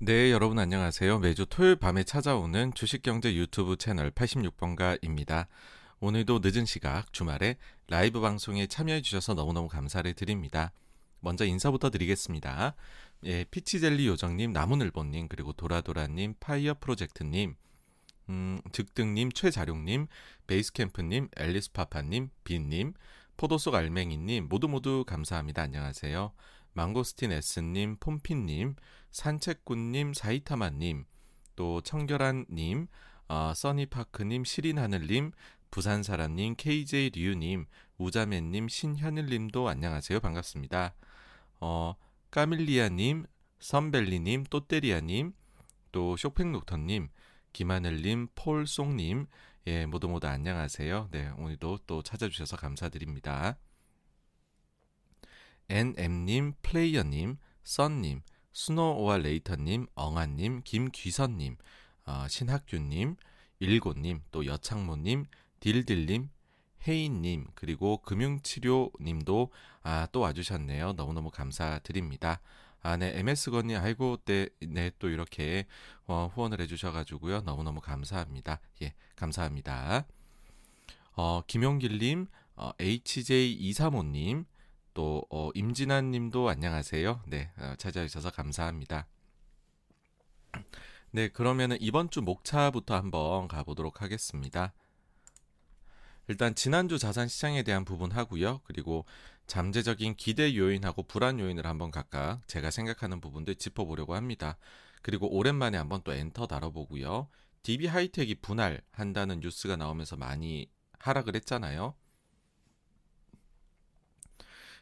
네, 여러분 안녕하세요. 매주 토요일 밤에 찾아오는 주식경제 유튜브 채널 86번가입니다. 오늘도 늦은 시각 주말에 라이브 방송에 참여해 주셔서 너무너무 감사를 드립니다. 먼저 인사부터 드리겠습니다. 예, 피치젤리 요정님, 나무늘보님, 그리고 도라도라님, 파이어 프로젝트님, 음, 즉등님, 최자룡님, 베이스캠프님, 앨리스파파님, 빈님, 포도속 알맹이님, 모두 모두 감사합니다. 안녕하세요. 망고스틴 S님, 폼핀님, 산책꾼님, 사이타마님, 또 청결한님, 어, 써니파크님, 시린하늘님, 부산사람님, KJ 류님, 우자매님, 신현일님도 안녕하세요. 반갑습니다. 어, 까밀리아님, 선벨리님, 또떼리아님, 또 쇼팽록터님, 김하늘님, 폴송님, 예, 모두 모두 안녕하세요. 네, 오늘도 또 찾아주셔서 감사드립니다. NM님, 플레이어님, 썬님, 스노우와 레이터님, 엉아님, 김귀선님, 어, 신학규님, 일고님, 또 여창모님, 딜딜님, 혜인님, 그리고 금융치료님도 아, 또 와주셨네요. 너무너무 감사드립니다. 아, 네, MS건님, 아이고, 네, 네, 또 이렇게 어, 후원을 해주셔가지고요. 너무너무 감사합니다. 예, 감사합니다. 어, 김용길님, 어, HJ235님, 또 어, 임진환 님도 안녕하세요. 네, 어, 찾아주셔서 감사합니다. 네, 그러면은 이번 주 목차부터 한번 가보도록 하겠습니다. 일단 지난주 자산 시장에 대한 부분 하고요. 그리고 잠재적인 기대 요인하고 불안 요인을 한번 각각 제가 생각하는 부분들 짚어보려고 합니다. 그리고 오랜만에 한번 또 엔터 다뤄보고요. DB 하이텍이 분할한다는 뉴스가 나오면서 많이 하락을 했잖아요.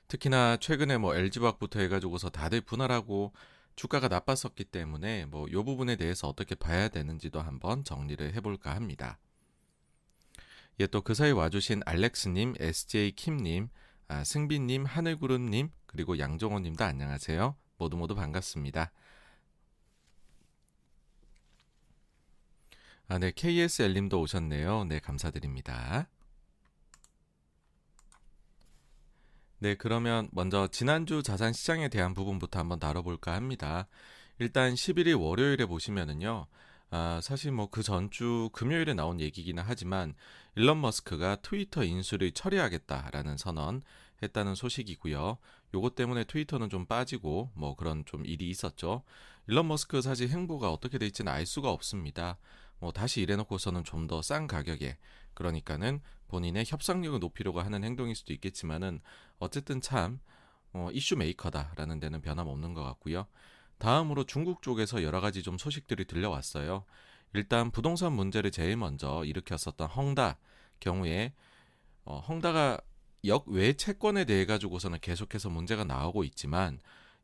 특히나 최근에 뭐 LG화학부터 해가지고서 다들 분할하고 주가가 나빴었기 때문에 뭐 요 부분에 대해서 어떻게 봐야 되는지도 한번 정리를 해볼까 합니다. 예, 또 그 사이 와주신 알렉스님, SJ 킴님, 아, 승빈님, 하늘구름님, 그리고 양정호님도 안녕하세요. 모두 모두 반갑습니다. 아, 네, KSL님도 오셨네요. 네, 감사드립니다. 네, 그러면 먼저 지난주 자산 시장에 대한 부분부터 한번 다뤄볼까 합니다. 일단 11일 월요일에 보시면은요. 아, 사실 뭐 그 전주 금요일에 나온 얘기기는 하지만 일론 머스크가 트위터 인수를 처리하겠다라는 선언 했다는 소식이고요. 요것 때문에 트위터는 좀 빠지고 뭐 그런 좀 일이 있었죠. 일론 머스크 사실 행보가 어떻게 될지는 알 수가 없습니다. 뭐 다시 이래놓고서는 좀 더 싼 가격에 그러니까는 본인의 협상력을 높이려고 하는 행동일 수도 있겠지만은 어쨌든 참 어, 이슈 메이커다라는 데는 변함없는 것 같고요. 다음으로 중국 쪽에서 여러 가지 좀 소식들이 들려왔어요. 일단 부동산 문제를 제일 먼저 일으켰었던 헝다 경우에 어, 헝다가 역외 채권에 대해 가지고서는 계속해서 문제가 나오고 있지만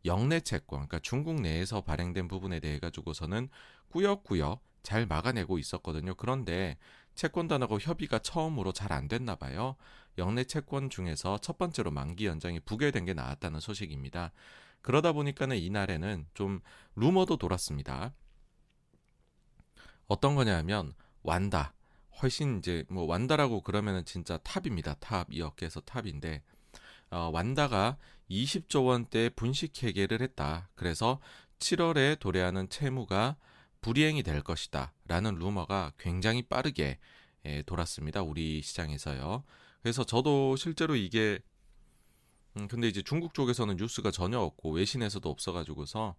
역내 채권, 그러니까 중국 내에서 발행된 부분에 대해 가지고서는 꾸역꾸역 잘 막아내고 있었거든요. 그런데 채권단하고 협의가 처음으로 잘 안 됐나 봐요. 역내 채권 중에서 첫 번째로 만기 연장이 부결된 게 나왔다는 소식입니다. 그러다 보니까는 이날에는 좀 루머도 돌았습니다. 어떤 거냐면 완다. 훨씬 이제 뭐 완다라고 그러면은 진짜 탑입니다. 탑. 이 업계에서 탑인데 어, 완다가 20조 원대 분식 회계를 했다. 그래서 7월에 도래하는 채무가 불이행이 될 것이다. 라는 루머가 굉장히 빠르게 예, 돌았습니다. 우리 시장에서요. 그래서 저도 실제로 이게 음, 근데 이제 중국 쪽에서는 뉴스가 전혀 없고 외신에서도 없어가지고서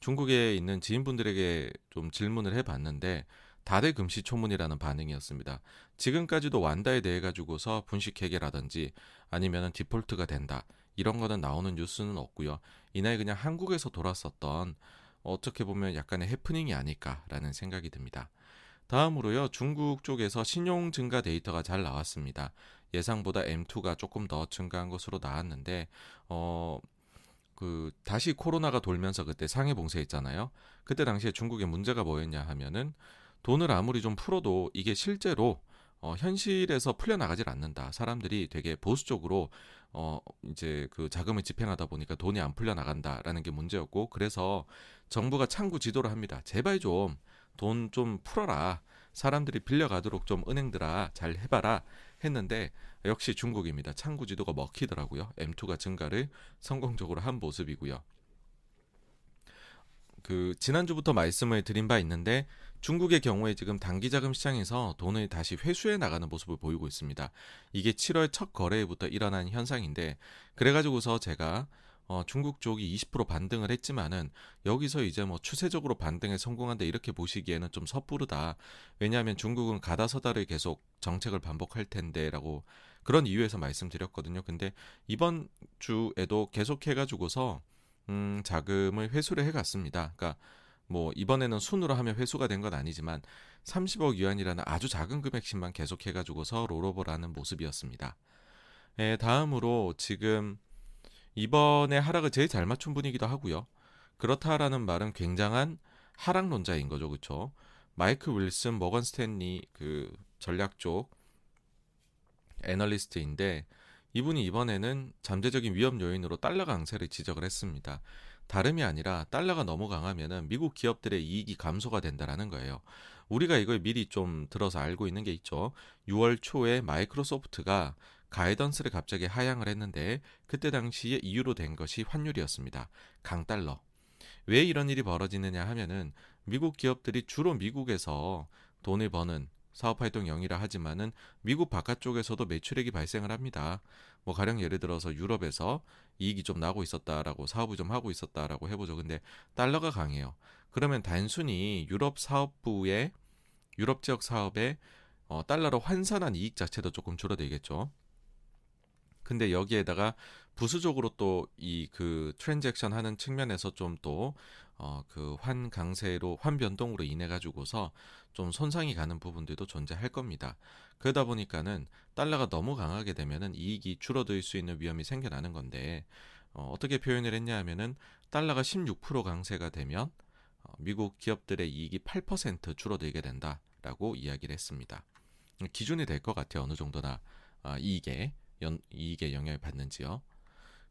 중국에 있는 지인분들에게 좀 질문을 해봤는데 다들 금시초문이라는 반응이었습니다. 지금까지도 완다에 대해 가지고서 분식 회계라든지 아니면은 디폴트가 된다 이런 거는 나오는 뉴스는 없고요. 이날 그냥 한국에서 돌았었던 어떻게 보면 약간의 해프닝이 아닐까라는 생각이 듭니다. 다음으로요, 중국 쪽에서 신용 증가 데이터가 잘 나왔습니다. 예상보다 M2가 조금 더 증가한 것으로 나왔는데, 어, 그, 다시 코로나가 돌면서 그때 상해 봉쇄했잖아요. 그때 당시에 중국의 문제가 뭐였냐 하면은 돈을 아무리 좀 풀어도 이게 실제로 어, 현실에서 풀려나가질 않는다. 사람들이 되게 보수적으로 어, 이제 그 자금을 집행하다 보니까 돈이 안 풀려나간다라는 게 문제였고, 그래서 정부가 창구 지도를 합니다. 제발 좀 돈 좀 풀어라. 사람들이 빌려가도록 좀 은행들아 잘 해봐라 했는데 역시 중국입니다. 창구 지도가 먹히더라고요. M2가 증가를 성공적으로 한 모습이고요. 그 지난주부터 말씀을 드린 바 있는데 중국의 경우에 지금 단기 자금 시장에서 돈을 다시 회수해 나가는 모습을 보이고 있습니다. 이게 7월 첫 거래부터 일어난 현상인데 그래가지고서 제가 어, 중국 쪽이 20% 반등을 했지만은 여기서 이제 뭐 추세적으로 반등에 성공한다 이렇게 보시기에는 좀 섣부르다. 왜냐하면 중국은 가다서다를 계속 정책을 반복할 텐데라고 그런 이유에서 말씀드렸거든요. 근데 이번 주에도 계속 해가지고서 음, 자금을 회수를 해갔습니다. 그러니까 뭐 이번에는 순으로 하면 회수가 된 건 아니지만 30억 위안이라는 아주 작은 금액씩만 계속 해 가지고서 롤오버라는 모습이었습니다. 에, 다음으로 지금 이번에 하락을 제일 잘 맞춘 분이기도 하고요. 그렇다라는 말은 굉장한 하락론자인 거죠, 그렇죠? 마이크 윌슨, 머건 스탠리 그 전략 쪽 애널리스트인데 이분이 이번에는 잠재적인 위험 요인으로 달러 강세를 지적을 했습니다. 다름이 아니라 달러가 너무 강하면은 미국 기업들의 이익이 감소가 된다라는 거예요. 우리가 이걸 미리 좀 들어서 알고 있는 게 있죠. 6월 초에 마이크로소프트가 가이던스를 갑자기 하향을 했는데 그때 당시에 이유로 된 것이 환율이었습니다. 강달러. 왜 이런 일이 벌어지느냐 하면은 미국 기업들이 주로 미국에서 돈을 버는 사업 활동 영이라 하지만은 미국 바깥쪽에서도 매출액이 발생을 합니다. 뭐 가령 예를 들어서 유럽에서 이익이 좀 나고 있었다라고 사업을 좀 하고 있었다라고 해보죠. 근데 달러가 강해요. 그러면 단순히 유럽 사업부의 유럽 지역 사업에 어, 달러로 환산한 이익 자체도 조금 줄어들겠죠. 근데 여기에다가 부수적으로 또 이 그 트랜잭션 하는 측면에서 좀 또 어 그 환 강세로 환 변동으로 인해 가지고서 좀 손상이 가는 부분들도 존재할 겁니다. 그러다 보니까는 달러가 너무 강하게 되면은 이익이 줄어들 수 있는 위험이 생겨나는 건데 어, 어떻게 표현을 했냐 하면은 달러가 16% 강세가 되면 어, 미국 기업들의 이익이 8% 줄어들게 된다라고 이야기를 했습니다. 기준이 될 것 같아요. 어느 정도나 어, 이익에 연, 이익에 영향을 받는지요.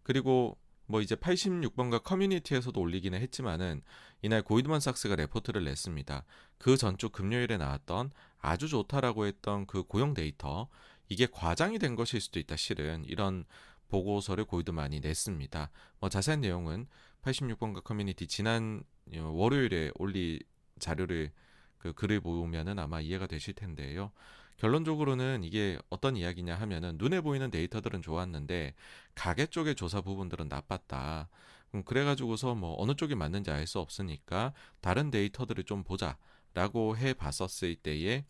그리고 뭐 이제 86번가 커뮤니티에서도 올리기는 했지만은 이날 골드만 삭스가 레포트를 냈습니다. 그 전주 금요일에 나왔던 아주 좋다라고 했던 그 고용 데이터 이게 과장이 된 것일 수도 있다 실은 이런 보고서를 골드만이 냈습니다. 뭐 자세한 내용은 86번가 커뮤니티 지난 월요일에 올린 자료를 그 글을 보면은 아마 이해가 되실 텐데요. 결론적으로는 이게 어떤 이야기냐 하면은 눈에 보이는 데이터들은 좋았는데 가계 쪽의 조사 부분들은 나빴다. 음, 그래가지고서 뭐 어느 쪽이 맞는지 알 수 없으니까 다른 데이터들을 좀 보자라고 해 봤었을 때에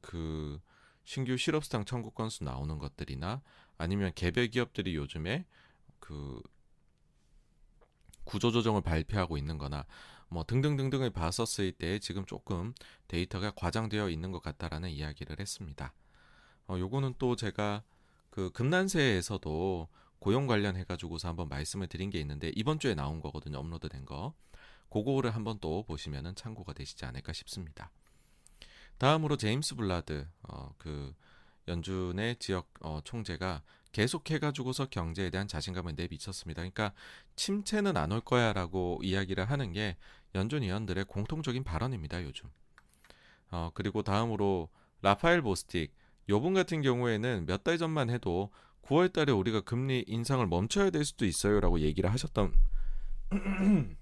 그 신규 실업수당 청구 건수 나오는 것들이나 아니면 개별 기업들이 요즘에 그 구조조정을 발표하고 있는 거나 뭐 등등등등을 봤었을 때 지금 조금 데이터가 과장되어 있는 것 같다라는 이야기를 했습니다. 어, 요거는 또 제가 그 금난세에서도 고용 관련해 가지고서 한번 말씀을 드린 게 있는데 이번 주에 나온 거거든요. 업로드 된 거. 그거를 한번 또 보시면은 참고가 되시지 않을까 싶습니다. 다음으로 제임스 불라드 어, 그 연준의 지역 어, 총재가 계속해 가지고서 경제에 대한 자신감을 내비쳤습니다. 그러니까 침체는 안 올 거야라고 이야기를 하는 게 연준 위원들의 공통적인 발언입니다. 요즘. 어, 그리고 다음으로 라파엘 보스틱 요분 같은 경우에는 몇 달 전만 해도 9월 달에 우리가 금리 인상을 멈춰야 될 수도 있어요라고 얘기를 하셨던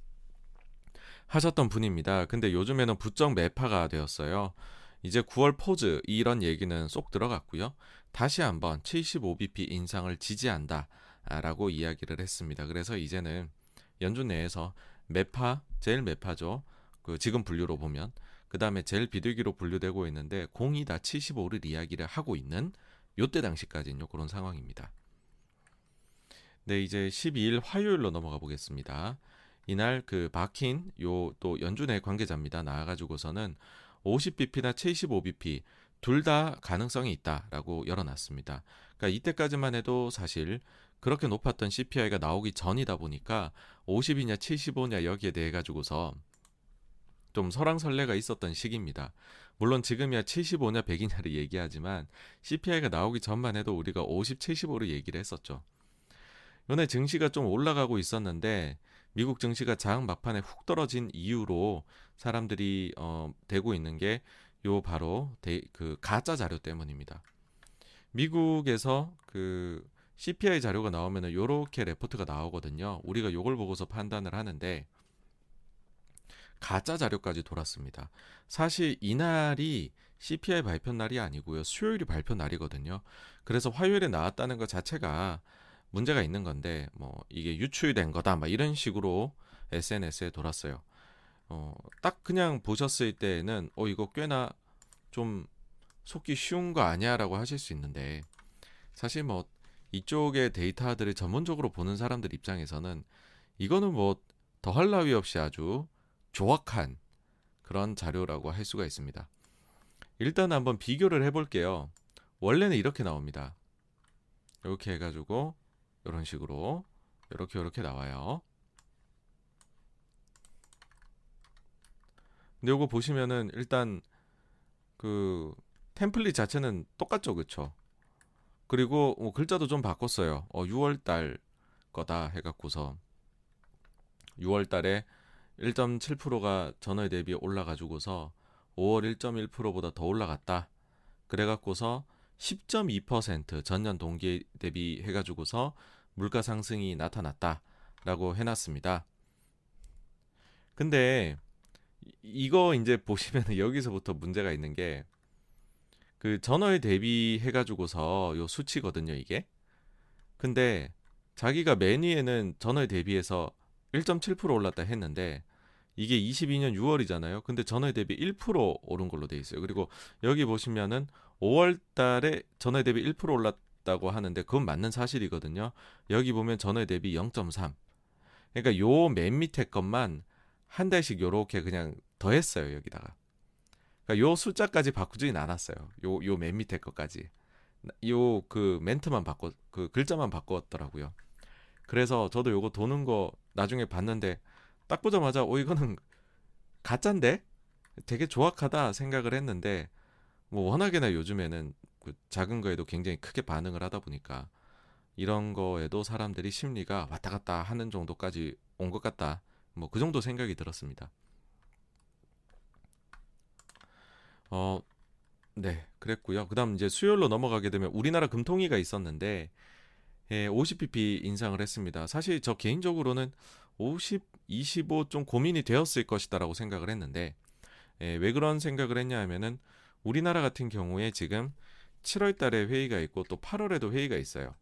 하셨던 분입니다. 근데 요즘에는 부쩍 매파가 되었어요. 이제 9월 포즈 이런 얘기는 쏙 들어갔고요. 다시 한번 75bp 인상을 지지한다 라고 이야기를 했습니다. 그래서 이제는 연준 내에서 매파 제일 매파죠. 그 지금 분류로 보면 그 다음에 제일 비둘기로 분류되고 있는데 공이 다 75를 이야기를 하고 있는 요때 당시까지는요 그런 상황입니다. 네 이제 12일 화요일로 넘어가 보겠습니다. 이날 그 박힌 요또 연준의 관계자입니다. 나와가지고서는 50bp나 75bp 둘 다 가능성이 있다라고 열어놨습니다. 그러니까 이때까지만 해도 사실 그렇게 높았던 CPI가 나오기 전이다 보니까 50이냐 75냐 여기에 대해 가지고서 좀 설왕설래가 있었던 시기입니다. 물론 지금이야 75냐 100이냐를 얘기하지만 CPI가 나오기 전만 해도 우리가 50, 75를 얘기를 했었죠. 요새 증시가 좀 올라가고 있었는데 미국 증시가 장 막판에 훅 떨어진 이유로 사람들이 어, 되고 있는 게 요 바로 데, 그 가짜 자료 때문입니다. 미국에서 그 CPI 자료가 나오면은 요렇게 레포트가 나오거든요. 우리가 요걸 보고서 판단을 하는데 가짜 자료까지 돌았습니다. 사실 이날이 CPI 발표 날이 아니고요. 수요일이 발표 날이거든요. 그래서 화요일에 나왔다는 것 자체가 문제가 있는 건데 뭐 이게 유출된 거다 막 이런 식으로 SNS에 돌았어요. 어, 딱 그냥 보셨을 때는 어 이거 꽤나 좀 속기 쉬운 거 아니야라고 하실 수 있는데 사실 뭐 이쪽의 데이터들을 전문적으로 보는 사람들 입장에서는 이거는 뭐 더할 나위 없이 아주 조악한 그런 자료라고 할 수가 있습니다. 일단 한번 비교를 해볼게요. 원래는 이렇게 나옵니다. 이렇게 해가지고 이런 식으로 이렇게 이렇게 나와요. 근데 이거 보시면은 일단 그 템플릿 자체는 똑같죠, 그쵸? 그리고 뭐 글자도 좀 바꿨어요. 어, 6월달 거다 해갖고서 6월달에 1.7%가 전월 대비 올라가지고서 5월 1.1%보다 더 올라갔다. 그래갖고서 10.2% 전년 동기 대비 해가지고서 물가 상승이 나타났다라고 해놨습니다. 근데 이거 이제 보시면 여기서부터 문제가 있는 게 그 전월 대비해 가지고서 요 수치거든요, 이게. 근데 자기가 매니에는 전월 대비해서 1.7% 올랐다 했는데 이게 22년 6월이잖아요. 근데 전월 대비 1% 오른 걸로 돼 있어요. 그리고 여기 보시면은 5월 달에 전월 대비 1% 올랐다고 하는데 그건 맞는 사실이거든요. 여기 보면 전월 대비 0.3. 그러니까 요 맨 밑에 것만 한 달씩 요렇게 그냥 더했어요, 여기다가. 그러니까 요 숫자까지 바꾸지는 않았어요. 요 요 맨 밑에 것까지. 요 그 멘트만 바꿔 그 글자만 바꿨더라고요. 그래서 저도 요거 도는 거 나중에 봤는데 딱 보자마자 어 이거는 가짠데 되게 조악하다 생각을 했는데 뭐 워낙에나 요즘에는 그 작은 거에도 굉장히 크게 반응을 하다 보니까 이런 거에도 사람들이 심리가 왔다 갔다 하는 정도까지 온 것 같다. 뭐 그 정도 생각이 들었습니다. 어, 네, 그랬고요. 그다음 이제 수요일로 넘어가게 되면 우리나라 금통위가 있었는데 예, 50pp 인상을 했습니다. 사실 저 개인적으로는 50, 25 좀 고민이 되었을 것이다라고 생각을 했는데 예, 왜 그런 생각을 했냐 하면은 우리나라 같은 경우에 지금 7월 달에 회의가 있고 또 8월에도 회의가 있어요.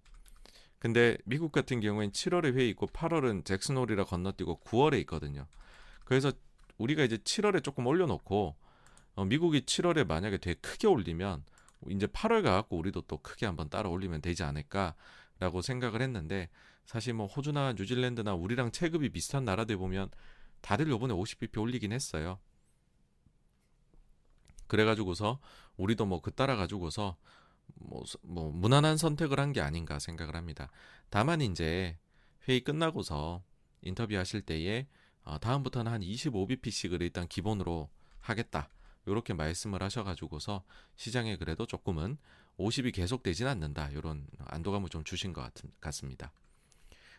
근데 미국 같은 경우엔 7월에 회의 있고 8월은 잭슨홀이라 건너뛰고 9월에 있거든요. 그래서 우리가 이제 7월에 조금 올려놓고 어, 미국이 7월에 만약에 되게 크게 올리면 이제 8월 가갖고 우리도 또 크게 한번 따라 올리면 되지 않을까라고 생각을 했는데 사실 뭐 호주나 뉴질랜드나 우리랑 체급이 비슷한 나라들 보면 다들 요번에 50bp 올리긴 했어요. 그래가지고서 우리도 뭐 그 따라 가지고서 뭐, 뭐 무난한 선택을 한 게 아닌가 생각을 합니다. 다만 이제 회의 끝나고서 인터뷰 하실 때에 어, 다음부터는 한 25bp씩을 일단 기본으로 하겠다. 이렇게 말씀을 하셔가지고서 시장에 그래도 조금은 50이 계속되진 않는다. 이런 안도감을 좀 주신 것 같습니다.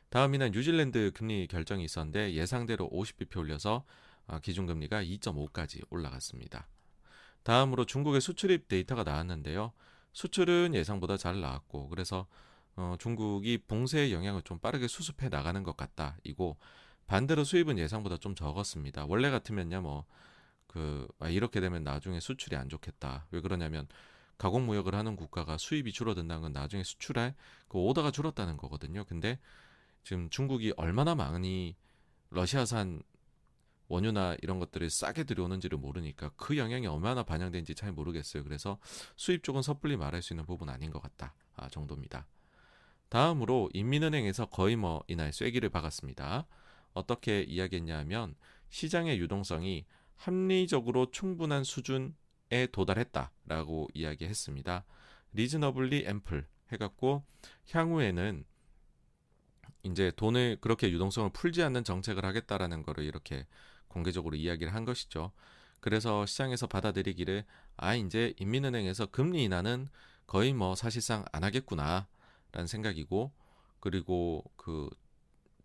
다음이는 뉴질랜드 금리 결정이 있었는데 예상대로 50bp 올려서 아, 기준금리가 2.5까지 올라갔습니다. 다음으로 중국의 수출입 데이터가 나왔는데요. 수출은 예상보다 잘 나왔고 그래서 어, 중국이 봉쇄의 영향을 좀 빠르게 수습해 나가는 것 같다. 이고 반대로 수입은 예상보다 좀 적었습니다. 원래 같으면요, 뭐 그 아, 이렇게 되면 나중에 수출이 안 좋겠다. 왜 그러냐면 가공 무역을 하는 국가가 수입이 줄어든다는 건 나중에 수출할 그 오더가 줄었다는 거거든요. 근데 지금 중국이 얼마나 많이 러시아산 원유나 이런 것들을 싸게 들여오는지를 모르니까 그 영향이 얼마나 반영된지 잘 모르겠어요. 그래서 수입 쪽은 섣불리 말할 수 있는 부분 아닌 것 같다 아, 정도입니다. 다음으로 인민은행에서 거의 뭐 이날 쐐기를 박았습니다. 어떻게 이야기했냐면 시장의 유동성이 합리적으로 충분한 수준에 도달했다라고 이야기했습니다. 리즈너블리 앰플 해갖고 향후에는 이제 돈을 그렇게 유동성을 풀지 않는 정책을 하겠다라는 거를 이렇게 공개적으로 이야기를 한 것이죠. 그래서 시장에서 받아들이기를 아 이제 인민은행에서 금리 인하는 거의 뭐 사실상 안 하겠구나라는 생각이고 그리고 그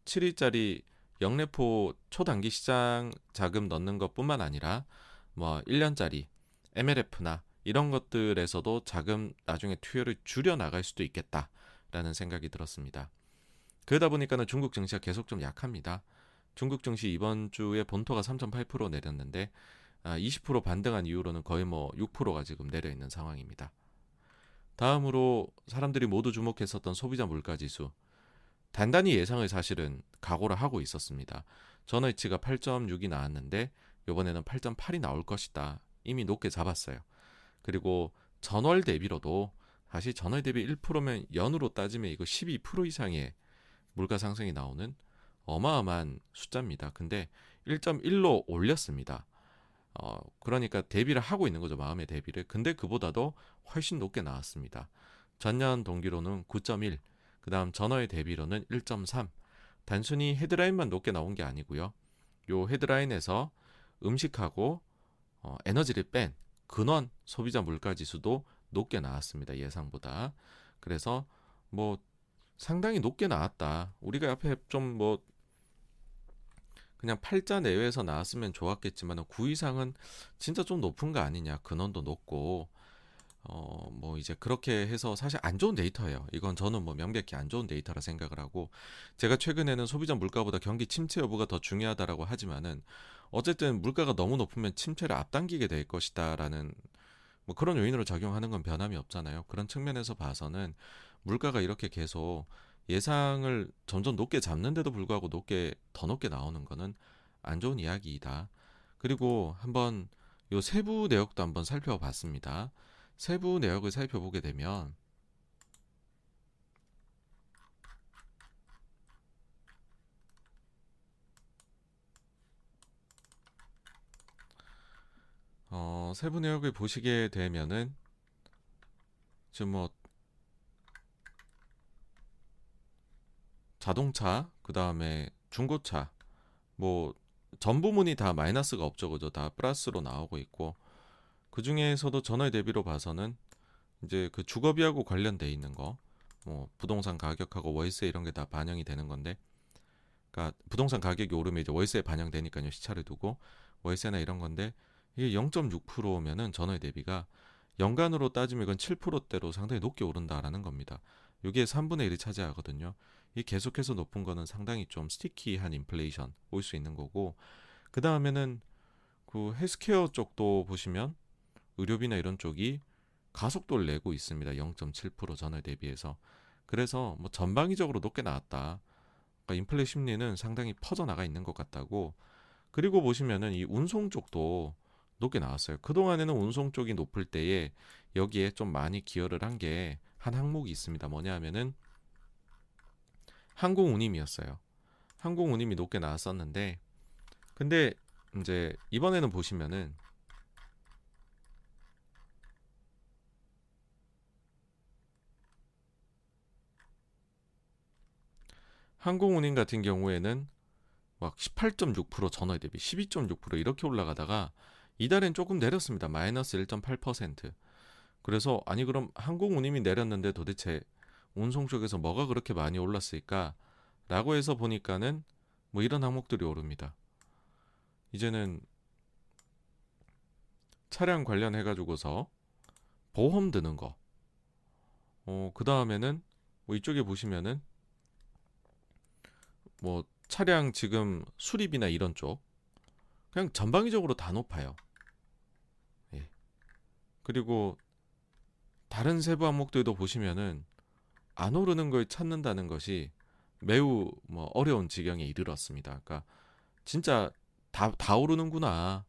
7일짜리 영래포 초단기 시장 자금 넣는 것뿐만 아니라 뭐 1년짜리 MLF나 이런 것들에서도 자금 나중에 투여를 줄여 나갈 수도 있겠다라는 생각이 들었습니다. 그러다 보니까는 중국 증시가 계속 좀 약합니다. 중국 증시 이번 주에 본토가 3.8% 내렸는데 아, 20% 반등한 이후로는 거의 뭐 6%가 지금 내려 있는 상황입니다. 다음으로 사람들이 모두 주목했었던 소비자 물가 지수. 단단히 예상을 사실은 각오를 하고 있었습니다. 전월치가 8.6이 나왔는데 이번에는 8.8이 나올 것이다. 이미 높게 잡았어요. 그리고 전월 대비로도 다시 전월 대비 1%면 연으로 따지면 이거 12% 이상의 물가 상승이 나오는 어마어마한 숫자입니다. 근데 1.1로 올렸습니다. 어, 그러니까 대비를 하고 있는 거죠. 마음의 대비를. 근데 그보다도 훨씬 높게 나왔습니다. 전년 동기로는 9.1, 그 다음 전월의 대비로는 1.3. 단순히 헤드라인만 높게 나온 게 아니고요. 요 헤드라인에서 음식하고 어, 에너지를 뺀 근원 소비자 물가 지수도 높게 나왔습니다. 예상보다. 그래서 뭐 상당히 높게 나왔다. 우리가 앞에 좀 뭐 그냥 팔자 내외에서 나왔으면 좋았겠지만 9 이상은 진짜 좀 높은 거 아니냐. 근원도 높고 어, 뭐 이제 그렇게 해서 사실 안 좋은 데이터예요. 이건 저는 뭐 명백히 안 좋은 데이터라 생각을 하고 제가 최근에는 소비자 물가보다 경기 침체 여부가 더 중요하다라고 하지만은 어쨌든 물가가 너무 높으면 침체를 앞당기게 될 것이다라는 뭐 그런 요인으로 작용하는 건 변함이 없잖아요. 그런 측면에서 봐서는 물가가 이렇게 계속 예상을 점점 높게 잡는데도 불구하고 높게 더 높게 나오는 거는 안 좋은 이야기이다. 그리고 한번 요 세부 내역도 한번 살펴봤습니다. 세부 내역을 살펴보게 되면 어, 세부 내역을 보시게 되면은 지금 뭐 자동차, 그 다음에 중고차, 뭐 전 부문이 다 마이너스가 없죠, 그죠? 다 플러스로 나오고 있고 그 중에서도 전월 대비로 봐서는 이제 그 주거비하고 관련돼 있는 거, 뭐 부동산 가격하고 월세 이런 게 다 반영이 되는 건데, 그러니까 부동산 가격이 오르면 이제 월세에 반영되니까요 시차를 두고 월세나 이런 건데 이게 0.6%면은 전월 대비가 연간으로 따지면 이건 7%대로 상당히 높게 오른다라는 겁니다. 이게 3분의 1을 차지하거든요. 이 계속해서 높은 거는 상당히 좀 스티키한 인플레이션 올 수 있는 거고 그 다음에는 그 헬스케어 쪽도 보시면 의료비나 이런 쪽이 가속도를 내고 있습니다. 0.7% 전월 대비해서. 그래서 뭐 전방위적으로 높게 나왔다. 그러니까 인플레 심리는 상당히 퍼져나가 있는 것 같다고. 그리고 보시면은 이 운송 쪽도 높게 나왔어요. 그동안에는 운송 쪽이 높을 때에 여기에 좀 많이 기여를 한 게한 항목이 있습니다. 뭐냐 하면은 항공운임이었어요. 항공운임이 높게 나왔었는데 근데 이제 이번에는 보시면은 항공운임 같은 경우에는 막 18.6% 전월 대비 12.6% 이렇게 올라가다가 이달엔 조금 내렸습니다. 마이너스 1.8%. 그래서 아니 그럼 항공운임이 내렸는데 도대체 운송 쪽에서 뭐가 그렇게 많이 올랐을까? 라고 해서 보니까는 뭐 이런 항목들이 오릅니다. 이제는 차량 관련해 가지고서 보험 드는 거. 어, 그 다음에는 뭐 이쪽에 보시면은 뭐 차량 지금 수리비나 이런 쪽 그냥 전방위적으로 다 높아요. 예. 그리고 다른 세부 항목들도 보시면은 안 오르는 걸 찾는다는 것이 매우 뭐 어려운 지경에 이르렀습니다. 그러니까 진짜 다, 다 오르는구나.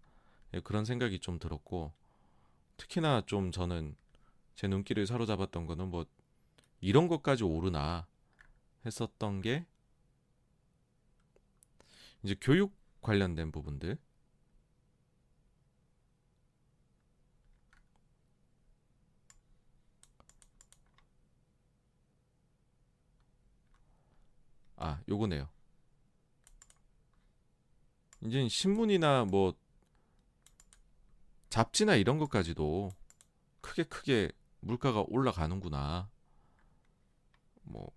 예, 그런 생각이 좀 들었고 특히나 좀 저는 제 눈길을 사로잡았던 거는 뭐 이런 것까지 오르나 했었던 게 이제 교육 관련된 부분들. 아 요거네요. 이제 신문이나 뭐 잡지나 이런 것까지도 크게 크게 물가가 올라가는구나. 뭐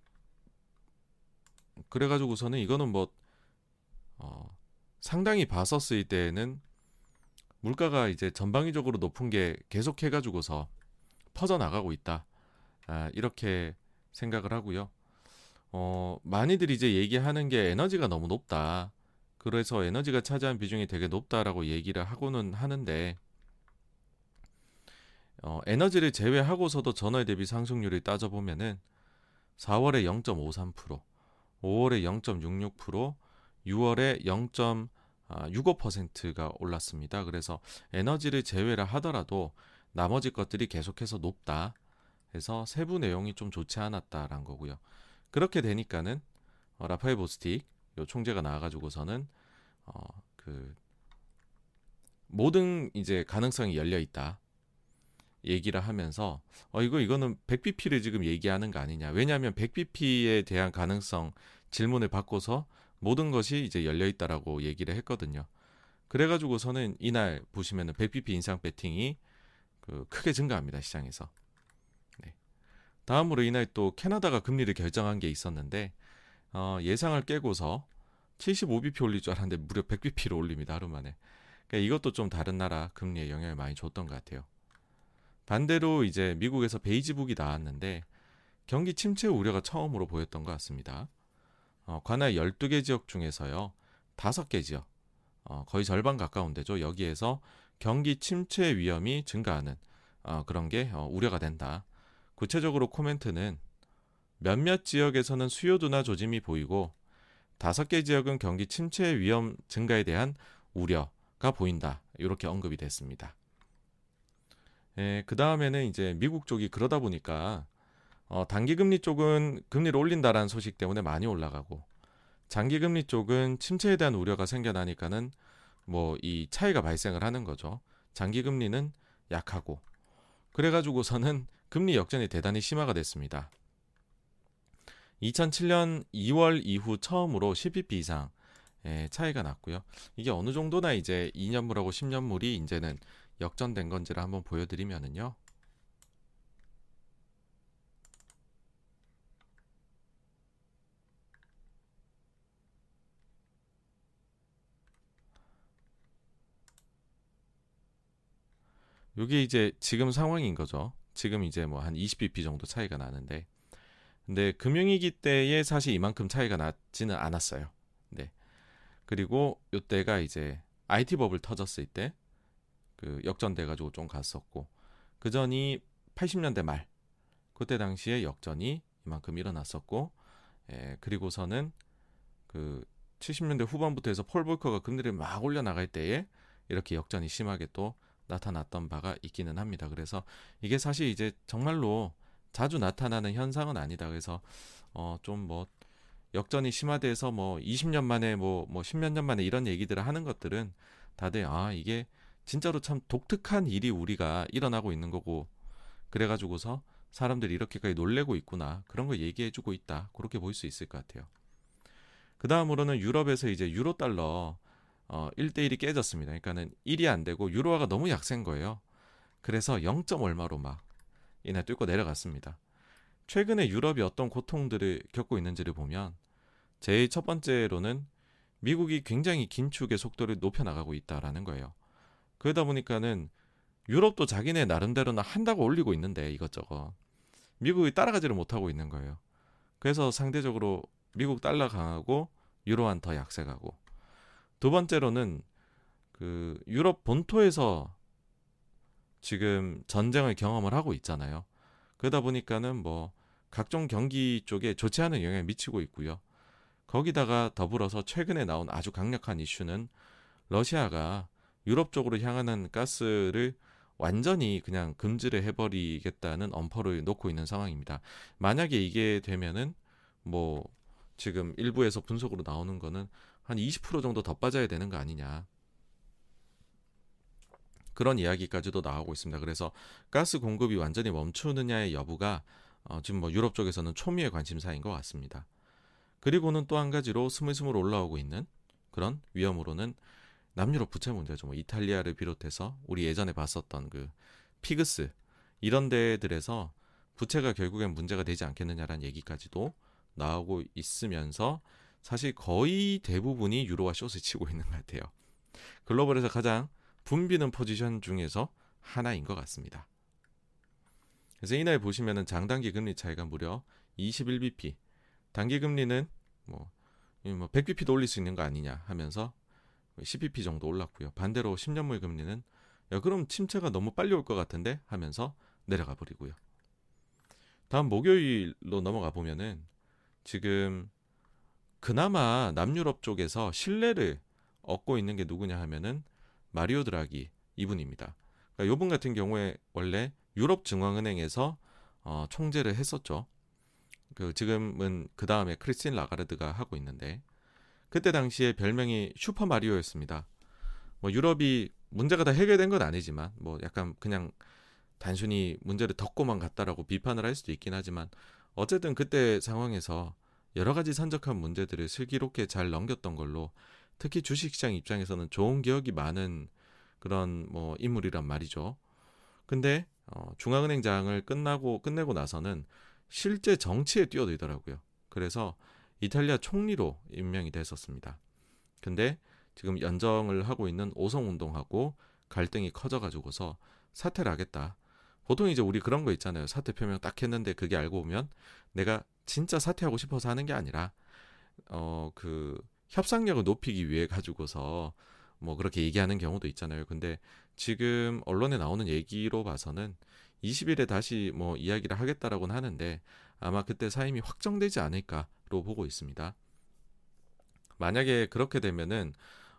그래가지고서는 이거는 뭐 어, 상당히 봤었을 때는 물가가 이제 전방위적으로 높은 게 계속 해가지고서 퍼져 나가고 있다. 아, 이렇게 생각을 하고요. 어, 많이들 이제 얘기하는 게 에너지가 너무 높다. 그래서 에너지가 차지한 비중이 되게 높다라고 얘기를 하고는 하는데 어, 에너지를 제외하고서도 전월 대비 상승률을 따져보면은 4월에 0.53%, 5월에 0.66%, 6월에 0.65%가 올랐습니다. 그래서 에너지를 제외를 하더라도 나머지 것들이 계속해서 높다. 해서 세부 내용이 좀 좋지 않았다라는 거고요. 그렇게 되니까는 어, 라파엘 보스틱 요 총재가 나와가지고서는 어, 그 모든 이제 가능성이 열려 있다. 얘기를 하면서 어 이거 이거는 100bp를 지금 얘기하는 거 아니냐. 왜냐하면 100bp에 대한 가능성 질문을 받고서 모든 것이 이제 열려 있다라고 얘기를 했거든요. 그래가지고서는 이날 보시면은 100bp 인상 배팅이 그 크게 증가합니다 시장에서. 네. 다음으로 이날 또 캐나다가 금리를 결정한 게 있었는데 어, 예상을 깨고서 75bp 올릴 줄 알았는데 무려 100bp로 올립니다 하루 만에. 그러니까 이것도 좀 다른 나라 금리에 영향을 많이 줬던 것 같아요. 반대로 이제 미국에서 베이지북이 나왔는데 경기 침체 우려가 처음으로 보였던 것 같습니다. 어, 관할 12개 지역 중에서요. 5개 지역, 어, 거의 절반 가까운 데죠. 여기에서 경기 침체 위험이 증가하는 어, 그런 게 어, 우려가 된다. 구체적으로 코멘트는 몇몇 지역에서는 수요 둔화 조짐이 보이고 다섯 개 지역은 경기 침체 위험 증가에 대한 우려가 보인다. 이렇게 언급이 됐습니다. 예, 그 다음에는 이제 미국 쪽이 그러다 보니까 어, 단기 금리 쪽은 금리를 올린다라는 소식 때문에 많이 올라가고 장기 금리 쪽은 침체에 대한 우려가 생겨나니까는 뭐 이 차이가 발생을 하는 거죠. 장기 금리는 약하고 그래가지고서는 금리 역전이 대단히 심화가 됐습니다. 2007년 2월 이후 처음으로 10bp 이상 차이가 났고요. 이게 어느 정도나 이제 2년물하고 10년물이 이제는 역전된 건지를 한번 보여드리면은요. 이게 이제 지금 상황인 거죠. 지금 이제 뭐 한 20bp 정도 차이가 나는데 근데 금융위기 때에 사실 이만큼 차이가 나지는 않았어요. 네. 그리고 이때가 이제 IT 버블 터졌을 때 그 역전돼 가지고 좀 갔었고 그 전이 80년대 말 그때 당시에 역전이 이만큼 일어났었고 예, 그리고서는 그 70년대 후반부터 해서 폴 볼커가 금리를 막 올려 나갈 때에 이렇게 역전이 심하게 또 나타났던 바가 있기는 합니다. 그래서 이게 사실 이제 정말로 자주 나타나는 현상은 아니다. 그래서 어 좀 뭐 역전이 심화돼서 뭐 20년 만에 뭐뭐 뭐 10몇 년 만에 이런 얘기들을 하는 것들은 다들 아 이게 진짜로 참 독특한 일이 우리가 일어나고 있는 거고 그래가지고서 사람들이 이렇게까지 놀래고 있구나 그런 걸 얘기해주고 있다 그렇게 볼 수 있을 것 같아요. 그 다음으로는 유럽에서 이제 유로 달러 어, 1대1이 깨졌습니다. 그러니까는 1이 안 되고 유로화가 너무 약세인 거예요. 그래서 0. 얼마로 막 이날 뚫고 내려갔습니다. 최근에 유럽이 어떤 고통들을 겪고 있는지를 보면 제일 첫 번째로는 미국이 굉장히 긴축의 속도를 높여 나가고 있다라는 거예요. 그러다 보니까는 유럽도 자기네 나름대로는 한다고 올리고 있는데 이것저것 미국이 따라가지를 못하고 있는 거예요. 그래서 상대적으로 미국 달러 강하고 유로한 더 약세가고 두 번째로는 그 유럽 본토에서 지금 전쟁을 경험을 하고 있잖아요. 그러다 보니까는 뭐 각종 경기 쪽에 좋지 않은 영향을 미치고 있고요. 거기다가 더불어서 최근에 나온 아주 강력한 이슈는 러시아가 유럽 쪽으로 향하는 가스를 완전히 그냥 금지를 해버리겠다는 엄포를 놓고 있는 상황입니다. 만약에 이게 되면은 뭐 지금 일부에서 분석으로 나오는 거는 한 20% 정도 더 빠져야 되는 거 아니냐. 그런 이야기까지도 나오고 있습니다. 그래서 가스 공급이 완전히 멈추느냐의 여부가 어, 지금 뭐 유럽 쪽에서는 초미의 관심사인 것 같습니다. 그리고는 또 한 가지로 스물스물 올라오고 있는 그런 위험으로는 남유럽 부채 문제죠. 뭐 이탈리아를 비롯해서 우리 예전에 봤었던 그 피그스 이런 데들에서 부채가 결국엔 문제가 되지 않겠느냐라는 얘기까지도 나오고 있으면서 사실 거의 대부분이 유로와 숏을 치고 있는 것 같아요. 글로벌에서 가장 붐비는 포지션 중에서 하나인 것 같습니다. 그래서 이날 보시면은 장단기 금리 차이가 무려 21bp, 단기 금리는 뭐뭐 100bp도 올릴 수 있는 거 아니냐 하면서 10bp 정도 올랐고요. 반대로 10년물 금리는 야 그럼 침체가 너무 빨리 올 것 같은데 하면서 내려가 버리고요. 다음 목요일로 넘어가 보면은 지금 그나마 남유럽 쪽에서 신뢰를 얻고 있는 게 누구냐 하면은 마리오 드라기 이분입니다. 그러니까 이분 같은 경우에 원래 유럽 중앙은행에서 어, 총재를 했었죠. 그 지금은 그 다음에 크리스틴 라가르드가 하고 있는데 그때 당시에 별명이 슈퍼 마리오였습니다. 뭐 유럽이 문제가 다 해결된 건 아니지만 뭐 약간 그냥 단순히 문제를 덮고만 갔다라고 비판을 할 수도 있긴 하지만 어쨌든 그때 상황에서 여러 가지 산적한 문제들을 슬기롭게 잘 넘겼던 걸로 특히 주식시장 입장에서는 좋은 기억이 많은 그런 뭐 인물이란 말이죠. 근데 어, 중앙은행장을 끝나고 끝내고 나서는 실제 정치에 뛰어들더라고요. 그래서 이탈리아 총리로 임명이 됐었습니다. 근데 지금 연정을 하고 있는 오성운동하고 갈등이 커져가지고서 사퇴를 하겠다. 보통 이제 우리 그런 거 있잖아요. 사퇴 표명 딱 했는데 그게 알고 보면 내가 진짜 사퇴하고 싶어서 하는 게 아니라 어 그 협상력을 높이기 위해 가지고서 뭐 그렇게 얘기하는 경우도 있잖아요. 근데 지금 언론에 나오는 얘기로 봐서는 20일에 다시 뭐 이야기를 하겠다라고는 하는데 아마 그때 사임이 확정되지 않을까로 보고 있습니다. 만약에 그렇게 되면은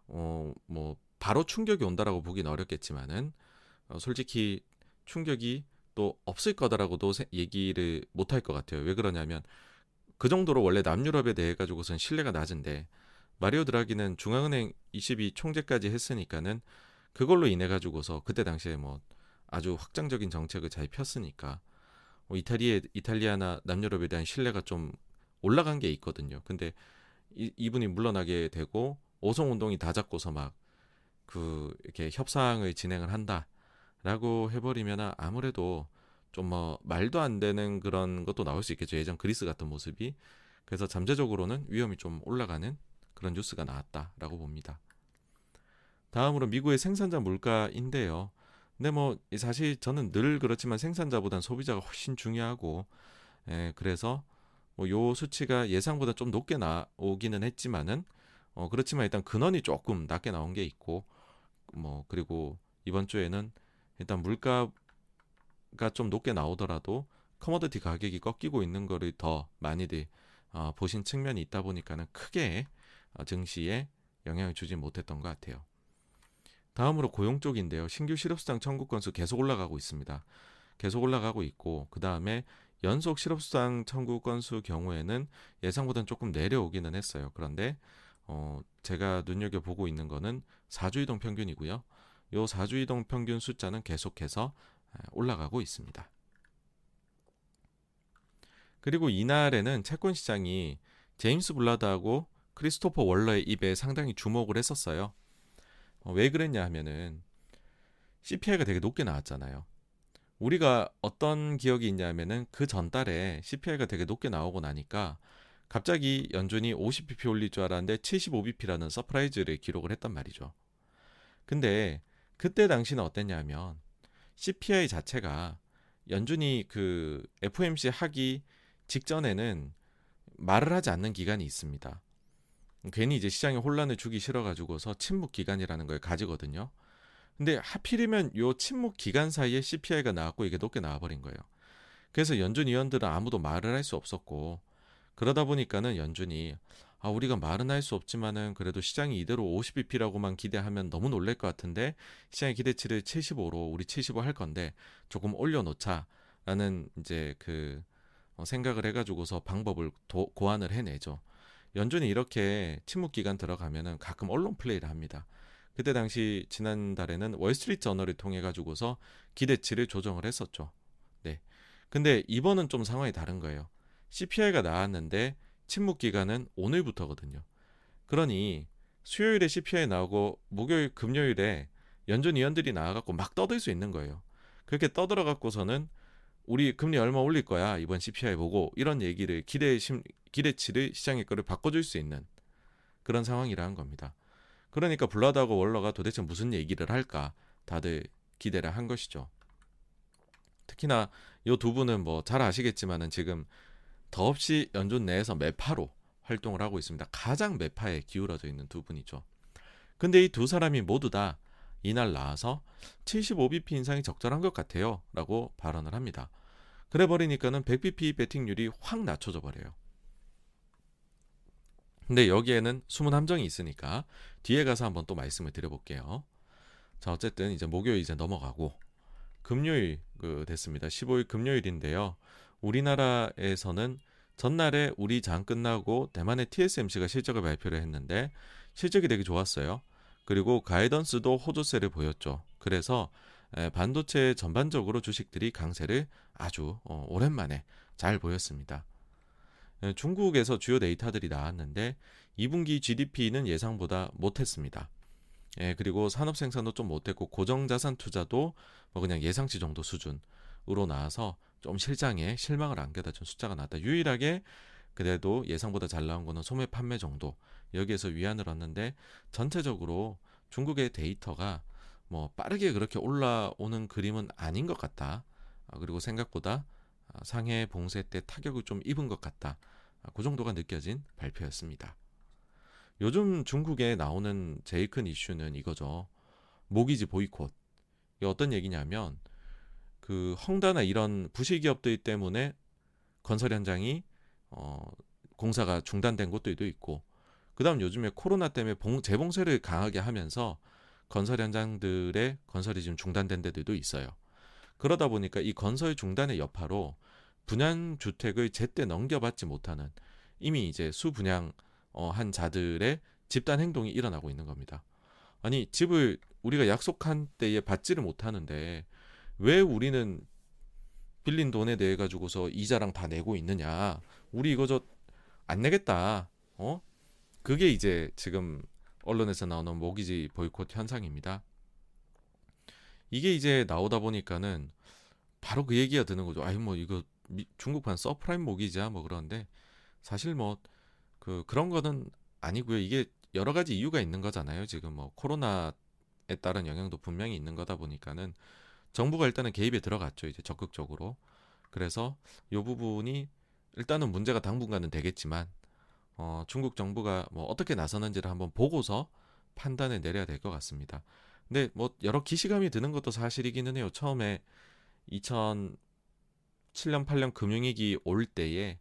어 뭐 바로 충격이 온다라고 보긴 어렵겠지만은 어 솔직히 충격이 또 없을 거다라고도 얘기를 못 할 것 같아요. 왜 그러냐면 그 정도로 원래 남유럽에 대해 가지고선 신뢰가 낮은데 마리오 드라기는 중앙은행 22 총재까지 했으니까는 그걸로 인해 가지고서 그때 당시에 뭐 아주 확장적인 정책을 잘 폈으니까 뭐 이탈리아 이탈리아나 남유럽에 대한 신뢰가 좀 올라간 게 있거든요. 근데 이, 이분이 물러나게 되고 오송 운동이 다 잡고서 막 그 이렇게 협상을 진행을 한다 라고 해버리면 아무래도 좀 뭐 말도 안 되는 그런 것도 나올 수 있겠죠. 예전 그리스 같은 모습이 그래서 잠재적으로는 위험이 좀 올라가는 그런 뉴스가 나왔다라고 봅니다. 다음으로 미국의 생산자 물가인데요. 근데 뭐 사실 저는 늘 그렇지만 생산자보단 소비자가 훨씬 중요하고 예, 그래서 뭐 요 수치가 예상보다 좀 높게 나오기는 했지만은 어 그렇지만 일단 근원이 조금 낮게 나온 게 있고 뭐 그리고 이번 주에는 일단 물가가 좀 높게 나오더라도 커머디티 가격이 꺾이고 있는 거를 더 많이들 어, 보신 측면이 있다 보니까는 크게 어, 증시에 영향을 주지 못했던 것 같아요. 다음으로 고용 쪽인데요. 신규 실업수당 청구 건수 계속 올라가고 있습니다. 계속 올라가고 있고 그 다음에 연속 실업수당 청구 건수 경우에는 예상보다는 조금 내려오기는 했어요. 그런데 어, 제가 눈여겨 보고 있는 거는 4주 이동 평균이고요. 요 4주 이동 평균 숫자는 계속해서 올라가고 있습니다. 그리고 이날에는 채권 시장이 제임스 불라드하고 크리스토퍼 월러의 입에 상당히 주목을 했었어요. 어, 왜 그랬냐 하면은 CPI가 되게 높게 나왔잖아요. 우리가 어떤 기억이 있냐면은 그 전달에 CPI가 되게 높게 나오고 나니까 갑자기 연준이 50bp 올릴 줄 알았는데 75bp라는 surprise를 기록을 했단 말이죠. 근데 그때 당시는 어땠냐면 CPI 자체가 연준이 그 FOMC 하기 직전에는 말을 하지 않는 기간이 있습니다. 괜히 이제 시장에 혼란을 주기 싫어가지고서 침묵 기간이라는 걸 가지거든요. 근데 하필이면 요 침묵 기간 사이에 CPI가 나왔고 이게 높게 나와버린 거예요. 그래서 연준 위원들은 아무도 말을 할 수 없었고 그러다 보니까는 연준이 아 우리가 말은 할 수 없지만은 그래도 시장이 이대로 50bp라고만 기대하면 너무 놀랄 것 같은데 시장의 기대치를 75로 우리 75 할 건데 조금 올려놓자라는 이제 그 어, 생각을 해가지고서 방법을 도, 고안을 해내죠. 연준이 이렇게 침묵 기간 들어가면은 가끔 언론 플레이를 합니다. 그때 당시 지난달에는 월스트리트 저널을 통해 가지고서 기대치를 조정을 했었죠. 네. 근데 이번은 좀 상황이 다른 거예요. CPI가 나왔는데 침묵 기간은 오늘부터거든요. 그러니 수요일에 CPI 나오고 목요일 금요일에 연준 위원들이 나와갖고 막 떠들 수 있는 거예요. 그렇게 떠들어 갖고서는 우리 금리 얼마 올릴 거야 이번 CPI 보고 이런 얘기를 기대 심 기대치를 시장의 거를 바꿔줄 수 있는 그런 상황이라는 겁니다. 그러니까 블라드하고 월러가 도대체 무슨 얘기를 할까 다들 기대를 한 것이죠. 특히나 이두 분은 뭐 잘 아시겠지만은 지금 더없이 연준 내에서 매파로 활동을 하고 있습니다. 가장 매파에 기울어져 있는 두 분이죠. 근데 이 두 사람이 모두 다 이날 나와서 75bp 인상이 적절한 것 같아요. 라고 발언을 합니다. 그래 버리니까는 100bp 배팅률이 확 낮춰져 버려요. 근데 여기에는 숨은 함정이 있으니까 뒤에 가서 한번 또 말씀을 드려볼게요. 자, 어쨌든 이제 목요일 이제 넘어가고 금요일 그 됐습니다. 15일 금요일인데요. 우리나라에서는 전날에 우리 장 끝나고 대만의 TSMC가 실적을 발표를 했는데 실적이 되게 좋았어요. 그리고 가이던스도 호조세를 보였죠. 그래서 반도체 전반적으로 주식들이 강세를 아주 어, 오랜만에 잘 보였습니다. 중국에서 주요 데이터들이 나왔는데 2분기 GDP는 예상보다 못했습니다. 예, 그리고 산업 생산도 좀 못했고 고정 자산 투자도 뭐 그냥 예상치 정도 수준으로 나와서 좀 실장에 실망을 안겨다 준 숫자가 나왔다. 유일하게 그래도 예상보다 잘 나온 거는 소매 판매 정도 여기에서 위안을 얻는데 전체적으로 중국의 데이터가 뭐 빠르게 그렇게 올라오는 그림은 아닌 것 같다. 아, 그리고 생각보다 아, 상해 봉쇄 때 타격을 좀 입은 것 같다. 아, 그 정도가 느껴진 발표였습니다. 요즘 중국에 나오는 제일 큰 이슈는 이거죠. 모기지 보이콧. 이게 어떤 얘기냐면 그 헝다나 이런 부실 기업들 때문에 건설 현장이 어 공사가 중단된 곳들도 있고 그다음 요즘에 코로나 때문에 봉, 재봉쇄를 강하게 하면서 건설 현장들의 건설이 지금 중단된 데들도 있어요. 그러다 보니까 이 건설 중단의 여파로 분양 주택을 제때 넘겨받지 못하는 이미 이제 수분양 어, 한 자들의 집단 행동이 일어나고 있는 겁니다. 아니 집을 우리가 약속한 때에 받지를 못하는데 왜 우리는 빌린 돈에 대해 가지고서 이자랑 다 내고 있느냐? 우리 이거 저 안 내겠다. 어? 그게 이제 지금 언론에서 나오는 모기지 보이콧 현상입니다. 이게 이제 나오다 보니까는 바로 그 얘기가 드는 거죠. 아이 뭐 이거 중국판 서프라임 모기지야 뭐 그런데 사실 뭐 그 그런 거는 아니고요. 이게 여러 가지 이유가 있는 거잖아요. 지금 뭐 코로나에 따른 영향도 분명히 있는 거다 보니까는 정부가 일단은 개입에 들어갔죠. 이제 적극적으로. 그래서 요 부분이 일단은 문제가 당분간은 되겠지만 어, 중국 정부가 뭐 어떻게 나서는지를 한번 보고서 판단을 내려야 될 것 같습니다. 근데 뭐 여러 기시감이 드는 것도 사실이기는 해요. 처음에 2007년 8년 금융위기 올 때에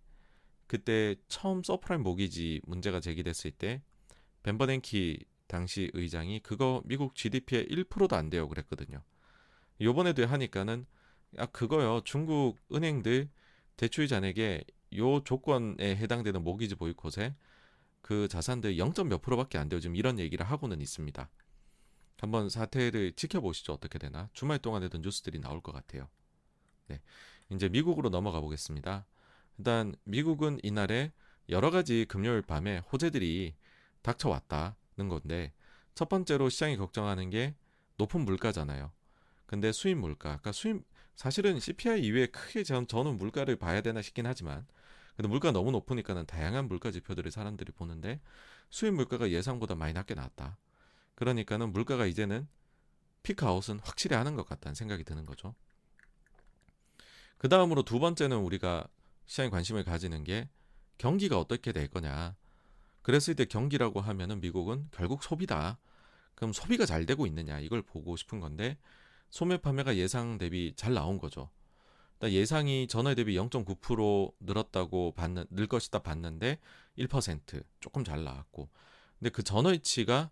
그때 처음 subprime mortgage 문제가 제기됐을 때 벤 버냉키 당시 의장이 그거 미국 GDP의 1%도 안 돼요 그랬거든요. 요번에도 하니까는 아 그거요. 중국 은행들 대출자 잔액에 요 조건에 해당되는 모기지 보이콧에 그 자산들 0. 몇 프로밖에 안 돼요. 지금 이런 얘기를 하고는 있습니다. 한번 사태를 지켜보시죠. 어떻게 되나. 주말 동안에도 뉴스들이 나올 것 같아요. 네. 이제 미국으로 넘어가 보겠습니다. 일단 미국은 이날에 여러 가지 금요일 밤에 호재들이 닥쳐왔다는 건데 첫 번째로 시장이 걱정하는 게 높은 물가잖아요. 근데 수입 물가, 그러니까 수입 사실은 CPI 이외에 크게 전, 저는 물가를 봐야 되나 싶긴 하지만 근데 물가 너무 높으니까는 다양한 물가 지표들을 사람들이 보는데 수입 물가가 예상보다 많이 낮게 나왔다. 그러니까는 물가가 이제는 피크아웃은 확실히 하는 것 같다는 생각이 드는 거죠. 그 다음으로 두 번째는 우리가 시장에 관심을 가지는 게 경기가 어떻게 될 거냐. 그랬을 때 경기라고 하면은 미국은 결국 소비다. 그럼 소비가 잘 되고 있느냐 이걸 보고 싶은 건데 소매 판매가 예상 대비 잘 나온 거죠. 예상이 전월 대비 0.9% 늘었다고 봤는 늘 것이다 봤는데 1% 조금 잘 나왔고 근데 그 전월치가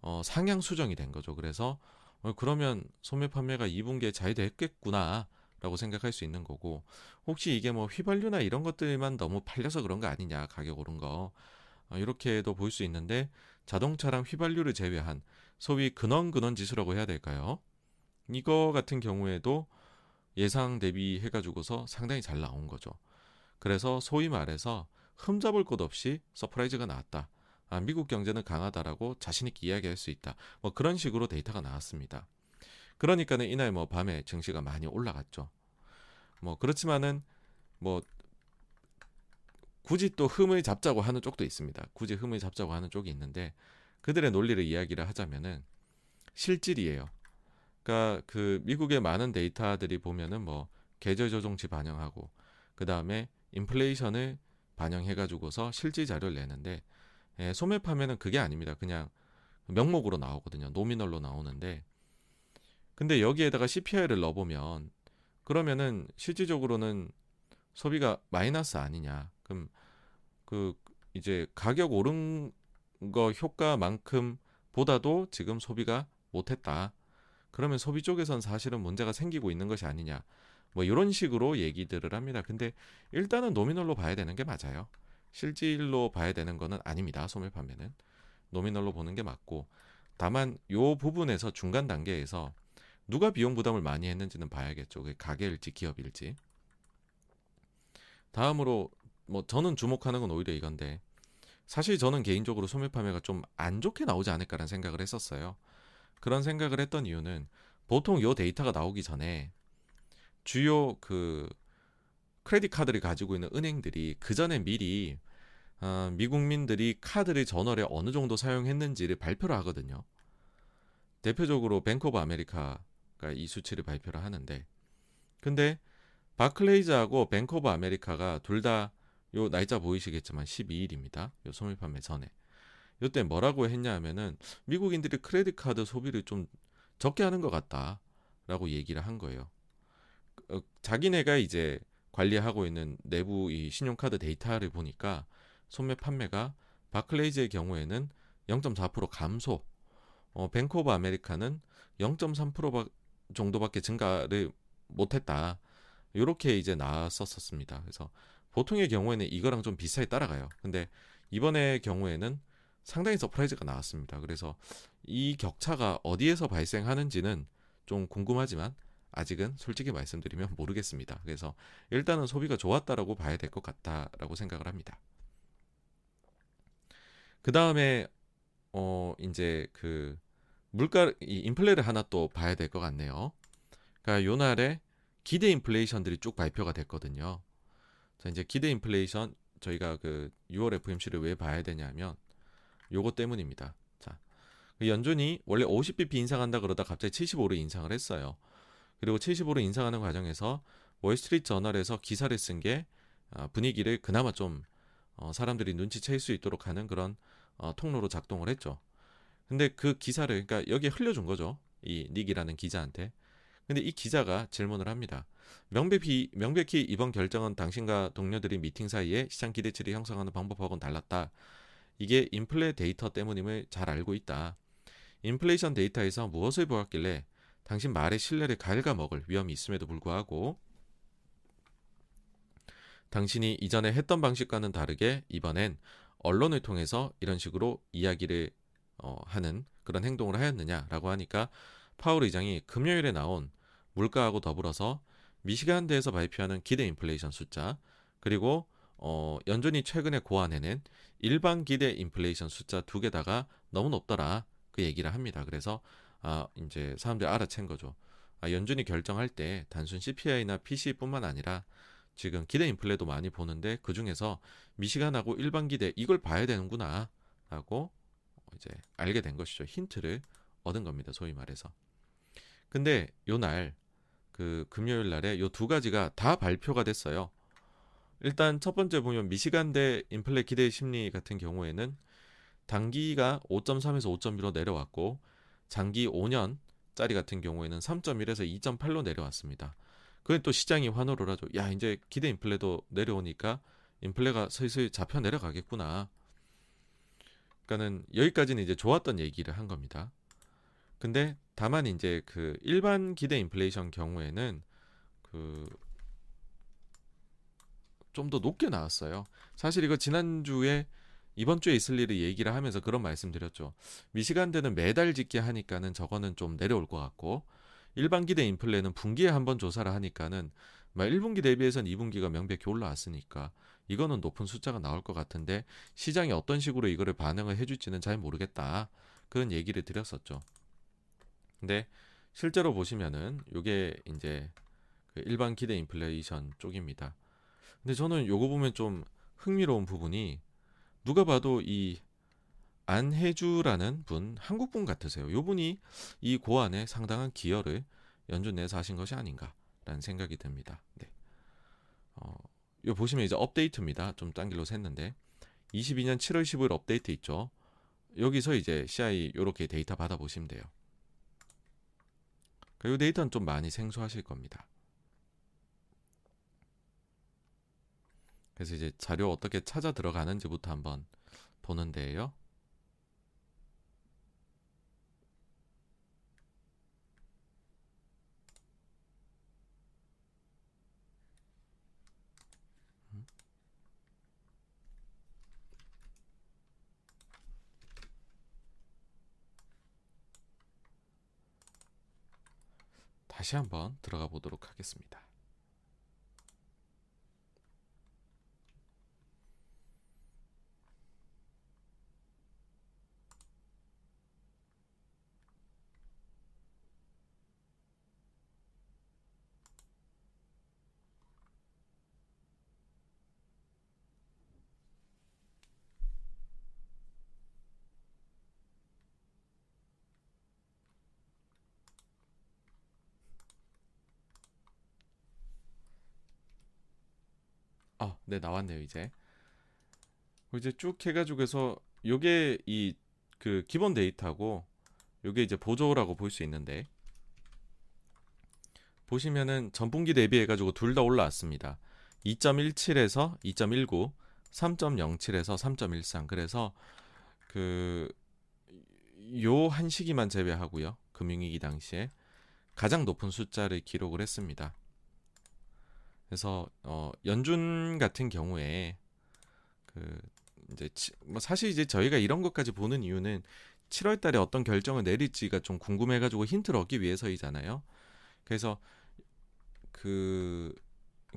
어, 상향 수정이 된 거죠. 그래서 어, 그러면 소매 판매가 2분기에 잘 됐겠구나 라고 생각할 수 있는 거고 혹시 이게 뭐 휘발유나 이런 것들만 너무 팔려서 그런 거 아니냐 가격 오른 거 어, 이렇게도 볼 수 있는데 자동차랑 휘발유를 제외한 소위 근원근원 지수라고 해야 될까요? 이거 같은 경우에도 예상 대비 해가지고서 상당히 잘 나온 거죠. 그래서 소위 말해서 흠잡을 것 없이 surprise가 나왔다. 아, 미국 경제는 강하다라고 자신있게 이야기할 수 있다. 뭐 그런 식으로 데이터가 나왔습니다. 그러니까는 이날 뭐 밤에 증시가 많이 올라갔죠. 뭐 그렇지만은 뭐 굳이 또 흠을 잡자고 하는 쪽도 있습니다. 굳이 흠을 잡자고 하는 쪽이 있는데 그들의 논리를 이야기를 하자면은 실질이에요. 그러니까 그 미국의 많은 데이터들이 보면은 뭐 계절 조정치 반영하고 그 다음에 인플레이션을 반영해가지고서 실질 자료를 내는데 예, 소매 판매는 그게 아닙니다. 그냥 명목으로 나오거든요. 노미널로 나오는데 근데 여기에다가 CPI를 넣어보면 그러면은 실질적으로는 소비가 마이너스 아니냐. 그럼 그 이제 가격 오른 거 효과만큼 보다도 지금 소비가 못했다. 그러면 소비 쪽에선 사실은 문제가 생기고 있는 것이 아니냐. 뭐 이런 식으로 얘기들을 합니다. 근데 일단은 노미널로 봐야 되는 게 맞아요. 실질로 봐야 되는 거는 아닙니다. 소매 판매는 노미널로 보는 게 맞고 다만 요 부분에서 중간 단계에서 누가 비용 부담을 많이 했는지는 봐야겠죠. 그게 가게일지 기업일지. 다음으로 뭐 저는 주목하는 건 오히려 이건데 사실 저는 개인적으로 소매 판매가 좀 안 좋게 나오지 않을까라는 생각을 했었어요. 그런 생각을 했던 이유는 보통 요 데이터가 나오기 전에 주요 그 credit card를 가지고 있는 은행들이 그 전에 미리 어, 미국민들이 카드를 전월에 어느 정도 사용했는지를 발표를 하거든요. 대표적으로 뱅크 오브 아메리카가 이 수치를 발표를 하는데 근데 바클레이즈하고 뱅크 오브 아메리카가 둘 다 요 날짜 보이시겠지만 12일입니다. 요 소매 판매 전에. 요때 뭐라고 했냐 하면은 미국인들이 credit card 소비를 좀 적게 하는 것 같다라고 얘기를 한 거예요. 어, 자기네가 이제 관리하고 있는 내부 이 신용카드 데이터를 보니까 소매 판매가 바클레이즈의 경우에는 0.4% 감소, 어, 뱅크 오브 아메리카는 0.3% 정도밖에 증가를 못했다. 이렇게 이제 나왔었습니다. 그래서 보통의 경우에는 이거랑 좀 비슷하게 따라가요. 근데 이번의 경우에는 상당히 surprise가 나왔습니다. 그래서 이 격차가 어디에서 발생하는지는 좀 궁금하지만 아직은 솔직히 말씀드리면 모르겠습니다. 그래서 일단은 소비가 좋았다라고 봐야 될 것 같다라고 생각을 합니다. 그 다음에 어 이제 그 물가 이 인플레를 하나 또 봐야 될 것 같네요. 그러니까 요 날에 기대 인플레이션들이 쭉 발표가 됐거든요. 자 이제 기대 인플레이션 저희가 그 6월 FMC를 왜 봐야 되냐면 요거 때문입니다. 자, 그 연준이 원래 50bp 인상한다 그러다 갑자기 75로 인상을 했어요. 그리고 75로 인상하는 과정에서 월스트리트 저널에서 기사를 쓴게 아, 분위기를 그나마 좀 어, 사람들이 눈치챌 수 있도록 하는 그런 어, 통로로 작동을 했죠. 근데 그 기사를 그러니까 여기에 흘려준 거죠. 이 닉이라는 기자한테. 근데 이 기자가 질문을 합니다. 명백히 명백히 이번 결정은 당신과 동료들이 미팅 사이에 시장 기대치를 형성하는 방법하고는 달랐다. 이게 인플레 데이터 때문임을 잘 알고 있다. 인플레이션 데이터에서 무엇을 보았길래 당신 말의 신뢰를 갉아먹을 위험이 있음에도 불구하고 당신이 이전에 했던 방식과는 다르게 이번엔 언론을 통해서 이런 식으로 이야기를 어, 하는 그런 행동을 하였느냐라고 하니까 파월 의장이 금요일에 나온 물가하고 더불어서 미시간대에서 발표하는 기대 인플레이션 숫자 그리고 어, 연준이 최근에 고안해낸 일반 기대 인플레이션 숫자 두 개다가 너무 높더라 그 얘기를 합니다. 그래서 아 이제 사람들이 알아챈 거죠. 아, 연준이 결정할 때 단순 CPI나 PC뿐만 아니라 지금 기대 인플레도 많이 보는데 그 중에서 미시간하고 일반 기대 이걸 봐야 되는구나 라고 이제 알게 된 것이죠. 힌트를 얻은 겁니다. 소위 말해서. 근데 요 날 그 금요일 날에 요 두 가지가 다 발표가 됐어요. 일단 첫 번째 보면 미시간대 인플레 기대 심리 같은 경우에는 단기가 5.3에서 5.1로 내려왔고 장기 5년 짜리 같은 경우에는 3.1에서 2.8로 내려왔습니다. 그게 또 시장이 환호를 하죠. 야, 이제 기대 인플레도 내려오니까 인플레가 슬슬 잡혀 내려가겠구나. 그러니까는 여기까지는 이제 좋았던 얘기를 한 겁니다. 근데 다만 이제 그 일반 기대 인플레이션 경우에는 그 좀 더 높게 나왔어요. 사실 이거 지난주에 이번 주에 있을 일을 얘기를 하면서 그런 말씀 드렸죠. 미시간대는 매달 짓게 하니까는 저거는 좀 내려올 것 같고 일반 기대 인플레는 분기에 한 번 조사를 하니까는 1분기 대비해서는 2분기가 명백히 올라왔으니까 이거는 높은 숫자가 나올 것 같은데 시장이 어떤 식으로 이거를 반응을 해줄지는 잘 모르겠다 그런 얘기를 드렸었죠. 근데 실제로 보시면은 이게 이제 그 일반 기대 인플레이션 쪽입니다. 근데 저는 요거 보면 좀 흥미로운 부분이 누가 봐도 이 안혜주라는 분 한국 분 같으세요. 요 분이 이 고안에 상당한 기여를 연준 내에서 하신 것이 아닌가라는 생각이 듭니다. 네. 어, 요 보시면 이제 업데이트입니다. 좀 딴 길로 샜는데 22년 7월 15일 업데이트 있죠. 여기서 이제 CI 요렇게 데이터 받아 보시면 돼요. 이 데이터는 좀 많이 생소하실 겁니다. 그래서 이제 자료 어떻게 찾아 들어가는지부터 한번 보는데요. 다시 한번 들어가 보도록 하겠습니다. 어, 네 나왔네요 이제. 이제 쭉 해가지고서 요게 이 그 기본 데이터고 요게 이제 보조라고 볼 수 있는데 보시면은 전분기 대비해가지고 둘 다 올라왔습니다. 2.17에서 2.19, 3.07에서 3.13. 그래서 그 요 한 시기만 제외하고요. 금융위기 당시에 가장 높은 숫자를 기록을 했습니다. 그래서 어 연준 같은 경우에 그 이제 치, 뭐 사실 이제 저희가 이런 것까지 보는 이유는 7월 달에 어떤 결정을 내릴지가 좀 궁금해 가지고 힌트를 얻기 위해서이잖아요. 그래서 그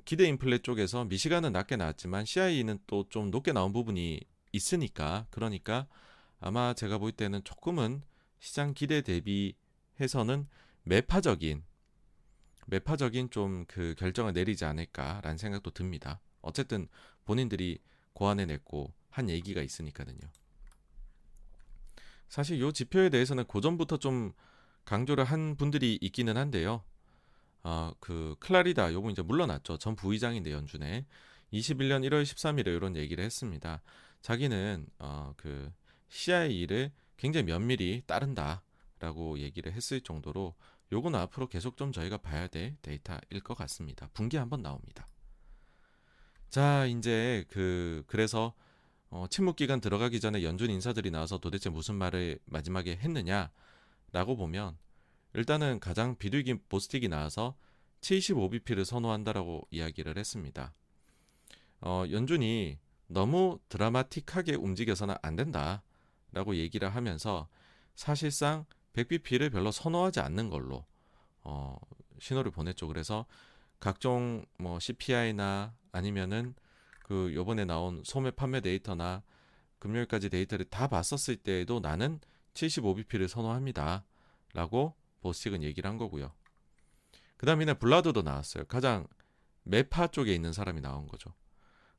기대 인플레 쪽에서 미시간은 낮게 나왔지만 CI는 또 좀 높게 나온 부분이 있으니까 그러니까 아마 제가 볼 때는 조금은 시장 기대 대비해서는 매파적인 매파적인 좀 그 결정을 내리지 않을까라는 생각도 듭니다. 어쨌든 본인들이 고안해 냈고 한 얘기가 있으니까는요. 사실 요 지표에 대해서는 고전부터 좀 강조를 한 분들이 있기는 한데요. 어, 그 클라리다 요거 이제 물러났죠. 전 부의장인데 연준에 21년 1월 13일에 이런 얘기를 했습니다. 자기는 어, 그 CIE를 굉장히 면밀히 따른다라고 얘기를 했을 정도로 요건 앞으로 계속 좀 저희가 봐야 될 데이터일 것 같습니다. 분기 한번 나옵니다. 자, 이제 그 그래서 어, 침묵 기간 들어가기 전에 연준 인사들이 나와서 도대체 무슨 말을 마지막에 했느냐라고 보면 일단은 가장 비둘기 보스틱이 나와서 75bp를 선호한다라고 이야기를 했습니다. 어, 연준이 너무 드라마틱하게 움직여서는 안 된다라고 얘기를 하면서 사실상 100bp를 별로 선호하지 않는 걸로 어, 신호를 보냈죠. 그래서 각종 뭐 CPI나 아니면은 그 요번에 나온 소매 판매 데이터나 금요일까지 데이터를 다 봤었을 때에도 나는 75bp를 선호합니다. 라고 보스틱은 얘기를 한 거고요. 그 다음에 블라드도 나왔어요. 가장 매파 쪽에 있는 사람이 나온 거죠.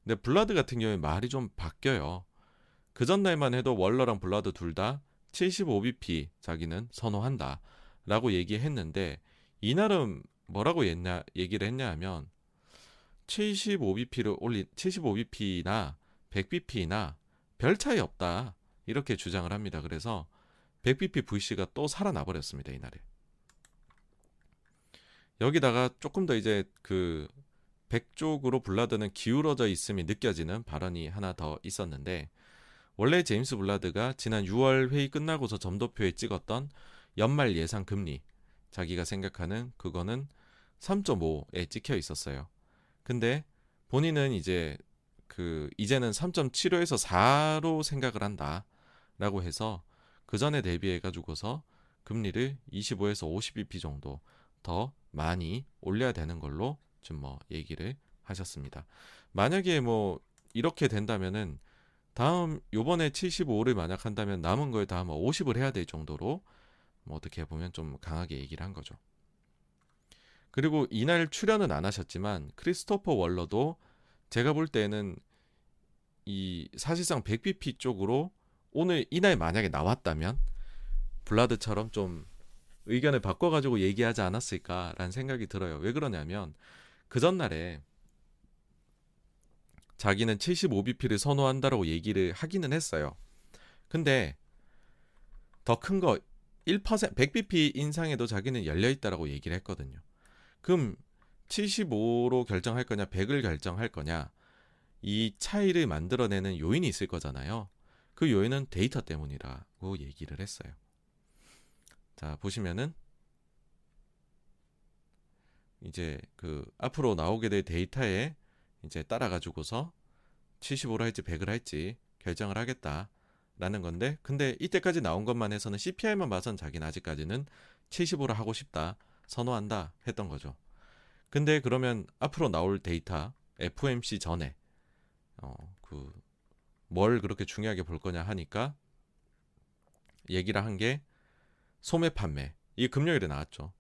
근데 블라드 같은 경우에 말이 좀 바뀌어요. 그 전날만 해도 월러랑 블라드 둘 다 75bp 자기는 선호한다. 라고 얘기했는데 이날은 뭐라고 했냐, 얘기를 했냐 하면 75bp를 올린 75bp나 100bp나 별 차이 없다. 이렇게 주장을 합니다. 그래서 100bp VC가 또 살아나 버렸습니다. 이날에. 여기다가 조금 더 이제 그 100쪽으로 블라드는 기울어져 있음이 느껴지는 발언이 하나 더 있었는데 원래 제임스 블라드가 지난 6월 회의 끝나고서 점도표에 찍었던 연말 예상 금리 자기가 생각하는 그거는 3.5에 찍혀 있었어요. 근데 본인은 이제 그 이제는 3.75에서 4로 생각을 한다라고 해서 그 전에 대비해 가지고서 금리를 25에서 50bp 정도 더 많이 올려야 되는 걸로 좀 뭐 얘기를 하셨습니다. 만약에 뭐 이렇게 된다면은 다음 요번에 75를 만약 한다면 남은 거에 다음 50을 해야 될 정도로 뭐 어떻게 보면 좀 강하게 얘기를 한 거죠. 그리고 이날 출연은 안 하셨지만 크리스토퍼 월러도 제가 볼 때는 이 사실상 100bp 쪽으로 오늘 이날 만약에 나왔다면 블라드처럼 좀 의견을 바꿔가지고 얘기하지 않았을까라는 생각이 들어요. 왜 그러냐면 그 전날에 자기는 75bp를 선호한다라고 얘기를 하기는 했어요. 근데 더 큰 거 1% 100bp 인상에도 자기는 열려 있다라고 얘기를 했거든요. 그럼 75로 결정할 거냐, 100을 결정할 거냐, 이 차이를 만들어내는 요인이 있을 거잖아요. 그 요인은 데이터 때문이라고 얘기를 했어요. 자, 보시면은 이제 그 앞으로 나오게 될 데이터에 이제 따라 가지고서 75로 할지 100을 할지 결정을 하겠다라는 건데 근데 이때까지 나온 것만 해서는 CPI만 봐선 자기는 아직까지는 75로 하고 싶다 선호한다 했던 거죠. 근데 그러면 앞으로 나올 데이터 FOMC 전에 어 그 뭘 그렇게 중요하게 볼 거냐 하니까 얘기를 한 게 소매 판매 이 금요일에 나왔죠.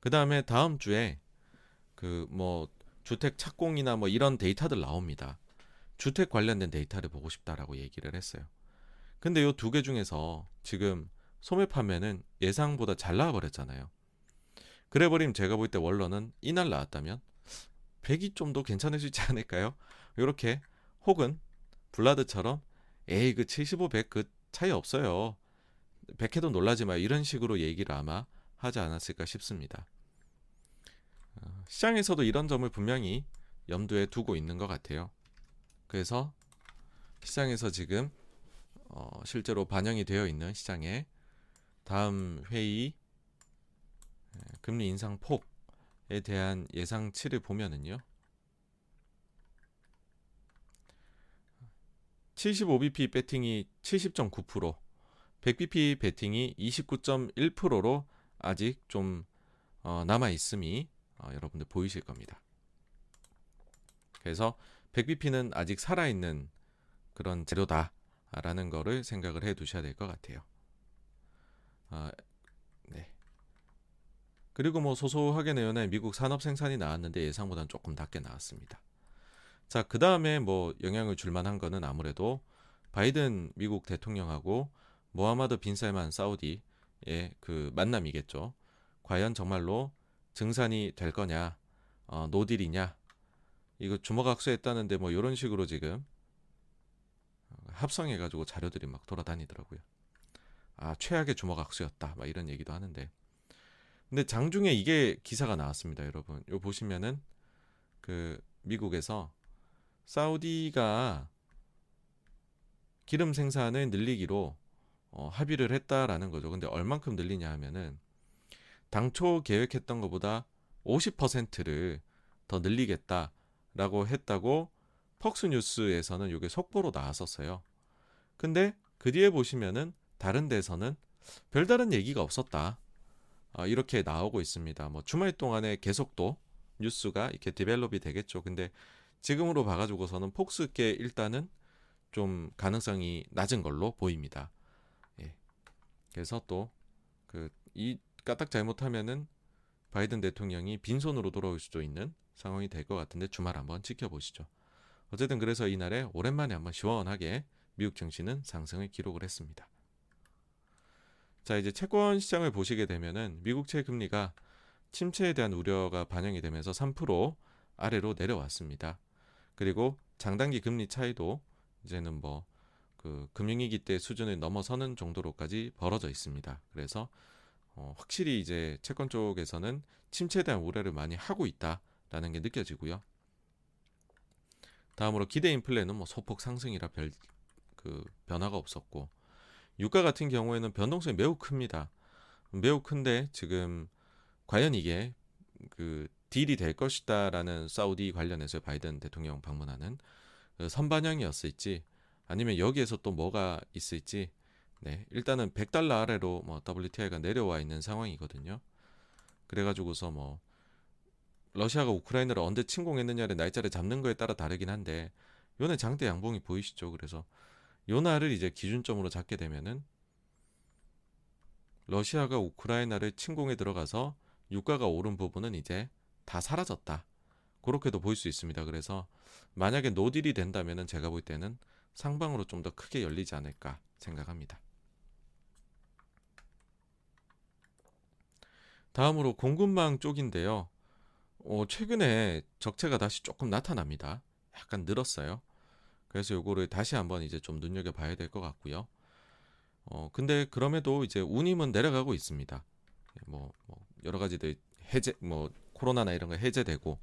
그 다음에 다음 주에 그 뭐 주택 착공이나 뭐 이런 데이터들 나옵니다. 주택 관련된 데이터를 보고 싶다라고 얘기를 했어요. 근데 요 두 개 중에서 지금 소매 판매는 예상보다 잘 나와 버렸잖아요. 그래 버리면 제가 볼 때 원론은 이날 나왔다면 100이 좀 더 괜찮을 수 있지 않을까요? 이렇게 혹은 블라드처럼 에이 그 75, 100 그 차이 없어요. 100해도 놀라지 마 이런 식으로 얘기를 아마 하지 않았을까 싶습니다. 어, 시장에서도 이런 점을 분명히 염두에 두고 있는 것 같아요. 그래서 시장에서 지금 어, 실제로 반영이 되어 있는 시장에 다음 회의 금리 인상 폭에 대한 예상치를 보면은요. 75bp 배팅이 70.9%, 100bp 배팅이 29.1%로 아직 좀 어, 남아 있음이 어, 여러분들 보이실 겁니다. 그래서 100bp는 아직 살아있는 그런 재료다라는 거를 생각을 해 두셔야 될 것 같아요. 어, 그리고 뭐 소소하게 내연에 미국 산업 생산이 나왔는데 예상보다는 조금 낮게 나왔습니다. 자, 그 다음에 뭐 영향을 줄 만한 거는 아무래도 바이든 미국 대통령하고 모하마드 빈 살만 사우디의 그 만남이겠죠. 과연 정말로 증산이 될 거냐, 어, 노딜이냐, 이거 주먹악수했다는데 뭐 이런 식으로 지금 합성해가지고 자료들이 막 돌아다니더라고요. 아 최악의 주먹악수였다, 막 이런 얘기도 하는데 근데 장중에 이게 기사가 나왔습니다, 여러분. 요 보시면은 그 미국에서 사우디가 기름 생산을 늘리기로 어, 합의를 했다라는 거죠. 근데 얼만큼 늘리냐 하면은 당초 계획했던 것보다 50%를 더 늘리겠다라고 했다고 퍽스 뉴스에서는 이게 속보로 나왔었어요. 근데 그 뒤에 보시면은 다른 데서는 별다른 얘기가 없었다. 어, 이렇게 나오고 있습니다. 뭐 주말 동안에 계속 또 뉴스가 이렇게 디벨롭이 되겠죠. 근데 지금으로 봐가지고서는 폭스께 일단은 좀 가능성이 낮은 걸로 보입니다. 예. 그래서 또 그 이 까딱 잘못하면은 바이든 대통령이 빈손으로 돌아올 수도 있는 상황이 될 것 같은데 주말 한번 지켜보시죠. 어쨌든 그래서 이날에 오랜만에 한번 시원하게 미국 증시는 상승을 기록을 했습니다. 자, 이제 채권 시장을 보시게 되면은 미국채 금리가 침체에 대한 우려가 반영이 되면서 3% 아래로 내려왔습니다. 그리고 장단기 금리 차이도 이제는 뭐 그 금융위기 때 수준을 넘어서는 정도로까지 벌어져 있습니다. 그래서 어, 확실히 이제 채권 쪽에서는 침체에 대한 우려를 많이 하고 있다라는 게 느껴지고요. 다음으로 기대 인플레는 뭐 소폭 상승이라 별 그 변화가 없었고 유가 같은 경우에는 변동성이 매우 큽니다. 매우 큰데 지금 과연 이게 그 딜이 될 것이다라는 사우디 관련해서 바이든 대통령 방문하는 그 선반영이었을지 아니면 여기에서 또 뭐가 있을지 네 일단은 100달러 아래로 뭐 WTI가 내려와 있는 상황이거든요. 그래가지고서 뭐 러시아가 우크라이나를 언제 침공했느냐를 날짜를 잡는 거에 따라 다르긴 한데 요네 장대 양봉이 보이시죠? 그래서 요 날을 이제 기준점으로 잡게 되면은 러시아가 우크라이나를 침공에 들어가서 유가가 오른 부분은 이제 다 사라졌다. 그렇게도 볼 수 있습니다. 그래서 만약에 노딜이 된다면은 제가 볼 때는 상방으로 좀 더 크게 열리지 않을까 생각합니다. 다음으로 공급망 쪽인데요. 어, 최근에 적체가 다시 조금 나타납니다. 약간 늘었어요. 그래서 요거를 다시 한번 이제 좀 눈여겨 봐야 될 것 같고요. 어 근데 그럼에도 이제 운임은 내려가고 있습니다. 뭐, 뭐 여러 가지들 해제 뭐 코로나나 이런 거 해제되고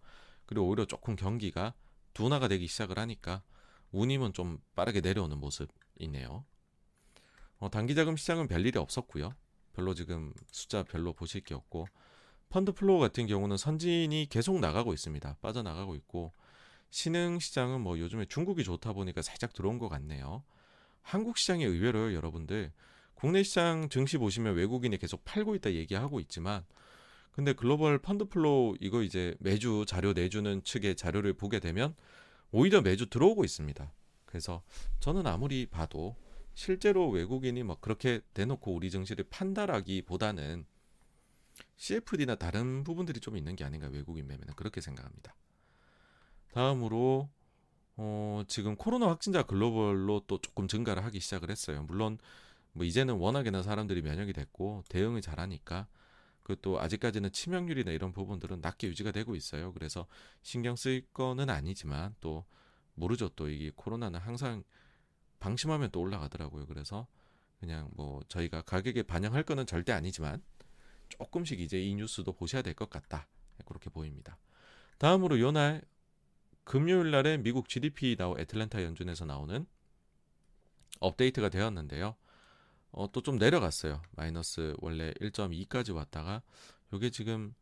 그리고 오히려 조금 경기가 둔화가 되기 시작을 하니까 운임은 좀 빠르게 내려오는 모습이네요. 어, 단기 자금 시장은 별일이 없었고요. 별로 지금 숫자 별로 보실 게 없고 fund flow 같은 경우는 선진이 계속 나가고 있습니다. 빠져나가고 있고 신흥 시장은 뭐 요즘에 중국이 좋다 보니까 살짝 들어온 것 같네요. 한국 시장이 의외로 여러분들 국내 시장 증시 보시면 외국인이 계속 팔고 있다 얘기하고 있지만 근데 글로벌 fund flow 이거 이제 매주 자료 내주는 측의 자료를 보게 되면 오히려 매주 들어오고 있습니다. 그래서 저는 아무리 봐도 실제로 외국인이 뭐 그렇게 대놓고 우리 증시를 판다 하기보다는 CFD나 다른 부분들이 좀 있는 게 아닌가 외국인 매매는 그렇게 생각합니다. 다음으로 어, 지금 코로나 확진자 글로벌로 또 조금 증가를 하기 시작을 했어요. 물론 뭐 이제는 워낙에나 사람들이 면역이 됐고 대응을 잘하니까 그또 아직까지는 치명률이나 이런 부분들은 낮게 유지가 되고 있어요. 그래서 신경 쓸 거는 아니지만 또 모르죠. 또 이게 코로나는 항상 방심하면 또 올라가더라고요. 그래서 그냥 뭐 저희가 가격에 반영할 거는 절대 아니지만 조금씩 이제 이 뉴스도 보셔야 될 것 같다. 그렇게 보입니다. 다음으로 요날 금요일 날에 미국 GDP 나오 애틀랜타 연준에서 나오는 업데이트가 되었는데요. 어, 또 좀 내려갔어요. 마이너스 원래 1.2까지 왔다가 요게 지금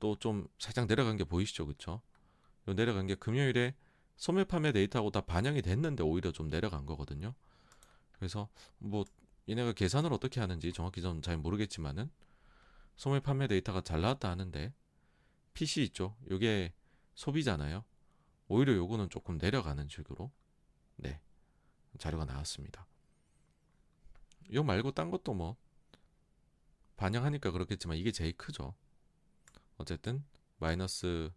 또 좀 살짝 내려간 게 보이시죠? 그쵸? 요 내려간 게 금요일에 소매 판매 데이터하고 다 반영이 됐는데 오히려 좀 내려간 거거든요. 그래서 뭐 얘네가 계산을 어떻게 하는지 정확히 좀잘 모르겠지만은 소매 판매 데이터가 잘 나왔다 하는데 PC 있죠. 요게 소비잖아요. 오히려 요거는 조금 내려가는 식으로 네 자료가 나왔습니다. 요 말고 딴 것도 뭐 반영하니까 그렇겠지만 이게 제일 크죠. 어쨌든 마이너스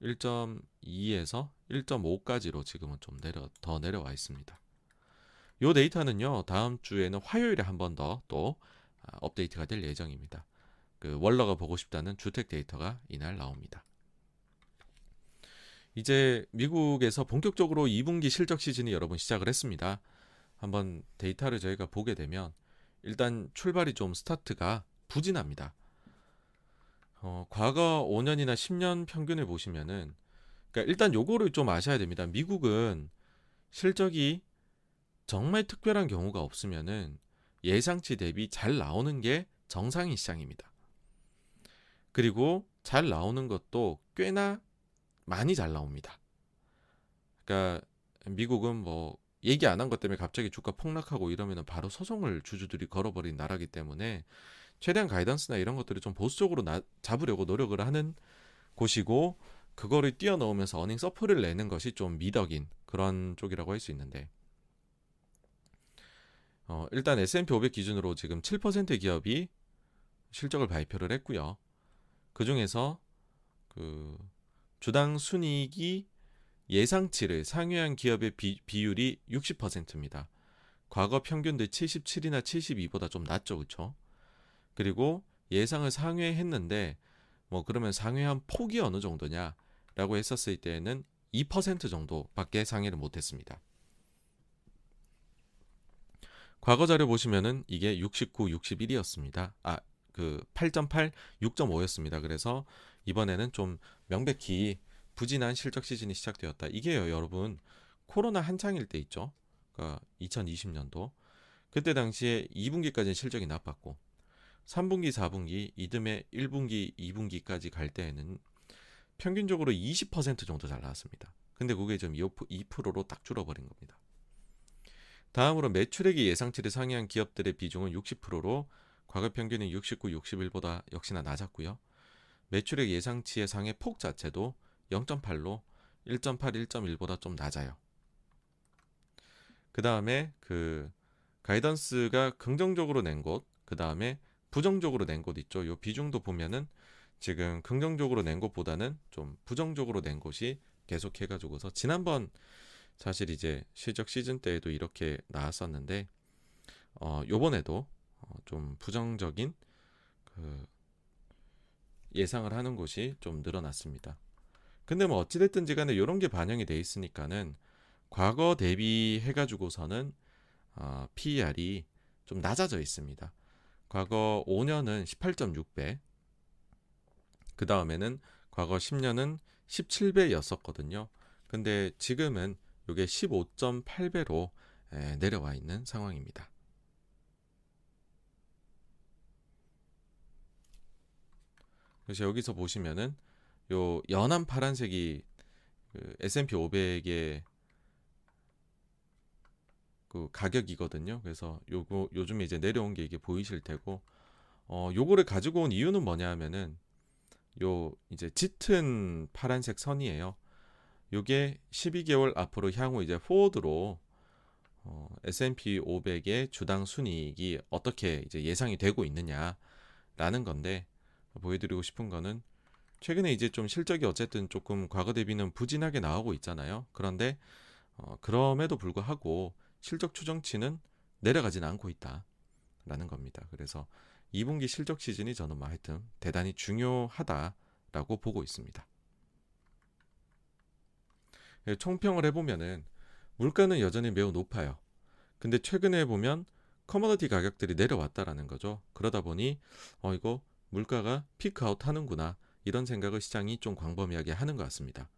1.2에서 1.5까지로 지금은 좀 내려 더 내려와 있습니다. 요 데이터는요 다음 주에는 화요일에 한 번 더또 아, 업데이트가 될 예정입니다. 그 월러가 보고 싶다는 주택 데이터가 이날 나옵니다. 이제 미국에서 본격적으로 2분기 실적 시즌이 여러분 시작을 했습니다. 한번 데이터를 저희가 보게 되면 일단 출발이 좀 스타트가 부진합니다. 어, 과거 5년이나 10년 평균을 보시면은 그러니까 일단 요거를 좀 아셔야 됩니다. 미국은 실적이 정말 특별한 경우가 없으면은 예상치 대비 잘 나오는 게 정상인 시장입니다. 그리고 잘 나오는 것도 꽤나 많이 잘 나옵니다. 그러니까 미국은 뭐 얘기 안 한 것 때문에 갑자기 주가 폭락하고 이러면 바로 소송을 주주들이 걸어버린 나라기 때문에 최대한 가이던스나 이런 것들을 좀 보수적으로 나, 잡으려고 노력을 하는 곳이고 그거를 뛰어넘으면서 어닝 서프를 내는 것이 좀 미덕인 그런 쪽이라고 할 수 있는데 어, 일단 S&P 500 기준으로 지금 7% 기업이 실적을 발표를 했고요. 그 중에서 그 주당 순이익이 예상치를 상회한 기업의 비, 비율이 60%입니다. 과거 평균들 77이나 72보다 좀 낮죠, 그렇죠? 그리고 예상을 상회했는데 뭐 그러면 상회한 폭이 어느 정도냐 라고 했었을 때에는 2% 정도밖에 상회를 못했습니다. 과거 자료 보시면은 이게 69, 61이었습니다. 아, 그 8.8, 6.5였습니다. 그래서 이번에는 좀 명백히 부진한 실적 시즌이 시작되었다. 이게요, 여러분. 코로나 한창일 때 있죠. 그러니까 2020년도. 그때 당시에 2분기까지는 실적이 나빴고 3분기, 4분기, 이듬해 1분기, 2분기까지 갈 때에는 평균적으로 20% 정도 잘 나왔습니다. 근데 그게 좀 2%로 딱 줄어버린 겁니다. 다음으로 매출액이 예상치를 상회한 기업들의 비중은 60%로 과거 평균인 69, 61보다 역시나 낮았고요. 매출액 예상치의 상회 폭 자체도 0.8로 1.8, 1.1보다 좀 낮아요. 그 다음에 그 가이던스가 긍정적으로 낸 곳, 그 다음에 부정적으로 낸 곳 있죠. 요 비중도 보면은 지금 긍정적으로 낸 곳보다는 좀 부정적으로 낸 곳이 계속 해가지고서 지난번 사실 이제 실적 시즌 때에도 이렇게 나왔었는데 어 요번에도 어 좀 부정적인 그 예상을 하는 곳이 좀 늘어났습니다. 근데 뭐 어찌됐든지 간에 이런 게 반영이 돼 있으니까는 과거 대비해 가지고서는 어, PER이 좀 낮아져 있습니다. 과거 5년은 18.6배, 그 다음에는 과거 10년은 17배였었거든요. 근데 지금은 이게 15.8배로 내려와 있는 상황입니다. 그래서 여기서 보시면은 요 연한 파란색이 그 S&P 500의 그 가격이거든요. 그래서 요거 요즘에 이제 내려온 게 이게 보이실 테고 어 요거를 가지고 온 이유는 뭐냐면은 요 이제 짙은 파란색 선이에요. 요게 12개월 앞으로 향후 이제 포워드로 어, S&P 500의 주당 순이익이 어떻게 이제 예상이 되고 있느냐라는 건데 보여드리고 싶은 거는 최근에 이제 좀 실적이 어쨌든 조금 과거 대비는 부진하게 나오고 있잖아요. 그런데 어, 그럼에도 불구하고 실적 추정치는 내려가지는 않고 있다라는 겁니다. 그래서 2분기 실적 시즌이 저는 뭐 하여튼 대단히 중요하다라고 보고 있습니다. 예, 총평을 해보면은 물가는 여전히 매우 높아요. 근데 최근에 보면 커머더티 가격들이 내려왔다라는 거죠. 그러다 보니 어 이거 물가가 피크아웃 하는구나 이런 생각을 시장이 좀 광범위하게 하는 것 같습니다.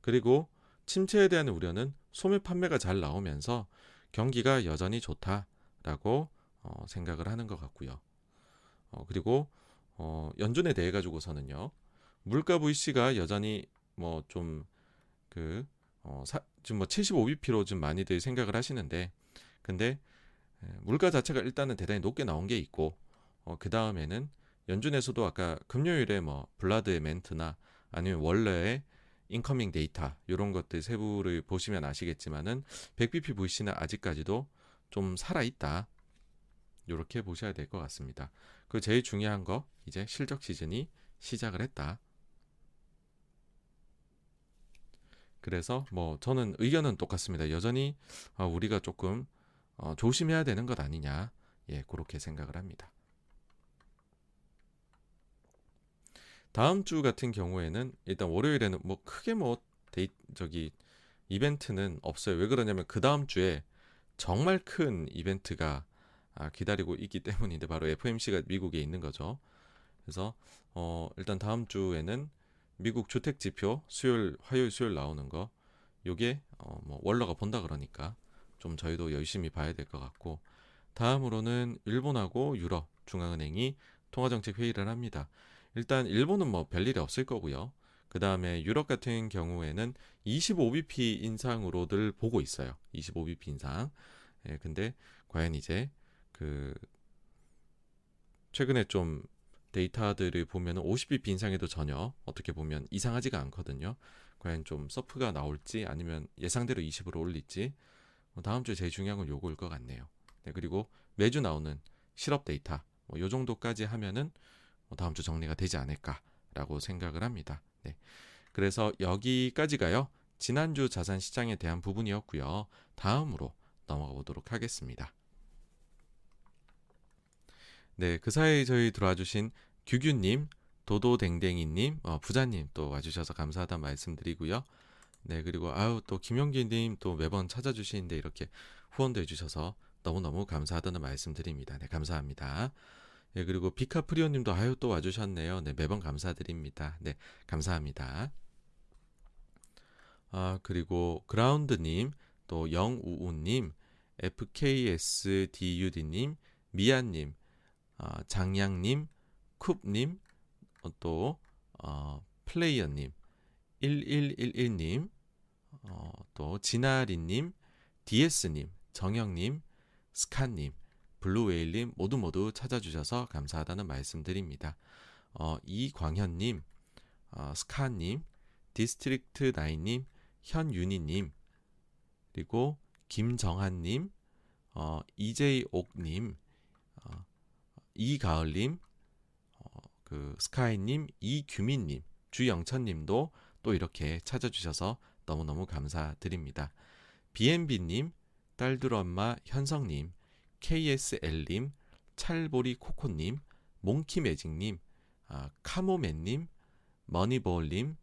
그리고 침체에 대한 우려는 소매 판매가 잘 나오면서 경기가 여전히 좋다라고 어, 생각을 하는 것 같고요. 어, 그리고 어, 연준에 대해 가지고서는요. 물가 VC가 여전히 뭐 좀그 어, 사, 지금 뭐 75bp로 좀 많이들 생각을 하시는데 근데 물가 자체가 일단은 대단히 높게 나온 게 있고 어, 그 다음에는 연준에서도 아까 금요일에 뭐 블라드의 멘트나 아니면 원래의 인커밍 데이터 이런 것들 세부를 보시면 아시겠지만은 100bp VC는 아직까지도 좀 살아 있다. 이렇게 보셔야 될 것 같습니다. 그 제일 중요한 거 이제 실적 시즌이 시작을 했다. 그래서 뭐 저는 의견은 똑같습니다. 여전히 어, 우리가 조금 어, 조심해야 되는 것 아니냐. 예, 그렇게 생각을 합니다. 다음 주 같은 경우에는 일단 월요일에는 뭐 크게 뭐 데이 저기 이벤트는 없어요. 왜 그러냐면 그 다음 주에 정말 큰 이벤트가 아, 기다리고 있기 때문인데 바로 FOMC가 미국에 있는 거죠. 그래서 어, 일단 다음 주에는 미국 주택 지표 수요일 화요일 수요일 나오는 거 요게 어, 뭐 월러가 본다 그러니까 좀 저희도 열심히 봐야 될 것 같고 다음으로는 일본하고 유럽 중앙은행이 통화정책 회의를 합니다. 일단 일본은 뭐 별일이 없을 거고요. 그 다음에 유럽 같은 경우에는 25bp 인상으로들 보고 있어요. 25bp 인상. 예, 근데 과연 이제 그 최근에 좀 데이터들을 보면 50bp 인상에도 전혀 어떻게 보면 이상하지가 않거든요. 과연 좀 서프가 나올지 아니면 예상대로 20으로 올릴지 뭐 다음 주에 제일 중요한 건 요거일 것 같네요. 네, 그리고 매주 나오는 실업 데이터 뭐 요 정도까지 하면은 뭐 다음 주 정리가 되지 않을까라고 생각을 합니다. 네. 그래서 여기까지가요. 지난주 자산 시장에 대한 부분이었고요. 다음으로 넘어가 보도록 하겠습니다. 네, 그 사이 저희 들어와 주신 규규님, 도도댕댕이님, 어, 부자님 또 와주셔서 감사하다 말씀드리고요. 네, 그리고 아유 또 김용기님 또 매번 찾아주시는데 이렇게 후원도 해주셔서 너무너무 감사하다는 말씀드립니다. 네, 감사합니다. 네, 그리고 비카프리오님도 아유 또 와주셨네요. 네, 매번 감사드립니다. 네, 감사합니다. 아, 그리고 그라운드님, 또 영우우님, FKSDUD님, 미아님, 어, 장양님, 쿱님, 어, 또 어, 플레이어님, 1111님, 어, 또 진아리님, 디에스님, 정영님, 스카님, 블루웨일님 모두 모두 찾아주셔서 감사하다는 말씀드립니다. 어, 이광현님, 어, 스카님, 디스트릭트 나인님, 현윤희님, 그리고 김정한님, 어, 이제이옥님, 어, 이가을님, 어, 그 스카이님, 이규민님, 주영천님도 또 이렇게 찾아주셔서 너무너무 감사드립니다. BNB님, 딸들 엄마 현성님, KSL님, 찰보리 코코님, 몽키매직님, 아, 카모맨님, 머니볼님,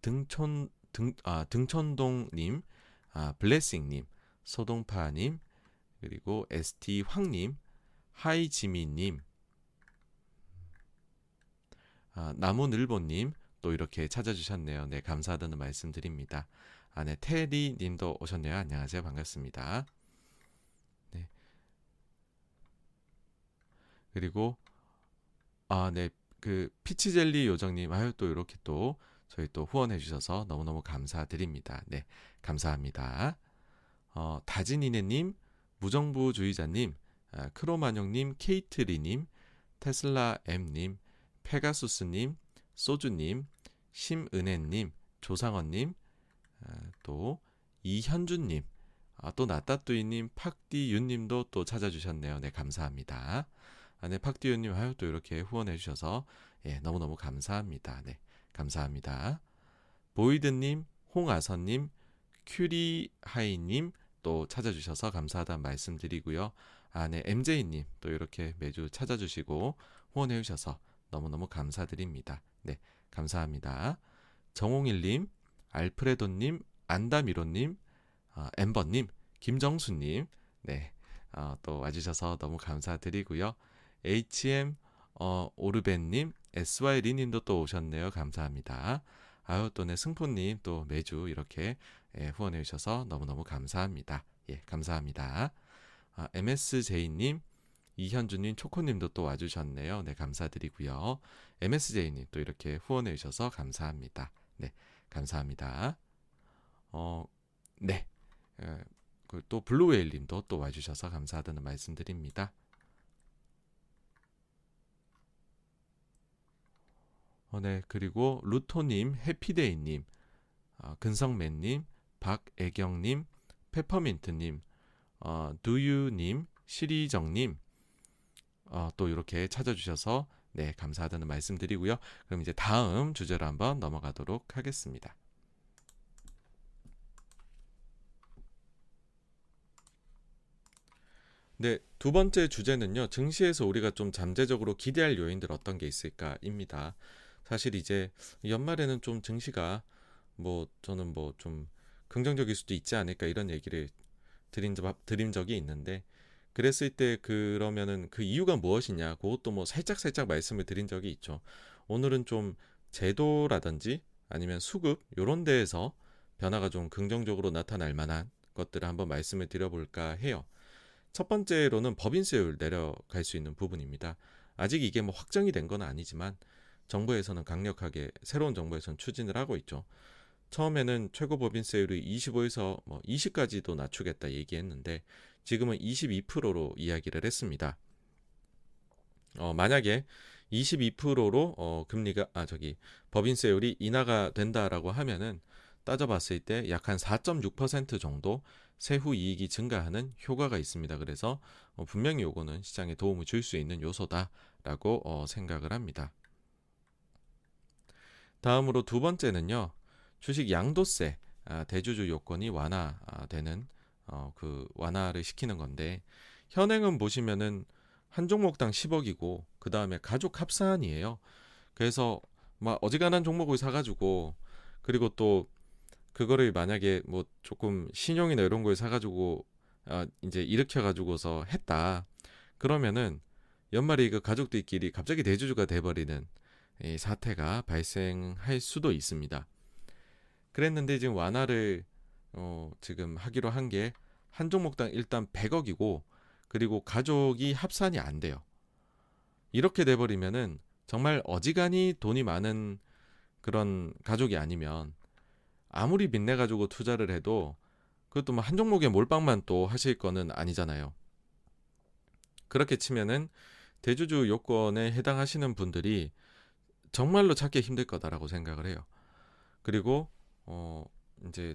등촌 등, 아, 등촌동님, 아, 블레싱님, 소동파님, 그리고 ST 황님, 하이지미님, 아, 나무늘보님 또 이렇게 찾아주셨네요. 네, 감사하다는 말씀드립니다. 아, 네, 테리님도 오셨네요. 안녕하세요. 반갑습니다. 네. 그리고 아, 네, 그 피치젤리 요정님, 아유 또 이렇게 또 저희 또 후원해 주셔서 너무너무 감사드립니다. 네, 감사합니다. 어, 다진이네님, 무정부주의자님, 아, 크로마뇽님, 케이트리님, 테슬라 M님, 페가수스님, 소주님, 심은혜님, 조상원님, 아, 또 이현주님, 아, 또 나따뚜이님, 팍디윤님도 또 찾아주셨네요. 네, 감사합니다. 아, 네, 팍디윤님 하여 또 이렇게 후원해 주셔서 예, 너무너무 감사합니다. 네, 감사합니다. 보이드님, 홍아선님, 큐리하이님 또 찾아주셔서 감사하다는 말씀드리고요. 아, 네, MJ님 또 이렇게 매주 찾아주시고 후원해 주셔서 너무너무 감사드립니다. 네, 감사합니다. 정홍일님, 알프레도님, 안다미로님, 어, 엠버님, 김정수님, 네, 어, 또 와주셔서 너무 감사드리고요. HM 어, 오르벤님, SY 리님도 또 오셨네요. 감사합니다. 아유 또 네 승포님 또 매주 이렇게 예, 후원해 주셔서 너무너무 감사합니다. 예, 감사합니다. 아, MSJ님, 이현주님, 초코님도 또 와주셨네요. 네, 감사드리고요. MSJ님 또 이렇게 후원해 주셔서 감사합니다. 네, 감사합니다. 어, 네. 예, 또 블루웨일님도 또 와주셔서 감사하다는 말씀드립니다. 어, 네, 그리고 루토님, 해피데이님, 어, 근성맨님, 박애경님, 페퍼민트님, 어, 두유님, 시리정님, 어, 또 이렇게 찾아주셔서 네 감사하다는 말씀 드리고요. 그럼 이제 다음 주제로 한번 넘어가도록 하겠습니다. 네, 두 번째 주제는요. 증시에서 우리가 좀 잠재적으로 기대할 요인들 어떤 게 있을까입니다. 사실 이제 연말에는 좀 증시가 뭐 저는 뭐 좀 긍정적일 수도 있지 않을까 이런 얘기를 드린, 드린 적이 있는데 그랬을 때 그러면은 그 이유가 무엇이냐 그것도 뭐 살짝 살짝 말씀을 드린 적이 있죠. 오늘은 좀 제도라든지 아니면 수급 요런 데에서 변화가 좀 긍정적으로 나타날 만한 것들을 한번 말씀을 드려볼까 해요. 첫 번째로는 법인세율 내려갈 수 있는 부분입니다. 아직 이게 뭐 확정이 된 건 아니지만 정부에서는 강력하게 새로운 정부에서는 추진을 하고 있죠. 처음에는 최고 법인세율이 25에서 뭐 20까지도 낮추겠다 얘기했는데 지금은 22%로 이야기를 했습니다. 어, 만약에 22%로 어, 금리가 아 저기 법인세율이 인하가 된다라고 하면은 따져봤을 때 약 한 4.6% 정도 세후 이익이 증가하는 효과가 있습니다. 그래서 어, 분명히 요거는 시장에 도움을 줄 수 있는 요소다라고 어, 생각을 합니다. 다음으로 두 번째는요. 주식 양도세 아, 대주주 요건이 완화되는 어, 그 완화를 시키는 건데 현행은 보시면은 한 종목당 10억이고 그 다음에 가족 합산이에요. 그래서 막 어지간한 종목을 사가지고 그리고 또 그거를 만약에 뭐 조금 신용이나 이런 걸 사가지고 아, 이제 일으켜가지고서 했다. 그러면은 연말에 그 가족들끼리 갑자기 대주주가 돼버리는 이 사태가 발생할 수도 있습니다. 그랬는데 지금 완화를 어, 지금 하기로 한 게 한 종목당 일단 100억이고 그리고 가족이 합산이 안 돼요. 이렇게 돼 버리면은 정말 어지간히 돈이 많은 그런 가족이 아니면 아무리 빚내 가지고 투자를 해도 그것도 뭐 한 종목에 몰빵만 또 하실 거는 아니잖아요. 그렇게 치면은 대주주 요건에 해당하시는 분들이 정말로 찾기 힘들 거다라고 생각을 해요. 그리고 어 이제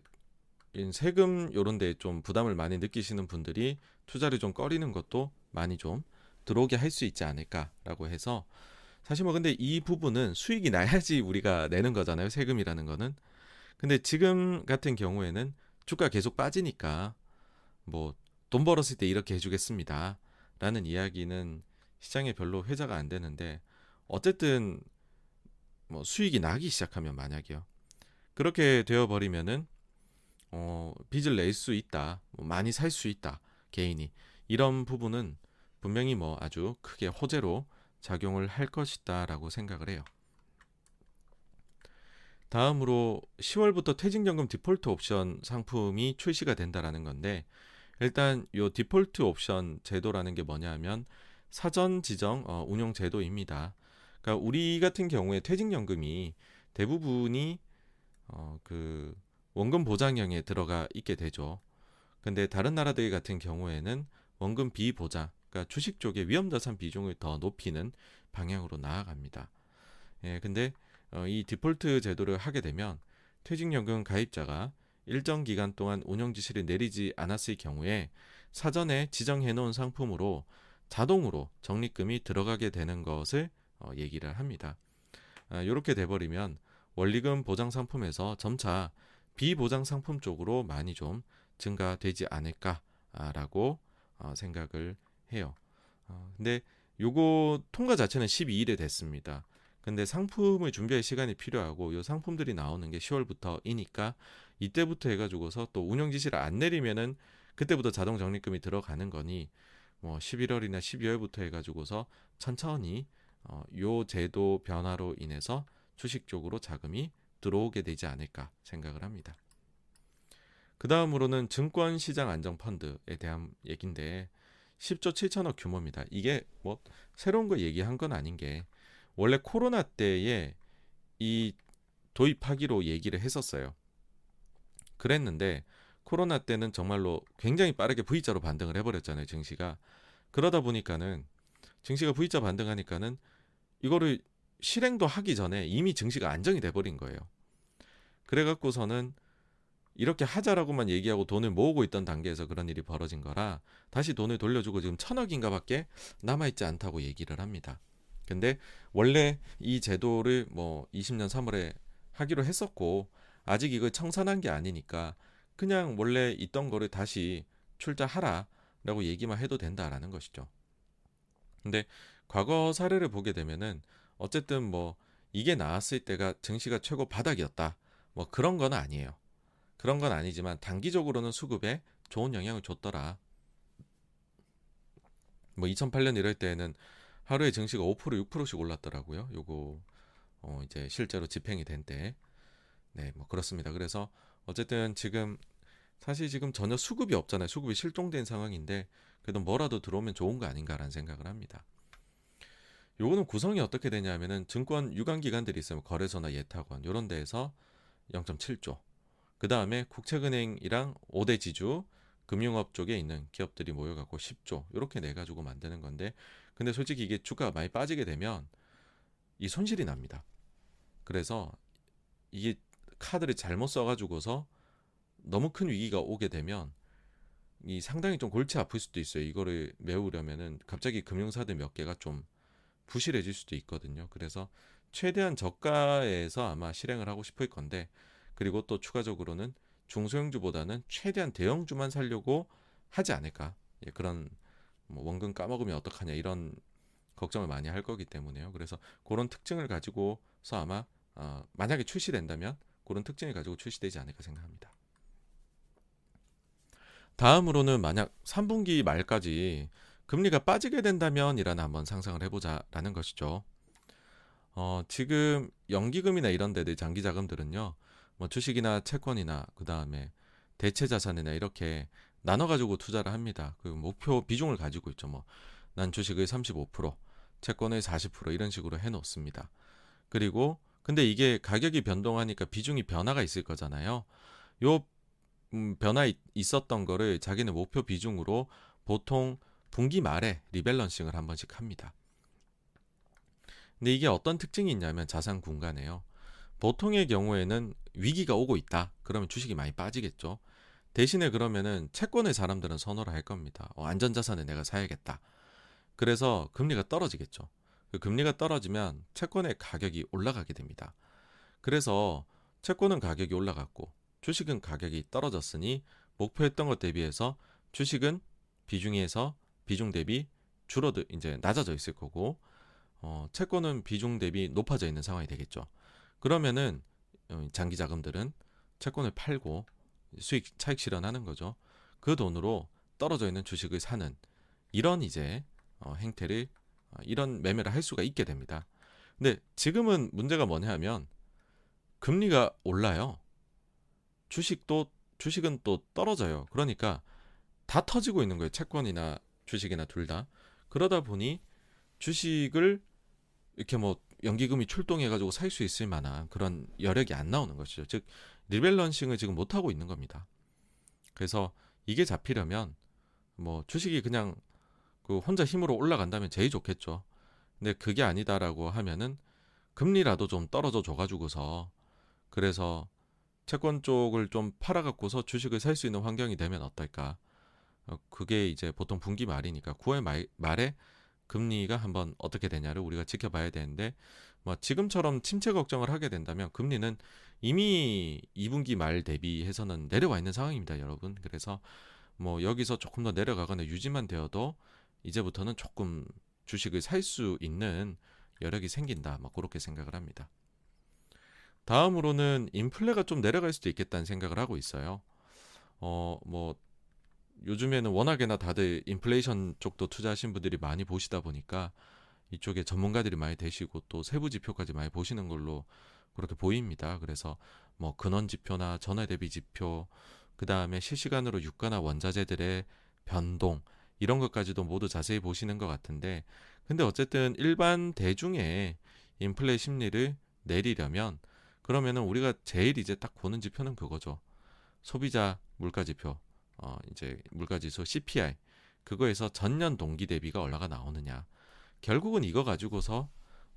세금 요런 데 좀 부담을 많이 느끼시는 분들이 투자를 좀 꺼리는 것도 많이 좀 들어오게 할 수 있지 않을까라고 해서 사실 뭐 근데 이 부분은 수익이 나야지 우리가 내는 거잖아요. 세금이라는 거는. 근데 지금 같은 경우에는 주가 계속 빠지니까 뭐 돈 벌었을 때 이렇게 해주겠습니다. 라는 이야기는 시장에 별로 회자가 안 되는데 어쨌든 뭐 수익이 나기 시작하면 만약에요. 그렇게 되어 버리면은 어, 빚을 낼 수 있다, 뭐 많이 살 수 있다, 개인이 이런 부분은 분명히 뭐 아주 크게 호재로 작용을 할 것이다라고 생각을 해요. 다음으로 10월부터 퇴직연금 디폴트 옵션 상품이 출시가 된다라는 건데 일단 요 디폴트 옵션 제도라는 게 뭐냐면 사전 지정 어, 운용 제도입니다. 그러니까 우리 같은 경우에 퇴직연금이 대부분이 어, 그 원금 보장형에 들어가 있게 되죠. 근데 다른 나라들 같은 경우에는 원금 비보장, 그러니까 주식 쪽의 위험자산 비중을 더 높이는 방향으로 나아갑니다. 예, 근데 어, 이 디폴트 제도를 하게 되면 퇴직연금 가입자가 일정 기간 동안 운영 지시를 내리지 않았을 경우에 사전에 지정해 놓은 상품으로 자동으로 적립금이 들어가게 되는 것을 어, 얘기를 합니다. 아, 이렇게 돼버리면 원리금 보장 상품에서 점차 비보장 상품 쪽으로 많이 좀 증가되지 않을까라고 어, 생각을 해요. 어, 근데 요거 통과 자체는 12일에 됐습니다. 근데 상품을 준비할 시간이 필요하고 요 상품들이 나오는 게 10월부터이니까 이때부터 해가지고서 또 운영 지시를 안 내리면은 그때부터 자동 적립금이 들어가는 거니 뭐 11월이나 12월부터 해가지고서 천천히 어, 요 제도 변화로 인해서 주식 쪽으로 자금이 들어오게 되지 않을까 생각을 합니다. 그 다음으로는 증권 시장 안정 펀드에 대한 얘기인데 10조 7천억 규모입니다. 이게 뭐 새로운 거 얘기한 건 아닌 게 원래 코로나 때에 이 도입하기로 얘기를 했었어요. 그랬는데 코로나 때는 정말로 굉장히 빠르게 V자로 반등을 해버렸잖아요. 증시가 그러다 보니까는 증시가 V자 반등하니까는 이거를 실행도 하기 전에 이미 증시가 안정이 돼버린 거예요. 그래갖고서는 이렇게 하자라고만 얘기하고 돈을 모으고 있던 단계에서 그런 일이 벌어진 거라 다시 돈을 돌려주고 지금 천억인가 밖에 남아있지 않다고 얘기를 합니다. 근데 원래 이 제도를 뭐 20년 3월에 하기로 했었고 아직 이걸 청산한 게 아니니까 그냥 원래 있던 거를 다시 출자하라라고 얘기만 해도 된다라는 것이죠. 근데 과거 사례를 보게 되면은 어쨌든 뭐 이게 나왔을 때가 증시가 최고 바닥이었다. 뭐 그런 건 아니에요. 그런 건 아니지만 단기적으로는 수급에 좋은 영향을 줬더라. 뭐 2008년 이럴 때에는 하루에 증시가 5% 6%씩 올랐더라고요. 요거 어 이제 실제로 집행이 된 때. 네, 뭐 그렇습니다. 그래서 어쨌든 지금 사실 지금 전혀 수급이 없잖아요. 수급이 실종된 상황인데 그래도 뭐라도 들어오면 좋은 거 아닌가라는 생각을 합니다. 요거는 구성이 어떻게 되냐면은 증권 유관 기관들이 있으면 거래소나 예탁원 요런 데에서 0.7조. 그다음에 국책은행이랑 5대 지주 금융업 쪽에 있는 기업들이 모여 갖고 10조. 요렇게 내 가지고 만드는 건데 근데 솔직히 이게 주가가 많이 빠지게 되면 이 손실이 납니다. 그래서 이게 카드를 잘못 써 가지고서 너무 큰 위기가 오게 되면 이 상당히 좀 골치 아플 수도 있어요. 이거를 메우려면은 갑자기 금융사들 몇 개가 좀 부실해질 수도 있거든요. 그래서 최대한 저가에서 아마 실행을 하고 싶을 건데 그리고 또 추가적으로는 중소형주보다는 최대한 대형주만 살려고 하지 않을까 예, 그런 뭐 원금 까먹으면 어떡하냐 이런 걱정을 많이 할 거기 때문에요. 그래서 그런 특징을 가지고서 아마 어, 만약에 출시된다면 그런 특징을 가지고 출시되지 않을까 생각합니다. 다음으로는 만약 3분기 말까지 금리가 빠지게 된다면이라는 한번 상상을 해보자라는 것이죠. 어, 지금 연기금이나 이런 데들 장기 자금들은요, 뭐 주식이나 채권이나 그 다음에 대체 자산이나 이렇게 나눠 가지고 투자를 합니다. 그 목표 비중을 가지고 있죠. 뭐 난 주식의 35%, 채권의 40% 이런 식으로 해 놓습니다. 그리고 근데 이게 가격이 변동하니까 비중이 변화가 있을 거잖아요. 요 음, 변화 있었던 거를 자기는 목표 비중으로 보통 분기 말에 리밸런싱을 한 번씩 합니다. 근데 이게 어떤 특징이 있냐면 자산 공간에요. 보통의 경우에는 위기가 오고 있다. 그러면 주식이 많이 빠지겠죠. 대신에 그러면은 채권의 사람들은 선호를 할 겁니다. 어, 안전자산을 내가 사야겠다. 그래서 금리가 떨어지겠죠. 그 금리가 떨어지면 채권의 가격이 올라가게 됩니다. 그래서 채권은 가격이 올라갔고 주식은 가격이 떨어졌으니 목표했던 것 대비해서 주식은 비중에서 비중 대비 줄어들 이제 낮아져 있을 거고 어, 채권은 비중 대비 높아져 있는 상황이 되겠죠. 그러면은 어, 장기 자금들은 채권을 팔고 수익 차익 실현하는 거죠. 그 돈으로 떨어져 있는 주식을 사는 이런 이제 어, 행태를 어, 이런 매매를 할 수가 있게 됩니다. 근데 지금은 문제가 뭐냐 하면 금리가 올라요. 주식도 주식은 또 떨어져요. 그러니까 다 터지고 있는 거예요. 채권이나 주식이나 둘 다. 그러다 보니 주식을 이렇게 뭐 연기금이 출동해 가지고 살 수 있을 만한 그런 여력이 안 나오는 것이죠. 즉 리밸런싱을 지금 못 하고 있는 겁니다. 그래서 이게 잡히려면 뭐 주식이 그냥 그 혼자 힘으로 올라간다면 제일 좋겠죠. 근데 그게 아니다라고 하면은 금리라도 좀 떨어져 줘가지고서 그래서 채권 쪽을 좀 팔아갖고서 주식을 살 수 있는 환경이 되면 어떨까? 어, 그게 이제 보통 분기 말이니까 9월 말, 말에 금리가 한번 어떻게 되냐를 우리가 지켜봐야 되는데 뭐 지금처럼 침체 걱정을 하게 된다면 금리는 이미 2분기 말 대비해서는 내려와 있는 상황입니다, 여러분. 그래서 뭐 여기서 조금 더 내려가거나 유지만 되어도 이제부터는 조금 주식을 살 수 있는 여력이 생긴다. 뭐 그렇게 생각을 합니다. 다음으로는 인플레가 좀 내려갈 수도 있겠다는 생각을 하고 있어요. 어, 뭐 요즘에는 워낙에나 다들 인플레이션 쪽도 투자하신 분들이 많이 보시다 보니까 이쪽에 전문가들이 많이 되시고 또 세부 지표까지 많이 보시는 걸로 그렇게 보입니다. 그래서 뭐 근원 지표나 전화 대비 지표, 그 다음에 실시간으로 유가나 원자재들의 변동 이런 것까지도 모두 자세히 보시는 것 같은데, 근데 어쨌든 일반 대중의 인플레 심리를 내리려면 그러면은 우리가 제일 이제 딱 보는 지표는 그거죠. 소비자 물가 지표, 어 이제 물가 지수 CPI 그거에서 전년 동기 대비가 올라가 나오느냐. 결국은 이거 가지고서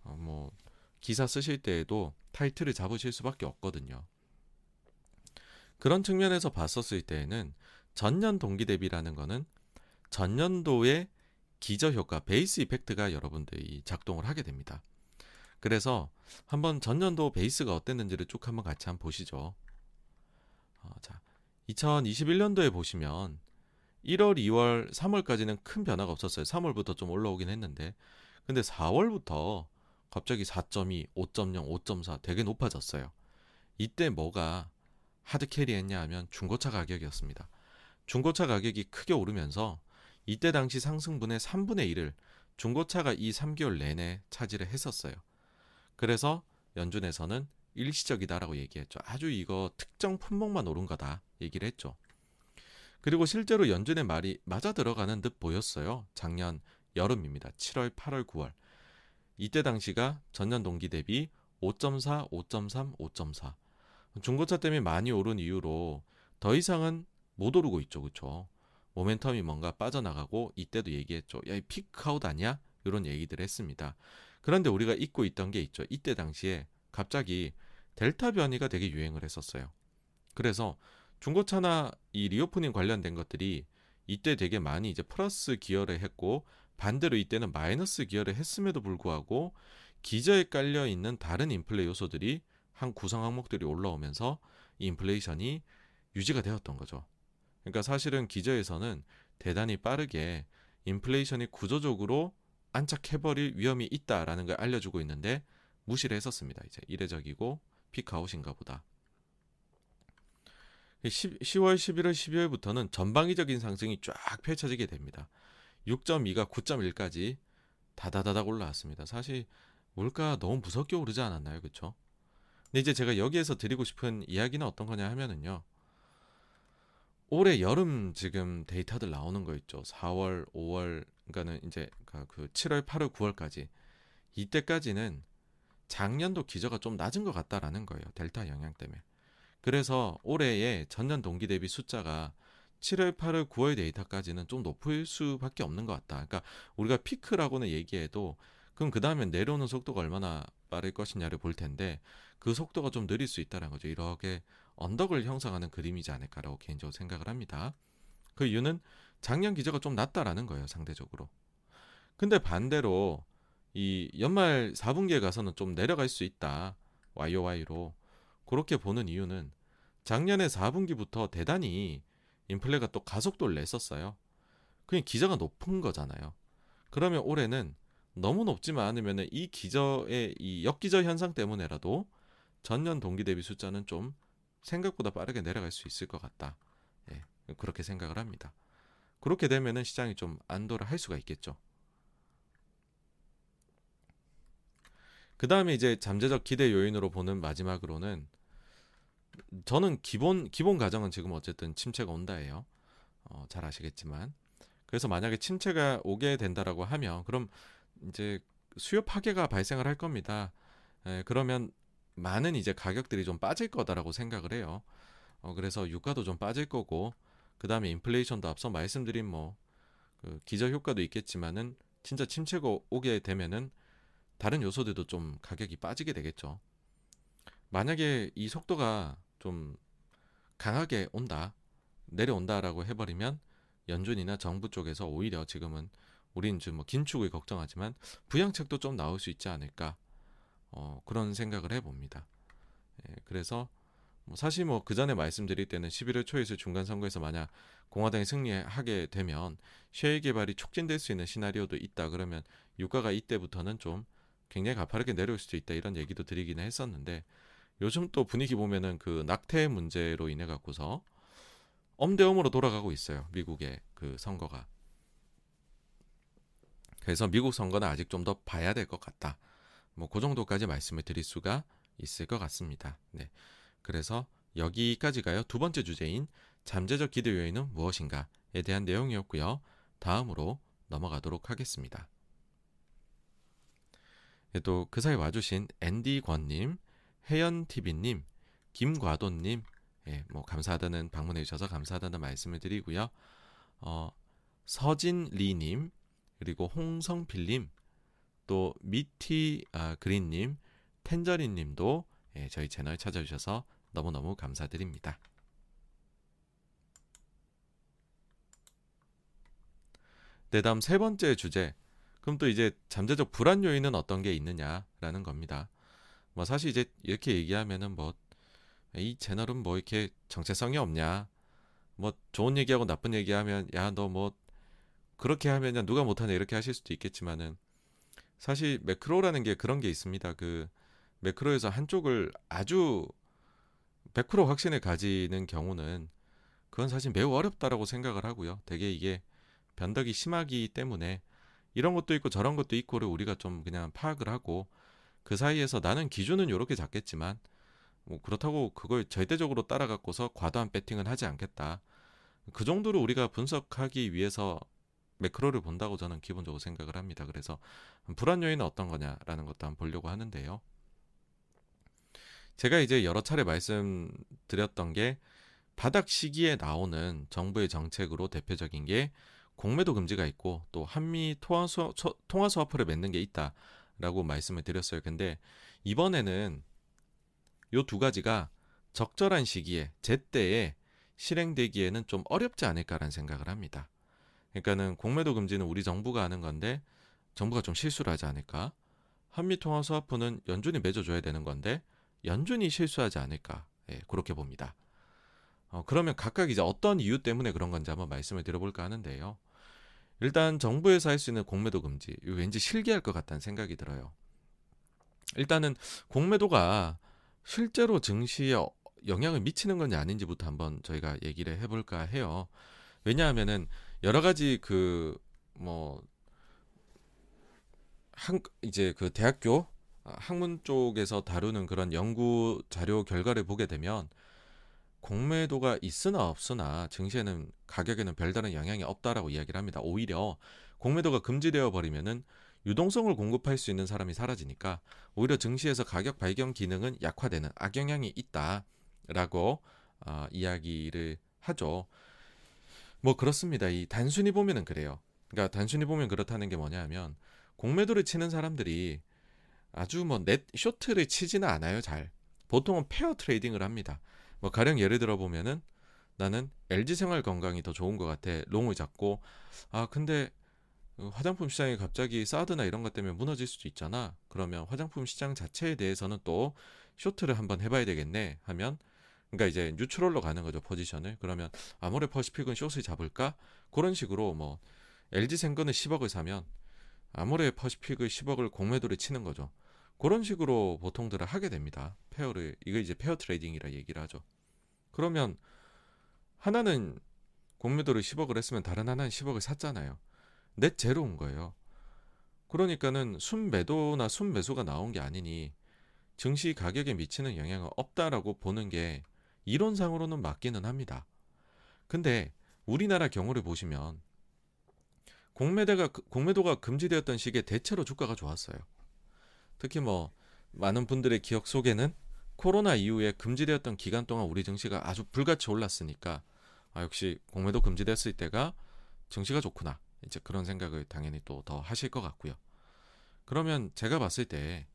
어 뭐 기사 쓰실 때에도 타이틀을 잡으실 수밖에 없거든요. 그런 측면에서 봤었을 때에는 전년 동기 대비라는 거는 전년도의 기저 효과, 베이스 이펙트가 여러분들이 작동을 하게 됩니다. 그래서 한번 전년도 베이스가 어땠는지를 쭉 한번 같이 한번 보시죠. 어, 자, 2021년도에 보시면 1월, 2월, 3월까지는 큰 변화가 없었어요. 3월부터 좀 올라오긴 했는데, 근데 4월부터 갑자기 4.2, 5.0, 5.4 되게 높아졌어요. 이때 뭐가 hard carry 했냐 하면 중고차 가격이었습니다. 중고차 가격이 크게 오르면서 이때 당시 상승분의 3분의 1을 중고차가 이 3개월 내내 차지를 했었어요. 그래서 연준에서는 일시적이다라고 얘기했죠. 아주 이거 특정 품목만 오른 거다 얘기를 했죠. 그리고 실제로 연준의 말이 맞아 들어가는 듯 보였어요. 작년 여름입니다. 7월, 8월, 9월. 이때 당시가 전년 동기 대비 5.4, 5.3, 5.4. 중고차 때문에 많이 오른 이유로 더 이상은 못 오르고 있죠. 그렇죠? 모멘텀이 뭔가 빠져나가고 이때도 얘기했죠. 야, 이 피크아웃 아니야? 이런 얘기들 했습니다. 그런데 우리가 잊고 있던 게 있죠. 이때 당시에 갑자기 델타 변이가 되게 유행을 했었어요. 그래서 중고차나 이 reopening 관련된 것들이 이때 되게 많이 이제 플러스 기여를 했고 반대로 이때는 마이너스 기여를 했음에도 불구하고 기저에 깔려 있는 다른 인플레 요소들이 한 구성 항목들이 올라오면서 인플레이션이 유지가 되었던 거죠. 그러니까 사실은 기저에서는 대단히 빠르게 인플레이션이 구조적으로 안착해버릴 위험이 있다라는 걸 알려주고 있는데 무시를 했었습니다. 이제 이례적이고 피크아웃인가 보다. 10, 10월, 11월, 12월부터는 전방위적인 상승이 쫙 펼쳐지게 됩니다. 6.2가 9.1까지 다다다닥 올라왔습니다. 사실 물가 너무 무섭게 오르지 않았나요? 그렇죠? 근데 이제 제가 여기에서 드리고 싶은 이야기는 어떤 거냐 하면은요. 올해 여름 지금 데이터들 나오는 거 있죠. 4월, 5월, 그러니까는 이제 그 7월, 8월, 9월까지 이때까지는 작년도 기저가 좀 낮은 것 같다라는 거예요. 델타 영향 때문에. 그래서 올해의 전년 동기 대비 숫자가 7월, 8월, 9월 데이터까지는 좀 높을 수밖에 없는 것 같다. 그러니까 우리가 피크라고는 얘기해도 그럼 그 다음에 내려오는 속도가 얼마나 빠를 것이냐를 볼 텐데 그 속도가 좀 느릴 수 있다는 거죠. 이렇게 언덕을 형성하는 그림이지 않을까라고 개인적으로 생각을 합니다. 그 이유는 작년 기저가 좀 낮다라는 거예요, 상대적으로. 근데 반대로 이 연말 4분기에 가서는 좀 내려갈 수 있다. YOY로. 그렇게 보는 이유는 작년에 4분기부터 대단히 인플레가 또 가속도를 냈었어요. 그냥 기저가 높은 거잖아요. 그러면 올해는 너무 높지만 않으면 이 기저의 이 역기저 현상 때문에라도 전년 동기 대비 숫자는 좀 생각보다 빠르게 내려갈 수 있을 것 같다. 예, 그렇게 생각을 합니다. 그렇게 되면은 시장이 좀 안도를 할 수가 있겠죠. 그 다음에 이제 잠재적 기대 요인으로 보는 마지막으로는 저는 기본 기본 가정은 지금 어쨌든 침체가 온다예요. 어, 잘 아시겠지만 그래서 만약에 침체가 오게 된다라고 하면 그럼 이제 수요 파괴가 발생을 할 겁니다. 에, 그러면 많은 이제 가격들이 좀 빠질 거다라고 생각을 해요. 어, 그래서 유가도 좀 빠질 거고 그 다음에 인플레이션도 앞서 말씀드린 뭐 그 기저 효과도 있겠지만은 진짜 침체가 오게 되면은 다른 요소들도 좀 가격이 빠지게 되겠죠. 만약에 이 속도가 좀 강하게 온다, 내려온다라고 해버리면 연준이나 정부 쪽에서 오히려 지금은 우린 좀뭐 긴축을 걱정하지만 부양책도 좀 나올 수 있지 않을까 어, 그런 생각을 해봅니다. 예, 그래서 뭐 사실 뭐 그 전에 말씀드릴 때는 11월 초에 있을 중간 선거에서 만약 공화당이 승리하게 되면 쉐일 개발이 촉진될 수 있는 시나리오도 있다 그러면 유가가 이때부터는 좀 굉장히 가파르게 내려올 수도 있다 이런 얘기도 드리기는 했었는데 요즘 또 분위기 보면은 그 낙태 문제로 인해 갖고서 엄대엄으로 돌아가고 있어요 미국의 그 선거가. 그래서 미국 선거는 아직 좀 더 봐야 될 것 같다. 뭐 그 정도까지 말씀을 드릴 수가 있을 것 같습니다. 네. 그래서 여기까지가요. 두 번째 주제인 잠재적 기대 요인은 무엇인가에 대한 내용이었고요. 다음으로 넘어가도록 하겠습니다. 예, 또그 사이 와주신 앤디 권님, 혜연 TV님, 김과돈님, 예, 뭐 감사하다는 방문해 주셔서 감사하다는 말씀을 드리고요. 어, 서진 리님, 그리고 홍성필님, 또 미티 아, 그린님, 텐저린님도 예, 저희 채널 찾아주셔서 너무너무 감사드립니다. 네, 다음 세 번째 주제 그럼 또 이제 잠재적 불안 요인은 어떤 게 있느냐라는 겁니다. 뭐 사실 이제 이렇게 얘기하면은 뭐 이 채널은 뭐 이렇게 정체성이 없냐. 뭐 좋은 얘기하고 나쁜 얘기하면 야 너 뭐 그렇게 하면 누가 못하냐 이렇게 하실 수도 있겠지만은 사실 매크로라는 게 그런 게 있습니다. 그 매크로에서 한쪽을 아주 100% 확신을 가지는 경우는 그건 사실 매우 어렵다라고 생각을 하고요. 되게 이게 변덕이 심하기 때문에 이런 것도 있고 저런 것도 있고를 우리가 좀 그냥 파악을 하고 그 사이에서 나는 기준은 이렇게 잡겠지만 뭐 그렇다고 그걸 절대적으로 따라갖고서 과도한 배팅은 하지 않겠다. 그 정도로 우리가 분석하기 위해서 매크로를 본다고 저는 기본적으로 생각을 합니다. 그래서 불안 요인은 어떤 거냐라는 것도 한번 보려고 하는데요. 제가 이제 여러 차례 말씀드렸던 게 바닥 시기에 나오는 정부의 정책으로 대표적인 게 공매도 금지가 있고 또 한미 통화 수화, 통화 수화표를 맺는 게 있다라고 말씀을 드렸어요. 근데 이번에는 요 두 가지가 적절한 시기에 제때에 실행되기에는 좀 어렵지 않을까라는 생각을 합니다. 그러니까는 공매도 금지는 우리 정부가 하는 건데 정부가 좀 실수를 하지 않을까? 한미 통화 수화표는 연준이 맺어줘야 되는 건데 연준이 실수하지 않을까? 예, 그렇게 봅니다. 어, 그러면 각각 이제 어떤 이유 때문에 그런 건지 한번 말씀을 드려볼까 하는데요. 일단 정부에서 할 수 있는 공매도 금지 왠지 실기할 것 같다는 생각이 들어요. 일단은 공매도가 실제로 증시에 영향을 미치는 건지 아닌지부터 한번 저희가 얘기를 해볼까 해요. 왜냐하면은 여러 가지 그 뭐 한 이제 그 대학교 학문 쪽에서 다루는 그런 연구 자료 결과를 보게 되면 공매도가 있으나 없으나 증시에는 가격에는 별다른 영향이 없다라고 이야기를 합니다. 오히려 공매도가 금지되어 버리면은 유동성을 공급할 수 있는 사람이 사라지니까 오히려 증시에서 가격 발견 기능은 약화되는 악영향이 있다라고 어, 이야기를 하죠. 뭐 그렇습니다. 이 단순히 보면은 그래요. 그러니까 단순히 보면 그렇다는 게 뭐냐면 공매도를 치는 사람들이 아주 뭐 net short를 치지는 않아요. 잘 보통은 pair trading을 합니다. 뭐 가령 예를 들어 보면은 나는 LG 생활 건강이 더 좋은 것 같아. long을 잡고 아 근데 화장품 시장이 갑자기 사드나 이런 것 때문에 무너질 수도 있잖아. 그러면 화장품 시장 자체에 대해서는 또 short를 한번 해봐야 되겠네 하면 그러니까 이제 neutral로 가는 거죠 포지션을. 그러면 아모레 퍼시픽은 숏을 잡을까? 그런 식으로 뭐 LG 생건을 10억을 사면 아모레 퍼시픽을 10억을 공매도를 치는 거죠. 그런 식으로 보통들은 하게 됩니다. pair를 이거 이제 pair trading이라 얘기를 하죠. 그러면 하나는 공매도를 10억을 했으면 다른 하나는 10억을 샀잖아요. net zero인 거예요. 그러니까는 순매도나 순매수가 나온 게 아니니 증시 가격에 미치는 영향은 없다라고 보는 게 이론상으로는 맞기는 합니다. 근데 우리나라 경우를 보시면 공매대가 공매도가 금지되었던 시기에 대체로 주가가 좋았어요. 특히 뭐 많은 분들의 기억 속에는 코로나 이후에 금지되었던 기간 동안 우리 증시가 아주 불같이 올랐으니까 아 역시 공매도 금지됐을 때가 증시가 좋구나. 이제 그런 생각을 당연히 또 더 하실 것 같고요. 그러면 제가 봤을 때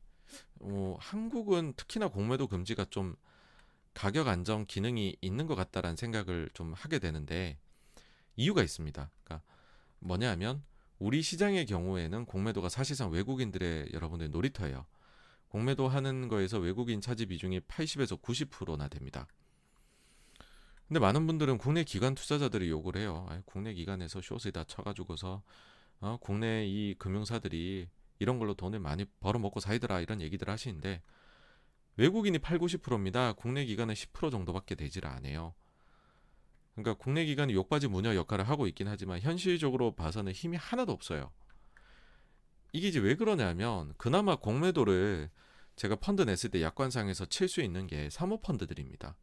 어, 한국은 특히나 공매도 금지가 좀 가격 안정 기능이 있는 것 같다라는 생각을 좀 하게 되는데 이유가 있습니다. 그러니까 뭐냐하면 우리 시장의 경우에는 공매도가 사실상 외국인들의 여러분들 놀이터예요. 공매도 하는 거에서 외국인 차지 비중이 80에서 90%나 됩니다. 근데 많은 분들은 국내 기관 투자자들이 욕을 해요. 아니, 국내 기관에서 숏을 다 쳐가지고서 어, 국내 이 금융사들이 이런 걸로 돈을 많이 벌어먹고 살더라 이런 얘기들 하시는데 외국인이 8, 90%입니다. 국내 기관은 10% 정도밖에 되질 않아요. 그러니까 국내 기관이 욕바지 무녀 역할을 하고 있긴 하지만 현실적으로 봐서는 힘이 하나도 없어요. 이게 이제 왜 그러냐면 그나마 공매도를 제가 펀드 냈을 때 약관상에서 칠 수 있는 게 사모펀드들입니다.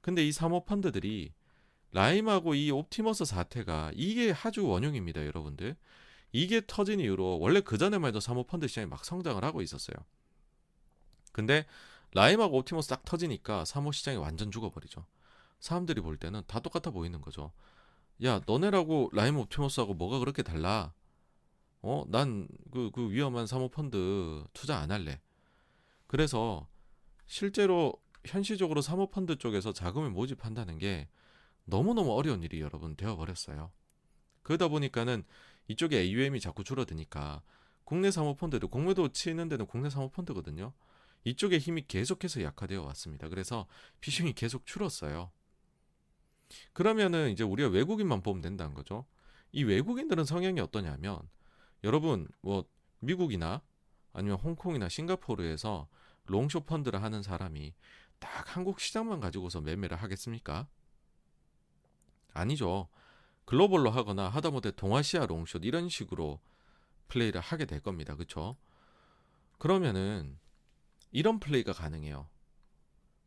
근데 이 사모펀드들이 라임하고 이 옵티머스 사태가 이게 아주 원흉입니다, 여러분들. 이게 터진 이후로 원래 그 전에만 해도 사모펀드 시장이 막 성장을 하고 있었어요. 근데 라임하고 옵티머스 딱 터지니까 사모 시장이 완전 죽어버리죠. 사람들이 볼 때는 다 똑같아 보이는 거죠. 야, 너네라고 라임 옵티머스하고 뭐가 그렇게 달라? 어, 난 그 그 위험한 사모펀드 투자 안 할래. 그래서 실제로 현실적으로 사모펀드 쪽에서 자금을 모집한다는 게 너무너무 어려운 일이 여러분 되어 버렸어요. 그러다 보니까는 이쪽에 AUM이 자꾸 줄어드니까 국내 사모펀드도 공매도 치는 데는 국내 사모펀드거든요. 이쪽에 힘이 계속해서 약화되어 왔습니다. 그래서 비중이 계속 줄었어요. 그러면은 이제 우리가 외국인만 보면 된다는 거죠. 이 외국인들은 성향이 어떠냐면 여러분 뭐 미국이나 아니면 홍콩이나 싱가포르에서 롱쇼 펀드를 하는 사람이 딱 한국 시장만 가지고서 매매를 하겠습니까? 아니죠. 글로벌로 하거나 하다못해 동아시아 롱숏 이런 식으로 플레이를 하게 될 겁니다. 그렇죠? 그러면은 이런 플레이가 가능해요.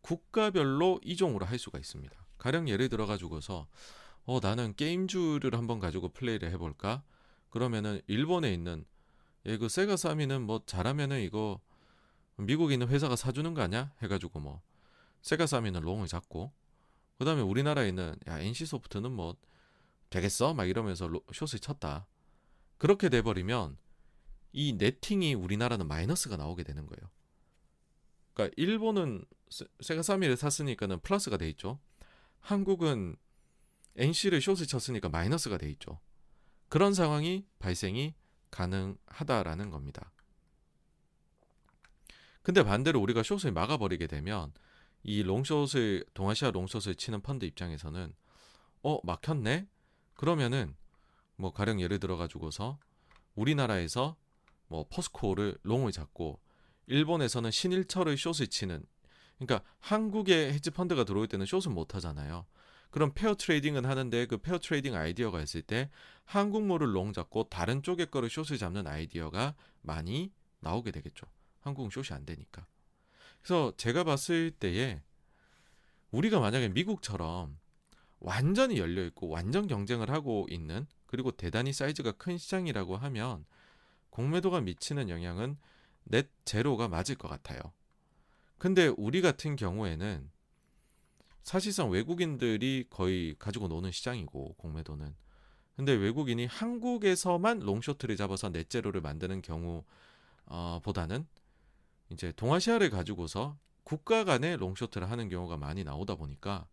국가별로 이종으로 할 수가 있습니다. 가령 예를 들어 가지고서 어 나는 게임주를 한번 가지고 플레이를 해볼까? 그러면은 일본에 있는 예, 그 세가 사미는 뭐 잘하면은 이거 미국에 있는 회사가 사주는 거 아니야? 해가지고 뭐 세가 사미는 롱을 잡고 그 다음에 우리나라에 있는 야 NC 소프트는 뭐 되겠어? 막 이러면서 로, 숏을 쳤다. 그렇게 돼버리면 이 네팅이 우리나라는 마이너스가 나오게 되는 거예요. 그러니까 일본은 세가 사미를 샀으니까는 플러스가 돼 있죠. 한국은 NC를 숏을 쳤으니까 마이너스가 돼 있죠. 그런 상황이 발생이 가능하다라는 겁니다. 근데 반대로 우리가 숏을 막아버리게 되면 이 롱숏을 동아시아 롱숏을 치는 펀드 입장에서는 어 막혔네 그러면은 뭐 가령 예를 들어 가지고서 우리나라에서 뭐 포스코를 롱을 잡고 일본에서는 신일철을 숏을 치는 그러니까 한국에 헤지 펀드가 들어올 때는 숏은 못 하잖아요. 그럼 pair trading은 하는데 그 pair trading 아이디어가 있을 때 한국물을 long 잡고 다른 쪽의 거를 숏을 잡는 아이디어가 많이 나오게 되겠죠. 한국은 숏이 안 되니까. 그래서 제가 봤을 때에 우리가 만약에 미국처럼 완전히 열려 있고 완전 경쟁을 하고 있는 그리고 대단히 사이즈가 큰 시장이라고 하면 공매도가 미치는 영향은 net zero가 맞을 것 같아요. 근데 우리 같은 경우에는 사실상 외국인들이 거의 가지고 노는 시장이고 공매도는 근데 외국인이 한국에서만 long short를 잡아서 net zero를 만드는 경우 어, 보다는 이제 동아시아를 가지고서 국가 간의 long short를 하는 경우가 많이 나오다 보니까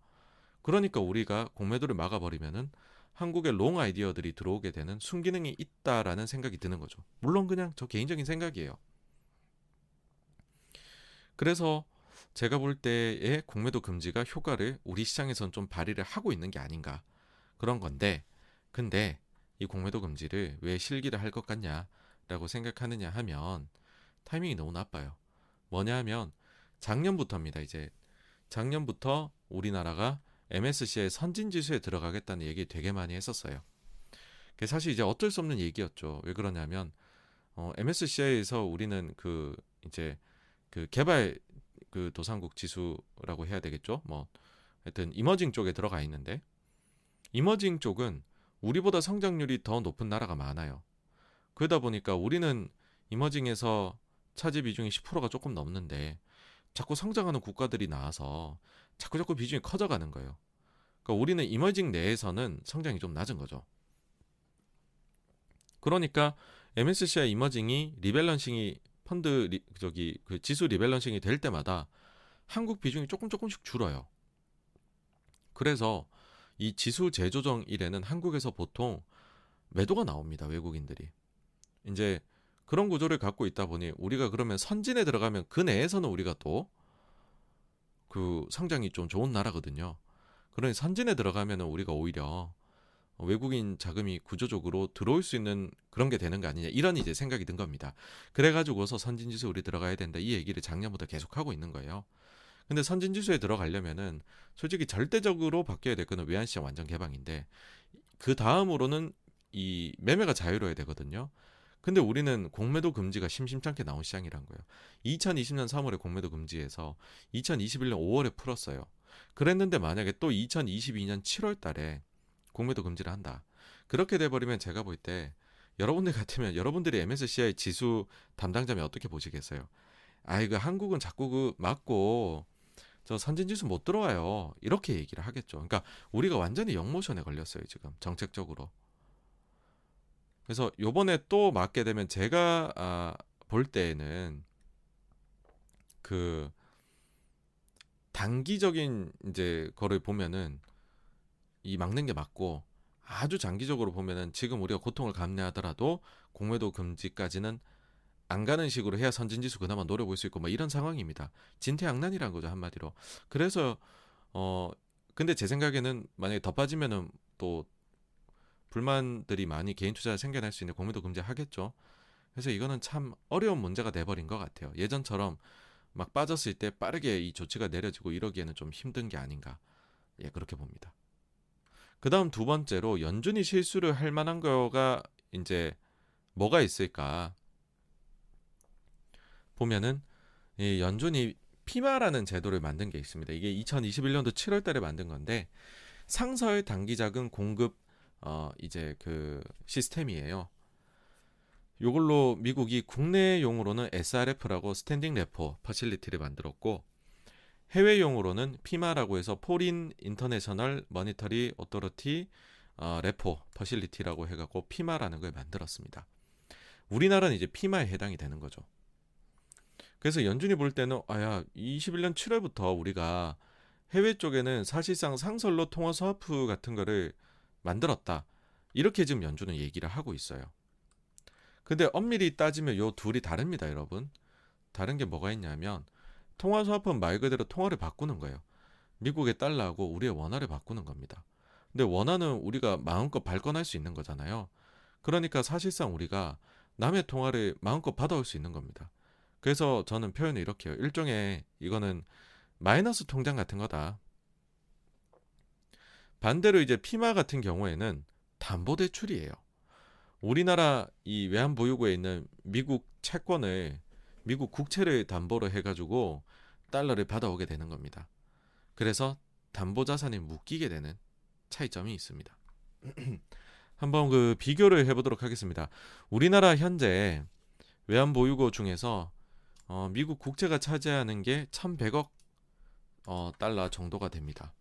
그러니까 우리가 공매도를 막아버리면은 한국의 long 아이디어들이 들어오게 되는 순기능이 있다라는 생각이 드는 거죠. 물론 그냥 저 개인적인 생각이에요. 그래서 제가 볼 때의 공매도 금지가 효과를 우리 시장에선 좀 발휘를 하고 있는 게 아닌가 그런 건데 근데 이 공매도 금지를 왜 실기를 할 것 같냐라고 생각하느냐 하면 타이밍이 너무 나빠요. 뭐냐 하면 작년부터입니다. 이제 작년부터 우리나라가 MSCI 선진 지수에 들어가겠다는 얘기 되게 많이 했었어요. 그게 사실 이제 어쩔 수 없는 얘기였죠. 왜 그러냐면 어, MSCI에서 우리는 그 이제 그 개발 그 도상국 지수라고 해야 되겠죠. 뭐 하여튼 이머징 쪽에 들어가 있는데 이머징 쪽은 우리보다 성장률이 더 높은 나라가 많아요. 그러다 보니까 우리는 이머징에서 차지 비중이 10%가 조금 넘는데 자꾸 성장하는 국가들이 나와서 자꾸 자꾸 비중이 커져가는 거예요. 그러니까 우리는 이머징 내에서는 성장이 좀 낮은 거죠. 그러니까 MSCI emerging이 rebalancing이 펀드 리, 저기 그 지수 rebalancing이 될 때마다 한국 비중이 조금 조금씩 줄어요. 그래서 이 지수 재조정 일에는 한국에서 보통 매도가 나옵니다. 외국인들이. 이제 그런 구조를 갖고 있다 보니 우리가 그러면 선진에 들어가면 그 내에서는 우리가 또 그 성장이 좀 좋은 나라거든요. 그러니 선진에 들어가면은 우리가 오히려 외국인 자금이 구조적으로 들어올 수 있는 그런 게 되는 거 아니냐 이런 이제 생각이 든 겁니다. 그래가지고서 선진지수 우리 들어가야 된다 이 얘기를 작년부터 계속 하고 있는 거예요. 근데 선진지수에 들어가려면은 솔직히 절대적으로 바뀌어야 될 거는 외환시장 완전 개방인데 그 다음으로는 이 매매가 자유로워야 되거든요. 근데 우리는 공매도 금지가 심심찮게 나온 시장이란 거예요. 2020년 3월에 공매도 금지해서 2021년 5월에 풀었어요. 그랬는데 만약에 또 2022년 7월 달에 공매도 금지를 한다. 그렇게 돼버리면 제가 볼 때 여러분들 같으면 여러분들이 MSCI 지수 담당자면 어떻게 보시겠어요? 아이 그 한국은 자꾸 그 맞고 저 선진지수 못 들어와요. 이렇게 얘기를 하겠죠. 그러니까 우리가 완전히 영모션에 걸렸어요 지금 정책적으로. 그래서 요번에 또 맞게 되면 제가 아, 볼 때에는 그 단기적인 이제 거를 보면은 이 막는 게 맞고 아주 장기적으로 보면은 지금 우리가 고통을 감내하더라도 공매도 금지까지는 안 가는 식으로 해야 선진지수 그나마 노려 볼 수 있고 뭐 이런 상황입니다. 진퇴양난이란 거죠 한마디로. 그래서 어 근데 제 생각에는 만약에 더 빠지면은 또 불만들이 많이 개인 투자 생겨날 수 있는 공매도 금지 하겠죠. 그래서 이거는 참 어려운 문제가 돼버린 것 같아요. 예전처럼 막 빠졌을 때 빠르게 이 조치가 내려지고 이러기에는 좀 힘든 게 아닌가. 예, 그렇게 봅니다. 그 다음 두 번째로 연준이 실수를 할 만한 거가 이제 뭐가 있을까 보면은 이 연준이 피마라는 제도를 만든 게 있습니다. 이게 2021년도 7월 달에 만든 건데 상설 단기 자금 공급 어 이제 그 시스템이에요. 요걸로 미국이 국내용으로는 SRF라고 standing repo facility를 만들었고 해외용으로는 FIMA라고 해서 foreign international monetary authority 어, repo facility라고 해갖고 FIMA라는 걸 만들었습니다. 우리나라는 이제 FIMA에 해당이 되는 거죠. 그래서 연준이 볼 때는 아야 21년 7월부터 우리가 해외 쪽에는 사실상 상설로 통화 스와프 같은 거를 만들었다. 이렇게 지금 연준은 얘기를 하고 있어요. 근데 엄밀히 따지면 요 둘이 다릅니다, 여러분. 다른 게 뭐가 있냐면 통화 스와프는 말 그대로 통화를 바꾸는 거예요. 미국의 달러하고 우리의 원화를 바꾸는 겁니다. 근데 원화는 우리가 마음껏 발권할 수 있는 거잖아요. 그러니까 사실상 우리가 남의 통화를 마음껏 받아올 수 있는 겁니다. 그래서 저는 표현을 이렇게 해요. 일종의 이거는 마이너스 통장 같은 거다. 반대로 이제 피마 같은 경우에는 담보 대출이에요. 우리나라 이 외환 보유고에 있는 미국 채권을 미국 국채를 담보로 해가지고 달러를 받아오게 되는 겁니다. 그래서 담보 자산이 묶이게 되는 차이점이 있습니다. 한번 그 비교를 해보도록 하겠습니다. 우리나라 현재 외환 보유고 중에서 어, 미국 국채가 차지하는 게 1,100억 어, 달러 정도가 됩니다.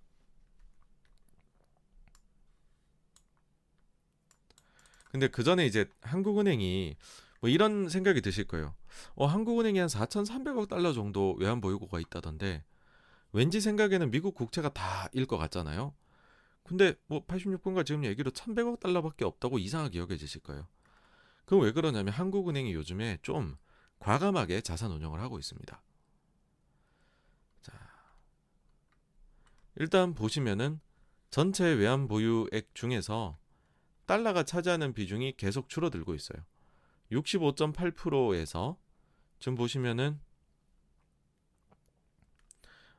근데 그 전에 이제 한국은행이 뭐 이런 생각이 드실 거예요. 어, 한국은행이 한 4,300억 달러 정도 외환 보유고가 있다던데 왠지 생각에는 미국 국채가 다일 것 같잖아요. 근데 뭐 86분과 지금 얘기로 1,100억 달러밖에 없다고 이상하게 여겨지실 거예요. 그럼 왜 그러냐면 한국은행이 요즘에 좀 과감하게 자산 운용을 하고 있습니다. 자, 일단 보시면은 전체 외환 보유액 중에서 달러가 차지하는 비중이 계속 줄어들고 있어요. 65.8%에서 지금 보시면은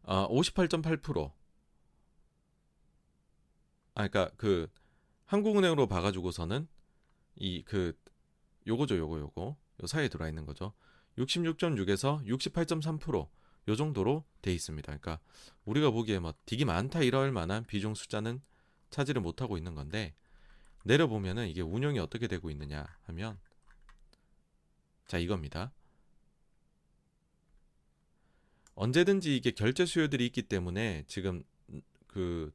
아, 58.8%아 그러니까 그 한국은행으로 봐가지고서는 이 그 요거죠 요거 요거 요 사이에 들어와 있는 거죠. 66.6에서 68.3%요 정도로 돼 있습니다. 그러니까 우리가 보기에 뭐 되게 많다 이럴 만한 비중 숫자는 차지를 못하고 있는 건데 내려보면은 이게 운영이 어떻게 되고 있느냐 하면 자 이겁니다. 언제든지 이게 결제 수요들이 있기 때문에 지금 그,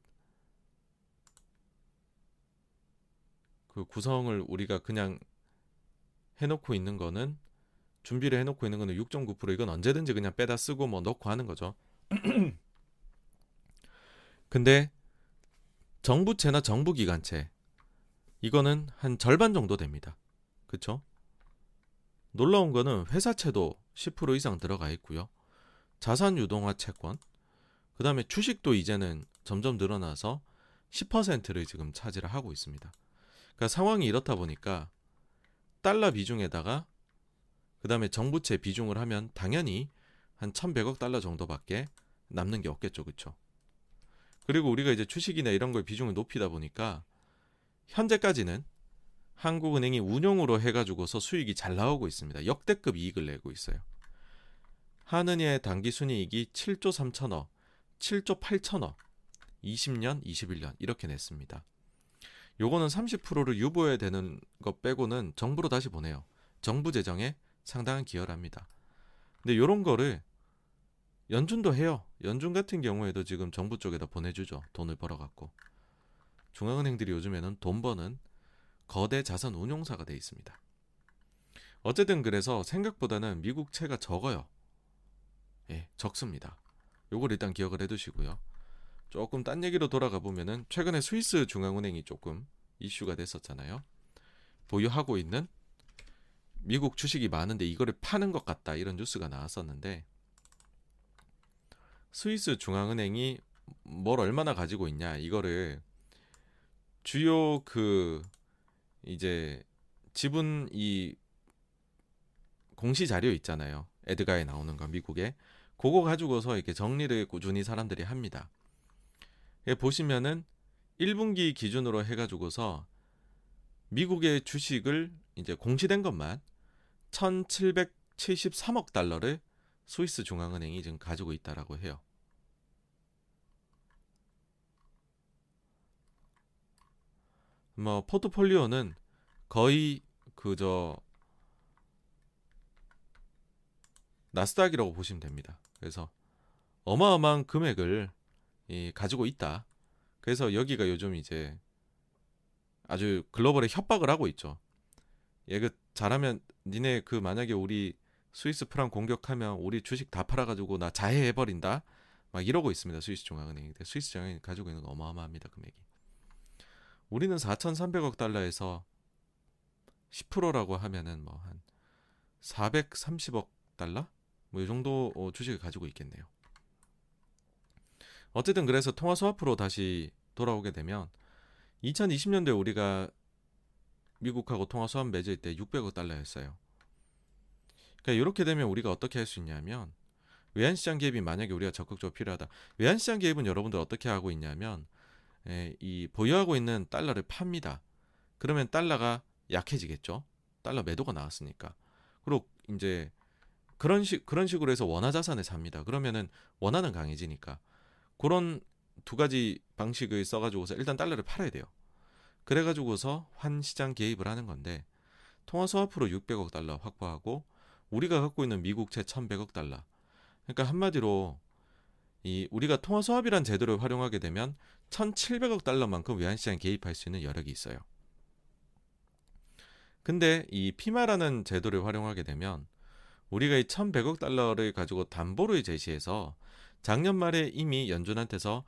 그 구성을 우리가 그냥 해놓고 있는 거는 준비를 해놓고 있는 거는 6.9% 이건 언제든지 그냥 빼다 쓰고 뭐 넣고 하는 거죠. 근데 정부채나 정부기관채 이거는 한 절반 정도 됩니다. 그쵸? 놀라운 거는 회사채도 10% 이상 들어가 있고요. 자산 유동화 채권, 그 다음에 주식도 이제는 점점 늘어나서 10%를 지금 차지를 하고 있습니다. 그러니까 상황이 이렇다 보니까 달러 비중에다가 그 다음에 정부채 비중을 하면 당연히 한 1100억 달러 정도밖에 남는 게 없겠죠. 그쵸? 그리고 우리가 이제 주식이나 이런 걸 비중을 높이다 보니까 현재까지는 한국은행이 운용으로 해가지고서 수익이 잘 나오고 있습니다. 역대급 이익을 내고 있어요. 한은의 단기 순이익이 7조 3천억, 7조 8천억, 20년, 21년 이렇게 냈습니다. 요거는 30%를 유보해야 되는 것 빼고는 정부로 다시 보내요. 정부 재정에 상당한 기여를 합니다. 근데 요런 거를 연준도 해요. 연준 같은 경우에도 지금 정부 쪽에다 보내주죠. 돈을 벌어갖고. 중앙은행들이 요즘에는 돈 버는 거대 자산 운용사가 돼 있습니다. 어쨌든 그래서 생각보다는 미국 채가 적어요. 예, 적습니다. 요걸 일단 기억을 해두시고요. 조금 딴 얘기로 돌아가 보면은 최근에 스위스 중앙은행이 조금 이슈가 됐었잖아요. 보유하고 있는 미국 주식이 많은데 이거를 파는 것 같다 이런 뉴스가 나왔었는데 스위스 중앙은행이 뭘 얼마나 가지고 있냐 이거를 주요 그 이제 지분 이 공시 자료 있잖아요. 에드가에 나오는 거 미국에 그거 가지고서 이렇게 정리를 꾸준히 사람들이 합니다. 보시면은 1분기 기준으로 해가지고서 미국의 주식을 이제 공시된 것만 1,773억 달러를 스위스 중앙은행이 지금 가지고 있다라고 해요. 뭐 포트폴리오는 거의 그저 나스닥이라고 보시면 됩니다. 그래서 어마어마한 금액을 이, 가지고 있다. 그래서 여기가 요즘 이제 아주 글로벌에 협박을 하고 있죠. 얘그 잘하면 니네 그 만약에 우리 스위스 프랑 공격하면 우리 주식 다 팔아가지고 나 자해해 버린다. 막 이러고 있습니다. 스위스 중앙은행이. 스위스 중앙은행이 가지고 있는 거 어마어마합니다. 금액이. 우리는 4,300억 달러에서 10%라고 하면은 뭐 한 430억 달러? 뭐 이 정도 어, 주식을 가지고 있겠네요. 어쨌든 그래서 통화 스와프로 다시 돌아오게 되면 2020년도에 우리가 미국하고 통화 수합 맺을 때 600억 달러였어요. 그러니까 이렇게 되면 우리가 어떻게 할 수 있냐면 외환시장 개입이 만약에 우리가 적극적으로 필요하다. 외환시장 개입은 여러분들 어떻게 하고 있냐면 에, 이 보유하고 있는 달러를 팝니다. 그러면 달러가 약해지겠죠. 달러 매도가 나왔으니까. 그리고 이제 그런 식 그런 식으로 해서 원화 자산을 삽니다. 그러면은 원화는 강해지니까 그런 두 가지 방식을 써가지고서 일단 달러를 팔아야 돼요. 그래가지고서 환 시장 개입을 하는 건데 통화 스와프로 600억 달러 확보하고 우리가 갖고 있는 미국채 1,100억 달러. 그러니까 한마디로 이 우리가 통화 수합이란 제도를 활용하게 되면 1,700억 달러만큼 외환 시장에 개입할 수 있는 여력이 있어요. 근데 이 피마라는 제도를 활용하게 되면 우리가 이 1,100억 달러를 가지고 담보를 제시해서 작년 말에 이미 연준한테서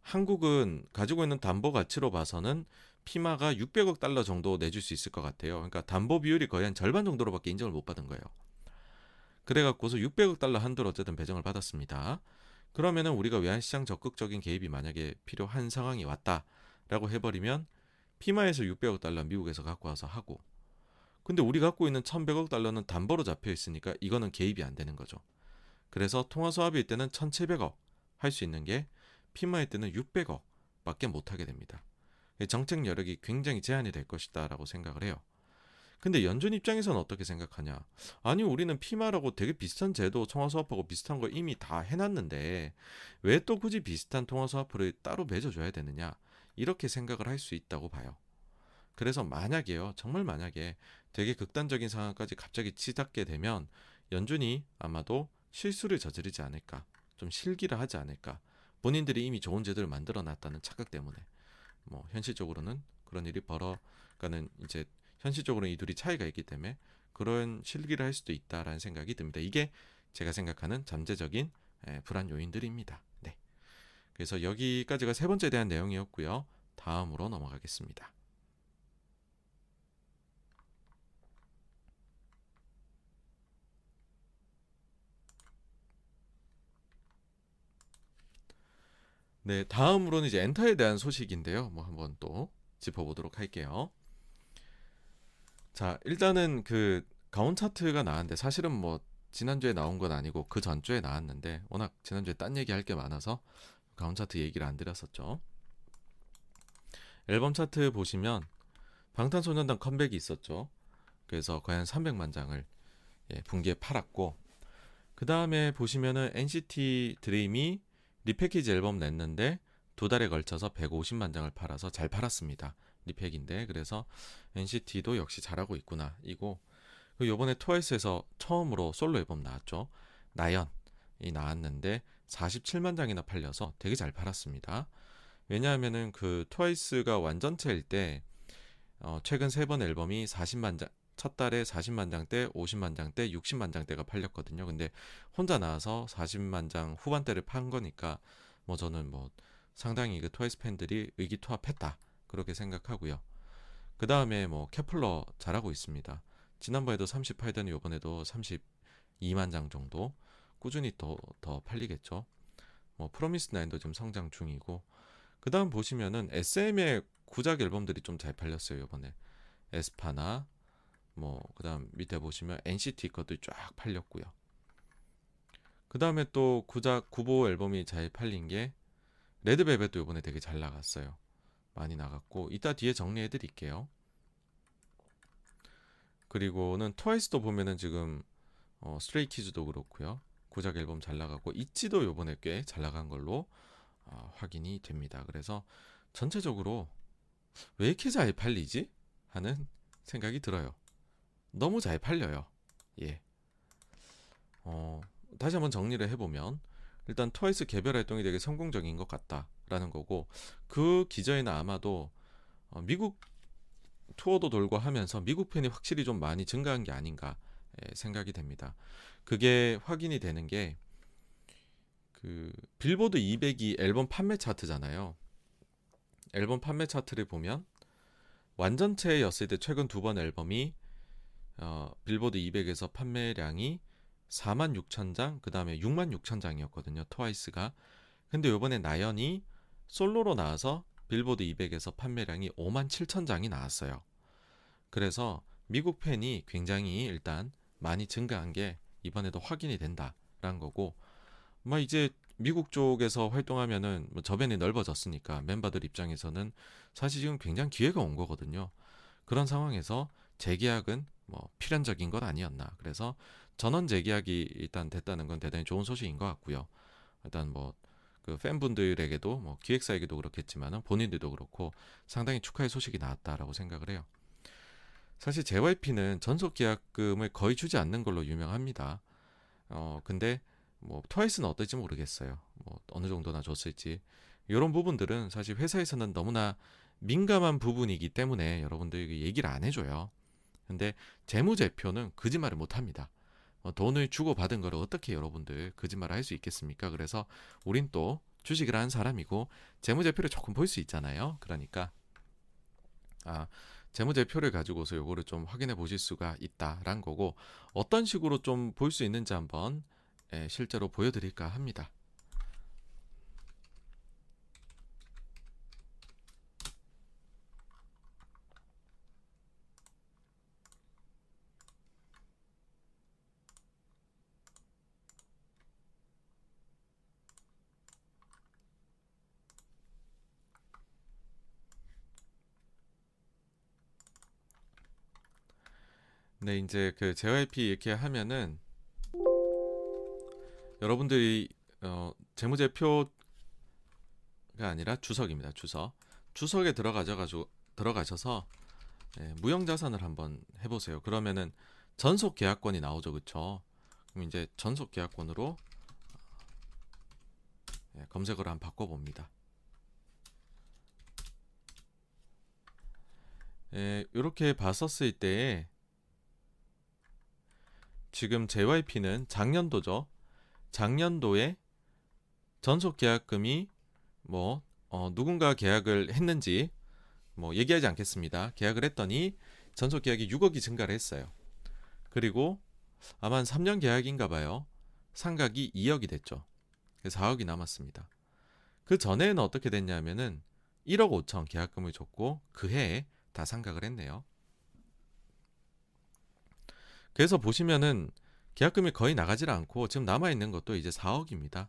한국은 가지고 있는 담보 가치로 봐서는 피마가 600억 달러 정도 내줄 수 있을 것 같아요. 그러니까 담보 비율이 거의 한 절반 정도로밖에 인정을 못 받은 거예요. 그래갖고서 600억 달러 한도로 어쨌든 배정을 받았습니다. 그러면은 우리가 외환시장 적극적인 개입이 만약에 필요한 상황이 왔다라고 해버리면 피마에서 600억 달러 미국에서 갖고 와서 하고 근데 우리 갖고 있는 1100억 달러는 담보로 잡혀 있으니까 이거는 개입이 안 되는 거죠. 그래서 통화 수합일 때는 1700억 할 수 있는 게 피마일 때는 600억 밖에 못 하게 됩니다. 정책 여력이 굉장히 제한이 될 것이다 라고 생각을 해요. 근데 연준 입장에서는 어떻게 생각하냐? 아니 우리는 피마라고 되게 비슷한 제도 통화수합하고 비슷한 거 이미 다 해놨는데 왜 또 굳이 비슷한 통화수합을 따로 맺어줘야 되느냐? 이렇게 생각을 할 수 있다고 봐요. 그래서 만약에요, 정말 만약에 되게 극단적인 상황까지 갑자기 치닫게 되면 연준이 아마도 실수를 저지르지 않을까, 좀 실기를 하지 않을까. 본인들이 이미 좋은 제도를 만들어 놨다는 착각 때문에 뭐 현실적으로는 그런 일이 벌어가는 이제 현실적으로 이 둘이 차이가 있기 때문에 그런 실기를 할 수도 있다라는 생각이 듭니다. 이게 제가 생각하는 잠재적인 불안 요인들입니다. 네. 그래서 여기까지가 세 번째에 대한 내용이었고요. 다음으로 넘어가겠습니다. 네, 다음으로는 이제 엔터에 대한 소식인데요. 뭐 한번 또 짚어보도록 할게요. 자, 일단은 그 가온 차트가 나왔는데 사실은 뭐 지난주에 나온 건 아니고 그 전주에 나왔는데 워낙 지난주에 딴 얘기 할 게 많아서 가온 차트 얘기를 안 드렸었죠. 앨범 차트 보시면 방탄소년단 컴백이 있었죠. 그래서 과연 300만 장을 예, 분기에 팔았고 그 다음에 보시면은 NCT 드림이 리패키지 앨범 냈는데 두 달에 걸쳐서 150만 장을 팔아서 잘 팔았습니다. 리팩인데 그래서 NCT도 역시 잘하고 있구나 이고 그 요번에 트와이스에서 처음으로 솔로 앨범 나왔죠 나연이 나왔는데 47만 장이나 팔려서 되게 잘 팔았습니다 왜냐하면은 그 트와이스가 완전체일 때 어, 최근 세 번 앨범이 40만 장, 첫 달에 40만 장대, 50만 장대, 60만 장대가 팔렸거든요. 근데 혼자 나와서 40만 장 후반대를 판 거니까 뭐 저는 뭐 상당히 그 트와이스 팬들이 의기투합했다. 그렇게 생각하고요. 그 다음에 뭐 케플러 잘하고 있습니다. 지난번에도 38던 이번에도 32만 장 정도 꾸준히 더, 더 팔리겠죠. 뭐 프로미스 나인도 좀 성장 중이고 그 다음 보시면은 SM의 구작 앨범들이 좀 잘 팔렸어요 이번에 에스파나 뭐 그 다음 밑에 보시면 NCT 것도 쫙 팔렸고요. 그 다음에 또 구작 구보 앨범이 잘 팔린 게 레드벨벳도 이번에 되게 잘 나갔어요. 많이 나갔고 이따 뒤에 정리해 드릴게요. 그리고는 트와이스도 보면은 지금 어, 스트레이키즈도 그렇고요. 고작 앨범 잘 나가고 이치도 요번에 꽤 잘 나간 걸로 어, 확인이 됩니다. 그래서 전체적으로 왜 이렇게 잘 팔리지? 하는 생각이 들어요. 너무 잘 팔려요. 예. 어, 다시 한번 정리를 해보면 일단 트와이스 개별 활동이 되게 성공적인 것 같다 라는 거고 그 기저에는 아마도 어, 미국 투어도 돌고 하면서 미국 팬이 확실히 좀 많이 증가한 게 아닌가 예, 생각이 됩니다. 그게 확인이 되는 게 그 빌보드 200이 앨범 판매 차트잖아요. 앨범 판매 차트를 보면 완전체였을 때 최근 두 번 앨범이 어, 빌보드 200에서 판매량이 4만 6천 장, 그 다음에 6만 6천 장이었거든요. 트와이스가. 근데 요번에 나연이 솔로로 나와서 빌보드 200에서 판매량이 5만 7천 장이 나왔어요. 그래서 미국 팬이 굉장히 일단 많이 증가한 게 이번에도 확인이 된다라는 거고, 뭐 이제 미국 쪽에서 활동하면은 뭐 저변이 넓어졌으니까 멤버들 입장에서는 사실 지금 굉장히 기회가 온 거거든요. 그런 상황에서 재계약은 뭐 필연적인 것 아니었나. 그래서 전원 재계약이 일단 됐다는 건 대단히 좋은 소식인 것 같고요. 일단 뭐 그 팬분들에게도 뭐 기획사에게도 그렇겠지만은 본인들도 그렇고 상당히 축하의 소식이 나왔다라고 생각을 해요. 사실 JYP는 전속 계약금을 거의 주지 않는 걸로 유명합니다. 어 근데 뭐 트와이스는 어떨지 모르겠어요. 뭐 어느 정도나 줬을지 이런 부분들은 사실 회사에서는 너무나 민감한 부분이기 때문에 여러분들에게 얘기를 안 해줘요. 근데 재무제표는 거짓말을 못합니다. 어, 돈을 주고 받은 거를 어떻게 여러분들 거짓말을 할 수 있겠습니까? 그래서 우린 또 주식을 한 사람이고 재무제표를 조금 볼 수 있잖아요. 그러니까 아 재무제표를 가지고서 요거를 좀 확인해 보실 수가 있다란 거고 어떤 식으로 좀 볼 수 있는지 한번 예, 실제로 보여드릴까 합니다. 네, 이제 그 JYP 이렇게 하면은 여러분들이 어, 재무제표가 아니라 주석입니다. 주석. 주석에 들어가져 가지고 들어가셔서 예, 무형 자산을 한번 해 보세요. 그러면은 전속 계약권이 나오죠, 그쵸? 그럼 이제 전속 계약권으로 예, 검색어를 한번 바꿔 봅니다. 예, 이렇게 봤었을 때에 지금 JYP는 작년도죠. 작년도에 전속 계약금이 뭐 어, 누군가 계약을 했는지 뭐 얘기하지 않겠습니다. 계약을 했더니 전속 계약이 6억이 증가를 했어요. 그리고 아마 한 3년 계약인가 봐요. 상각이 2억이 됐죠. 그래서 4억이 남았습니다. 그 전에는 어떻게 됐냐면은 1억 5천 계약금을 줬고 그 해에 다 상각을 했네요. 그래서 보시면은 계약금이 거의 나가질 않고 지금 남아 있는 것도 이제 4억입니다.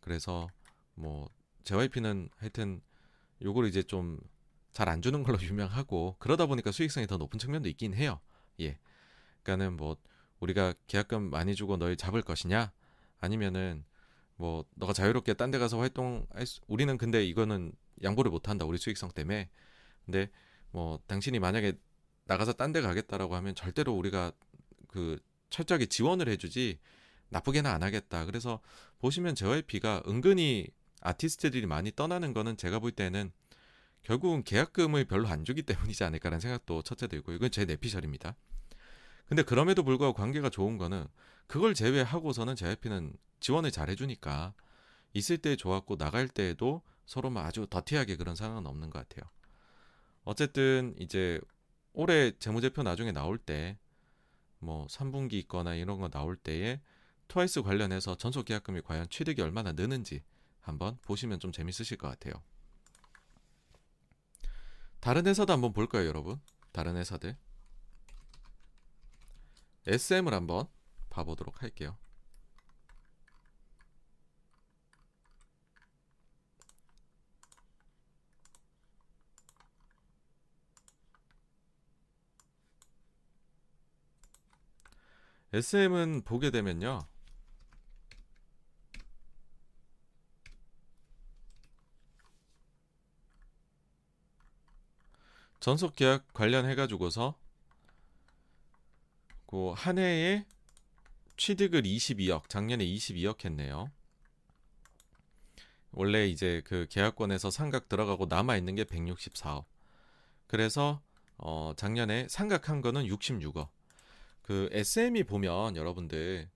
그래서 뭐 JYP는 하여튼 요걸 이제 좀 잘 안 주는 걸로 유명하고 그러다 보니까 수익성이 더 높은 측면도 있긴 해요. 예. 그러니까는 뭐 우리가 계약금 많이 주고 널 잡을 것이냐 아니면은 뭐 너가 자유롭게 딴 데 가서 활동할 수, 우리는 근데 이거는 양보를 못 한다. 우리 수익성 때문에. 근데 뭐 당신이 만약에 나가서 딴 데 가겠다라고 하면 절대로 우리가 그 철저하게 지원을 해주지 나쁘게는 안 하겠다. 그래서 보시면 JYP가 은근히 아티스트들이 많이 떠나는 거는 제가 볼 때는 결국은 계약금을 별로 안 주기 때문이지 않을까라는 생각도 첫째 들고 이건 제 내피셜입니다. 근데 그럼에도 불구하고 관계가 좋은 거는 그걸 제외하고서는 JYP는 지원을 잘 해주니까 있을 때 좋았고 나갈 때에도 서로 아주 더티하게 그런 상황은 없는 것 같아요. 어쨌든 이제 올해 재무제표 나중에 나올 때 뭐 3분기 있거나 이런 거 나올 때에 트와이스 관련해서 전속 계약금이 과연 취득이 얼마나 느는지 한번 보시면 좀 재밌으실 것 같아요. 다른 회사도 한번 볼 거예요, 여러분. 다른 회사들. SM을 한번 봐보도록 할게요. SM은 보게 되면요. 전속 계약 관련해 가지고서 그 한 해에 취득을 22억, 작년에 22억 했네요. 원래 이제 그 계약권에서 상각 들어가고 남아 있는 게 164억. 그래서 어 작년에 상각한 거는 66억. 그 SM이 보면 여러분들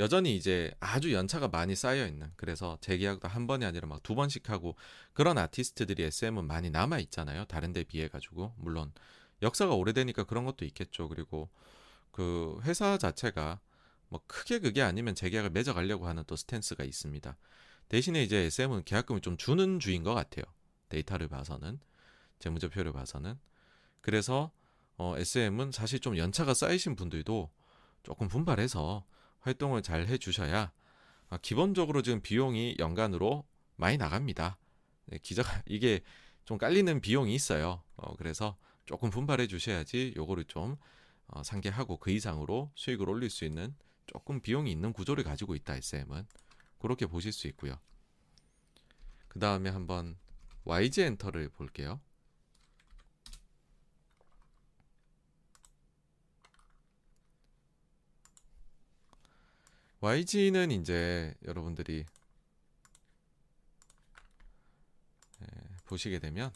여전히 이제 아주 연차가 많이 쌓여 있는 그래서 재계약도 한 번이 아니라 막 두 번씩 하고 그런 아티스트들이 SM은 많이 남아 있잖아요. 다른 데 비해 가지고 물론 역사가 오래되니까 그런 것도 있겠죠. 그리고 그 회사 자체가 뭐 크게 그게 아니면 재계약을 맺어 가려고 하는 또 스탠스가 있습니다. 대신에 이제 SM은 계약금을 좀 주는 주인 것 같아요. 데이터를 봐서는 재무제표를 봐서는 그래서 어, SM은 사실 좀 연차가 쌓이신 분들도 조금 분발해서 활동을 잘 해주셔야 아, 기본적으로 지금 비용이 연간으로 많이 나갑니다. 네, 기자가 이게 좀 깔리는 비용이 있어요. 어, 그래서 조금 분발해 주셔야지 요거를 좀 어, 상계하고 그 이상으로 수익을 올릴 수 있는 조금 비용이 있는 구조를 가지고 있다 SM은 그렇게 보실 수 있고요. 그 다음에 한번 YG 엔터를 볼게요. YG는 이제 여러분들이 예, 보시게 되면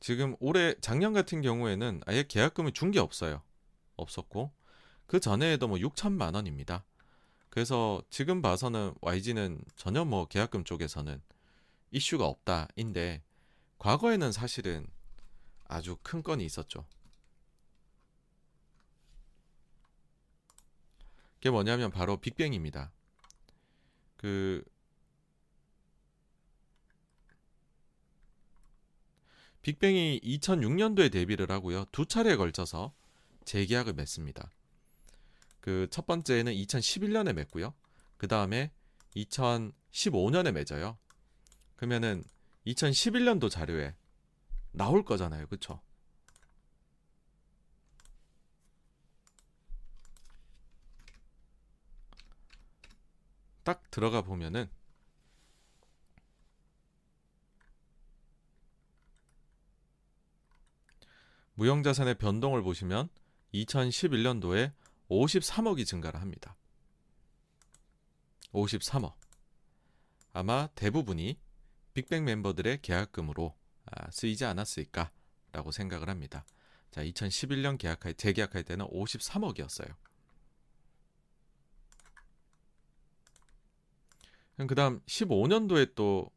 지금 올해 작년 같은 경우에는 아예 계약금을 준 게 없어요. 없었고 그 전에도 뭐 6천만 원입니다. 그래서 지금 봐서는 YG는 전혀 뭐 계약금 쪽에서는 이슈가 없다인데 과거에는 사실은 아주 큰 건이 있었죠. 그게 뭐냐면 바로 빅뱅입니다. 그 빅뱅이 2006년도에 데뷔를 하고요. 두 차례에 걸쳐서 재계약을 맺습니다. 그 첫 번째는 2011년에 맺고요. 그 다음에 2015년에 맺어요. 그러면은 2011년도 자료에 나올 거잖아요. 그쵸? 딱 들어가 보면은 무형자산의 변동을 보시면 2011년도에 53억이 증가를 합니다. 53억. 아마 대부분이 빅뱅 멤버들의 계약금으로 아, 쓰이지 않았을까라고 생각을 합니다. 자, 2011년 계약할 재계약할 때는 53억이었어요. 그다음 15년도에 또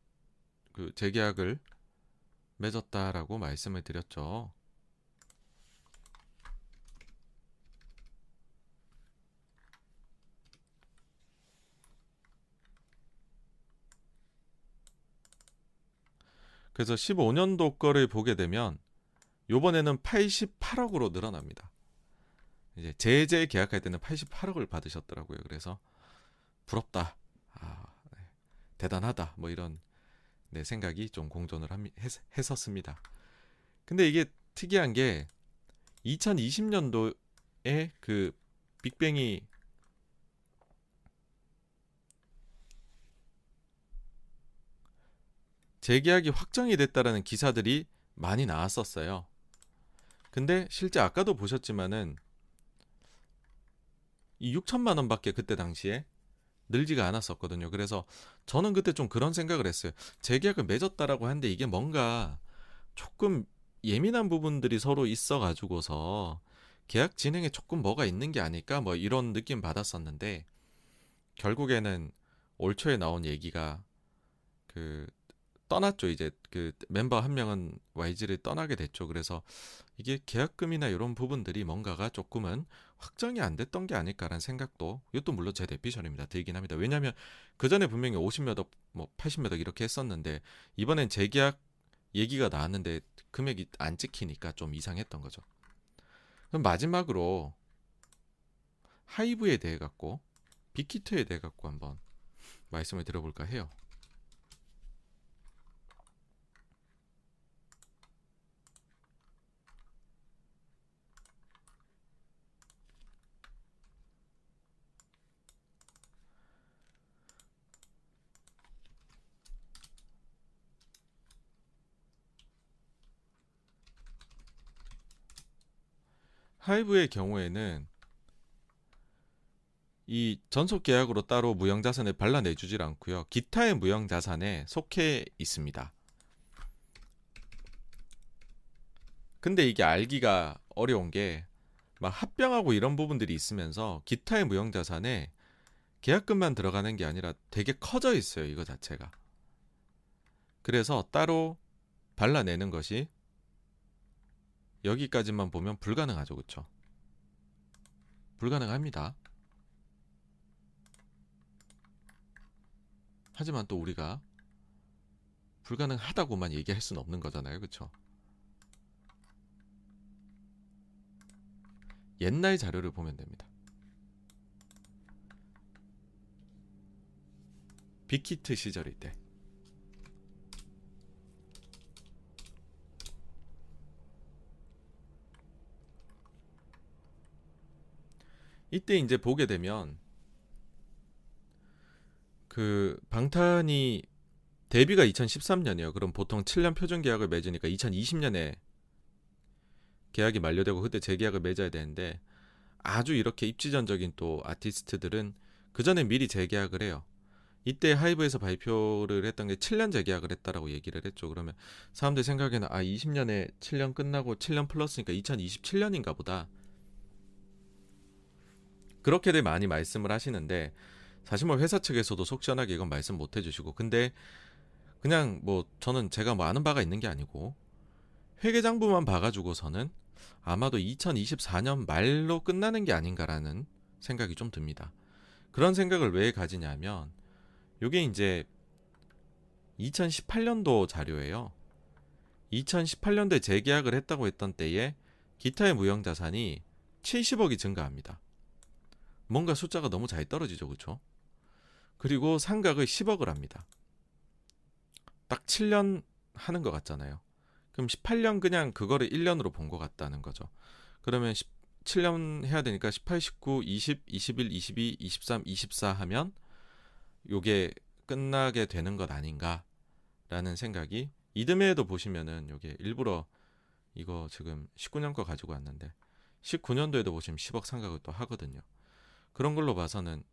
그 재계약을 맺었다라고 말씀을 드렸죠. 그래서 15년도 거를 보게 되면 요번에는 88억으로 늘어납니다. 이제 제재 계약할 때는 88억을 받으셨더라고요. 그래서 부럽다. 아, 네. 대단하다. 뭐 이런 네, 생각이 좀 공존을 함, 했, 했었습니다. 근데 이게 특이한 게 2020년도에 그 빅뱅이 재계약이 확정이 됐다라는 기사들이 많이 나왔었어요. 근데 실제 아까도 보셨지만은 이 6천만 원밖에 그때 당시에 늘지가 않았었거든요. 그래서 저는 그때 좀 그런 생각을 했어요. 재계약을 맺었다라고 하는데 이게 뭔가 조금 예민한 부분들이 서로 있어 가지고서 계약 진행에 조금 뭐가 있는 게 아닐까 뭐 이런 느낌 받았었는데 결국에는 올 초에 나온 얘기가 그 떠났죠. 이제 그 멤버 한 명은 YG를 떠나게 됐죠. 그래서 이게 계약금이나 이런 부분들이 뭔가가 조금은 확정이 안 됐던 게 아닐까라는 생각도 이것도 물론 제 대피셜입니다. 들긴 합니다. 왜냐하면 그 전에 분명히 50몇 억, 뭐 80몇 억 이렇게 했었는데 이번엔 재계약 얘기가 나왔는데 금액이 안 찍히니까 좀 이상했던 거죠. 그럼 마지막으로 하이브에 대해 갖고 빅히트에 대해 갖고 한번 말씀을 드려볼까 해요. 하이브의 경우에는 이 전속 계약으로 따로 무형 자산을 발라내주질 않고요. 기타의 무형 자산에 속해 있습니다. 근데 이게 알기가 어려운 게 막 합병하고 이런 부분들이 있으면서 기타의 무형 자산에 계약금만 들어가는 게 아니라 되게 커져 있어요. 이거 자체가. 그래서 따로 발라내는 것이 여기까지만 보면 불가능하죠. 그쵸? 불가능합니다. 하지만 또 우리가 불가능하다고만 얘기할 수는 없는 거잖아요. 그쵸? 옛날 자료를 보면 됩니다. 빅히트 시절일 때 이때 이제 보게 되면 그 방탄이 데뷔가 2013년이에요. 그럼 보통 7년 표준 계약을 맺으니까 2020년에 계약이 만료되고 그때 재계약을 맺어야 되는데 아주 이렇게 입지전적인 또 아티스트들은 그 전에 미리 재계약을 해요. 이때 하이브에서 발표를 했던 게 7년 재계약을 했다라고 얘기를 했죠. 그러면 사람들 생각에는 아 20년에 7년 끝나고 7년 플러스니까 2027년인가 보다. 그렇게들 많이 말씀을 하시는데 사실 뭐 회사 측에서도 속 시원하게 이건 말씀 못 해주시고 근데 그냥 뭐 저는 제가 뭐 아는 바가 있는 게 아니고 회계장부만 봐가지고서는 아마도 2024년 말로 끝나는 게 아닌가라는 생각이 좀 듭니다. 그런 생각을 왜 가지냐면 요게 이제 2018년도 자료예요. 2018년도에 재계약을 했다고 했던 때에 기타의 무형 자산이 70억이 증가합니다. 뭔가 숫자가 너무 잘 떨어지죠. 그렇죠? 그리고 상각을 10억을 합니다. 딱 7년 하는 것 같잖아요. 그럼 18년 그냥 그거를 1년으로 본 것 같다는 거죠. 그러면 17년 해야 되니까 18, 19, 20, 21, 22, 23, 24 하면 요게 끝나게 되는 것 아닌가라는 생각이 이듬해에도 보시면은 요게 일부러 이거 지금 19년 거 가지고 왔는데 19년도에도 보시면 10억 상각을 또 하거든요. 그런 걸로 봐서는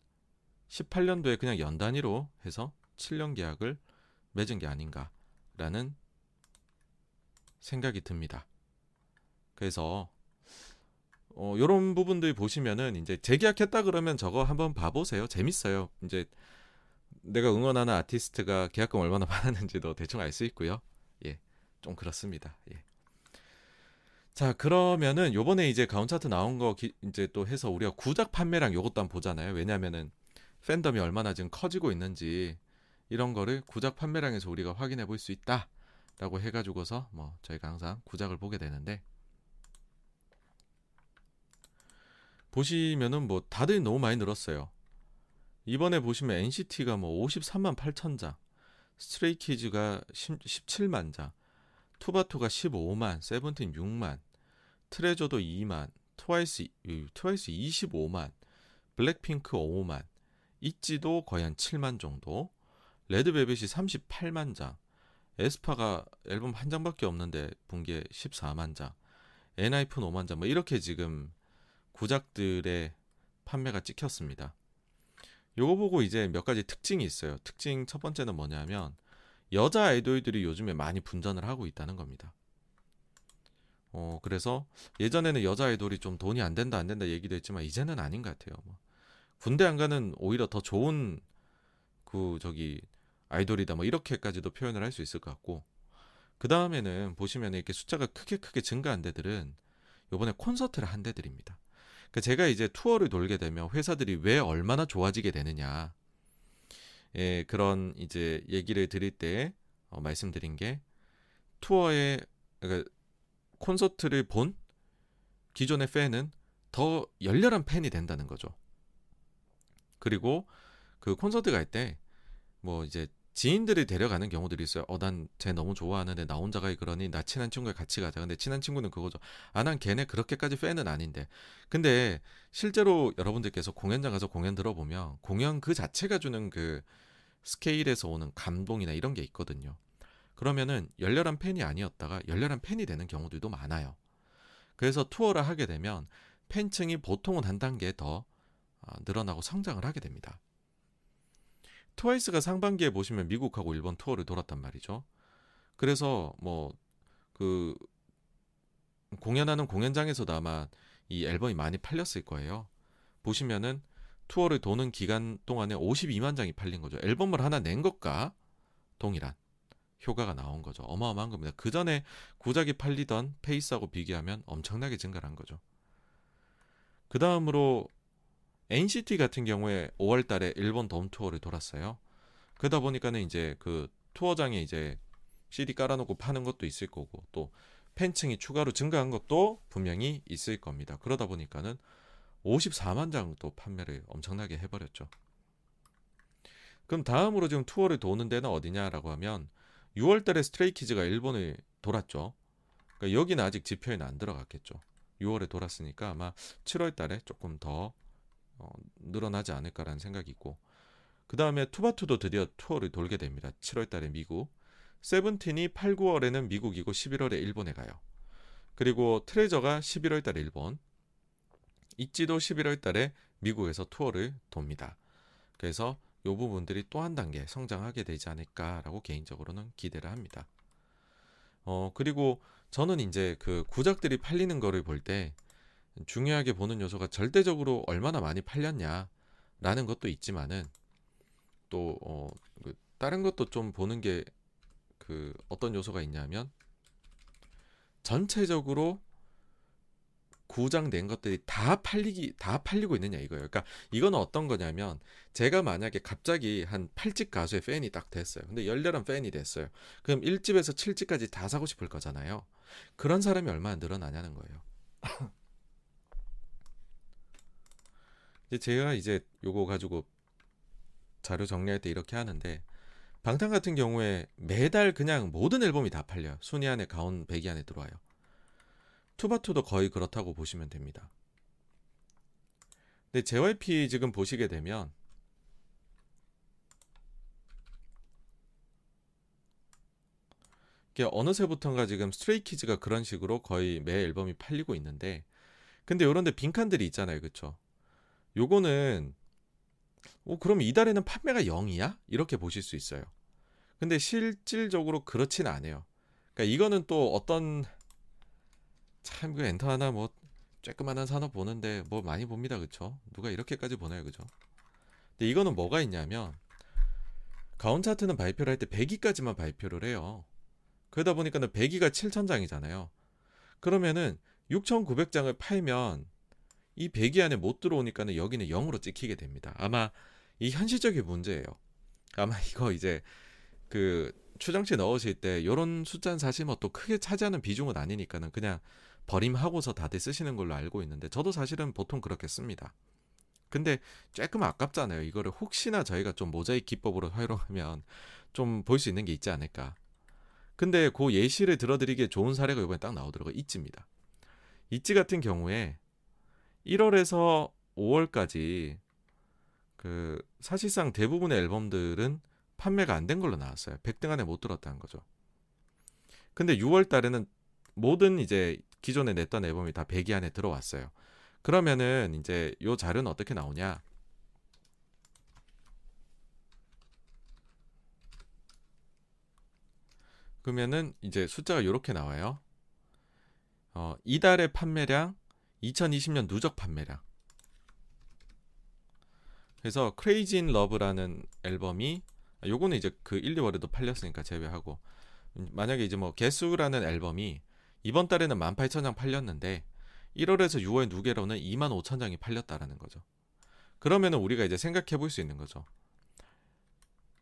18년도에 그냥 연 단위로 해서 7년 계약을 맺은 게 아닌가라는 생각이 듭니다. 그래서 어 요런 부분들 보시면은 이제 재계약했다 그러면 저거 한번 봐보세요. 재밌어요. 이제 내가 응원하는 아티스트가 계약금 얼마나 받았는지도 대충 알 수 있고요. 예, 좀 그렇습니다. 예. 자 그러면은 요번에 이제 가온 차트 나온 거 기, 이제 또 해서 우리가 구작 판매량 요것도 한번 보잖아요. 왜냐면은 팬덤이 얼마나 지금 커지고 있는지 이런 거를 구작 판매량에서 우리가 확인해 볼 수 있다 라고 해가지고서 뭐 저희가 항상 구작을 보게 되는데 보시면은 뭐 다들 너무 많이 늘었어요. 이번에 보시면 NCT가 뭐 53만 8천 장, 스트레이키즈가 17만 장, 투바투가 15만, 세븐틴 6만, 트레저도 2만, 트와이스 트와이스 25만, 블랙핑크 5만, 있지도 거의 한 7만 정도, 레드벨벳이 38만 장, 에스파가 앨범 한 장밖에 없는데 분계 14만 장, 엔하이픈 5만 장, 뭐 이렇게 지금 구작들의 판매가 찍혔습니다. 요거 보고 이제 몇 가지 특징이 있어요. 특징 첫 번째는 뭐냐면 여자 아이돌들이 요즘에 많이 분전을 하고 있다는 겁니다. 어 그래서 예전에는 여자 아이돌이 좀 돈이 안 된다 안 된다 얘기도 했지만 이제는 아닌 것 같아요. 뭐 군대 안 가는 오히려 더 좋은 그 저기 아이돌이다 뭐 이렇게까지도 표현을 할 수 있을 것 같고 그 다음에는 보시면 이렇게 숫자가 크게 크게 증가한 데들은 요번에 콘서트를 한 데들입니다. 그러니까 제가 이제 투어를 돌게 되면 회사들이 왜 얼마나 좋아지게 되느냐. 예, 그런 이제 얘기를 드릴 때 어, 말씀드린 게 투어에 그러니까 콘서트를 본 기존의 팬은 더 열렬한 팬이 된다는 거죠. 그리고 그 콘서트 갈 때 뭐 이제 지인들이 데려가는 경우들이 있어요. 어, 난 쟤 너무 좋아하는데 나 혼자 가기 그러니 나 친한 친구랑 같이 가자. 근데 친한 친구는 그거죠. 아, 난 걔네 그렇게까지 팬은 아닌데. 근데 실제로 여러분들께서 공연장 가서 공연 들어보면 공연 그 자체가 주는 그 스케일에서 오는 감동이나 이런 게 있거든요. 그러면은 열렬한 팬이 아니었다가 열렬한 팬이 되는 경우들도 많아요. 그래서 투어를 하게 되면 팬층이 보통은 한 단계 더 아, 늘어나고 성장을 하게 됩니다. 트와이스가 상반기에 보시면 미국하고 일본 투어를 돌았단 말이죠. 그래서 뭐 그 공연하는 공연장에서도 아마 이 앨범이 많이 팔렸을 거예요. 보시면은 투어를 도는 기간 동안에 52만 장이 팔린 거죠. 앨범을 하나 낸 것과 동일한 효과가 나온 거죠. 어마어마한 겁니다. 그 전에 구작이 팔리던 페이스하고 비교하면 엄청나게 증가한 거죠. 그 다음으로 NCT 같은 경우에 5월 달에 일본 돔 투어를 돌았어요. 그러다 보니까는 이제 그 투어장에 이제 CD 깔아놓고 파는 것도 있을 거고 또 팬층이 추가로 증가한 것도 분명히 있을 겁니다. 그러다 보니까는 54만 장 또 판매를 엄청나게 해버렸죠. 그럼 다음으로 지금 투어를 도는 데는 어디냐라고 하면 6월 달에 스트레이키즈가 일본을 돌았죠. 그러니까 여기는 아직 지표에는 안 들어갔겠죠. 6월에 돌았으니까 아마 7월 달에 조금 더 어, 늘어나지 않을까라는 생각이 있고 그 다음에 투바투도 드디어 투어를 돌게 됩니다. 7월 달에 미국 세븐틴이 8, 9월에는 미국이고 11월에 일본에 가요. 그리고 트레저가 11월 달에 일본 있지도 11월 달에 미국에서 투어를 돕니다. 그래서 이 부분들이 또 한 단계 성장하게 되지 않을까라고 개인적으로는 기대를 합니다. 어, 그리고 저는 이제 그 구작들이 팔리는 거를 볼 때 중요하게 보는 요소가 절대적으로 얼마나 많이 팔렸냐라는 것도 있지만은 또 어, 그 다른 것도 좀 보는 게 그 어떤 요소가 있냐면 전체적으로 구장된 것들이 다 팔리기 다 팔리고 있느냐 이거예요. 그러니까 이거는 어떤 거냐면 제가 만약에 갑자기 한 8집 가수의 팬이 딱 됐어요. 근데 열렬한 팬이 됐어요. 그럼 1집에서 7집까지 다 사고 싶을 거잖아요. 그런 사람이 얼마나 늘어나냐는 거예요. 이제 제가 이제 요거 가지고 자료 정리할 때 이렇게 하는데 방탄 같은 경우에 매달 그냥 모든 앨범이 다 팔려요. 순위 안에 가온 100위 안에 들어와요. 투바투도 거의 그렇다고 보시면 됩니다. 근데 JYP 지금 보시게 되면 이게 어느새부턴가 지금 스트레이키즈가 그런 식으로 거의 매 앨범이 팔리고 있는데 근데 요런데 빈칸들이 있잖아요. 그쵸? 요거는 어, 그럼 이달에는 판매가 0이야? 이렇게 보실 수 있어요. 근데 실질적으로 그렇진 않아요. 그러니까 이거는 또 어떤 참 그 엔터 하나 뭐 쬐끄만한 산업 보는데 뭐 많이 봅니다. 그쵸? 누가 이렇게까지 보나요? 그죠? 근데 이거는 뭐가 있냐면 가온 차트는 발표를 할 때 100위까지만 발표를 해요. 그러다 보니까는 100위가 7,000장이잖아요. 그러면은 6,900장을 팔면 이 100위 안에 못 들어오니까는 여기는 0으로 찍히게 됩니다. 아마 이 현실적인 문제예요. 아마 이거 이제 그 추정치 넣으실 때 이런 숫자는 사실 뭐 또 크게 차지하는 비중은 아니니까는 그냥 버림하고서 다들 쓰시는 걸로 알고 있는데 저도 사실은 보통 그렇게 씁니다. 근데 조금 아깝잖아요. 이거를 혹시나 저희가 좀 모자이크 기법으로 활용하면 좀 볼 수 있는 게 있지 않을까. 근데 그 예시를 들어드리기에 좋은 사례가 이번에 딱 나오더라고요. 있지입니다. 있지 같은 경우에 1월에서 5월까지 그 사실상 대부분의 앨범들은 판매가 안 된 걸로 나왔어요. 100등 안에 못 들었다는 거죠. 근데 6월 달에는 모든 이제 기존에 냈던 앨범이 다 100위 안에 들어왔어요. 그러면은 이제 요 자료는 어떻게 나오냐? 그러면은 이제 숫자가 이렇게 나와요. 어, 이달의 판매량, 2020년 누적 판매량. 그래서 Crazy in Love라는 앨범이 아, 요거는 이제 그 1, 2월에도 팔렸으니까 제외하고 만약에 이제 뭐 개수라는 앨범이 이번 달에는 18,000장 팔렸는데 1월에서 6월 누계로는 25,000장이 팔렸다라는 거죠. 그러면은 우리가 이제 생각해 볼 수 있는 거죠.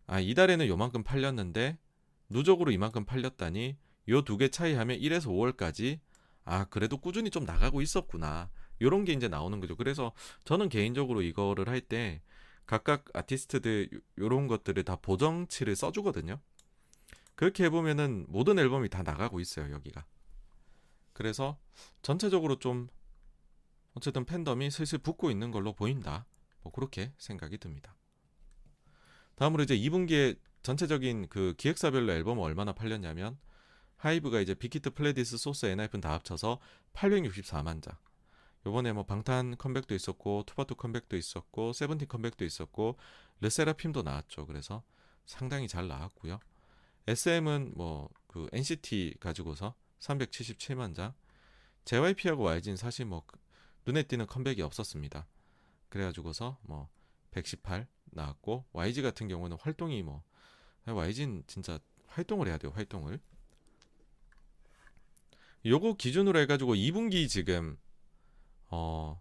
아, 이달에는 요만큼 팔렸는데 누적으로 이만큼 팔렸다니 요 두 개 차이 하면 1에서 5월까지 아, 그래도 꾸준히 좀 나가고 있었구나. 요런 게 이제 나오는 거죠. 그래서 저는 개인적으로 이거를 할 때 각각 아티스트들 요런 것들을 다 보정치를 써주거든요. 그렇게 해보면은 모든 앨범이 다 나가고 있어요, 여기가. 그래서 전체적으로 좀 어쨌든 팬덤이 슬슬 붙고 있는 걸로 보인다. 뭐 그렇게 생각이 듭니다. 다음으로 이제 2분기에 전체적인 그 기획사별로 앨범 얼마나 팔렸냐면 하이브가 이제 빅히트 플레디스 소스 엔하이픈 다 합쳐서 864만 장. 요번에 뭐 방탄 컴백도 있었고 투바투 컴백도 있었고 세븐틴 컴백도 있었고 르세라핌도 나왔죠. 그래서 상당히 잘 나왔고요. SM은 뭐 그 NCT 가지고서 377만 장. JYP하고 YG는 사실 뭐그 눈에 띄는 컴백이 없었습니다. 그래가지고서 뭐 118 나왔고 YG 같은 경우는 활동이 뭐 YG는 진짜 활동을 해야 돼요. 활동을. 요거 기준으로 해가지고 2분기 지금 어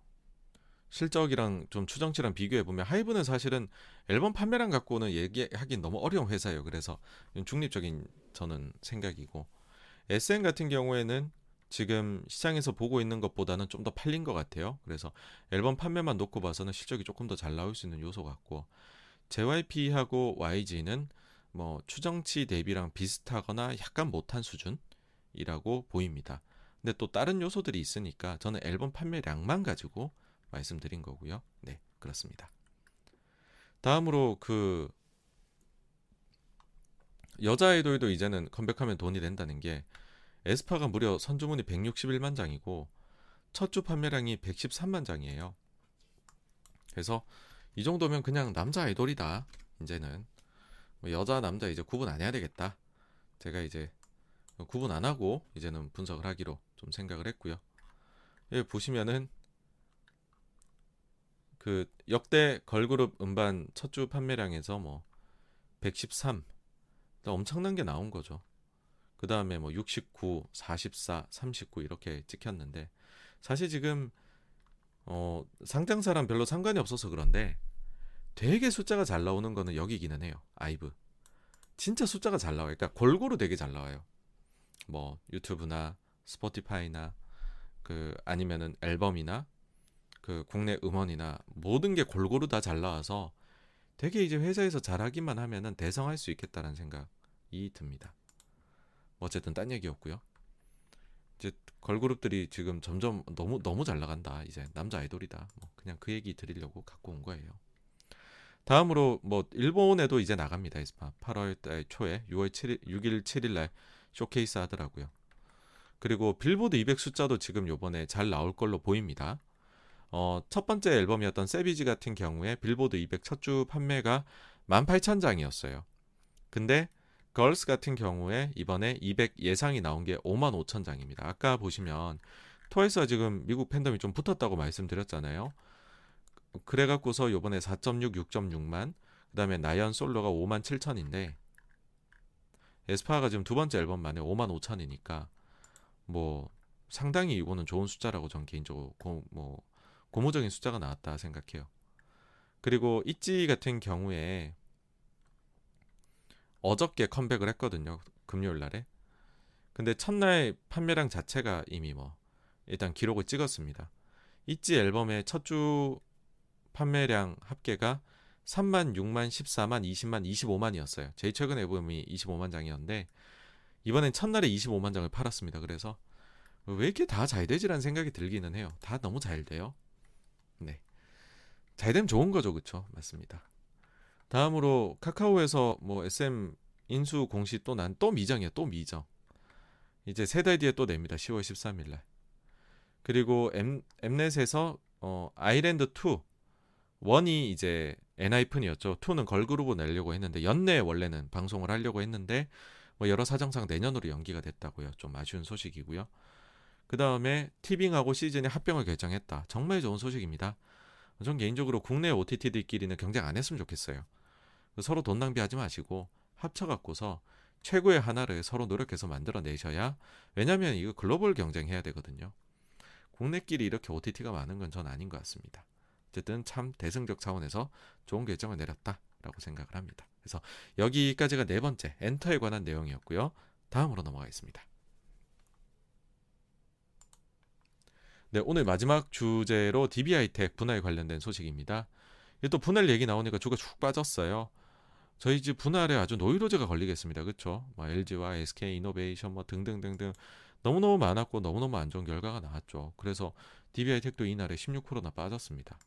실적이랑 좀 추정치랑 비교해 보면 하이브는 사실은 앨범 판매량 갖고는 얘기하기 너무 어려운 회사예요. 그래서 중립적인 저는 생각이고 SM 같은 경우에는 지금 시장에서 보고 있는 것보다는 좀 더 팔린 것 같아요. 그래서 앨범 판매만 놓고 봐서는 실적이 조금 더 잘 나올 수 있는 요소 같고 JYP하고 YG는 뭐 추정치 대비랑 비슷하거나 약간 못한 수준이라고 보입니다. 근데 또 다른 요소들이 있으니까 저는 앨범 판매량만 가지고 말씀드린 거고요. 네, 그렇습니다. 다음으로 그 여자 아이돌도 이제는 컴백하면 돈이 된다는 게 에스파가 무려 선주문이 161만 장이고 첫 주 판매량이 113만 장이에요. 그래서 이 정도면 그냥 남자 아이돌이다. 이제는 뭐 여자 남자 이제 구분 안 해야 되겠다. 제가 이제 구분 안 하고 이제는 분석을 하기로 좀 생각을 했고요. 여기 보시면은 그 역대 걸그룹 음반 첫 주 판매량에서 뭐 113, 엄청난 게 나온 거죠. 그 다음에 뭐 69, 44, 39 이렇게 찍혔는데 사실 지금 어 상장사랑 별로 상관이 없어서 그런데 되게 숫자가 잘 나오는 거는 여기기는 해요. 아이브. 진짜 숫자가 잘 나와요. 그러니까 골고루 되게 잘 나와요. 뭐 유튜브나 스포티파이나 그 아니면은 앨범이나 그 국내 음원이나 모든 게 골고루 다 잘 나와서 되게 이제 회사에서 잘하기만 하면은 대성할 수 있겠다는 생각 이 듭니다. 뭐 어쨌든 딴 얘기였고요. 이제 걸그룹들이 지금 점점 너무 너무 잘 나간다. 이제 남자 아이돌이다. 뭐 그냥 그 얘기 드리려고 갖고 온 거예요. 다음으로 뭐 일본에도 이제 나갑니다. 에스파 8월 달 초에 6월 7일 6일 7일 날 쇼케이스 하더라고요. 그리고 빌보드 200 숫자도 지금 요번에 잘 나올 걸로 보입니다. 어, 첫 번째 앨범이었던 세비지 같은 경우에 빌보드 200 첫 주 판매가 18,000장이었어요. 근데 걸스 같은 경우에 이번에 200 예상이 나온 게 5만 5천 장입니다. 아까 보시면 트와이스가 지금 미국 팬덤이 좀 붙었다고 말씀드렸잖아요. 그래갖고서 요번에 4.6, 6.6만 그 다음에 나연 솔로가 5만 7천인데 에스파가 지금 두 번째 앨범 만에 5만 5천이니까 뭐 상당히 이거는 좋은 숫자라고 전 개인적으로 고, 뭐 고무적인 숫자가 나왔다 생각해요. 그리고 있지 같은 경우에 어저께 컴백을 했거든요. 금요일 날에. 근데 첫날 판매량 자체가 이미 뭐 일단 기록을 찍었습니다. 있지 앨범의 첫 주 판매량 합계가 3만, 6만, 14만, 20만, 25만이었어요. 제일 최근 앨범이 25만 장이었는데 이번엔 첫날에 25만 장을 팔았습니다. 그래서 왜 이렇게 다 잘 되지라는 생각이 들기는 해요. 다 너무 잘 돼요. 네. 잘 되면 좋은 거죠. 그쵸? 맞습니다. 다음으로 카카오에서 뭐 SM 인수 공시 또 난 또 미정이야. 또 미정. 이제 세 달 뒤에 또 냅니다. 10월 13일 날. 그리고 엠, 엠넷에서 어, 아이랜드 2 1이 이제 엔하이픈이었죠. 2는 걸그룹을 내려고 했는데 연내 원래는 방송을 하려고 했는데 뭐 여러 사정상 내년으로 연기가 됐다고요. 좀 아쉬운 소식이고요. 그 다음에 티빙하고 시즌이 합병을 결정했다. 정말 좋은 소식입니다. 전 개인적으로 국내 OTT들끼리는 경쟁 안 했으면 좋겠어요. 서로 돈 낭비하지 마시고 합쳐갖고서 최고의 하나를 서로 노력해서 만들어내셔야 왜냐하면 이거 글로벌 경쟁해야 되거든요. 국내끼리 이렇게 OTT가 많은 건 전 아닌 것 같습니다. 어쨌든 참 대승적 차원에서 좋은 결정을 내렸다라고 생각을 합니다. 그래서 여기까지가 네 번째 엔터에 관한 내용이었고요. 다음으로 넘어가겠습니다. 네, 오늘 마지막 주제로 DB하이텍 분할 관련된 소식입니다. 또 분할 얘기 나오니까 주가 쭉 빠졌어요. 저희 집 분할에 아주 노이로제가 걸리겠습니다. 그렇죠? 뭐 LG와 SK 이노베이션 뭐 등등등등 너무너무 많았고 너무너무 안 좋은 결과가 나왔죠. 그래서 DB하이텍도 이날에 16%나 빠졌습니다.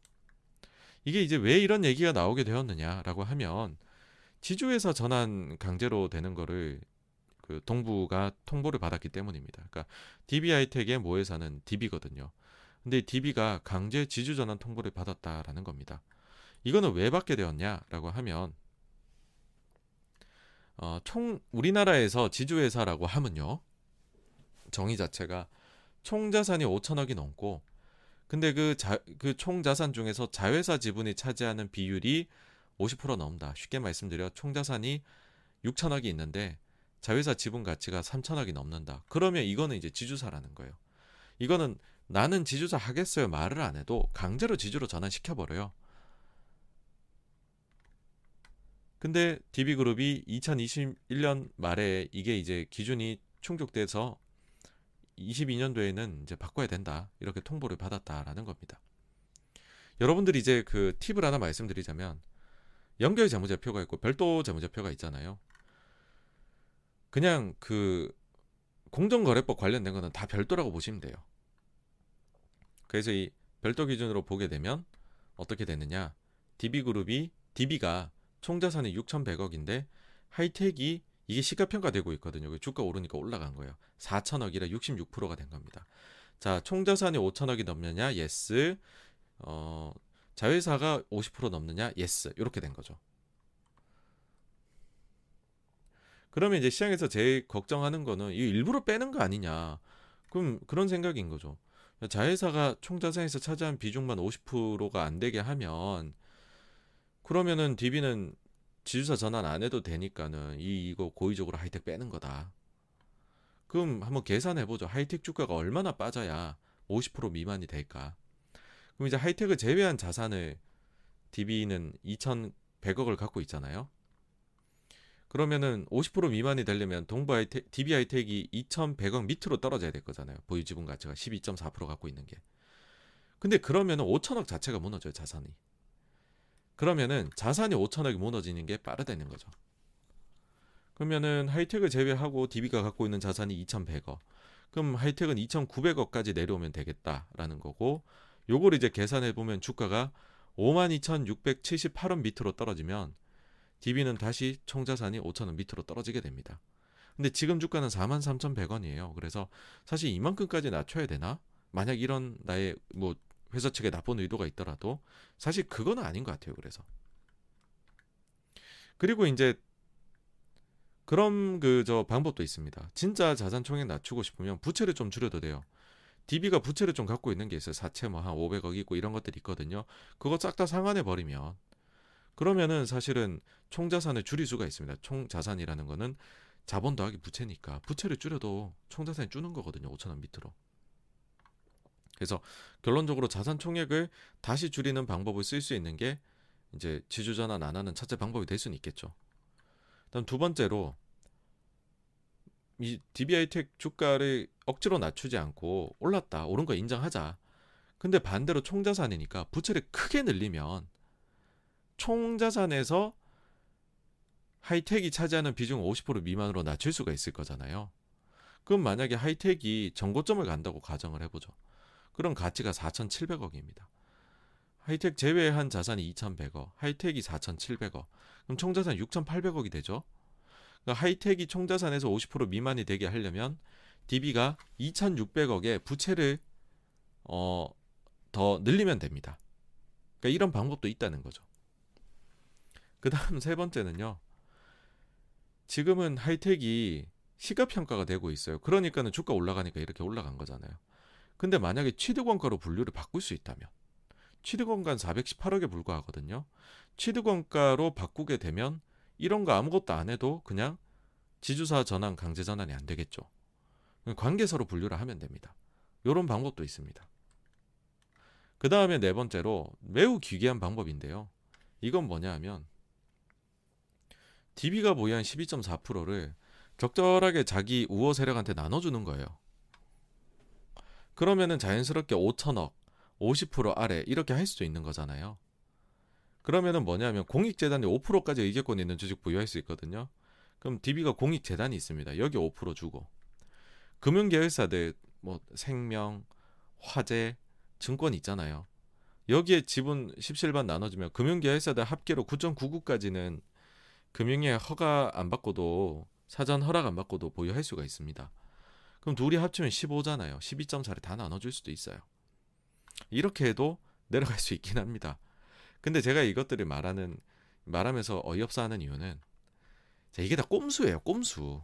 이게 이제 왜 이런 얘기가 나오게 되었느냐라고 하면 지주회사 전환 강제로 되는 거를 그 동부가 통보를 받았기 때문입니다. 그러니까 DB하이텍의 모회사는 DB거든요. 근데 DB가 강제 지주 전환 통보를 받았다라는 겁니다. 이거는 왜 받게 되었냐라고 하면 어, 총 우리나라에서 지주회사라고 하면요 정의 자체가 총 자산이 5천억이 넘고 근데 그그총 자산 중에서 자회사 지분이 차지하는 비율이 50% 넘는다. 쉽게 말씀드려 총 자산이 6천억이 있는데 자회사 지분 가치가 3천억이 넘는다. 그러면 이거는 이제 지주사라는 거예요. 이거는 나는 지주사 하겠어요 말을 안 해도 강제로 지주로 전환시켜 버려요. 근데 DB그룹이 2021년 말에 이게 이제 기준이 충족돼서 22년도에는 이제 바꿔야 된다. 이렇게 통보를 받았다라는 겁니다. 여러분들이 이제 그 팁을 하나 말씀드리자면 연결 재무제표가 있고 별도 재무제표가 있잖아요. 그냥 그 공정거래법 관련된 거는 다 별도라고 보시면 돼요. 그래서 이 별도 기준으로 보게 되면 어떻게 되느냐? DB그룹이 DB가 총자산이 6,100억인데 하이텍이 이게 시가평가되고 있거든요. 주가 오르니까 올라간 거예요. 4천억이라 66%가 된 겁니다. 자, 총자산이 5천억이 넘느냐? yes. 어, 자회사가 50% 넘느냐? yes. 이렇게 된 거죠. 그러면 이제 시장에서 제일 걱정하는 거는 이 일부러 빼는 거 아니냐. 그럼 그런 생각인 거죠. 자회사가 총자산에서 차지한 비중만 50%가 안 되게 하면 그러면은 DB는 지주사 전환 안 해도 되니까는 이 이거 고의적으로 하이텍 빼는 거다. 그럼 한번 계산해 보죠. 하이텍 주가가 얼마나 빠져야 50% 미만이 될까? 그럼 이제 하이텍을 제외한 자산을 DB는 2,100억을 갖고 있잖아요. 그러면은 50% 미만이 되려면 동부 하이텍, DB 하이텍이 2,100억 밑으로 떨어져야 될 거잖아요. 보유 지분 가치가 12.4% 갖고 있는 게. 근데 그러면은 5천억 자체가 무너져요, 자산이. 그러면은 자산이 5천억이 무너지는 게 빠르다는 거죠. 그러면은 하이텍을 제외하고 DB가 갖고 있는 자산이 2,100억. 그럼 하이텍은 2,900억까지 내려오면 되겠다라는 거고 요걸 이제 계산해 보면 주가가 52,678원 밑으로 떨어지면 DB는 다시 총자산이 5천원 밑으로 떨어지게 됩니다. 근데 지금 주가는 43,100원이에요. 그래서 사실 이만큼까지 낮춰야 되나? 만약 이런 나의 뭐 회사 측에 나쁜 의도가 있더라도 사실 그거는 아닌 것 같아요. 그래서 그리고 이제 그런 그저 방법도 있습니다. 진짜 자산 총액 낮추고 싶으면 부채를 좀 줄여도 돼요. DB가 부채를 좀 갖고 있는 게 있어요. 사채 뭐 한 500억 있고 이런 것들이 있거든요. 그거 싹 다 상환해 버리면 그러면은 사실은 총 자산을 줄일 수가 있습니다. 총 자산이라는 거는 자본 더하기 부채니까 부채를 줄여도 총 자산이 줄는 거거든요. 5천 원 밑으로. 그래서 결론적으로 자산 총액을 다시 줄이는 방법을 쓸 수 있는 게 이제 지주 전환 안 하는 첫째 방법이 될 수는 있겠죠. 다음 두 번째로 이 DBI텍 주가를 억지로 낮추지 않고 올랐다 오른 거 인정하자. 근데 반대로 총자산이니까 부채를 크게 늘리면 총자산에서 하이텍이 차지하는 비중 50% 미만으로 낮출 수가 있을 거잖아요. 그럼 만약에 하이텍이 정고점을 간다고 가정을 해보죠. 그럼 가치가 4,700억입니다. 하이텍 제외한 자산이 2,100억, 하이텍이 4,700억, 그럼 총자산 6,800억이 되죠. 그러니까 하이텍이 총자산에서 50% 미만이 되게 하려면 DB가 2,600억의 부채를 어, 더 늘리면 됩니다. 그러니까 이런 방법도 있다는 거죠. 그 다음 세 번째는요. 지금은 하이텍이 시가평가가 되고 있어요. 그러니까는 주가 올라가니까 이렇게 올라간 거잖아요. 근데 만약에 취득원가로 분류를 바꿀 수 있다면 취득원가는 418억에 불과하거든요. 취득원가로 바꾸게 되면 이런 거 아무것도 안 해도 그냥 지주사 전환, 강제 전환이 안 되겠죠. 관계서로 분류를 하면 됩니다. 이런 방법도 있습니다. 그 다음에 네 번째로 매우 기괴한 방법인데요. 이건 뭐냐 하면 DB가 보유한 12.4%를 적절하게 자기 우호 세력한테 나눠주는 거예요. 그러면은 자연스럽게 5천억, 50% 아래 이렇게 할 수도 있는 거잖아요. 그러면은 뭐냐면 공익재단이 5%까지 의결권 있는 주식 보유할 수 있거든요. 그럼 DB가 공익재단이 있습니다. 여기 5% 주고 금융계열사들 뭐 생명, 화재, 증권 있잖아요. 여기에 지분 17반 나눠주면 금융계열사들 합계로 9.99까지는 금융에 허가 안 받고도 사전 허락 안 받고도 보유할 수가 있습니다. 그럼 둘이 합치면 15잖아요. 12.4를 다 나눠줄 수도 있어요. 이렇게 해도 내려갈 수 있긴 합니다. 근데 제가 이것들을 말하는 말하면서 어이없어 하는 이유는 자, 이게 다 꼼수예요. 꼼수.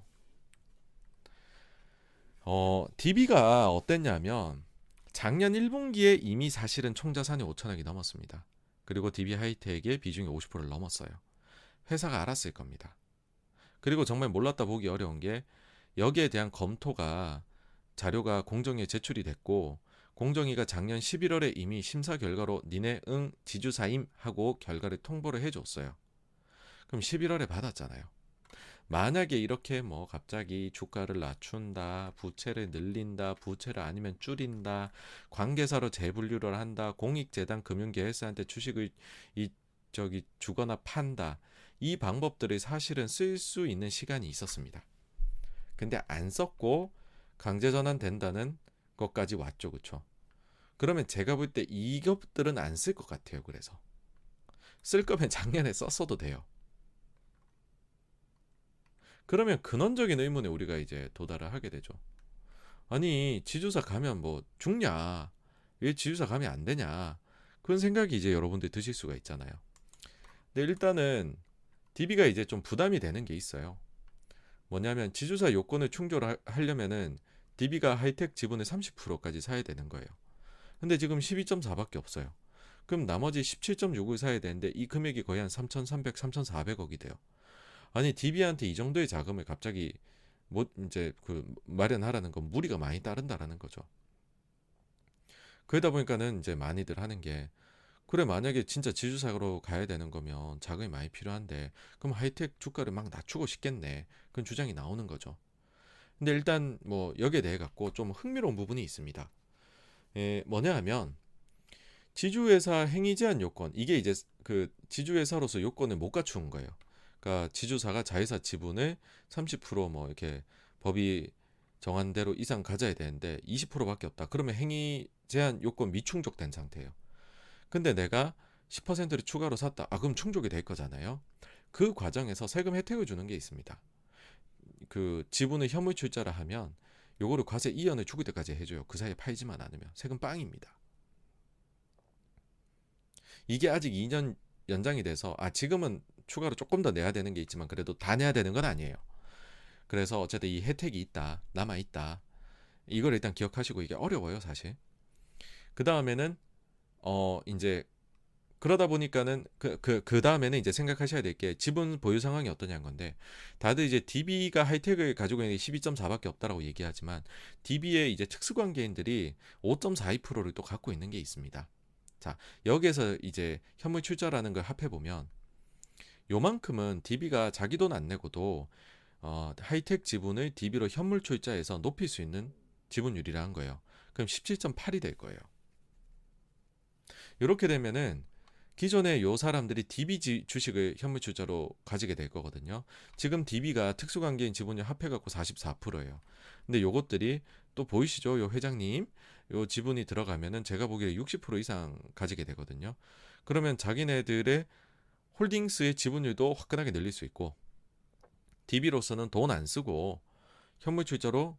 어, DB가 어땠냐면 작년 1분기에 이미 사실은 총자산이 5천억이 넘었습니다. 그리고 DB 하이텍의 비중이 50%를 넘었어요. 회사가 알았을 겁니다. 그리고 정말 몰랐다 보기 어려운 게 여기에 대한 검토가 자료가 공정위에 제출이 됐고 공정위가 작년 11월에 이미 심사 결과로 니네 응 지주사임 하고 결과를 통보를 해줬어요. 그럼 11월에 받았잖아요. 만약에 이렇게 뭐 갑자기 주가를 낮춘다, 부채를 늘린다, 부채를 아니면 줄인다, 관계사로 재분류를 한다, 공익재단 금융계획사한테 주식을 이 저기 주거나 판다. 이 방법들을 사실은 쓸 수 있는 시간이 있었습니다. 근데 안 썼고 강제 전환 된다는 것까지 왔죠. 그쵸? 그러면 제가 볼 때 이것들은 안 쓸 것 같아요. 그래서 쓸 거면 작년에 썼어도 돼요. 그러면 근원적인 의문에 우리가 이제 도달을 하게 되죠. 아니 지주사 가면 뭐 죽냐? 왜 지주사 가면 안 되냐? 그런 생각이 이제 여러분들 드실 수가 있잖아요. 근데 일단은 DB가 이제 좀 부담이 되는 게 있어요. 뭐냐면 지주사 요건을 충족하려면은 DB가 하이텍 지분의 30%까지 사야 되는 거예요. 근데 지금 12.4밖에 없어요. 그럼 나머지 17.6을 사야 되는데 이 금액이 거의 한 3,300, 3,400억이 돼요. 아니 DB한테 이 정도의 자금을 갑자기 뭐 이제 그 마련하라는 건 무리가 많이 따른다라는 거죠. 그러다 보니까는 이제 많이들 하는 게 그래 만약에 진짜 지주사로 가야 되는 거면 자금이 많이 필요한데 그럼 하이텍 주가를 막 낮추고 싶겠네 그런 주장이 나오는 거죠. 근데 일단 뭐 여기에 대해 갖고 좀 흥미로운 부분이 있습니다. 에, 뭐냐 하면 지주회사 행위 제한 요건 이게 이제 그 지주회사로서 요건을 못 갖춘 거예요. 그러니까 지주사가 자회사 지분을 30%뭐 이렇게 법이 정한 대로 이상 가져야 되는데 20%밖에 없다. 그러면 행위 제한 요건 미충족된 상태예요. 근데 내가 10%를 추가로 샀다. 아 그럼 충족이 될 거잖아요. 그 과정에서 세금 혜택을 주는 게 있습니다. 그 지분을 현물 출자라 하면 요거를 과세 이연을 죽을 때까지 해줘요. 그 사이에 팔지만 않으면 세금 빵입니다. 이게 아직 2년 연장이 돼서 아 지금은 추가로 조금 더 내야 되는 게 있지만 그래도 다 내야 되는 건 아니에요. 그래서 어쨌든 이 혜택이 있다 남아 있다 이걸 일단 기억하시고 이게 어려워요 사실. 그 다음에는 어 이제 그러다 보니까는 그 그 그 다음에는 이제 생각하셔야 될 게 지분 보유 상황이 어떠냐는 건데 다들 이제 DB가 하이텍을 가지고 있는 게 12.4밖에 없다라고 얘기하지만 DB의 이제 특수 관계인들이 5.42%를 또 갖고 있는 게 있습니다. 자 여기에서 이제 현물 출자라는 걸 합해 보면 요만큼은 DB가 자기 돈 안 내고도 어, 하이텍 지분을 DB로 현물 출자해서 높일 수 있는 지분율이라는 거예요. 그럼 17.8이 될 거예요. 이렇게 되면은 기존에 요 사람들이 DB 주식을 현물 출자로 가지게 될 거거든요. 지금 DB가 특수관계인 지분율 합해갖고 44%예요. 근데 요것들이 또 보이시죠? 요 회장님 요 지분이 들어가면은 제가 보기에 60% 이상 가지게 되거든요. 그러면 자기네들의 홀딩스의 지분율도 화끈하게 늘릴 수 있고 DB로서는 돈 안 쓰고 현물 출자로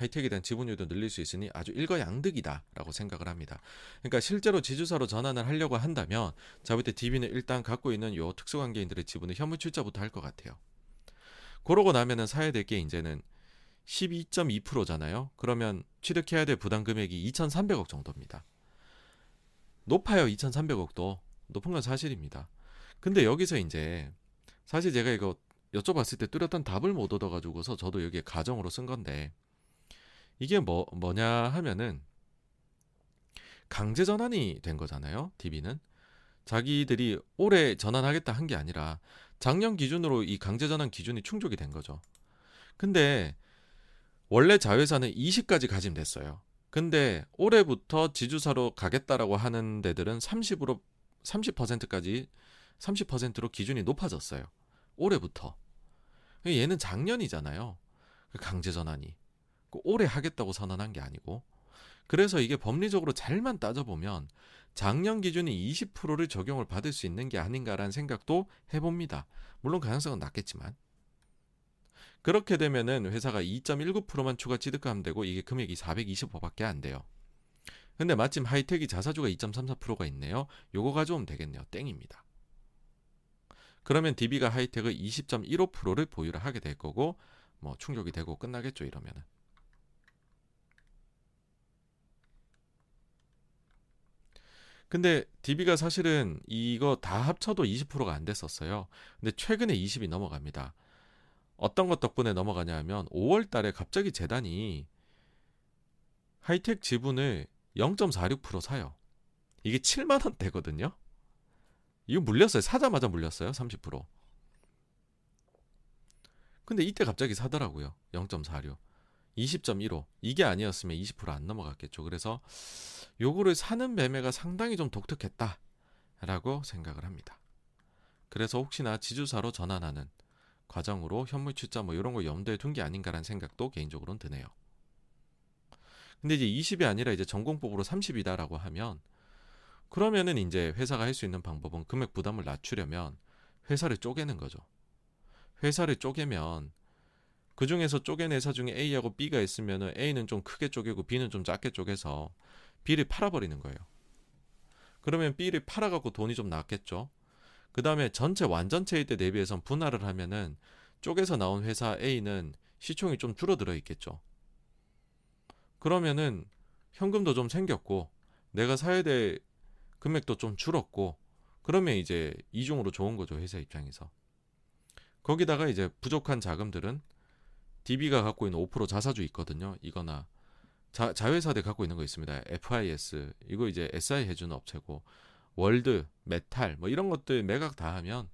하이텍에 대한 지분율도 늘릴 수 있으니 아주 일거양득이다라고 생각을 합니다. 그러니까 실제로 지주사로 전환을 하려고 한다면 자볼 때 DB는 일단 갖고 있는 요 특수관계인들의 지분을 현물 출자부터 할 것 같아요. 그러고 나면은 사야 될 게 이제는 12.2%잖아요. 그러면 취득해야 될 부담 금액이 2,300억 정도입니다. 높아요. 2,300억도 높은 건 사실입니다. 근데 여기서 이제 사실 제가 이거 여쭤봤을 때 뚜렷한 답을 못 얻어가지고서 저도 여기에 가정으로 쓴 건데 이게 뭐 뭐냐 하면은 강제 전환이 된 거잖아요. DB는 자기들이 올해 전환하겠다 한 게 아니라 작년 기준으로 이 강제 전환 기준이 충족이 된 거죠. 근데 원래 자회사는 20까지 가짐됐어요. 근데 올해부터 지주사로 가겠다라고 하는 데들은 30으로 30%까지 30%로 기준이 높아졌어요. 올해부터. 얘는 작년이잖아요. 그 강제 전환이. 그 올해 하겠다고 선언한 게 아니고. 그래서 이게 법리적으로 잘만 따져보면 작년 기준이 20%를 적용을 받을 수 있는 게 아닌가라는 생각도 해봅니다. 물론 가능성은 낮겠지만. 그렇게 되면은 회사가 2.19%만 추가 취득하면 되고 이게 금액이 425밖에 안 돼요. 근데 마침 하이텍이 자사주가 2.34%가 있네요. 요거 가져오면 되겠네요. 땡입니다. 그러면 DB가 하이텍의 20.15%를 보유를 하게 될 거고 뭐 충족이 되고 끝나겠죠 이러면은. 근데 DB가 사실은 이거 다 합쳐도 20%가 안 됐었어요. 근데 최근에 20이 넘어갑니다. 어떤 것 덕분에 넘어가냐 하면 5월 달에 갑자기 재단이 하이텍 지분을 0.46% 사요. 이게 7만 원대거든요. 이거 물렸어요. 사자마자 물렸어요. 30%. 근데 이때 갑자기 사더라고요. 0.46. 20.15. 이게 아니었으면 20%안 넘어갔겠죠. 그래서 요거를 사는 매매가 상당히 좀 독특했다라고 생각을 합니다. 그래서 혹시나 지주사로 전환하는 과정으로 현물 출자 뭐 이런 거 염두에 둔 게 아닌가라는 생각도 개인적으로는 드네요. 근데 이제 20이 아니라 이제 전공법으로 30이다라고 하면 그러면은 이제 회사가 할 수 있는 방법은 금액 부담을 낮추려면 회사를 쪼개는 거죠. 회사를 쪼개면 그 중에서 쪼갠 회사 중에 A하고 B가 있으면은 A는 좀 크게 쪼개고 B는 좀 작게 쪼개서 B를 팔아버리는 거예요. 그러면 B를 팔아갖고 돈이 좀 났겠죠. 그 다음에 전체 완전체일 때 대비해서 분할을 하면은 쪼개서 나온 회사 A는 시총이 좀 줄어들어 있겠죠. 그러면은 현금도 좀 생겼고 내가 사야 될 금액도 좀 줄었고 그러면 이제 이중으로 좋은 거죠 회사 입장에서 거기다가 이제 부족한 자금들은 DB가 갖고 있는 5% 자사주 있거든요 이거나 자, 자회사들 갖고 있는 거 있습니다 FIS 이거 이제 SI 해주는 업체고 월드 메탈 뭐 이런 것들 매각 다 하면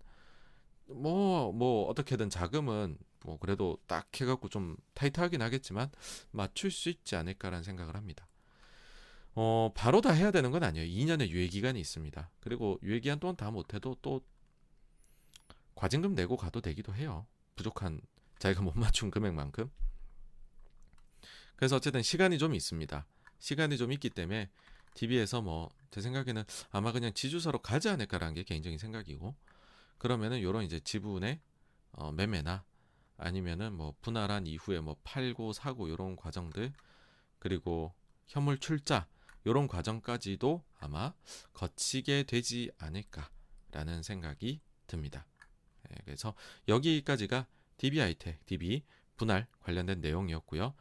뭐뭐 뭐 어떻게든 자금은 뭐 그래도 딱 해갖고 좀 타이트하긴 하겠지만 맞출 수 있지 않을까라는 생각을 합니다. 어, 바로 다 해야 되는 건 아니에요. 2년의 유예 기간이 있습니다. 그리고 유예 기간 동안 다 못해도 또 과징금 내고 가도 되기도 해요. 부족한 자기가 못 맞춘 금액만큼. 그래서 어쨌든 시간이 좀 있습니다. 시간이 좀 있기 때문에 DB에서 뭐 제 생각에는 아마 그냥 지주사로 가지 않을까라는 게 개인적인 생각이고 그러면은 요런 이제 지분의 어, 매매나 아니면은 뭐 분할한 이후에 뭐 팔고 사고 요런 과정들 그리고 현물 출자 요런 과정까지도 아마 거치게 되지 않을까라는 생각이 듭니다. 네, 그래서 여기까지가 DB 아이텍, DB 분할 관련된 내용이었고요.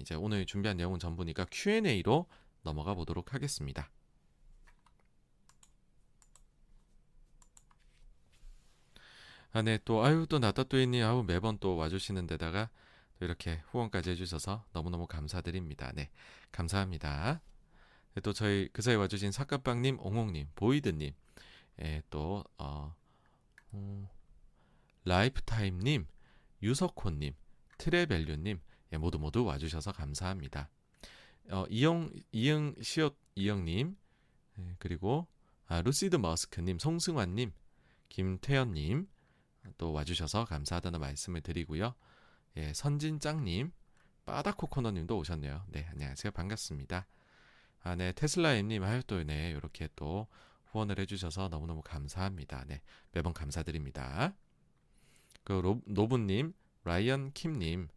이제 오늘 준비한 내용은 전부니까 Q&A로 넘어가 보도록 하겠습니다. 아, 네, 또 아유 또 있니 아우 매번 또 와주시는 데다가 또 이렇게 후원까지 해주셔서 너무너무 감사드립니다. 네, 감사합니다. 네, 또 저희 그 사이 와주신 사카빵님, 옹홍님, 보이드님, 예, 또 어, 어, 라이프타임님, 유석호님, 트레벨류님, 예, 모두 모두 와주셔서 감사합니다. 어, 이영 이영 시옷 이영님, 예, 그리고 아, 루시드 머스크님, 송승환님, 김태현님, 또 와주셔서 감사하다는 말씀을 드리고요. 예, 선진짱님, 빠다코코너님도 오셨네요. 네, 안녕하세요. 반갑습니다. 아, 네, 테슬라엠님, 아유, 또, 네, 이렇게 또 후원을 해주셔서 너무너무 감사합니다. 네, 매번 감사드립니다. 그, 로, 노부님, 라이언 킴님,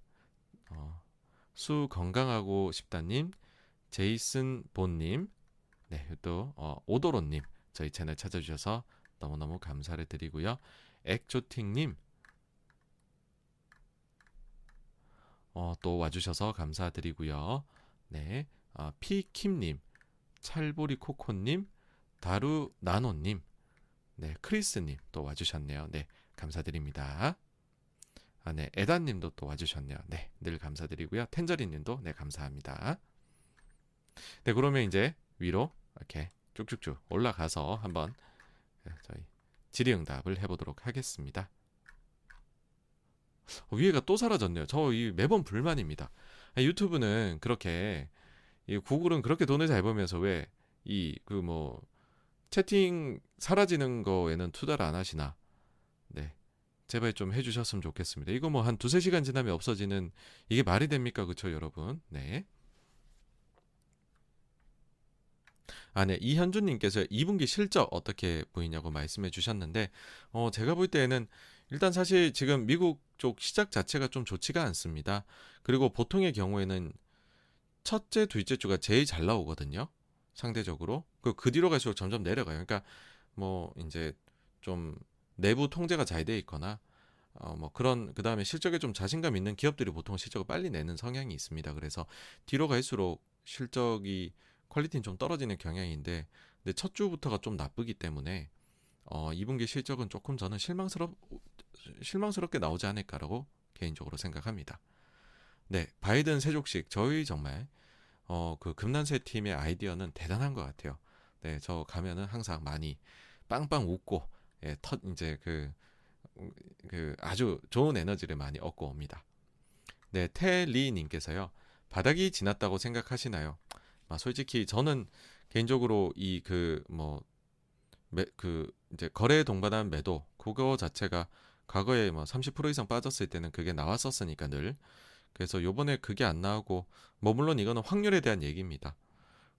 어, 수 건강하고 싶다님, 제이슨 본님, 네, 또, 어, 오도로님, 저희 채널 찾아주셔서 너무너무 감사를 드리고요. 액조팅님 어, 또 와주셔서 감사드리고요. 네, 어, 피킴님, 찰보리 코코님, 다루 나노님, 네, 크리스님 또 와주셨네요. 네, 감사드립니다. 아, 네, 에다님도 또 와주셨네요. 네, 늘 감사드리고요. 텐저리님도 네, 감사합니다. 네, 그러면 이제 위로 이렇게 쭉쭉쭉 올라가서 한번 네, 저희 질의응답을 해보도록 하겠습니다. 어, 위에가 또 사라졌네요. 저 이 매번 불만입니다. 유튜브는 그렇게 구글은 그렇게 돈을 잘 벌면서 왜 이 그 뭐 채팅 사라지는 거에는 투자를 안 하시나? 네. 제발 좀 해주셨으면 좋겠습니다. 이거 뭐 한 두세 시간 지나면 없어지는 이게 말이 됩니까? 그쵸, 여러분? 네. 아, 네. 이현주님께서 2분기 실적 어떻게 보이냐고 말씀해 주셨는데, 어, 제가 볼 때에는 일단 사실 지금 미국 쪽 시작 자체가 좀 좋지가 않습니다. 그리고 보통의 경우에는 첫째, 둘째 주가 제일 잘 나오거든요. 상대적으로. 그, 그 뒤로 갈수록 점점 내려가요. 그러니까 뭐 이제 좀 내부 통제가 잘 돼 있거나 어, 뭐 그런 그 다음에 실적에 좀 자신감 있는 기업들이 보통 실적을 빨리 내는 성향이 있습니다. 그래서 뒤로 갈수록 실적이 퀄리티는 좀 떨어지는 경향인데 근데 첫 주부터가 좀 나쁘기 때문에 어, 2분기 실적은 조금 저는 실망스럽 실망스럽게 나오지 않을까라고 개인적으로 생각합니다. 네, 바이든 세족식 저희 정말 어, 그 금난세 팀의 아이디어는 대단한 것 같아요. 네, 저 가면은 항상 많이 빵빵 웃고 예, 터 이제 그, 그 아주 좋은 에너지를 많이 얻고 옵니다. 네, 테리 님께서요. 바닥이 지났다고 생각하시나요? 아, 솔직히 저는 개인적으로 이 그 뭐 그 이제 거래에 동반한 매도 그거 자체가 과거에 뭐 30% 이상 빠졌을 때는 그게 나왔었으니까 늘 그래서 요번에 그게 안 나오고 뭐 물론 이거는 확률에 대한 얘기입니다.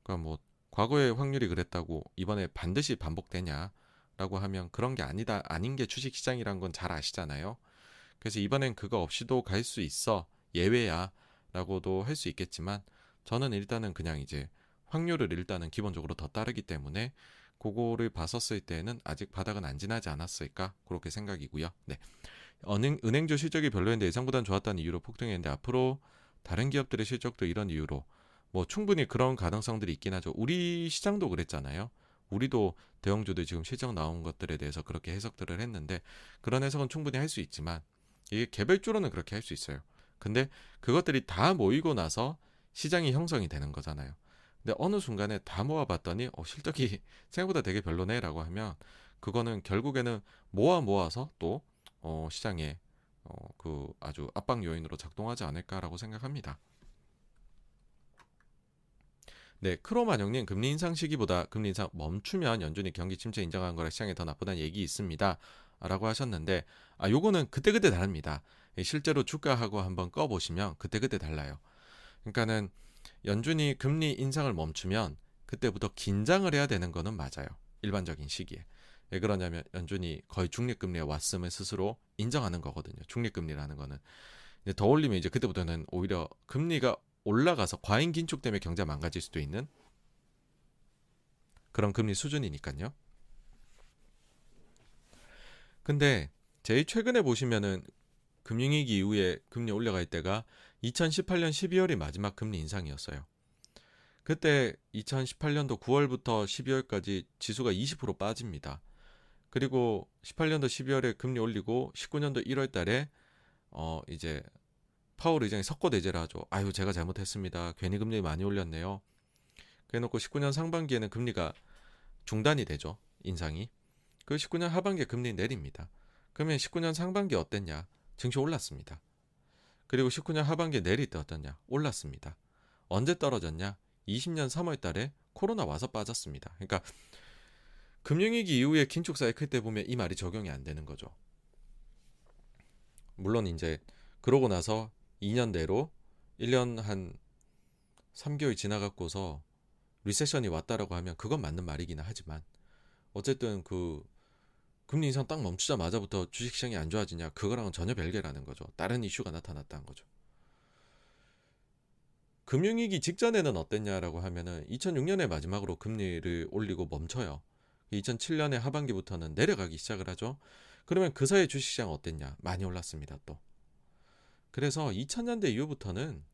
그러니까 뭐 과거에 확률이 그랬다고 이번에 반드시 반복되냐 라고 하면 그런 게 아니다 아닌 게 주식 시장이란 건 잘 아시잖아요. 그래서 이번엔 그거 없이도 갈 수 있어 예외야 라고도 할 수 있겠지만 저는 일단은 그냥 이제 확률을 일단은 기본적으로 더 따르기 때문에 그거를 봤었을 때는 아직 바닥은 안 지나지 않았을까 그렇게 생각이고요. 네. 은행, 은행주 실적이 별로였는데 예상보다는 좋았다는 이유로 폭등했는데 앞으로 다른 기업들의 실적도 이런 이유로 뭐 충분히 그런 가능성들이 있긴 하죠. 우리 시장도 그랬잖아요. 우리도 대형주들 지금 실적 나온 것들에 대해서 그렇게 해석들을 했는데 그런 해석은 충분히 할 수 있지만 이게 개별주로는 그렇게 할 수 있어요. 근데 그것들이 다 모이고 나서 시장이 형성이 되는 거잖아요. 근데 어느 순간에 다 모아봤더니 어, 실적이 생각보다 되게 별로네라고 하면 그거는 결국에는 모아 모아서 또 어, 시장에 어, 그 아주 압박 요인으로 작동하지 않을까라고 생각합니다. 네, 크로만영님 금리 인상 시기보다 금리 인상 멈추면 연준이 경기 침체 인정한 거라 시장에 더 나쁘다는 얘기 있습니다. 라고 하셨는데 아 요거는 그때그때 다릅니다. 예, 실제로 주가하고 한번 꺼 보시면 그때그때 달라요. 그러니까는 연준이 금리 인상을 멈추면 그때부터 긴장을 해야 되는 거는 맞아요. 일반적인 시기에. 왜 그러냐면 연준이 거의 중립금리에 왔음을 스스로 인정하는 거거든요. 중립금리라는 거는. 더 올리면 이제 그때부터는 오히려 금리가 올라가서 과잉 긴축 때문에 경제가 망가질 수도 있는 그런 금리 수준이니까요. 근데 제일 최근에 보시면은 금융위기 이후에 금리 올라갈 때가 2018년 12월이 마지막 금리 인상이었어요. 그때 2018년도 9월부터 12월까지 지수가 20% 빠집니다. 그리고 18년도 12월에 금리 올리고 19년도 1월 달에 어 이제 파월 의장이 석고 대제를 하죠. 아유 제가 잘못했습니다. 괜히 금리 많이 올렸네요. 그래놓고 19년 상반기에는 금리가 중단이 되죠. 인상이. 그 19년 하반기에 금리 내립니다. 그러면 19년 상반기 어땠냐? 증시 올랐습니다. 그리고 19년 하반기에 내릴 때 어떠냐? 올랐습니다. 언제 떨어졌냐? 20년 3월 달에 코로나 와서 빠졌습니다. 그러니까 금융위기 이후에 긴축 사이클 때 보면 이 말이 적용이 안 되는 거죠. 물론 이제 그러고 나서 2년 내로 1년 한 3개월 지나갖고서 리세션이 왔다라고 하면 그건 맞는 말이긴 하지만 어쨌든 그 금리 인상 딱 멈추자마자부터 주식시장이 안 좋아지냐 그거랑은 전혀 별개라는 거죠. 다른 이슈가 나타났다는 거죠. 금융위기 직전에는 어땠냐라고 하면은 2006년에 마지막으로 금리를 올리고 멈춰요. 2007년에 하반기부터는 내려가기 시작을 하죠. 그러면 그 사이 주식시장 어땠냐? 많이 올랐습니다. 또. 그래서 2000년대 이후부터는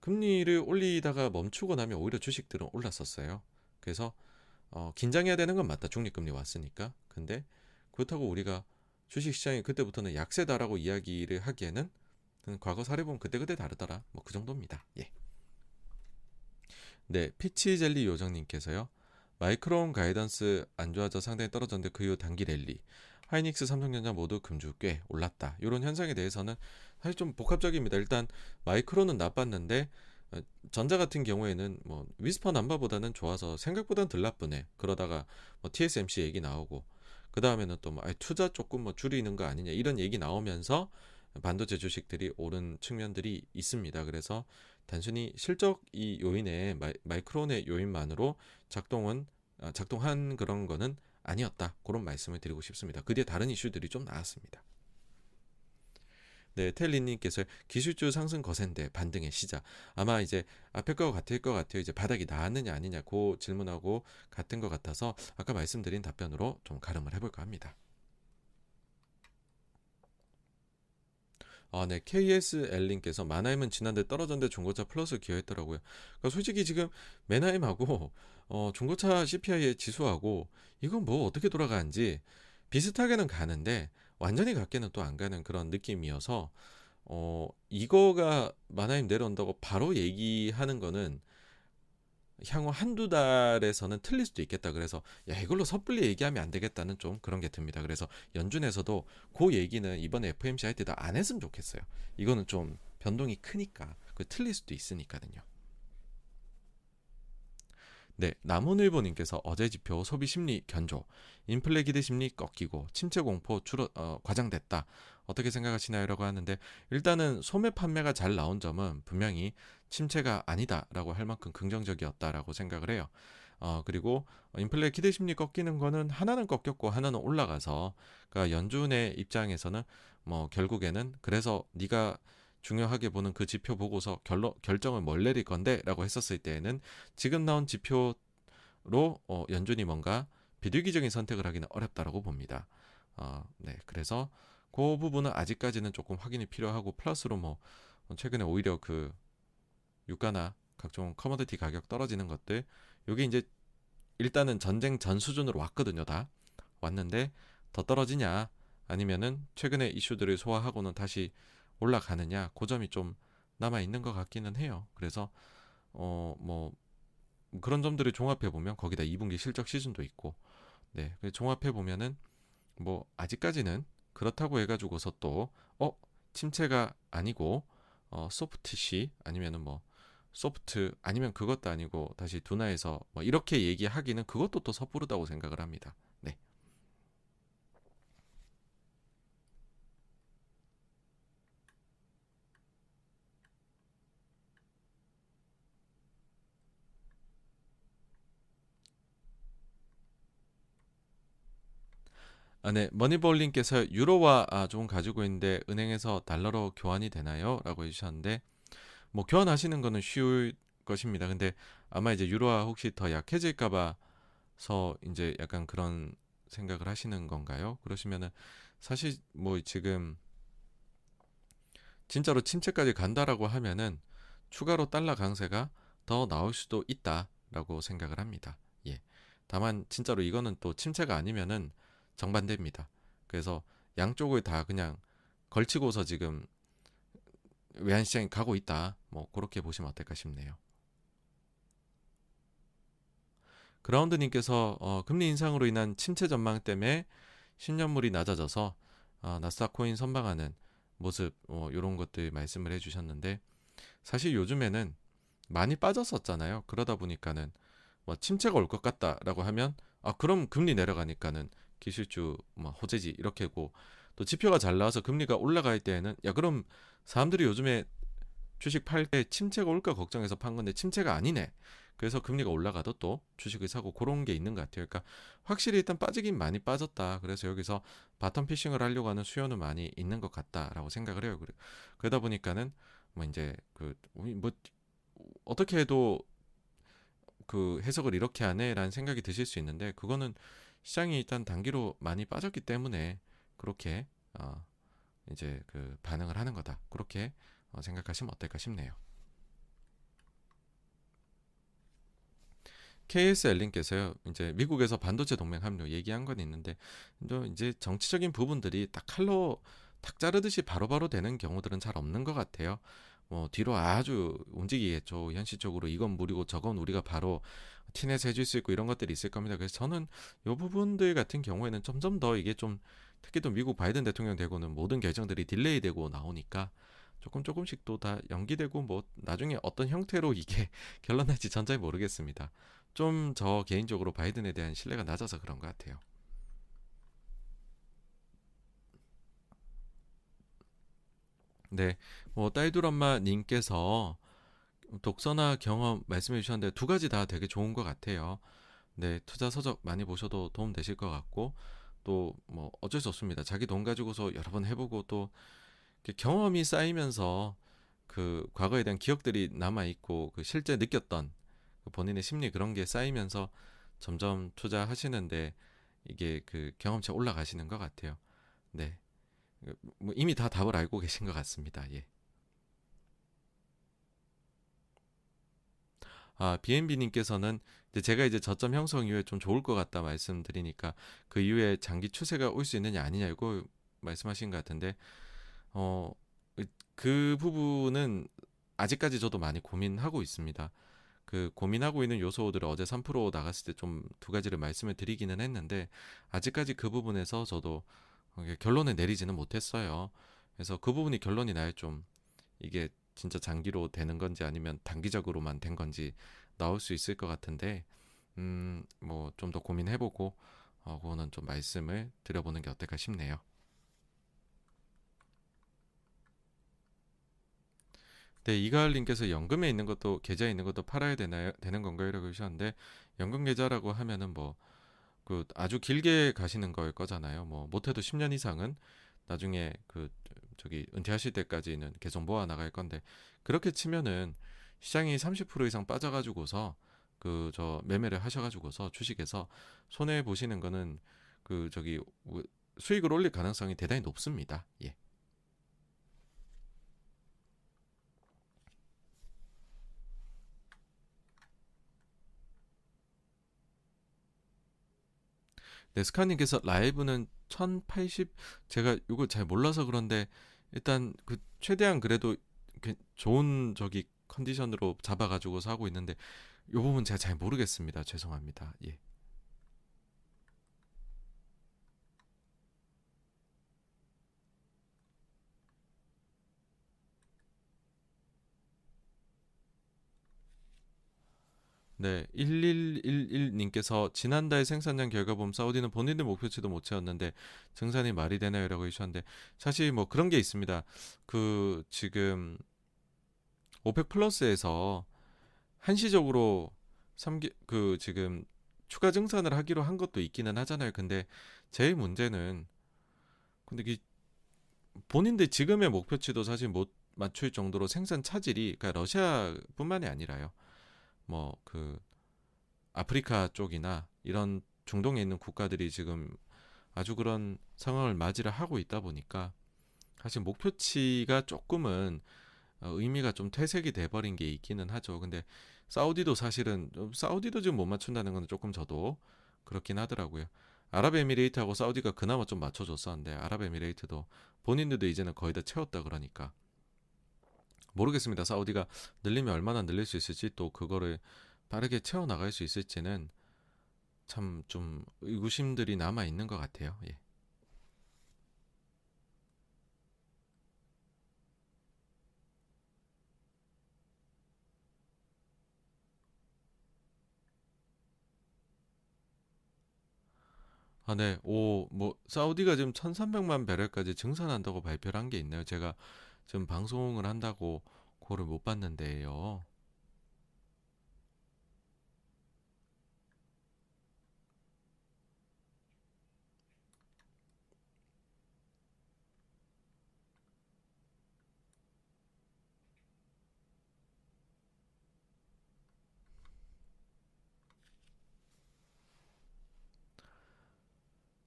금리를 올리다가 멈추고 나면 오히려 주식들은 올랐었어요. 그래서 어, 긴장해야 되는 건 맞다. 중립금리 왔으니까. 근데 그렇다고 우리가 주식시장이 그때부터는 약세다라고 이야기를 하기에는 과거 사례 보면 그때그때 다르더라. 뭐 그 정도입니다. 예. 네, 피치젤리 요정님께서요. 마이크론 guidance 안 좋아져 상당히 떨어졌는데 그 이후 단기 랠리. 하이닉스, 삼성전자 모두 금주 꽤 올랐다. 이런 현상에 대해서는 사실 좀 복합적입니다. 일단 마이크론은 나빴는데 어, 전자 같은 경우에는 뭐 whisper number보다는 좋아서 생각보다는 덜 나쁘네. 그러다가 뭐 TSMC 얘기 나오고 그 다음에는 또 뭐 투자 조금 뭐 줄이는 거 아니냐 이런 얘기 나오면서 반도체 주식들이 오른 측면들이 있습니다. 그래서 단순히 실적 이 요인의 마이, 크론의 요인만으로 작동은 아, 작동한 그런 거는 아니었다. 그런 말씀을 드리고 싶습니다. 그 뒤에 다른 이슈들이 좀 나왔습니다. 네, 텔리님께서 기술주 상승 거센데 반등의 시작. 아마 이제 앞에 거 같을 것 같아요. 이제 바닥이 나왔느냐 아니냐 그 질문하고 같은 것 같아서 아까 말씀드린 답변으로 좀 가름을 해볼까 합니다. 아, 네. KSL님께서 마나임은 지난데 떨어졌는데 중고차 플러스 기여했더라고요. 그러니까 솔직히 지금 메나임하고 어, 중고차 CPI의 지수하고 이건 뭐 어떻게 돌아가는지 비슷하게는 가는데 완전히 같게는 또 안 가는 그런 느낌이어서 어, 이거가 마나임 내려온다고 바로 얘기하는 거는 향후 한두 달에서는 틀릴 수도 있겠다. 그래서 야 이걸로 섣불리 얘기하면 안 되겠다는 좀 그런 게 듭니다. 그래서 연준에서도 그 얘기는 이번에 FMC 할 때도 안 했으면 좋겠어요. 이거는 좀 변동이 크니까 그 틀릴 수도 있으니까는요. 네, 남원일보님께서 어제 지표 소비 심리 견조, 인플레 기대 심리 꺾이고 침체 공포 줄어 어, 과장됐다. 어떻게 생각하시나요?라고 하는데 일단은 소매 판매가 잘 나온 점은 분명히 침체가 아니다라고 할 만큼 긍정적이었다라고 생각을 해요. 어, 그리고 인플레 기대 심리 꺾이는 거는 하나는 꺾였고 하나는 올라가서 그러니까 연준의 입장에서는 뭐 결국에는 그래서 네가 중요하게 보는 그 지표 보고서 결로, 결정을 뭘 내릴 건데 라고 했었을 때에는 지금 나온 지표로 어, 연준이 뭔가 비둘기적인 선택을 하기는 어렵다라고 봅니다. 어, 네, 그래서 그 부분은 아직까지는 조금 확인이 필요하고 플러스로 뭐 최근에 오히려 그 유가나 각종 커머디티 가격 떨어지는 것들 요게 이제 일단은 전쟁 전 수준으로 왔거든요 다. 왔는데 더 떨어지냐? 아니면은 최근에 이슈들을 소화하고는 다시 올라가느냐 그 점이 좀 남아 있는 것 같기는 해요 그래서 어 뭐 그런 점들을 종합해 보면 거기다 2분기 실적 시즌도 있고 네 종합해 보면은 뭐 아직까지는 그렇다고 해가지고서 또어 침체가 아니고 어 소프트시 아니면은 뭐 소프트 아니면 그것도 아니고 다시 둔화해서 뭐 이렇게 얘기하기는 그것도 또 섣부르다고 생각을 합니다. 네. 아, 네. 머니볼님께서 유로화 아, 좀 가지고 있는데 은행에서 달러로 교환이 되나요? 라고 해주셨는데 뭐 교환하시는 거는 쉬울 것입니다. 근데 아마 이제 유로화 혹시 더 약해질까봐서 이제 약간 그런 생각을 하시는 건가요? 그러시면은 사실 뭐 지금 진짜로 침체까지 간다라고 하면은 추가로 달러 강세가 더 나올 수도 있다라고 생각을 합니다. 예. 다만 진짜로 이거는 또 침체가 아니면은 정반대입니다. 그래서 양쪽을 다 그냥 걸치고서 지금 외환 시장이 가고 있다. 뭐 그렇게 보시면 어떨까 싶네요. 그라운드님께서 어, 금리 인상으로 인한 침체 전망 때문에 10년물이 낮아져서 어, 나스닥 코인 선방하는 모습 어, 이런 것들 말씀을 해주셨는데 사실 요즘에는 많이 빠졌었잖아요. 그러다 보니까는 뭐 침체가 올 것 같다라고 하면 아 그럼 금리 내려가니까는 기술주 뭐 호재지 이렇게고 또 지표가 잘 나와서 금리가 올라갈 때에는 야 그럼 사람들이 요즘에 주식 팔 때 침체가 올까 걱정해서 판 건데 침체가 아니네. 그래서 금리가 올라가도 또 주식을 사고 그런 게 있는 것 같아요. 그러니까 확실히 일단 빠지긴 많이 빠졌다. 그래서 여기서 bottom fishing을 하려고 하는 수요는 많이 있는 것 같다라고 생각을 해요. 그러다 보니까는 뭐 이제 그 뭐 어떻게 해도 그 해석을 이렇게 하네라는 생각이 드실 수 있는데 그거는 시장이 일단 단기로 많이 빠졌기 때문에 그렇게 어 이제 그 반응을 하는 거다. 그렇게 어 생각하시면 어떨까 싶네요. KSL님께서요, 이제 미국에서 반도체 동맹 합류 얘기한 건 있는데, 이제 정치적인 부분들이 딱 칼로 탁 자르듯이 바로바로 바로 되는 경우들은 잘 없는 것 같아요. 뭐 뒤로 아주 움직이겠죠. 현실적으로 이건 무리고 저건 우리가 바로 티넷 해줄 수 있고 이런 것들이 있을 겁니다. 그래서 저는 이 부분들 같은 경우에는 점점 더 이게 좀 특히 또 미국 바이든 대통령 되고는 모든 결정들이 delay 되고 나오니까 조금 조금씩 또 다 연기되고 뭐 나중에 어떤 형태로 이게 결론 날지 전잘 모르겠습니다. 좀 저 개인적으로 바이든에 대한 신뢰가 낮아서 그런 것 같아요. 네, 뭐 딸둘 엄마 님께서 독서나 경험 말씀해 주셨는데 두 가지 다 되게 좋은 것 같아요. 네, 투자 서적 많이 보셔도 도움 되실 것 같고 또 뭐 어쩔 수 없습니다. 자기 돈 가지고서 여러 번 해보고 또 경험이 쌓이면서 그 과거에 대한 기억들이 남아 있고 그 실제 느꼈던 그 본인의 심리 그런 게 쌓이면서 점점 투자하시는데 이게 그 경험치 올라가시는 것 같아요. 네. 뭐 이미 다 답을 알고 계신 것 같습니다. 예. 아, BNB님께서는 이제 제가 이제 저점 형성 이후에 좀 좋을 것 같다 말씀드리니까 그 이후에 장기 추세가 올 수 있느냐 아니냐 이거 말씀하신 것 같은데 어, 그 부분은 아직까지 저도 많이 고민하고 있습니다. 그 고민하고 있는 요소들을 어제 3% 나갔을 때 좀 두 가지를 말씀을 드리기는 했는데 아직까지 그 부분에서 저도 결론을 내리지는 못했어요. 그래서 그 부분이 결론이 나야 좀 이게 진짜 장기로 되는 건지 아니면 단기적으로만 된 건지 나올 수 있을 것 같은데 음 뭐 좀 더 고민해보고 어 그거는 좀 말씀을 드려보는 게 어떨까 싶네요. 네, 이가을님께서 연금에 있는 것도 계좌에 있는 것도 팔아야 되나요? 되는 건가요?라고 하셨는데 연금 계좌라고 하면은 뭐 그 아주 길게 가시는 걸 거잖아요. 뭐 못해도 10년 이상은 나중에 그 저기 은퇴하실 때까지는 계속 모아 나갈 건데 그렇게 치면은 시장이 30% 이상 빠져가지고서 그 저 매매를 하셔가지고서 주식에서 손해 보시는 거는 그 저기 수익을 올릴 가능성이 대단히 높습니다. 예. 네, 스카님께서 라이브는 1080 제가 이거 잘 몰라서 그런데 일단 그 최대한 그래도 좋은 저기 컨디션으로 잡아가지고서 하고 있는데 이 부분 제가 잘 모르겠습니다. 죄송합니다. 예. 네, 1111님께서 지난달 생산량 결과 보면 사우디는 본인들 목표치도 못 채웠는데 증산이 말이 되나요라고 해주셨는데 사실 뭐 그런 게 있습니다. 그 지금 오펙 플러스에서 한시적으로 3개 그 지금 추가 증산을 하기로 한 것도 있기는 하잖아요. 근데 제일 문제는 근데 이 본인들 지금의 목표치도 사실 못 맞출 정도로 생산 차질이 그러니까 러시아뿐만이 아니라요. 뭐 그 아프리카 쪽이나 이런 중동에 있는 국가들이 지금 아주 그런 상황을 맞이를 하고 있다 보니까 사실 목표치가 조금은 어, 의미가 좀 퇴색이 돼버린 게 있기는 하죠. 근데 사우디도 사실은 사우디도 지금 못 맞춘다는 건 조금 저도 그렇긴 하더라고요. 아랍에미레이트하고 사우디가 그나마 좀 맞춰줬었는데 아랍에미레이트도 본인들도 이제는 거의 다 채웠다 그러니까 모르겠습니다. 사우디가 늘리면 얼마나 늘릴 수 있을지 또 그거를 빠르게 채워 나갈 수 있을지는 참 좀 의구심들이 남아 있는 것 같아요. 예. 아, 네. 오, 뭐 사우디가 지금 1,300만 배럴까지 증산한다고 발표를 한 게 있네요. 제가 지금 방송을 한다고 그거를 못 봤는데요.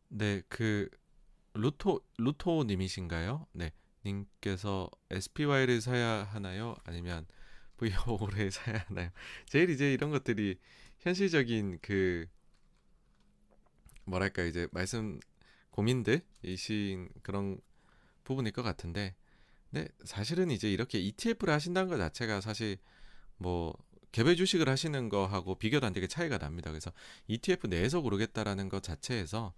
네, 그 루토 루토 님이신가요? 네. 님께서 SPY를 사야 하나요? 아니면 V5를 사야 하나요? 제일 이제 이런 것들이 현실적인 그 뭐랄까 이제 말씀 고민들이신 그런 부분일 것 같은데 네, 사실은 이제 이렇게 ETF를 하신다는 것 자체가 사실 뭐 개별 주식을 하시는 거하고 비교도 안 되게 차이가 납니다. 그래서 ETF 내에서 고르겠다라는 것 자체에서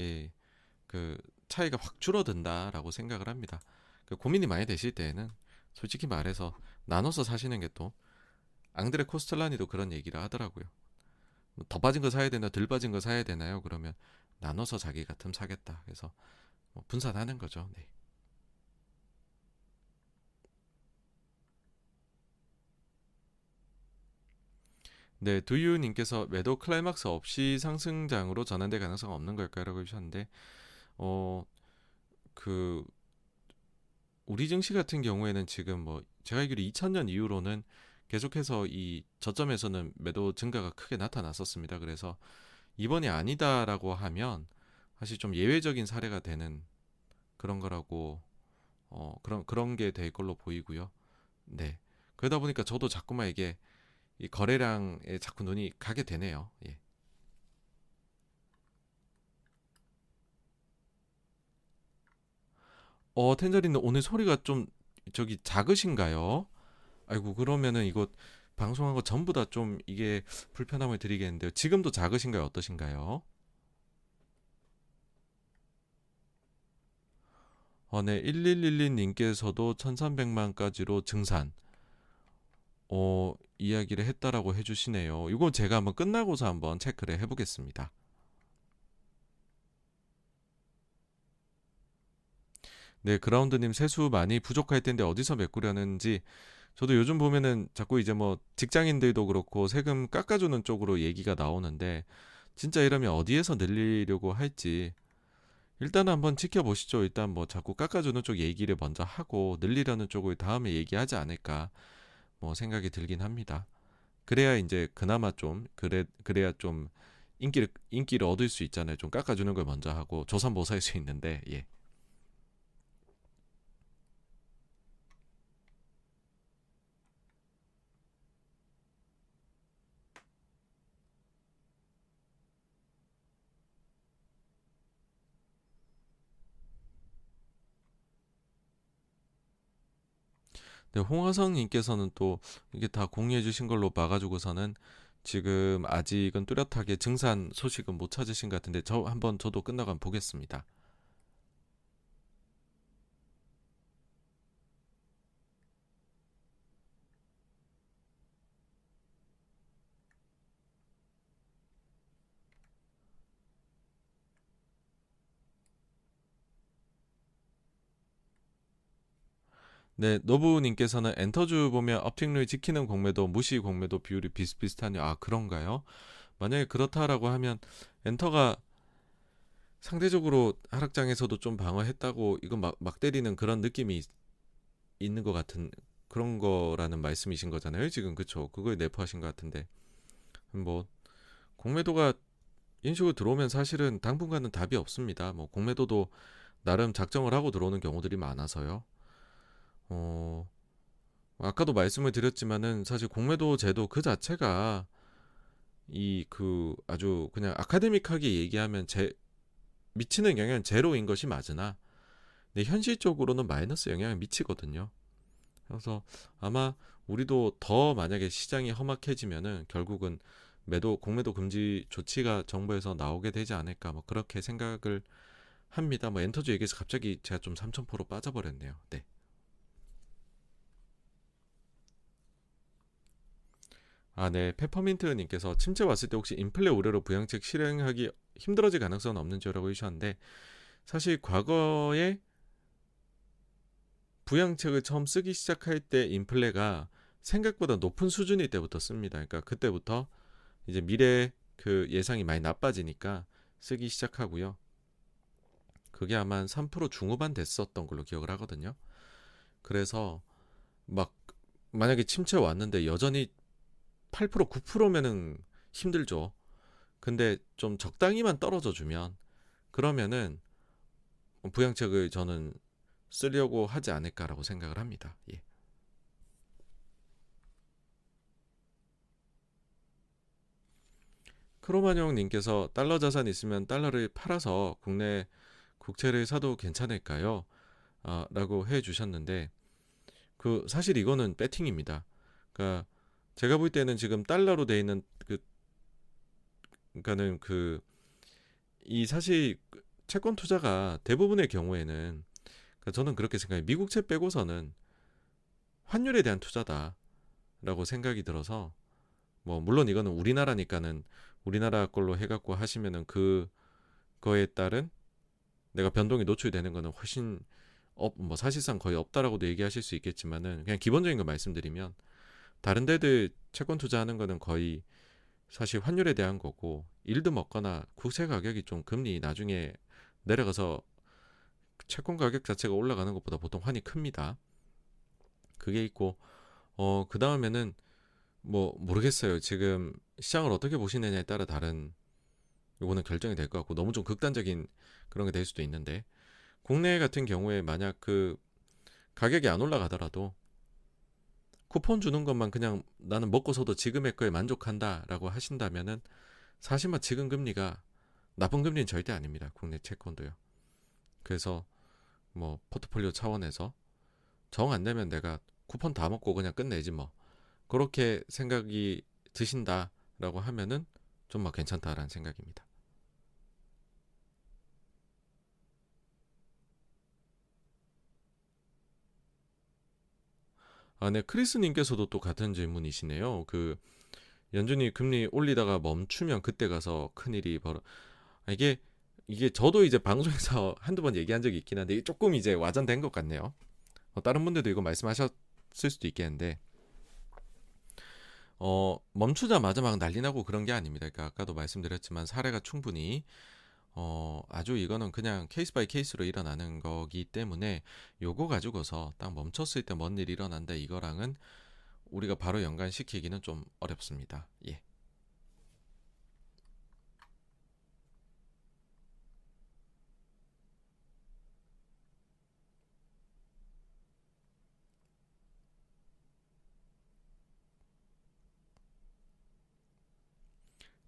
예, 그 차이가 확 줄어든다라고 생각을 합니다. 그 고민이 많이 되실 때에는 솔직히 말해서 나눠서 사시는 게 또 앙드레 코스텔라니도 그런 얘기를 하더라고요. 뭐더 빠진 거 사야 되나 덜 빠진 거 사야 되나요? 그러면 나눠서 자기 같음 사겠다. 그래서 뭐 분산하는 거죠. 네. 네, 두유님께서 매도 클라이막스 없이 상승장으로 전환될 가능성 없는 걸까라고 해주셨는데, 어, 그 우리 증시 같은 경우에는 지금 뭐 제가 알기로 2000년 이후로는 계속해서 이 저점에서는 매도 증가가 크게 나타났었습니다. 그래서 이번이 아니다라고 하면 사실 좀 예외적인 사례가 되는 그런 거라고 어 그런 그런 게 될 걸로 보이고요. 네. 그러다 보니까 저도 자꾸만 이게 이 거래량에 자꾸 눈이 가게 되네요. 예. 어, 텐저리는 오늘 소리가 좀 저기 작으신가요? 아이고, 그러면은 이거 방송한 거 전부 다 좀 이게 불편함을 드리겠는데요. 지금도 작으신가요? 어떠신가요? 어, 네, 1112님께서도 1300만까지로 증산, 어, 이야기를 했다라고 해주시네요. 이거 제가 한번 끝나고서 한번 체크를 해보겠습니다. 네, 그라운드님 세수 많이 부족할 텐데 어디서 메꾸려는지 저도 요즘 보면은 자꾸 이제 뭐 직장인들도 그렇고 세금 깎아주는 쪽으로 얘기가 나오는데 진짜 이러면 어디에서 늘리려고 할지 일단 한번 지켜보시죠. 일단 뭐 자꾸 깎아주는 쪽 얘기를 먼저 하고 늘리려는 쪽을 다음에 얘기하지 않을까 뭐 생각이 들긴 합니다. 그래야 이제 그나마 좀 그래 그래야 좀 인기를 인기를 얻을 수 있잖아요. 좀 깎아주는 걸 먼저 하고 조선모사할 수 있는데 예. 네, 홍화성님께서는 또 이게 다 공유해 주신 걸로 봐가지고서는 지금 아직은 뚜렷하게 증산 소식은 못 찾으신 것 같은데 저 한번 저도 끝나고 한번 보겠습니다. 네, 노부님께서는 엔터주 보면 업틱률 지키는 공매도, 무시 공매도 비율이 비슷비슷하냐? 아, 그런가요? 만약에 그렇다라고 하면 엔터가 상대적으로 하락장에서도 좀 방어했다고 이거 막, 막 때리는 그런 느낌이 있는 것 같은 그런 거라는 말씀이신 거잖아요. 지금 그쵸? 그거에 내포하신 것 같은데 뭐 공매도가 인식으로 들어오면 사실은 당분간은 답이 없습니다. 뭐 공매도도 나름 작정을 하고 들어오는 경우들이 많아서요. 어, 아까도 말씀을 드렸지만은 사실 공매도 제도 그 자체가 이 그 아주 그냥 아카데믹하게 얘기하면 제 미치는 영향은 제로인 것이 맞으나 근데 현실적으로는 마이너스 영향을 미치거든요. 그래서 아마 우리도 더 만약에 시장이 험악해지면은 결국은 매도 공매도 금지 조치가 정부에서 나오게 되지 않을까 뭐 그렇게 생각을 합니다. 뭐 엔터주 얘기해서 갑자기 제가 좀 3,000%로 빠져버렸네요. 네. 아, 네. 페퍼민트님께서 침체 왔을 때 혹시 인플레 우려로 부양책 실행하기 힘들어질 가능성은 없는지라고 해주셨는데 사실 과거에 부양책을 처음 쓰기 시작할 때 인플레가 생각보다 높은 수준일 때부터 씁니다. 그러니까 그때부터 이제 미래 그 예상이 많이 나빠지니까 쓰기 시작하고요. 그게 아마 한 3% 중후반 됐었던 걸로 기억을 하거든요. 그래서 막 만약에 침체 왔는데 여전히 8% 9%면은 힘들죠. 근데 좀 적당히만 떨어져 주면 그러면은 부양책을 저는 쓰려고 하지 않을까라고 생각을 합니다. 예. 크로마뇽 님께서 달러 자산 있으면 달러를 팔아서 국내 국채를 사도 괜찮을까요? 아, 라고 해 주셨는데 그 사실 이거는 배팅입니다. 그러니까 제가 볼 때는 지금 달러로 돼 있는 그 그러니까는 그 이 사실 채권 투자가 대부분의 경우에는 그러니까 저는 그렇게 생각해요. 미국채 빼고서는 환율에 대한 투자다라고 생각이 들어서 뭐 물론 이거는 우리나라니까는 우리나라 걸로 해갖고 하시면은 그 거에 따른 내가 변동이 노출되는 거는 훨씬 뭐 사실상 거의 없다라고도 얘기하실 수 있겠지만은 그냥 기본적인 거 말씀드리면 다른 데들 채권 투자하는 거는 거의 사실 환율에 대한 거고 일도 먹거나 국채 가격이 좀 금리 나중에 내려가서 채권 가격 자체가 올라가는 것보다 보통 환이 큽니다. 그게 있고 어 그 다음에는 뭐 모르겠어요. 지금 시장을 어떻게 보시느냐에 따라 다른 요거는 결정이 될 것 같고 너무 좀 극단적인 그런 게 될 수도 있는데 국내 같은 경우에 만약 그 가격이 안 올라가더라도 쿠폰 주는 것만 그냥 나는 먹고서도 지금의 거에 만족한다라고 하신다면은 사실만 지금 금리가 나쁜 금리는 절대 아닙니다. 국내 채권도요. 그래서 뭐 포트폴리오 차원에서 정안 내면 내가 쿠폰 다 먹고 그냥 끝내지 뭐 그렇게 생각이 드신다라고 하면은 좀뭐 괜찮다라는 생각입니다. 아, 네. 크리스님께서도 또 같은 질문이시네요. 그 연준이 금리 올리다가 멈추면 그때 가서 큰일이 벌어. 아, 이게 이게 저도 이제 방송에서 한두 번 얘기한 적이 있긴 한데 조금 이제 와전된 것 같네요. 어, 다른 분들도 이거 말씀하셨을 수도 있겠는데 어 멈추자마자 막 난리 나고 그런 게 아닙니다. 그러니까 아까도 말씀드렸지만 사례가 충분히 어, 아주 이거는 그냥 case by case로 일어나는 거기 때문에 요거 가지고서 딱 멈췄을 때 뭔 일이 일어난다 이거랑은 우리가 바로 연관시키기는 좀 어렵습니다. 예.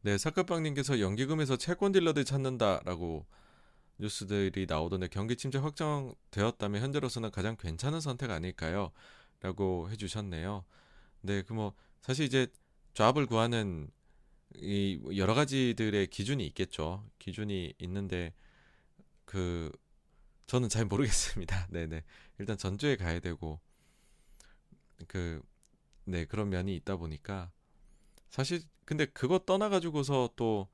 네, 사카빵님께서 연기금에서 채권 딜러들 찾는다라고 뉴스들이 나오던데 경기 침체 확정되었다면 현재로서는 가장 괜찮은 선택 아닐까요? 라고 해주셨네요. 네, 그 뭐 사실 이제 잡을 구하는 이 여러 가지들의 기준이 있겠죠. 기준이 있는데 그 저는 잘 모르겠습니다. 네네. 일단 전주에 가야 되고 그 네 그런 면이 있다 보니까 사실 근데 그거 떠나가지고서 또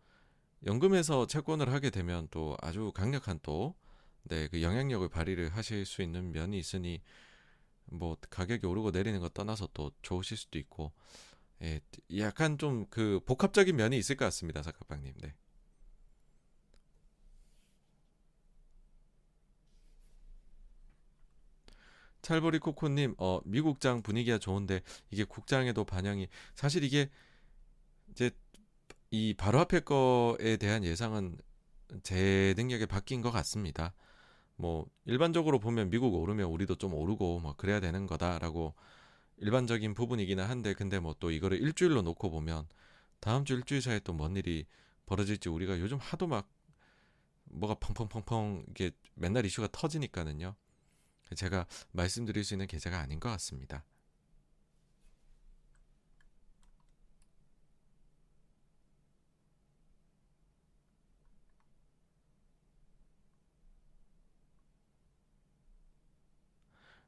연금에서 채권을 하게 되면 또 아주 강력한 또 네, 그 영향력을 발휘를 하실 수 있는 면이 있으니 뭐 가격이 오르고 내리는 거 떠나서 또 좋으실 수도 있고 예, 약간 좀 그 복합적인 면이 있을 것 같습니다, 사카빵님. 네. 찰보리 코코님, 어, 미국장 분위기가 좋은데 이게 국장에도 반영이 사실 이게 이제 이 바로 앞에 거에 대한 예상은 제 능력에 바뀐 것 같습니다. 뭐 일반적으로 보면 미국 오르면 우리도 좀 오르고 뭐 그래야 되는 거다라고 일반적인 부분이기는 한데 근데 뭐 또 이거를 일주일로 놓고 보면 다음 주 일주일 사이에 또 뭔 일이 벌어질지 우리가 요즘 하도 막 뭐가 펑펑펑펑 이게 맨날 이슈가 터지니까는요. 제가 말씀드릴 수 있는 계좌가 아닌 것 같습니다.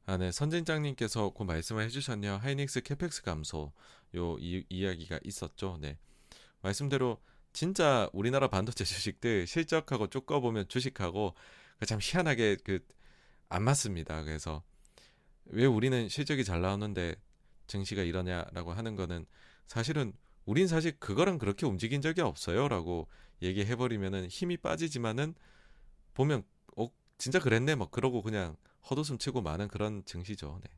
아, 네. 선진장님께서 그 말씀을 해주셨네요. 하이닉스 캐펙스 감소 요 이, 이야기가 있었죠. 네. 말씀대로 진짜 우리나라 반도체 주식들 실적하고 쭉 꺼보면 주식하고 그참 희한하게 그 안 맞습니다. 그래서 왜 우리는 실적이 잘 나오는데 증시가 이러냐라고 하는 거는 사실은 우린 사실 그거랑 그렇게 움직인 적이 없어요라고 얘기해 버리면은 힘이 빠지지만은 보면 어 진짜 그랬네 뭐 그러고 그냥 헛웃음 치고 많은 그런 증시죠. 네.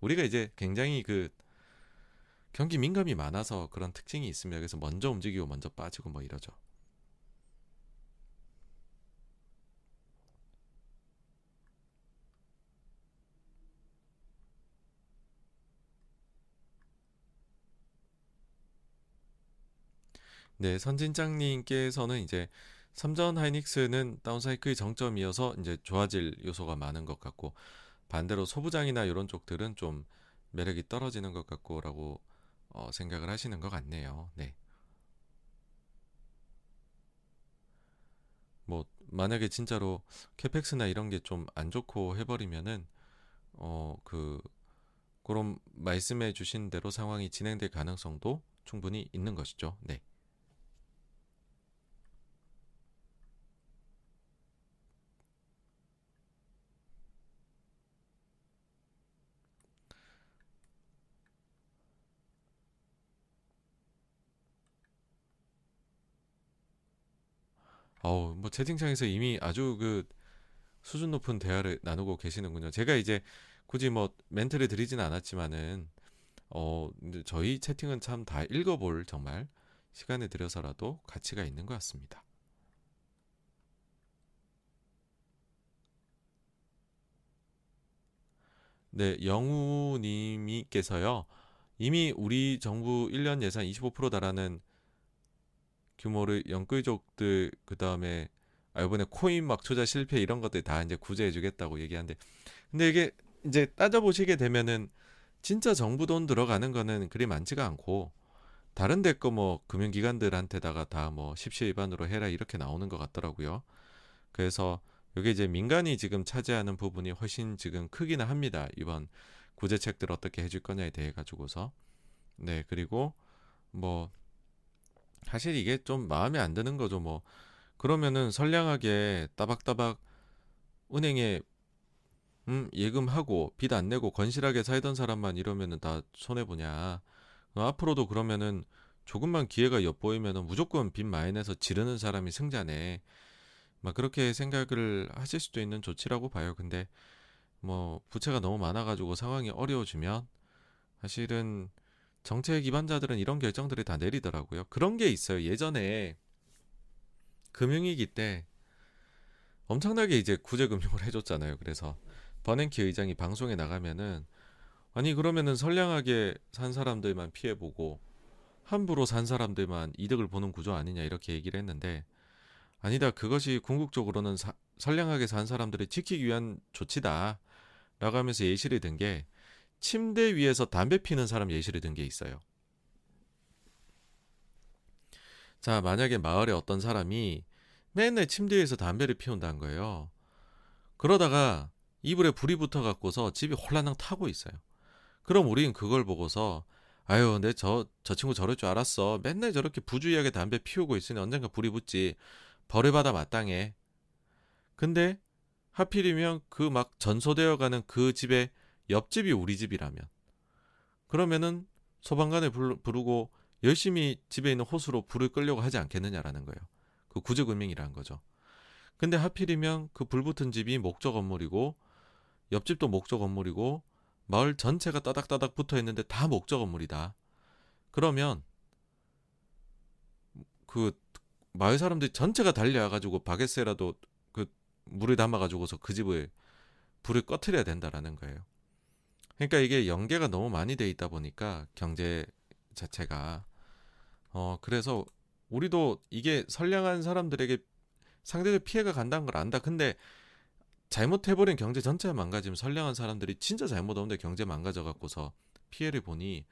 우리가 이제 굉장히 그 경기 민감이 많아서 그런 특징이 있습니다. 그래서 먼저 움직이고 먼저 빠지고 뭐 이러죠. 네, 선진장님께서는 이제 삼전 하이닉스는 다운사이클 정점이어서 이제 좋아질 요소가 많은 것 같고 반대로 소부장이나 이런 쪽들은 좀 매력이 떨어지는 것 같고라고 어, 생각을 하시는 것 같네요. 네. 뭐 만약에 진짜로 캐펙스나 이런 게 좀 안 좋고 해버리면은 어 그 그런 말씀해 주신 대로 상황이 진행될 가능성도 충분히 있는 것이죠. 네. 어우, 뭐 채팅창에서 이미 아주 그 수준 높은 대화를 나누고 계시는군요. 제가 이제 굳이 뭐 멘트를 드리진 않았지만은 어 저희 채팅은 참 다 읽어볼 정말 시간을 들여서라도 가치가 있는 것 같습니다. 네, 영우님께서요. 이미 우리 정부 1년 예산 25% 달하는 규모를 영끌족들 그 다음에 아 이번에 코인 막 투자 실패 이런 것들 다 이제 구제해주겠다고 얘기하는데 근데 이게 이제 따져보시게 되면은 진짜 정부 돈 들어가는 거는 그리 많지가 않고 다른 데 거 뭐 금융기관들한테다가 다 뭐 십시일반으로 해라 이렇게 나오는 것 같더라고요. 그래서 이게 이제 민간이 지금 차지하는 부분이 훨씬 지금 크기는 합니다. 이번 구제책들 어떻게 해줄 거냐에 대해 가지고서 네 그리고 뭐 사실 이게 좀 마음에 안 드는 거죠. 뭐 그러면은 선량하게 따박따박 은행에 음, 예금하고 빚 안 내고 건실하게 살던 사람만 이러면은 다 손해 보냐. 어, 앞으로도 그러면은 조금만 기회가 엿보이면은 무조건 빚 많이 내서 지르는 사람이 승자네. 막 그렇게 생각을 하실 수도 있는 조치라고 봐요. 근데 뭐 부채가 너무 많아가지고 상황이 어려워지면 사실은 정책 기반자들은 이런 결정들을 다 내리더라고요. 그런 게 있어요. 예전에 금융위기 때 엄청나게 이제 구제금융을 해줬잖아요. 그래서 버냉키 의장이 방송에 나가면은 아니 그러면은 선량하게 산 사람들만 피해보고 함부로 산 사람들만 이득을 보는 구조 아니냐 이렇게 얘기를 했는데 아니다 그것이 궁극적으로는 사, 선량하게 산 사람들을 지키기 위한 조치다 라고 하면서 예시를 든 게 침대 위에서 담배 피는 사람 예시를 든 게 있어요. 자, 만약에 마을에 어떤 사람이 맨날 침대 위에서 담배를 피운다는 거예요. 그러다가 이불에 불이 붙어 갖고서 집이 홀라당 타고 있어요. 그럼 우린 그걸 보고서 아유, 근데 저, 저 친구 저럴 줄 알았어. 맨날 저렇게 부주의하게 담배 피우고 있으니 언젠가 불이 붙지. 벌을 받아 마땅해. 근데 하필이면 그 막 전소되어 가는 그 집에 옆집이 우리 집이라면 그러면은 소방관을 부르고 열심히 집에 있는 호수로 불을 끌려고 하지 않겠느냐라는 거예요. 그 구제금명이라는 거죠. 근데 하필이면 그 불붙은 집이 목적 건물이고 옆집도 목적 건물이고 마을 전체가 따닥따닥 붙어 있는데 다 목적 건물이다. 그러면 그 마을 사람들이 전체가 달려와 가지고 바게스라도 그 물을 담아 가지고서 그 집을 불을 꺼트려야 된다라는 거예요. 그러니까 이게 연계가 너무 많이 돼 있다 보니까 경제 자체가 어 그래서 우리도 이게 선량한 사람들에게 상대적 피해가 간다는 걸 안다. 근데 잘못해버린 경제 전체가 망가지면 선량한 사람들이 진짜 잘못 없는데 경제 망가져 갖고서 피해를 보니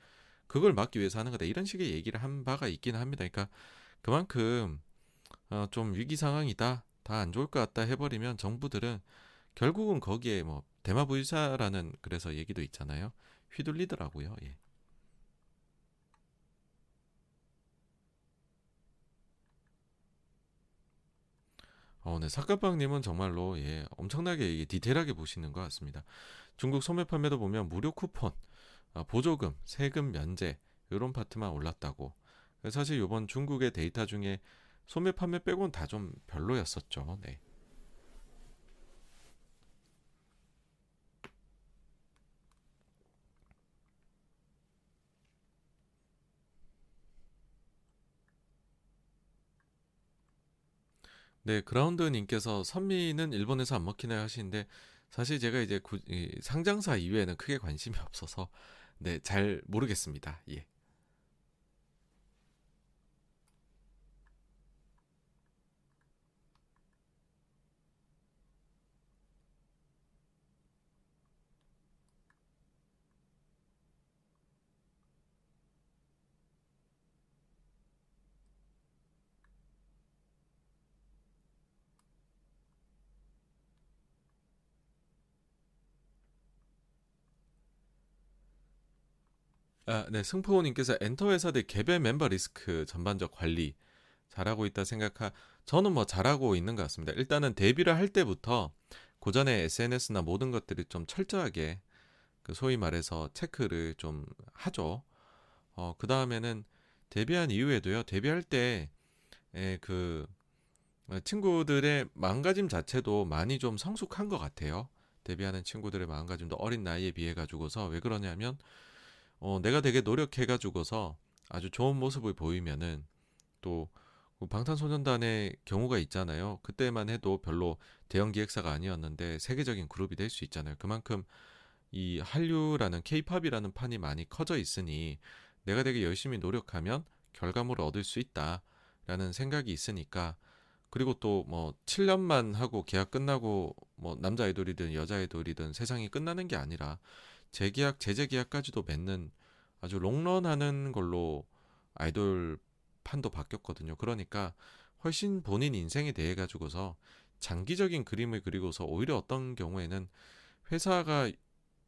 그걸 막기 위해서 하는 거다. 이런 식의 얘기를 한 바가 있긴 합니다. 그러니까 그만큼 어, 좀 위기 상황이다. 다 안 좋을 것 같다 해버리면 정부들은 결국은 거기에 뭐 대마불사라는 그래서 얘기도 있잖아요. 휘둘리더라고요. 예. 어, 네. 사카빵님은 정말로 예, 엄청나게 이게 디테일하게 보시는 것 같습니다. 중국 소매 판매도 보면 무료 쿠폰, 아, 보조금, 세금 면제 이런 파트만 올랐다고. 사실 이번 중국의 데이터 중에 소매 판매 빼고는 다좀 별로였었죠. 네. 네, 그라운드님께서 선미는 일본에서 안 먹히나요 하시는데 사실 제가 이제 구, 상장사 이외에는 크게 관심이 없어서 네, 잘 모르겠습니다. 예. 아, 네, 승포님께서 엔터 회사들 개별 멤버 리스크 전반적 관리 잘하고 있다 생각하. 저는 뭐 잘하고 있는 것 같습니다. 일단은 데뷔를 할 때부터 고전의 SNS나 모든 것들이 좀 철저하게 그 소위 말해서 체크를 좀 하죠. 어, 그 다음에는 데뷔한 이후에도요. 데뷔할 때 그 친구들의 마음가짐 자체도 많이 좀 성숙한 것 같아요. 데뷔하는 친구들의 마음가짐도 어린 나이에 비해 가지고서 왜 그러냐면 어, 내가 되게 노력해가지고서 아주 좋은 모습을 보이면은 또그 방탄소년단의 경우가 있잖아요. 그때만 해도 별로 대형 기획사가 아니었는데 세계적인 그룹이 될 수 있잖아요. 그만큼 이 한류라는 케이팝이라는 판이 많이 커져 있으니 내가 되게 열심히 노력하면 결과물을 얻을 수 있다라는 생각이 있으니까 그리고 또 뭐 7년만 하고 계약 끝나고 뭐 남자 아이돌이든 여자 아이돌이든 세상이 끝나는 게 아니라 재계약, 재재계약까지도 맺는 아주 롱런하는 걸로 아이돌 판도 바뀌었거든요. 그러니까 훨씬 본인 인생에 대해 가지고서 장기적인 그림을 그리고서 오히려 어떤 경우에는 회사가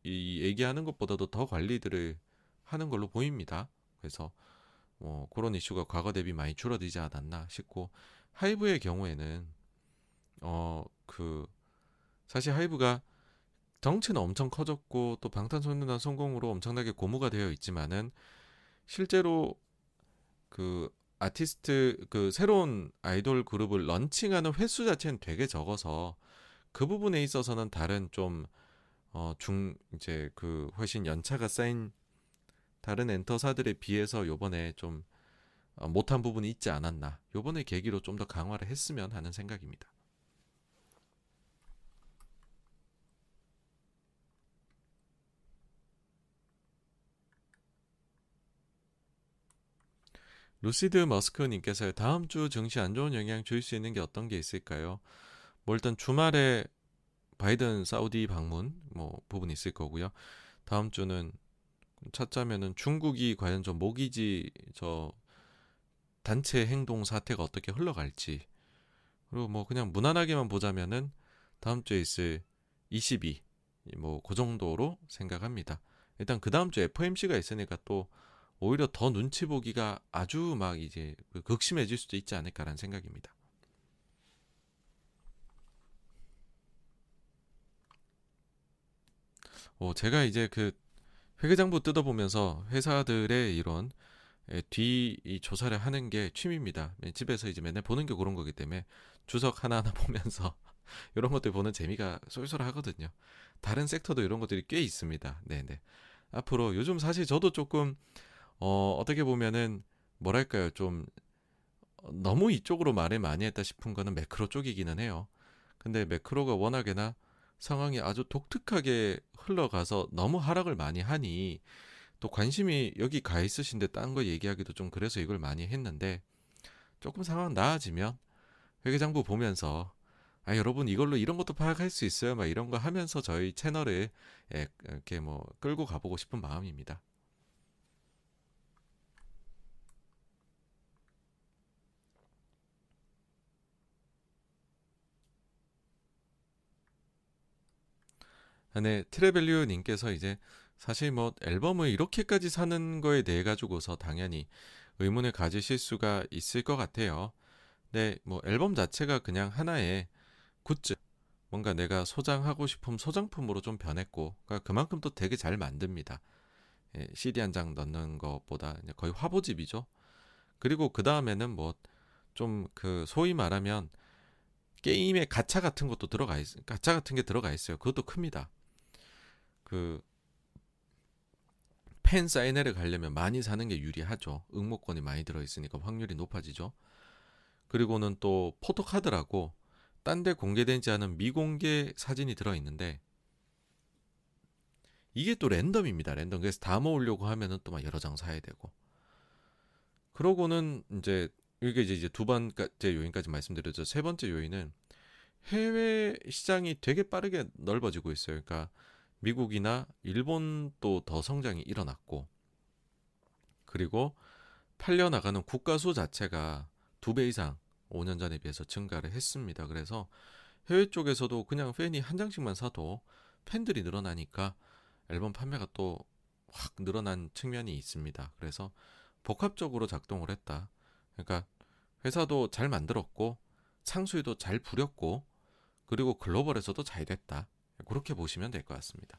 이 얘기하는 것보다도 더 관리들을 하는 걸로 보입니다. 그래서 뭐 그런 이슈가 과거 대비 많이 줄어들지 않았나 싶고 하이브의 경우에는 어 그 사실 하이브가 덩치는 엄청 커졌고 또 방탄소년단 성공으로 엄청나게 고무가 되어 있지만은 실제로 그 아티스트 그 새로운 아이돌 그룹을 런칭하는 횟수 자체는 되게 적어서 그 부분에 있어서는 다른 좀 어 중 이제 그 훨씬 연차가 쌓인 다른 엔터사들에 비해서 요번에 좀 어, 못한 부분이 있지 않았나. 요번에 계기로 좀 더 강화를 했으면 하는 생각입니다. 루시드 머스크님께서 다음 주 증시 안 좋은 영향 줄 수 있는 게 어떤 게 있을까요? 뭐 일단 주말에 바이든 사우디 방문 뭐 부분 있을 거고요. 다음 주는 찾자면은 중국이 과연 저 모기지 저 단체 행동 사태가 어떻게 흘러갈지 그리고 뭐 그냥 무난하게만 보자면은 다음 주에 있을 22 뭐 그 정도로 생각합니다. 일단 그 다음 주 FOMC가 있으니까 또 오히려 더 눈치 보기가 아주 막 이제 그 극심해질 수도 있지 않을까라는 생각입니다. 어, 제가 이제 그 회계장부 뜯어보면서 회사들의 이런 예, 뒤 조사를 하는 게 취미입니다. 예, 집에서 이제 맨날 보는 게 그런 거기 때문에 주석 하나하나 보면서 이런 것들 보는 재미가 쏠쏠하거든요. 다른 섹터도 이런 것들이 꽤 있습니다. 네네. 앞으로 요즘 사실 저도 조금 어, 어떻게 보면은 뭐랄까요 좀 너무 이쪽으로 말을 많이 했다 싶은 거는 매크로 쪽이기는 해요. 근데 매크로가 워낙에나 상황이 아주 독특하게 흘러가서 너무 하락을 많이 하니 또 관심이 여기 가 있으신데 딴 거 얘기하기도 좀 그래서 이걸 많이 했는데 조금 상황 나아지면 회계장부 보면서 아 여러분 이걸로 이런 것도 파악할 수 있어요 막 이런 거 하면서 저희 채널을 예, 이렇게 뭐 끌고 가보고 싶은 마음입니다. 네, 트레벨류 님께서 이제 사실 뭐 앨범을 이렇게까지 사는 거에 대해 가지고서 당연히 의문을 가지실 수가 있을 것 같아요. 네, 뭐 앨범 자체가 그냥 하나의 굿즈, 뭔가 내가 소장하고 싶은 소장품으로 좀 변했고, 그러니까 그만큼 또 되게 잘 만듭니다. 예, CD 한 장 넣는 것보다 거의 화보집이죠. 그리고 그 다음에는 뭐 좀 그 소위 말하면 게임에 가차 같은 것도 들어가 있, 가차 같은 게 들어가 있어요. 그것도 큽니다. 그 팬 사인회를 가려면 많이 사는 게 유리하죠. 응모권이 많이 들어 있으니까 확률이 높아지죠. 그리고는 또 포토카드라고 딴 데 공개되지 않은 미공개 사진이 들어 있는데 이게 또 랜덤입니다. 랜덤. 그래서 다 모으려고 하면은 또 막 여러 장 사야 되고. 그러고는 이제 이게 이제 두 번째 요인까지 말씀드렸죠. 세 번째 요인은 해외 시장이 되게 빠르게 넓어지고 있어요. 그러니까 미국이나 일본도 더 성장이 일어났고 그리고 팔려 나가는 국가 수 자체가 두 배 이상 5년 전에 비해서 증가를 했습니다. 그래서 해외 쪽에서도 그냥 팬이 한 장씩만 사도 팬들이 늘어나니까 앨범 판매가 또 확 늘어난 측면이 있습니다. 그래서 복합적으로 작동을 했다. 그러니까 회사도 잘 만들었고 창수에도 잘 부렸고 그리고 글로벌에서도 잘 됐다. 그렇게 보시면 될 것 같습니다.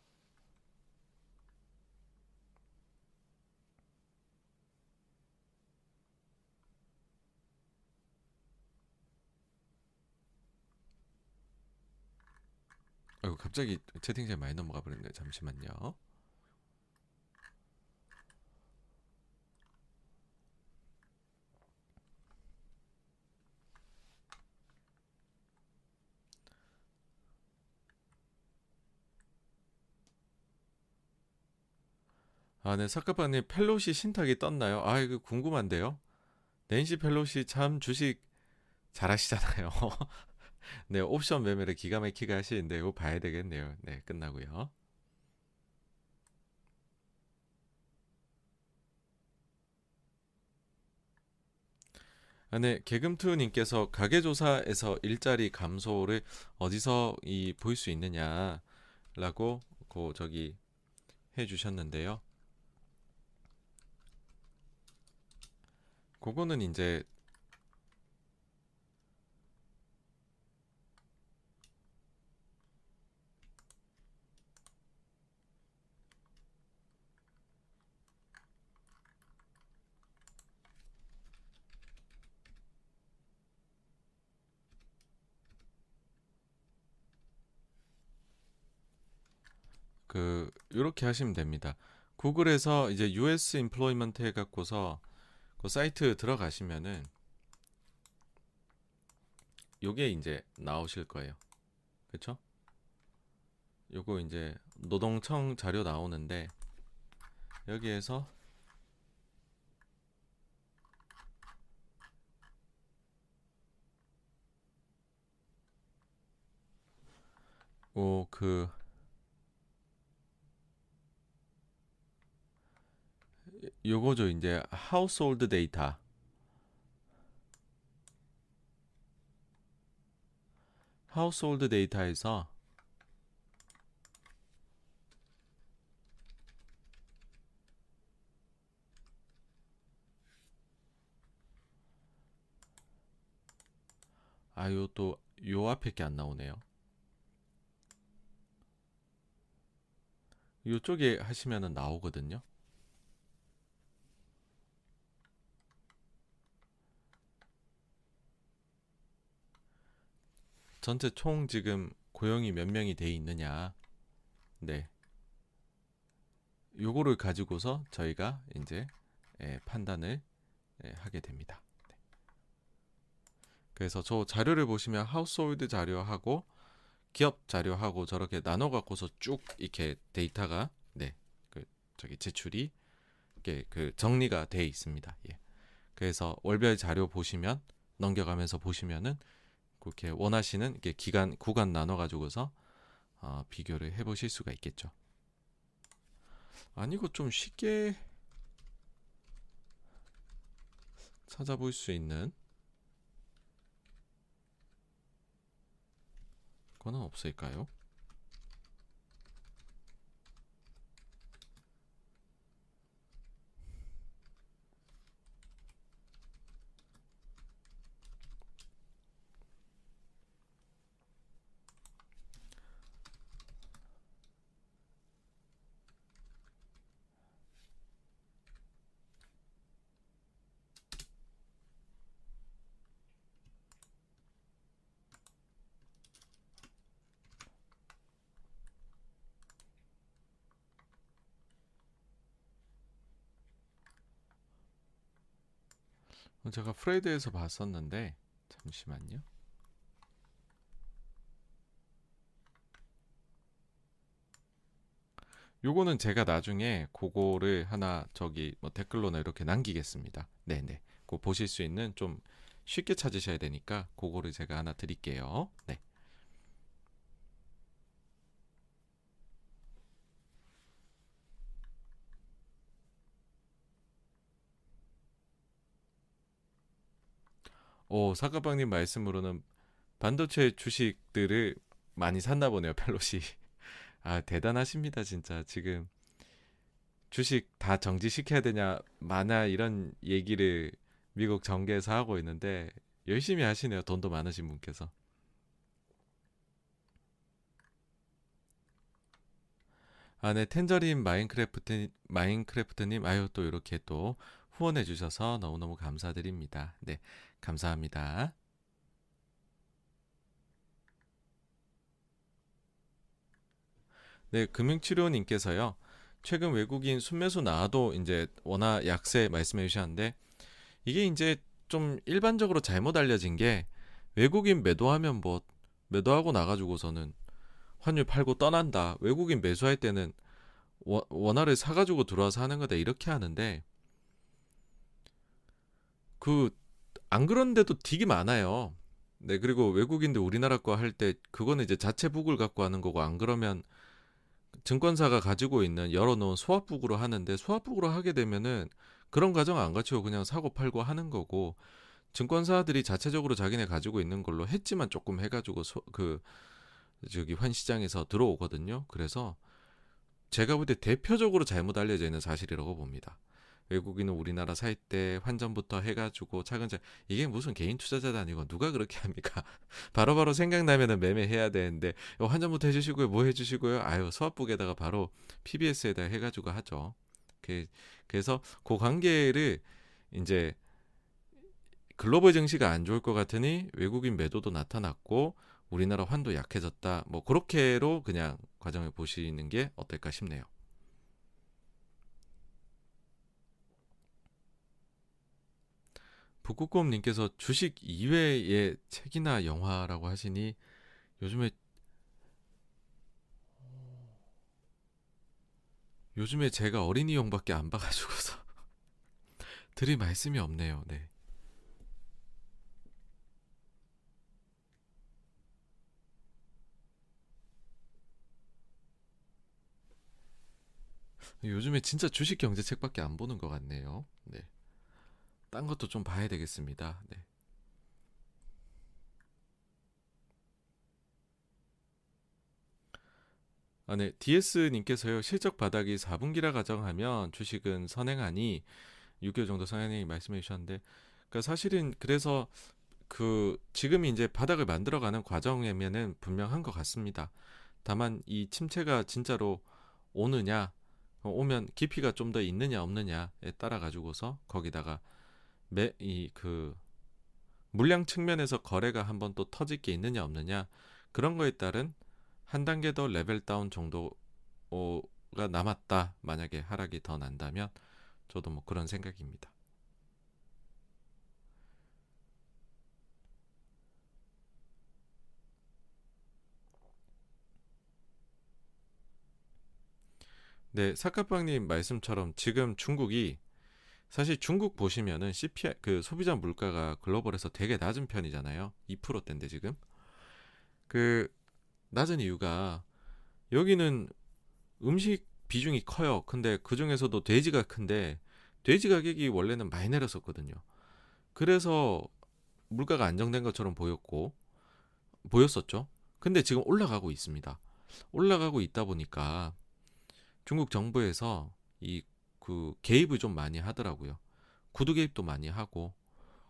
아이고 갑자기 채팅창에 많이 넘어가 버렸네. 잠시만요. 아, 네, 사카파님 펠로시 신탁이 떴나요? 아, 이거 궁금한데요. 낸시 펠로시 참 주식 잘하시잖아요. 네, 옵션 매매를 기가 막히게 하시는데 이거 봐야 되겠네요. 네, 끝나고요. 아, 네, 개금투님께서 가계조사에서 일자리 감소를 어디서 이 보일 수 있느냐라고 고 저기 해주셨는데요. 그거는 이제 그 이렇게 하시면 됩니다. 구글에서 이제 US 임플로이먼트 해 갖고서 그 사이트 들어가시면은 요게 이제 나오실 거예요. 그쵸? 요거 이제 노동청 자료 나오는데 여기에서 오그 요거죠 이제 household data household data에서 아, 요 또, 요 앞에 게 안 나오네요. 이쪽에 하시면은 나오거든요. 전체 총 지금 고용이 몇 명이 돼 있느냐. 네. 요거를 가지고서 저희가 이제 예, 판단을 예, 하게 됩니다. 네. 그래서 저 자료를 보시면 하우스홀드 자료하고 기업 자료하고 저렇게 나눠 갖고서 쭉 이렇게 데이터가 네. 그 저기 제출이 이렇게 그 정리가 돼 있습니다. 예. 그래서 월별 자료 보시면 넘겨가면서 보시면은 그렇게 원하시는 이렇게 기간 구간 나눠 가지고서 어, 비교를 해 보실 수가 있겠죠. 아니고 좀 쉽게 찾아볼 수 있는 거는 없을까요? 제가 프레이드에서 봤었는데 잠시만요. 요거는 제가 나중에 그거를 하나 저기 뭐 댓글로나 이렇게 남기겠습니다. 네네. 그 보실 수 있는 좀 쉽게 찾으셔야 되니까 그거를 제가 하나 드릴게요. 네. 오, 사과방님 말씀으로는 반도체 주식들을 많이 샀나 보네요, 펠로시. 아, 대단하십니다, 진짜. 지금 주식 다 정지시켜야 되냐, 마냐 이런 얘기를 미국 정계에서 하고 있는데 열심히 하시네요. 돈도 많으신 분께서. 아, 네, 텐저린 마인크래프트 마인크래프트님 아유 또 이렇게 또 후원해 주셔서 너무너무 감사드립니다. 네. 감사합니다. 네, 금융치료님께서요. 최근 외국인 순매수 나와도 이제 워낙 약세 말씀해 주셨는데 이게 이제 좀 일반적으로 잘못 알려진 게 외국인 매도하면 뭐 매도하고 나가지고서는 환율 팔고 떠난다. 외국인 매수할 때는 원화를 사가지고 들어와서 하는 거다 이렇게 하는데 그 안 그런데도 되게 많아요. 네, 그리고 외국인들 우리나라 거 할 때 그거는 이제 자체 북을 갖고 하는 거고 안 그러면 증권사가 가지고 있는 열어놓은 소합북으로 하는데 소합북으로 하게 되면은 그런 과정 안 갖추고 그냥 사고 팔고 하는 거고 증권사들이 자체적으로 자기네 가지고 있는 걸로 했지만 조금 해가지고 소, 그 저기 환시장에서 들어오거든요. 그래서 제가 볼 때 대표적으로 잘못 알려져 있는 사실이라고 봅니다. 외국인은 우리나라 살 때 환전부터 해가지고 차근차근 이게 무슨 개인 투자자도 아니고 누가 그렇게 합니까? 바로바로 바로 생각나면은 매매해야 되는데 환전부터 해주시고요, 뭐 해주시고요. 아유 수합북에다가 바로 PBS에다 해가지고 하죠. 그, 그래서 그 관계를 이제 글로벌 증시가 안 좋을 것 같으니 외국인 매도도 나타났고 우리나라 환도 약해졌다. 뭐 그렇게로 그냥 과정을 보시는 게 어떨까 싶네요. 북극곰님께서 주식 이외의 책이나 영화라고 하시니 요즘에 요즘에 제가 어린이용밖에 안 봐가지고서 드릴 말씀이 없네요. 네. 요즘에 진짜 주식 경제 책밖에 안 보는 것 같네요. 네. 딴 것도 좀 봐야 되겠습니다. 네. 아, 네. DS님께서요, 실적 바닥이 4분기라 가정하면 주식은 선행하니 6개월 정도 선행이 말씀해 주셨는데, 그러니까 사실은 그래서 그 지금 이제 바닥을 만들어가는 과정이면은 분명한 것 같습니다. 다만 이 침체가 진짜로 오느냐 어, 오면 깊이가 좀 더 있느냐 없느냐에 따라 가지고서 거기다가 매 이 그 물량 측면에서 거래가 한번 또 터질 게 있느냐 없느냐 그런 거에 따른 한 단계 더 level down 정도가 남았다. 만약에 하락이 더 난다면 저도 뭐 그런 생각입니다. 네, 사카빵님 말씀처럼 지금 중국이 사실 중국 보시면은 CPI 그 소비자 물가가 글로벌에서 되게 낮은 편이잖아요. 2%대인데 지금 그 낮은 이유가 여기는 음식 비중이 커요. 근데 그 중에서도 돼지가 큰데 돼지 가격이 원래는 많이 내렸었거든요. 그래서 물가가 안정된 것처럼 보였고 보였었죠. 근데 지금 올라가고 있습니다. 올라가고 있다 보니까 중국 정부에서 이 그 개입을 좀 많이 하더라고요. 구두 개입도 많이 하고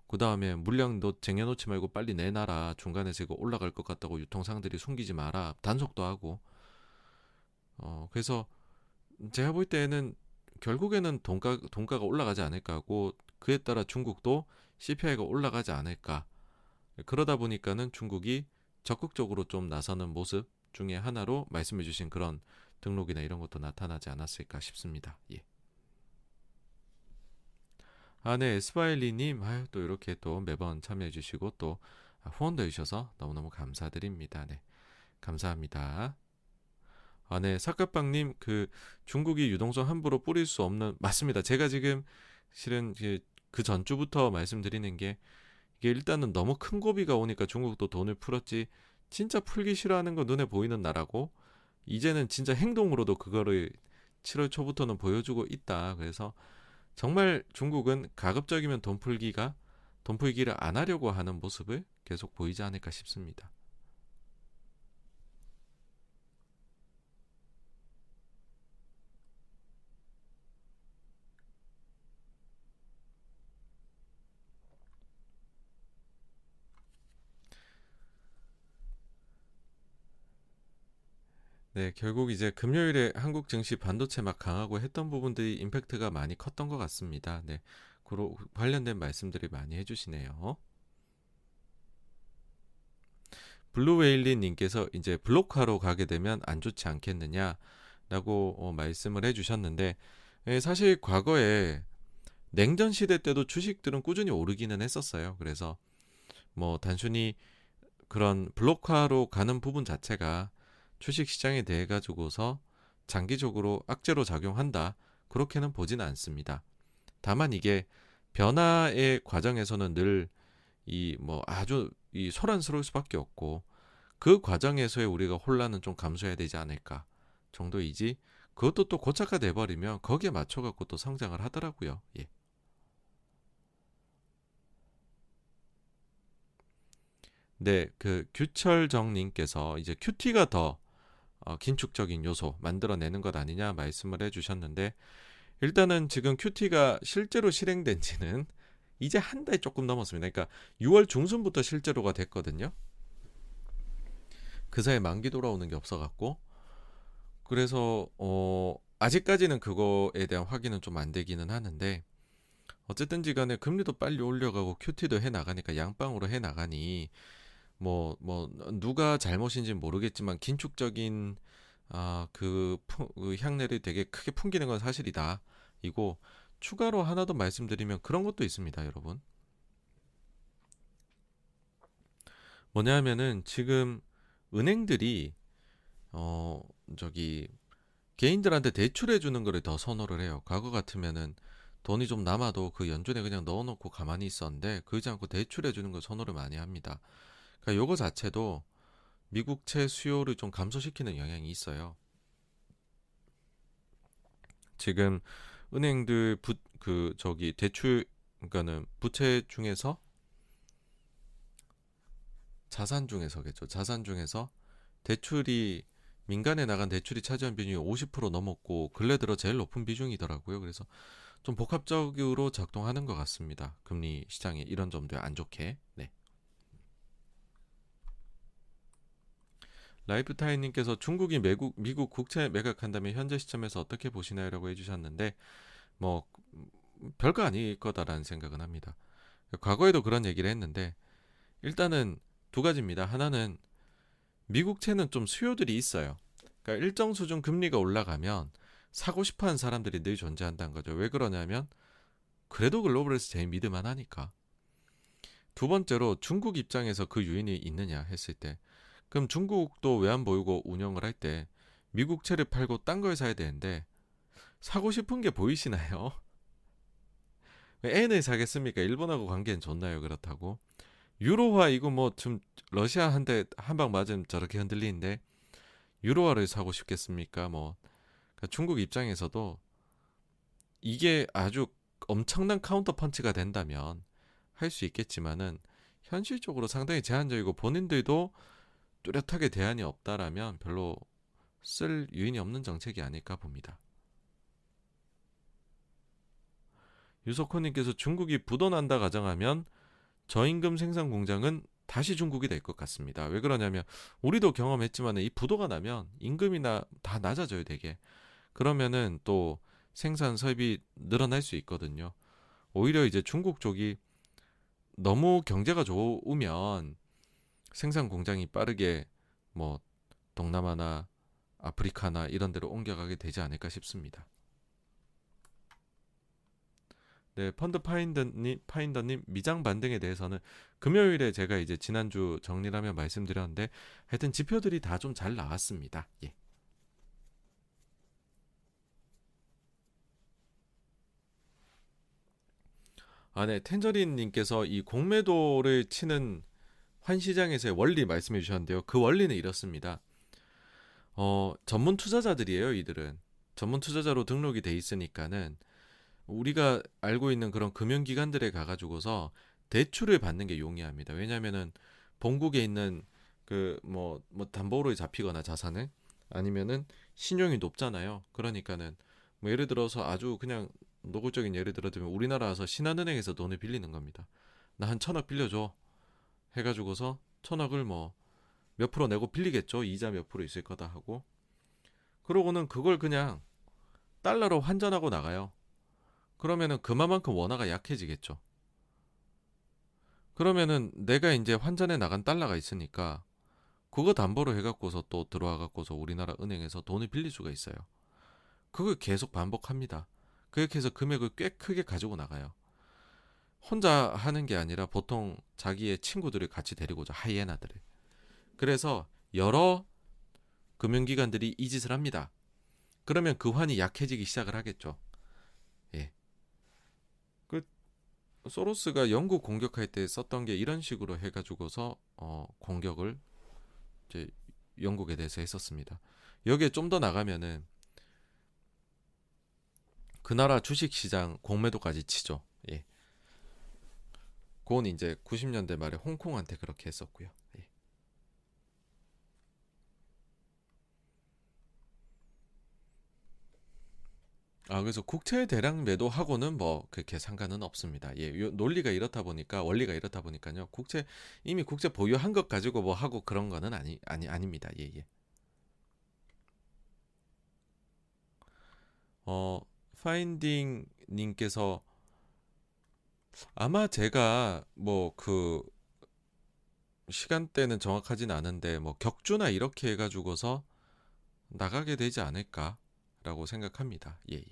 그 다음에 물량도 쟁여놓지 말고 빨리 내놔라. 중간에서 이거 올라갈 것 같다고 유통상들이 숨기지 마라. 단속도 하고. 어, 그래서 제가 볼 때는 결국에는 돈가, 돈가가 올라가지 않을까 하고 그에 따라 중국도 CPI가 올라가지 않을까. 그러다 보니까는 중국이 적극적으로 좀 나서는 모습 중에 하나로 말씀해 주신 그런 등록이나 이런 것도 나타나지 않았을까 싶습니다. 예. 아, 네, 에스바일리님, 아유, 또 이렇게 또 매번 참여해주시고 또 후원도 해주셔서 너무너무 감사드립니다. 네, 감사합니다. 아, 네, 사카빵님, 그 중국이 유동성 함부로 뿌릴 수 없는 맞습니다. 제가 지금 실은 그, 그 전주부터 말씀드리는 게 이게 일단은 너무 큰 고비가 오니까 중국도 돈을 풀었지 진짜 풀기 싫어하는 거 눈에 보이는 나라고 이제는 진짜 행동으로도 그거를 7월 초부터는 보여주고 있다. 그래서 정말 중국은 가급적이면 돈 풀기가 돈 풀기를 안 하려고 하는 모습을 계속 보이지 않을까 싶습니다. 네, 결국 이제 금요일에 한국 증시 반도체 막 강하고 했던 부분들이 임팩트가 많이 컸던 것 같습니다. 네, 그로 관련된 말씀들이 많이 해주시네요. 블루웨일리님께서 이제 블록화로 가게 되면 안 좋지 않겠느냐라고 어, 말씀을 해주셨는데 예, 사실 과거에 냉전 시대 때도 주식들은 꾸준히 오르기는 했었어요. 그래서 뭐 단순히 그런 블록화로 가는 부분 자체가 주식 시장에 대해 가지고서 장기적으로 악재로 작용한다. 그렇게는 보지는 않습니다. 다만 이게 변화의 과정에서는 늘 이 뭐 아주 이 소란스러울 수밖에 없고 그 과정에서의 우리가 혼란은 좀 감수해야 되지 않을까 정도이지 그것도 또 고착화 돼 버리면 거기에 맞춰 갖고 또 성장을 하더라고요. 예. 네, 그 규철정님께서 이제 큐티가 더 어, 긴축적인 요소 만들어내는 것 아니냐 말씀을 해주셨는데 일단은 지금 큐티가 실제로 실행된 지는 이제 한 달 조금 넘었습니다. 그러니까 6월 중순부터 실제로가 됐거든요. 그 사이에 만기 돌아오는 게 없어갖고 그래서 어 아직까지는 그거에 대한 확인은 좀 안 되기는 하는데 어쨌든지 간에 금리도 빨리 올려가고 큐티도 해 나가니까 양방으로 해 나가니 뭐, 뭐, 누가 잘못인지 모르겠지만, 긴축적인, 아, 그, 그 향내를 되게 크게 풍기는 건 사실이다. 이고, 추가로 하나 더 말씀드리면 그런 것도 있습니다, 여러분. 뭐냐 하면은 지금 은행들이, 어, 저기, 개인들한테 대출해 주는 거를 더 선호를 해요. 과거 같으면은 돈이 좀 남아도 그 연준에 그냥 넣어놓고 가만히 있었는데, 그러지 않고 대출해 주는 걸 선호를 많이 합니다. 그러니까 요거 자체도 미국채 수요를 좀 감소시키는 영향이 있어요. 지금 은행들 부, 그 저기 대출 그러니까는 부채 중에서 자산 중에서겠죠. 자산 중에서 대출이 민간에 나간 대출이 차지한 비중이 50% 넘었고 근래 들어 제일 높은 비중이더라고요. 그래서 좀 복합적으로 작동하는 것 같습니다. 금리 시장에 이런 점도 안 좋게. 네. 라이프타임님께서 중국이 미국, 미국 국채 매각한다면 현재 시점에서 어떻게 보시나요?라고 해주셨는데 뭐 별거 아닐 거다라는 생각은 합니다. 과거에도 그런 얘기를 했는데 일단은 두 가지입니다. 하나는 미국채는 좀 수요들이 있어요. 그러니까 일정 수준 금리가 올라가면 사고 싶어하는 사람들이 늘 존재한다는 거죠. 왜 그러냐면 그래도 글로벌에서 제일 믿을만 하니까. 두 번째로 중국 입장에서 그 유인이 있느냐 했을 때 그럼 중국도 외환 보유고 운영을 할 때 미국 채를 팔고 딴 걸 사야 되는데 사고 싶은 게 보이시나요? 엔을 사겠습니까? 일본하고 관계는 좋나요? 그렇다고. 유로화 이거 뭐 좀 러시아 한테 한 방 맞으면 저렇게 흔들리는데 유로화를 사고 싶겠습니까? 뭐 그러니까 중국 입장에서도 이게 아주 엄청난 카운터 펀치가 된다면 할 수 있겠지만은 현실적으로 상당히 제한적이고 본인들도 뚜렷하게 대안이 없다라면 별로 쓸 유인이 없는 정책이 아닐까 봅니다. 유석호님께서 중국이 부도난다 가정하면 저임금 생산 공장은 다시 중국이 될 것 같습니다. 왜 그러냐면 우리도 경험했지만 이 부도가 나면 임금이나 다 낮아져요 되게. 그러면은 또 생산 설비 늘어날 수 있거든요. 오히려 이제 중국 쪽이 너무 경제가 좋으면 생산 공장이 빠르게 뭐 동남아나 아프리카나 이런 데로 옮겨가게 되지 않을까 싶습니다. 네, 펀드 파인더님, 파인더님 미장 반등에 대해서는 금요일에 제가 이제 지난주 정리하면 말씀드렸는데 하여튼 지표들이 다 좀 잘 나왔습니다. 예. 아, 네. 텐저린 님께서 이 공매도를 치는 환 시장에서의 원리 말씀해 주셨는데요. 그 원리는 이렇습니다. 어, 전문 투자자들이에요, 이들은. 전문 투자자로 등록이 돼 있으니까는 우리가 알고 있는 그런 금융기관들에 가가지고서 대출을 받는 게 용이합니다. 왜냐면은 본국에 있는 그 뭐뭐 뭐 담보로 잡히거나 자산을 아니면은 신용이 높잖아요. 그러니까는 뭐 예를 들어서 아주 그냥 노골적인 예를 들어 들면 우리나라 와서 신한은행에서 돈을 빌리는 겁니다. 나 한 천억 빌려줘. 해가지고서 천억을 뭐 몇 프로 내고 빌리겠죠. 이자 몇 프로 있을 거다 하고. 그러고는 그걸 그냥 달러로 환전하고 나가요. 그러면은 그만큼 원화가 약해지겠죠. 그러면은 내가 이제 환전에 나간 달러가 있으니까 그거 담보로 해갖고서 또 들어와 갖고서 우리나라 은행에서 돈을 빌릴 수가 있어요. 그걸 계속 반복합니다. 그렇게 해서 금액을 꽤 크게 가지고 나가요. 혼자 하는 게 아니라 보통 자기의 친구들을 같이 데리고자 하이에나들을. 그래서 여러 금융기관들이 이 짓을 합니다. 그러면 그 환이 약해지기 시작을 하겠죠. 예. 그 소로스가 영국 공격할 때 썼던 게 이런 식으로 해가지고서 어, 공격을 이제 영국에 대해서 했었습니다. 여기에 좀 더 나가면은 그 나라 주식 시장 공매도까지 치죠. 예. 그건 이제 90년대 말에 홍콩한테 그렇게 했었고요. 예. 아 그래서 국채 대량 매도하고는 뭐 그렇게 상관은 없습니다. 예, 논리가 이렇다 보니까 원리가 이렇다 보니까요. 국채 이미 국채 보유한 것 가지고 뭐 하고 그런 거는 아니 아니 아닙니다. 예 예. 어 파인딩 님께서 아마 제가 뭐 그 시간대는 정확하진 않은데 뭐 격주나 이렇게 해가지고서 나가게 되지 않을까라고 생각합니다. 예, 예.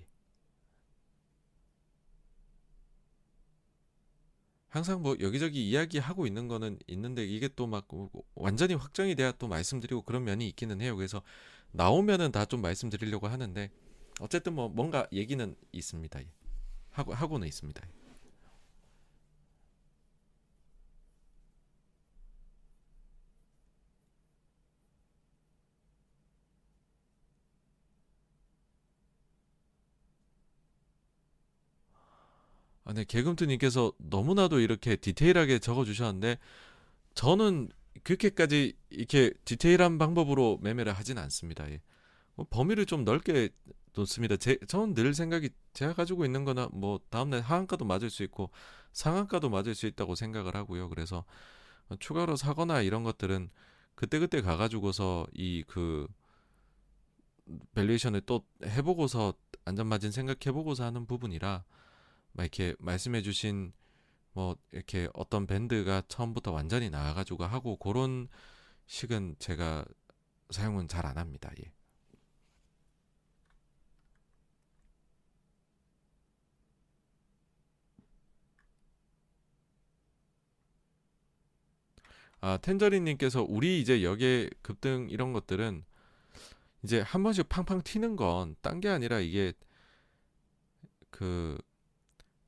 항상 뭐 여기저기 이야기하고 있는 거는 있는데 이게 또 막 완전히 확정이 돼야 또 말씀드리고 그런 면이 있기는 해요. 그래서 나오면은 다 좀 말씀드리려고 하는데 어쨌든 뭐 뭔가 얘기는 있습니다. 예. 하고 하고는 있습니다. 아, 네, 개금투님께서 너무나도 이렇게 디테일하게 적어주셨는데 저는 그렇게까지 이렇게 디테일한 방법으로 매매를 하진 않습니다. 예. 뭐 범위를 좀 넓게 놓습니다. 제, 저는 늘 생각이 제가 가지고 있는 거나 뭐 다음날 하한가도 맞을 수 있고 상한가도 맞을 수 있다고 생각을 하고요. 그래서 추가로 사거나 이런 것들은 그때그때 가가지고서 이 그 valuation을 또 해보고서 안전마진 생각해보고서 하는 부분이라 막 이렇게 말씀해주신 뭐 이렇게 어떤 밴드가 처음부터 완전히 나와가지고 하고 그런 식은 제가 사용은 잘 안 합니다. 예. 아, 텐저리님께서 우리 이제 역의 급등 이런 것들은 이제 한 번씩 팡팡 튀는 건 딴 게 아니라 이게 그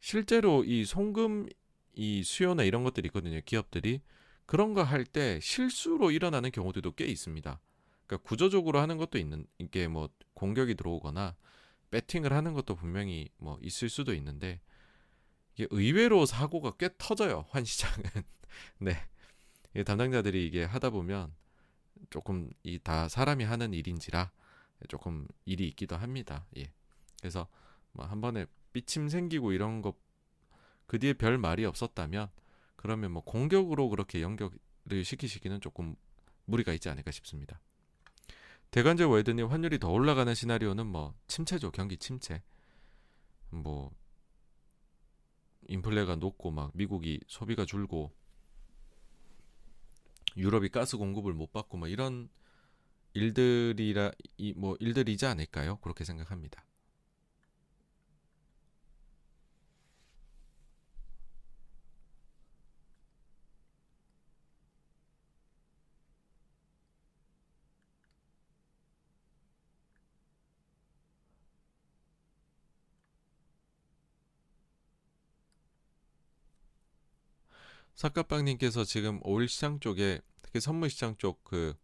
실제로 이 송금 이 수요나 이런 것들이 있거든요. 기업들이 그런 거 할 때 실수로 일어나는 경우들도 꽤 있습니다. 그러니까 구조적으로 하는 것도 있는 이게 뭐 공격이 들어오거나 배팅을 하는 것도 분명히 뭐 있을 수도 있는데 이게 의외로 사고가 꽤 터져요. 환 시장은. 네. 담당자들이 이게 하다 보면 조금 이 다 사람이 하는 일인지라 조금 일이 있기도 합니다. 예. 그래서 뭐 한 번에 삐침 생기고 이런 것 그 뒤에 별 말이 없었다면 그러면 뭐 공격으로 그렇게 연결을 시키시기는 조금 무리가 있지 않을까 싶습니다. 대관제 월드님 환율이 더 올라가는 시나리오는 뭐 침체죠 경기 침체 뭐 인플레가 높고 막 미국이 소비가 줄고 유럽이 가스 공급을 못 받고 뭐 이런 일들이라 이 뭐 일들이지 않을까요? 그렇게 생각합니다. 사카빵님께서 지금 오일 시장 쪽에 특히 선물 시장 쪽 그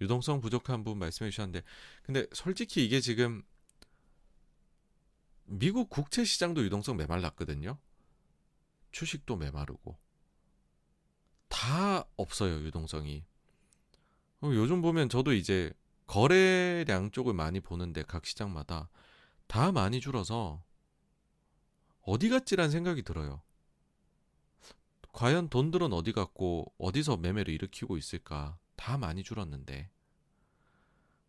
유동성 부족한 부분 말씀해 주셨는데 근데 솔직히 이게 지금 미국 국채 시장도 유동성 메말랐거든요. 주식도 메마르고 다 없어요 유동성이. 어, 요즘 보면 저도 이제 거래량 쪽을 많이 보는데 각 시장마다 다 많이 줄어서 어디 갔지란 생각이 들어요. 과연 돈들은 어디 갔고 어디서 매매를 일으키고 있을까? 다 많이 줄었는데.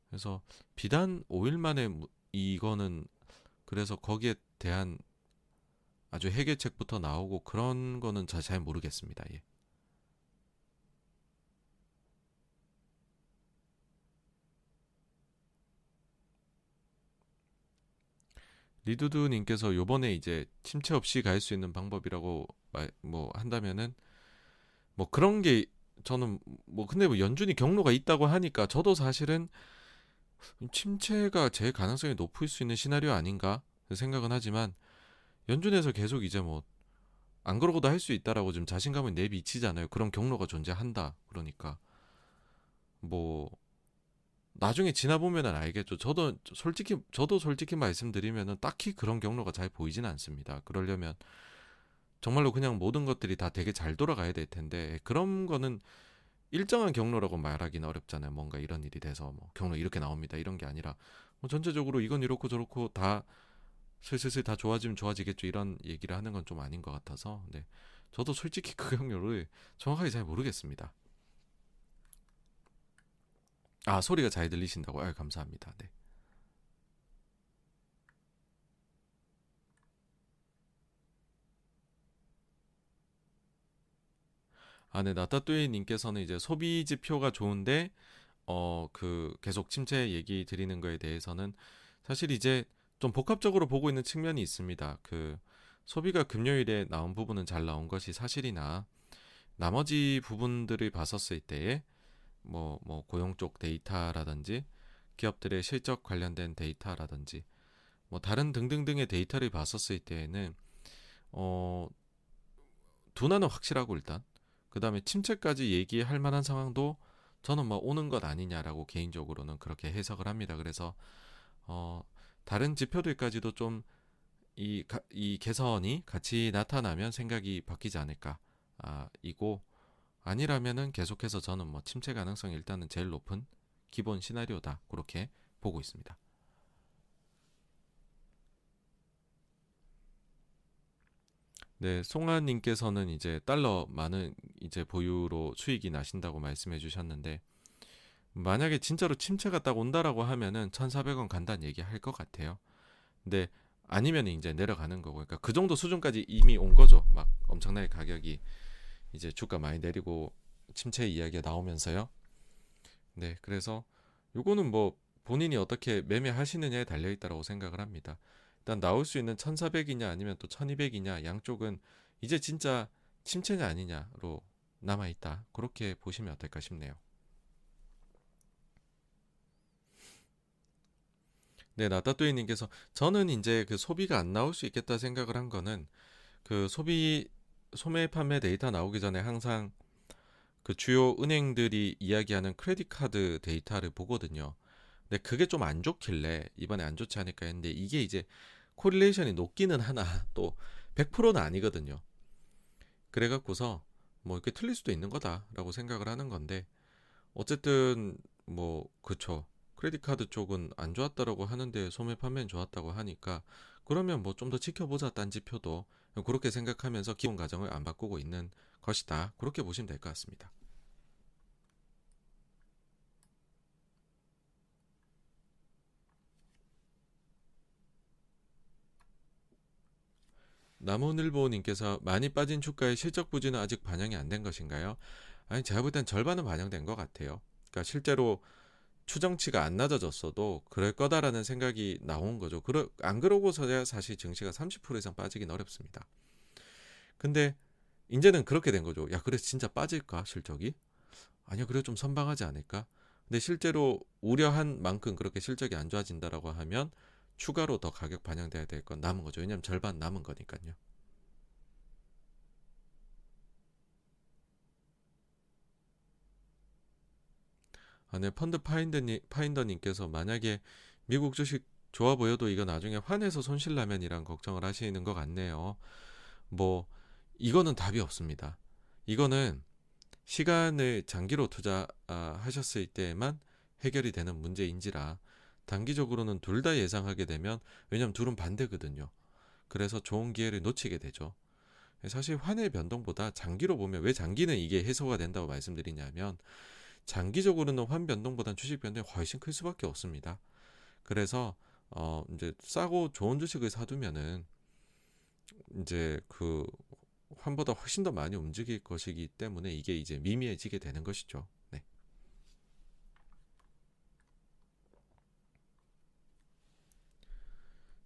그래서 비단 5일 만에 이거는 그래서 거기에 대한 아주 해결책부터 나오고 그런 거는 잘 모르겠습니다. 예. 리두두 님께서 요번에 이제 침체 없이 갈 수 있는 방법이라고 말, 뭐 한다면은 뭐 그런 게 저는 뭐 근데 뭐 연준이 경로가 있다고 하니까 저도 사실은 침체가 제 가능성이 높을 수 있는 시나리오 아닌가 생각은 하지만 연준에서 계속 이제 뭐 안 그러고도 할 수 있다라고 좀 자신감을 내비치잖아요. 그런 경로가 존재한다. 그러니까 뭐 나중에 지나 보면은 알겠죠. 저도 솔직히 저도 솔직히 말씀드리면은 딱히 그런 경로가 잘 보이지는 않습니다. 그러려면 정말로 그냥 모든 것들이 다 되게 잘 돌아가야 될 텐데 그런 거는 일정한 경로라고 말하기는 어렵잖아요. 뭔가 이런 일이 돼서 뭐 경로 이렇게 나옵니다. 이런 게 아니라 뭐 전체적으로 이건 이렇고 저렇고 다 슬슬슬 다 좋아지면 좋아지겠죠. 이런 얘기를 하는 건 좀 아닌 것 같아서 네. 저도 솔직히 그 경로를 정확하게 잘 모르겠습니다. 아 소리가 잘 들리신다고 아 감사합니다. 네. 아, 네, 나타뚜이님께서는 이제 소비 지표가 좋은데, 어, 그, 계속 침체 얘기 드리는 거에 대해서는 사실 이제 좀 복합적으로 보고 있는 측면이 있습니다. 그, 소비가 금요일에 나온 부분은 잘 나온 것이 사실이나, 나머지 부분들을 봤었을 때에, 뭐, 뭐, 고용 쪽 데이터라든지 기업들의 실적 관련된 데이터라든지 뭐, 다른 등등등의 데이터를 봤었을 때에는, 어, 둔화는 확실하고 일단, 그 다음에 침체까지 얘기할 만한 상황도 저는 뭐 오는 것 아니냐라고 개인적으로는 그렇게 해석을 합니다. 그래서, 어, 다른 지표들까지도 좀 이, 이 개선이 같이 나타나면 생각이 바뀌지 않을까. 아, 이고, 아니라면은 계속해서 저는 뭐 침체 가능성이 일단은 제일 높은 기본 시나리오다. 그렇게 보고 있습니다. 네, 송아님께서는 이제 달러 많은 이제 보유로 수익이 나신다고 말씀해 주셨는데, 만약에 진짜로 침체가 딱 온다라고 하면은 1,400원 간다는 얘기 할 것 같아요. 근데 아니면 이제 내려가는 거고. 그러니까 그 정도 수준까지 이미 온 거죠. 막 엄청나게 가격이 이제 주가 많이 내리고 침체 이야기가 나오면서요. 네, 그래서 요거는 뭐 본인이 어떻게 매매하시느냐에 달려 있다라고 생각을 합니다. 일단 나올 수 있는 1,400이냐 아니면 또 1,200이냐 양쪽은 이제 진짜 침체냐 아니냐로 남아 있다. 그렇게 보시면 어떨까 싶네요. 네, 라따뚜이님께서 저는 이제 그 소비가 안 나올 수 있겠다 생각을 한 거는 그 소비 소매 판매 데이터 나오기 전에 항상 그 주요 은행들이 이야기하는 credit card 데이터를 보거든요. 근데 그게 좀 안 좋길래 이번에 안 좋지 않을까 했는데 이게 이제 correlation이 높기는 하나 또 100%는 아니거든요. 그래갖고서 뭐 이렇게 틀릴 수도 있는 거다라고 생각을 하는 건데 어쨌든 뭐 그쵸 크레딧 카드 쪽은 안 좋았다라고 하는데 소매 판매는 좋았다고 하니까 그러면 뭐 좀 더 지켜보자 딴지표도 그렇게 생각하면서 기본 가정을 안 바꾸고 있는 것이다 그렇게 보시면 될 것 같습니다. 나무늘보님께서 많이 빠진 주가의 실적 부진은 아직 반영이 안 된 것인가요? 아니 제가 볼 땐 절반은 반영된 것 같아요. 그러니까 실제로 추정치가 안 낮아졌어도 그럴 거다라는 생각이 나온 거죠. 그러, 안 그러고서야 사실 증시가 30% 이상 빠지긴 어렵습니다. 근데 이제는 그렇게 된 거죠. 야, 그래 진짜 빠질까 실적이? 아니요, 그래 좀 선방하지 않을까? 근데 실제로 우려한 만큼 그렇게 실적이 안 좋아진다라고 하면 추가로 더 가격 반영돼야 될 건 남은 거죠. 왜냐하면 절반 남은 거니까요. 아, 네, 펀드 파인더님, 파인더님께서 만약에 미국 주식 좋아 보여도 이거 나중에 환해서 손실 나면 이란 걱정을 하시는 것 같네요. 뭐 이거는 답이 없습니다. 이거는 시간을 장기로 투자하셨을 때만 해결이 되는 문제인지라 단기적으로는 둘 다 예상하게 되면 왜냐면 둘은 반대거든요. 그래서 좋은 기회를 놓치게 되죠. 사실 환의 변동보다 장기로 보면 왜 장기는 이게 해소가 된다고 말씀드리냐면 장기적으로는 환 변동보다는 주식 변동이 훨씬 클 수밖에 없습니다. 그래서 어 이제 싸고 좋은 주식을 사두면은 이제 그 환보다 훨씬 더 많이 움직일 것이기 때문에 이게 이제 미미해지게 되는 것이죠. 네.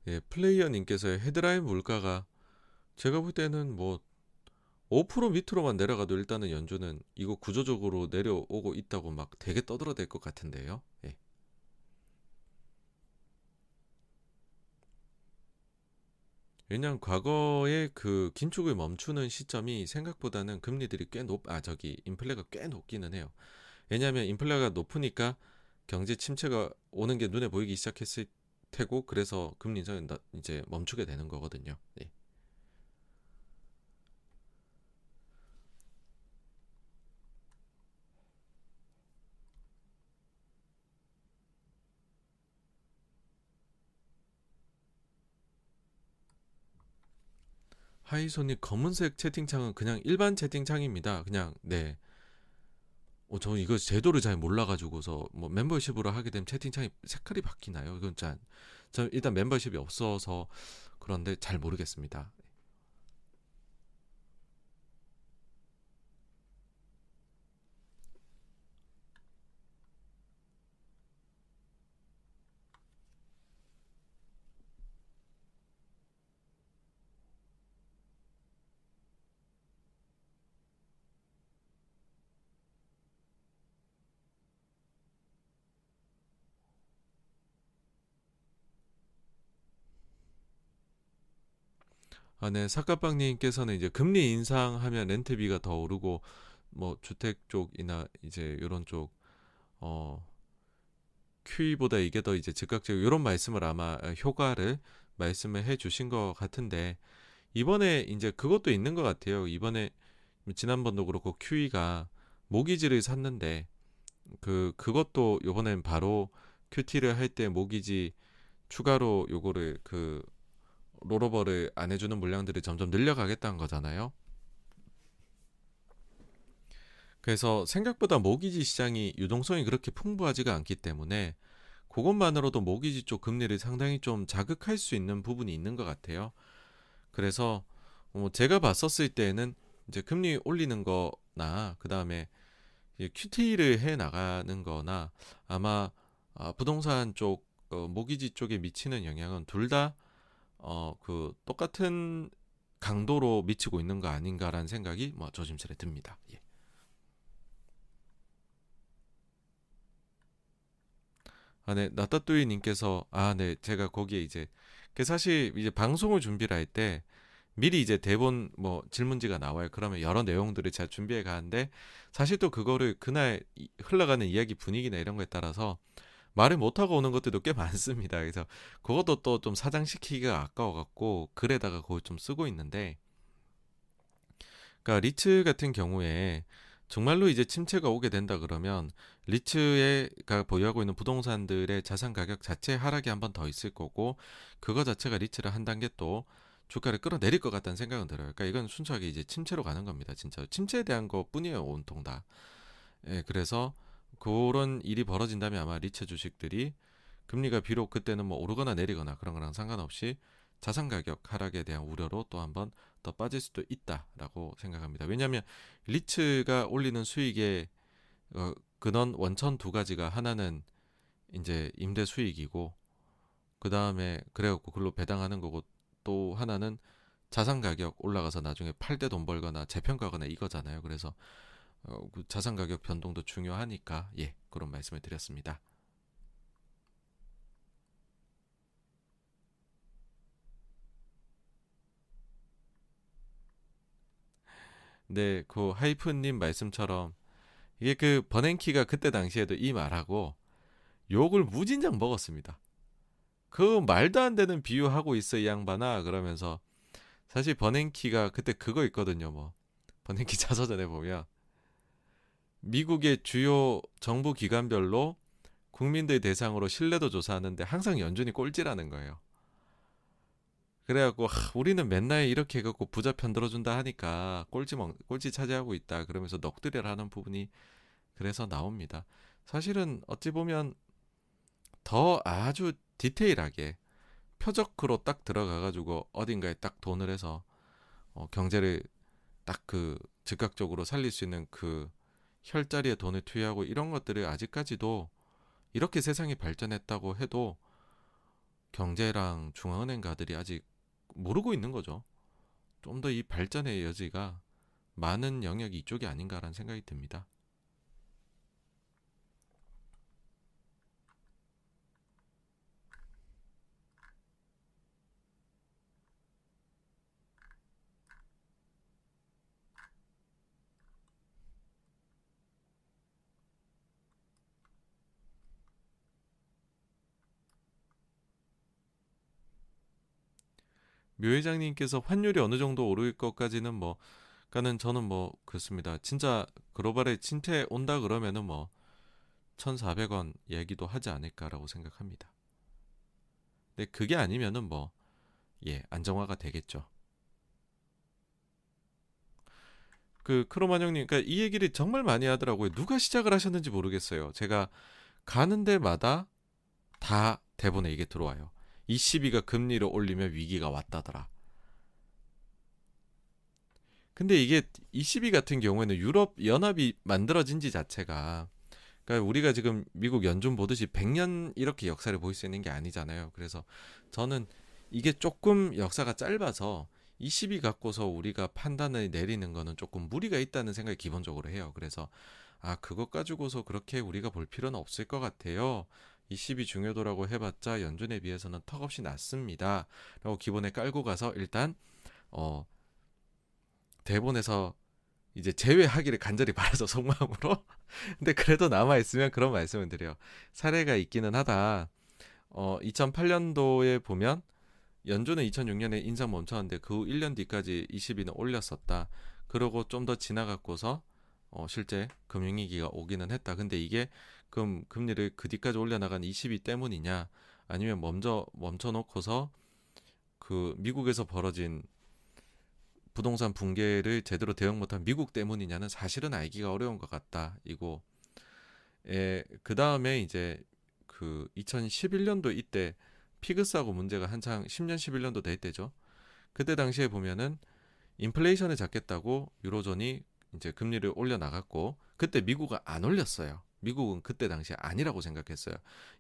예, 플레이어 님께서 헤드라인 물가가 제가 볼 때는 뭐 5% 밑으로만 내려가도 일단은 연준은 이거 구조적으로 내려오고 있다고 막 되게 떠들어댈 것 같은데요. 예. 왜냐하면 과거에 그 긴축을 멈추는 시점이 생각보다는 금리들이 꽤 높, 아 저기 인플레가 꽤 높기는 해요. 왜냐하면 인플레가 높으니까 경제 침체가 오는 게 눈에 보이기 시작했을 테고 그래서 금리 인상은 이제 멈추게 되는 거거든요. 예. 하이손이 검은색 채팅창은 그냥 일반 채팅창입니다. 그냥 네. 어, 저 이거 제도를 잘 몰라가지고서 뭐 멤버십으로 하게 되면 채팅창이 색깔이 바뀌나요? 이건 짠. 저 일단 멤버십이 없어서 그런데 잘 모르겠습니다. 아, 네. 사카빵님께서는 이제 금리 인상하면 렌트비가 더 오르고 뭐 주택 쪽이나 이제 이런 쪽 어, QE보다 이게 더 이제 즉각적 이런 말씀을 아마 효과를 말씀을 해 주신 것 같은데 이번에 이제 그것도 있는 것 같아요. 이번에 지난번도 그렇고 QE가 모기지를 샀는데 그 그것도 요번엔 바로 큐티를 할 때 모기지 추가로 요거를 그 롤오버를 안 해주는 물량들이 점점 늘려가겠다는 거잖아요. 그래서 생각보다 모기지 시장이 유동성이 그렇게 풍부하지가 않기 때문에 그것만으로도 모기지 쪽 금리를 상당히 좀 자극할 수 있는 부분이 있는 것 같아요. 그래서 뭐 제가 봤었을 때는 이제 금리 올리는 거나 그 다음에 QT를 해 나가는 거나 아마 아, 부동산 쪽 어, 모기지 쪽에 미치는 영향은 둘 다 어, 그 똑같은 강도로 미치고 있는 거 아닌가라는 생각이 뭐 조심스레 듭니다. 예. 아, 네, 나따뚜이 님께서 아, 네, 제가 거기에 이제 그 사실 이제 방송을 준비를 할 때 미리 이제 대본 뭐 질문지가 나와요. 그러면 여러 내용들을 제가 준비해 가는데 사실 또 그거를 그날 흘러가는 이야기 분위기나 이런 거에 따라서 말을 못하고 오는 것들도 꽤 많습니다. 그래서 그것도 또 좀 사장시키기가 아까워갖고 글에다가 그걸 좀 쓰고 있는데 그러니까 리츠 같은 경우에 정말로 이제 침체가 오게 된다 그러면 리츠가 보유하고 있는 부동산들의 자산 가격 자체 하락이 한 번 더 있을 거고 그거 자체가 리츠를 한 단계 또 주가를 끌어내릴 것 같다는 생각은 들어요. 그러니까 이건 순수하게 이제 침체로 가는 겁니다. 진짜 침체에 대한 것뿐이에요. 온통 다. 예, 그래서 그런 일이 벌어진다면 아마 리츠 주식들이 금리가 비록 그때는 뭐 오르거나 내리거나 그런 거랑 상관없이 자산 가격 하락에 대한 우려로 또 한 번 더 빠질 수도 있다라고 생각합니다. 왜냐하면 리츠가 올리는 수익의 어, 근원 원천 두 가지가 하나는 이제 임대 수익이고 그 다음에 그래갖고 글로 배당하는 거고 또 하나는 자산 가격 올라가서 나중에 팔 때 돈 벌거나 재평가거나 이거잖아요. 그래서 어, 그 자산 가격 변동도 중요하니까 예 그런 말씀을 드렸습니다. 네, 그 하이프님 말씀처럼 이게 그 버냉키가 그때 당시에도 이 말하고 욕을 무진장 먹었습니다. 그 말도 안 되는 비유하고 있어 이 양반아 그러면서 사실 버냉키가 그때 그거 있거든요 뭐 버냉키 자서전에 보면 미국의 주요 정부 기관별로 국민들 대상으로 신뢰도 조사하는데 항상 연준이 꼴찌라는 거예요. 그래갖고 하, 우리는 맨날 이렇게 해갖고 부자 편 들어준다 하니까 꼴찌 먹, 꼴찌 차지하고 있다 그러면서 넋두리를 하는 부분이 그래서 나옵니다. 사실은 어찌 보면 더 아주 디테일하게 표적으로 딱 들어가가지고 어딘가에 딱 돈을 해서 어, 경제를 딱 그 즉각적으로 살릴 수 있는 그 혈자리에 돈을 투여하고 이런 것들을 아직까지도 이렇게 세상이 발전했다고 해도 경제랑 중앙은행가들이 아직 모르고 있는 거죠. 좀 더 이 발전의 여지가 많은 영역이 이쪽이 아닌가라는 생각이 듭니다. 묘 회장님께서 환율이 어느 정도 오를 것까지는 뭐 그러니까는 저는 뭐 그렇습니다. 진짜 글로벌에 침체 온다 그러면은 뭐 1,400원 얘기도 하지 않을까라고 생각합니다. 근데 그게 아니면은 뭐 예, 안정화가 되겠죠. 그 크로만 형님, 그러니까 이 얘기를 정말 많이 하더라고요. 누가 시작을 하셨는지 모르겠어요. 제가 가는 데마다 다 대본에 이게 들어와요. ECB가 금리를 올리면 위기가 왔다더라. 근데 이게 ECB 같은 경우에는 유럽 연합이 만들어진 지 자체가 그러니까 우리가 지금 미국 연준 보듯이 100년 이렇게 역사를 보일 수 있는 게 아니잖아요. 그래서 저는 이게 조금 역사가 짧아서 22 갖고서 우리가 판단을 내리는 거는 조금 무리가 있다는 생각이 기본적으로 해요. 그래서 아 그것 가지고서 그렇게 우리가 볼 필요는 없을 것 같아요. 20이 중요도라고 해봤자 연준에 비해서는 턱없이 낮습니다. 라고 기본에 깔고 가서 일단 어 대본에서 이제 제외하기를 간절히 바라서 속마음으로 근데 그래도 남아 있으면 그런 말씀을 드려요. 사례가 있기는 하다. 어 2008년도에 보면 연준은 2006년에 인상 멈췄는데 그 후 1년 뒤까지 20위는 올렸었다. 그러고 좀 더 지나갔고서 어 실제 금융위기가 오기는 했다. 근데 이게 그럼 금리를 그 뒤까지 올려나간 22 때문이냐 아니면 먼저 멈춰 놓고서 그 미국에서 벌어진 부동산 붕괴를 제대로 대응 못한 미국 때문이냐는 사실은 알기가 어려운 것 같다. 이고 예, 그 다음에 이제 그 2011년도 이때 피그스하고 문제가 한창 10년 11년도 될 때죠. 그때 당시에 보면은 인플레이션을 잡겠다고 유로존이 이제 금리를 올려 나갔고 그때 미국은 안 올렸어요. 미국은 그때 당시에 아니라고 생각했어요.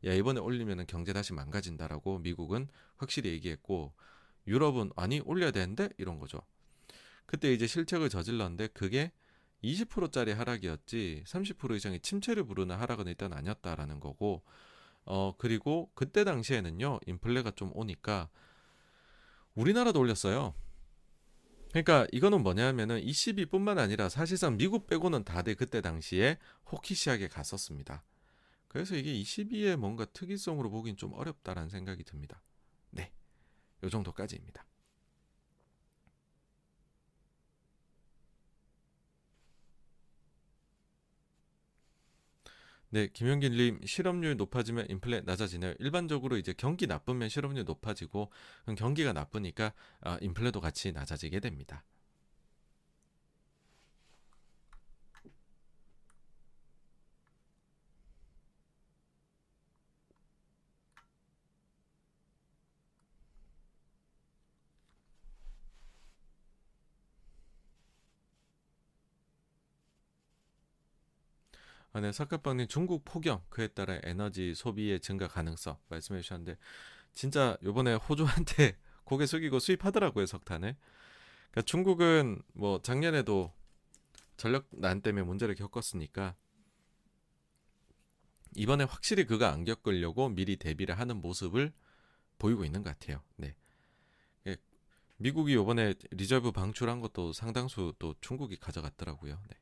야 이번에 올리면은 경제 다시 망가진다라고 미국은 확실히 얘기했고 유럽은 아니 올려야 되는데 이런 거죠. 그때 이제 실책을 저질렀는데 그게 20%짜리 하락이었지 30% 이상의 침체를 부르는 하락은 일단 아니었다라는 거고 어 그리고 그때 당시에는요 인플레가 좀 오니까 우리나라도 올렸어요. 그러니까 이거는 뭐냐면은 ECB뿐만 아니라 사실상 미국 빼고는 다들 그때 당시에 호키시하게 갔었습니다. 그래서 이게 ECB의 뭔가 특이성으로 보긴 좀 어렵다라는 생각이 듭니다. 네, 요 정도까지입니다. 네, 김영길님 실업률 높아지면 인플레 낮아지네요. 일반적으로 이제 경기 나쁘면 실업률 높아지고 경기가 나쁘니까 아, 인플레도 같이 낮아지게 됩니다. 아, 네, 사카빵님 중국 폭염 그에 따라 에너지 소비의 증가 가능성 말씀해 주셨는데 진짜 요번에 호주한테 고개 숙이고 수입하더라고요 석탄을. 그러니까 중국은 뭐 작년에도 전력난 때문에 문제를 겪었으니까 이번에 확실히 그거 안 겪으려고 미리 대비를 하는 모습을 보이고 있는 것 같아요. 네. 예, 미국이 요번에 reserve 방출한 것도 상당수 또 중국이 가져갔더라고요. 네.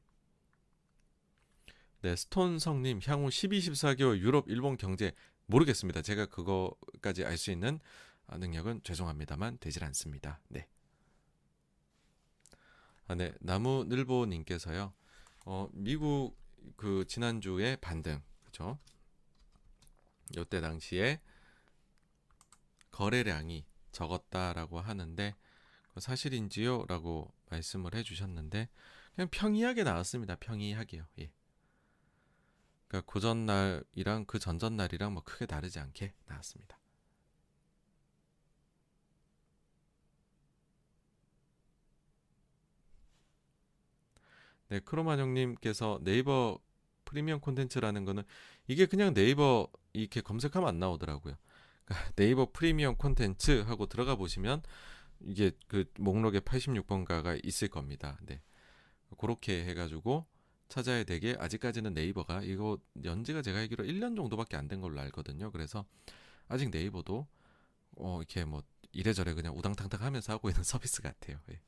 네, 스톤성님 향후 12, 14개월 유럽, 일본 경제 모르겠습니다. 제가 그거까지 알 수 있는 능력은 죄송합니다만 되질 않습니다. 네. 아, 네, 나무늘보님께서요. 어, 미국 그 지난주에 반등, 그죠? 요때 당시에 거래량이 적었다라고 하는데 사실인지요? 라고 말씀을 해주셨는데 그냥 평이하게 나왔습니다. 평이하게요. 예. 그러니까 고전 날이랑 그 전전 날이랑 뭐 크게 다르지 않게 나왔습니다. 네, 크로만 형님께서 네이버 프리미엄 콘텐츠라는 거는 이게 그냥 네이버 이렇게 검색하면 안 나오더라고요. 그러니까 네이버 프리미엄 콘텐츠 하고 들어가 보시면 이게 그 목록에 86번가가 있을 겁니다. 네. 그렇게 해가지고 찾아야 되게 아직까지는 네이버가 이거 연지가 제가 알기로 1년 정도밖에 안 된 걸로 알거든요. 그래서 아직 네이버도 어 이렇게 뭐 이래저래 그냥 우당탕탕 하면서 하고 있는 서비스 같아요. 예.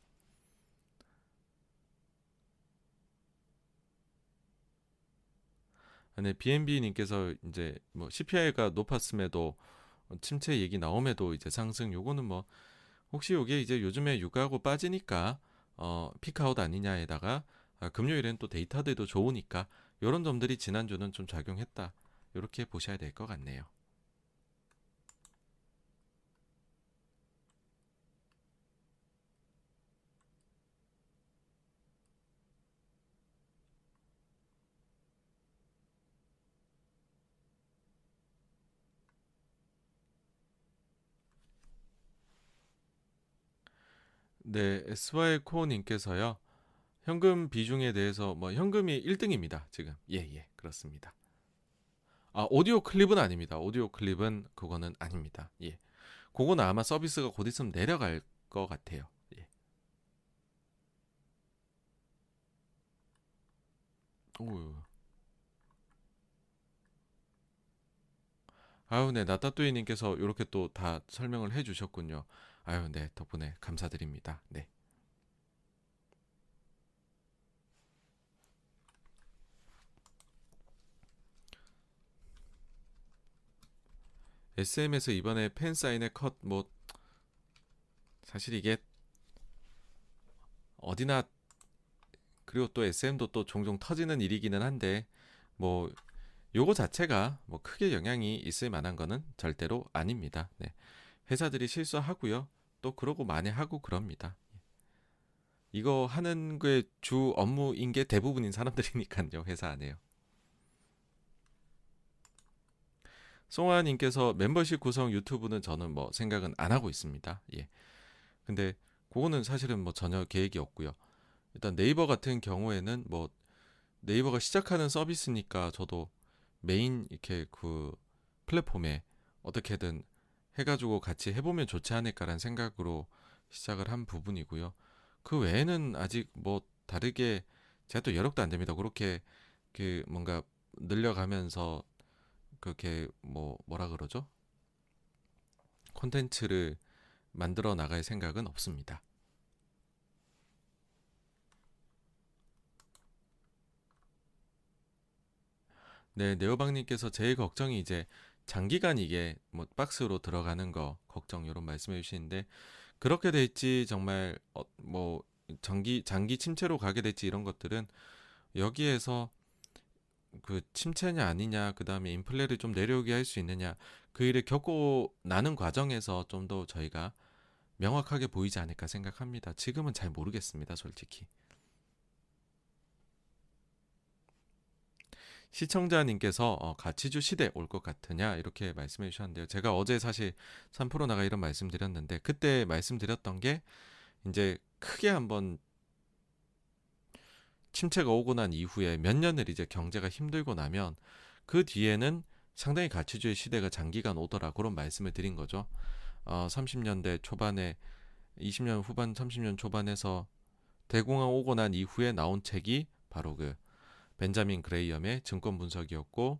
네, BNB님께서 이제 뭐 CPI가 높았음에도 침체 얘기 나옴에도 이제 상승 요거는 뭐 혹시 요게 이제 요즘에 유가하고 빠지니까 어 피크아웃 아니냐에다가 아, 금요일엔 또 데이터들도 좋으니까 이런 점들이 지난주는 좀 작용했다. 이렇게 보셔야 될 것 같네요. 네, SY 코어님께서요. 현금 비중에 대해서 뭐 현금이 1등입니다. 지금. 예, 예. 그렇습니다. 아, 오디오 클립은 아닙니다. 오디오 클립은 그거는 아닙니다. 예. 그거는 아마 서비스가 곧 있으면 내려갈 것 같아요. 예. 오. 아유, 네. 나따뚜이 님께서 이렇게 또 다 설명을 해 주셨군요. 아유, 네. 덕분에 감사드립니다. 네. SM에서 이번에 팬 사인의 컷 뭐 사실 이게 어디나 그리고 또 SM도 또 종종 터지는 일이기는 한데 뭐 요거 자체가 뭐 크게 영향이 있을 만한 거는 절대로 아닙니다. 네. 회사들이 실수하고요. 또 그러고 많이 하고 그럽니다. 이거 하는 게 주 업무인 게 대부분인 사람들이니까요. 회사 안에요. 송하님께서 멤버십 구성 유튜브는 저는 뭐 생각은 안 하고 있습니다. 예. 근데 그거는 사실은 뭐 전혀 계획이 없고요. 일단 네이버 같은 경우에는 뭐 네이버가 시작하는 서비스니까 저도 메인 이렇게 그 플랫폼에 어떻게든 해가지고 같이 해보면 좋지 않을까라는 생각으로 시작을 한 부분이고요. 그 외에는 아직 뭐 다르게 제가 또 여력도 안 됩니다. 그렇게 그 뭔가 늘려가면서 그렇게 뭐 뭐라 그러죠? 콘텐츠를 만들어 나갈 생각은 없습니다. 네, 네오방님께서 제일 걱정이 이제 장기간 이게 뭐 박스로 들어가는 거 걱정 이런 말씀해 주시는데 그렇게 될지 정말 어, 뭐 장기 장기 침체로 가게 될지 이런 것들은 여기에서 그 침체냐 아니냐 그다음에 인플레를 좀 내려오게 할 수 있느냐 그 일을 겪고 나는 과정에서 좀 더 저희가 명확하게 보이지 않을까 생각합니다. 지금은 잘 모르겠습니다, 솔직히. 시청자님께서 어, 가치주 시대 올 것 같으냐 이렇게 말씀해 주셨는데요. 제가 어제 사실 3프로 나가 이런 말씀드렸는데 그때 말씀드렸던 게 이제 크게 한번 침체가 오고 난 이후에 몇 년을 이제 경제가 힘들고 나면 그 뒤에는 상당히 가치주의 시대가 장기간 오더라 그런 말씀을 드린 거죠. 어, 30년대 초반에 20년 후반 30년 초반에서 대공황 오고 난 이후에 나온 책이 바로 그 벤자민 그레이엄의 증권 분석이었고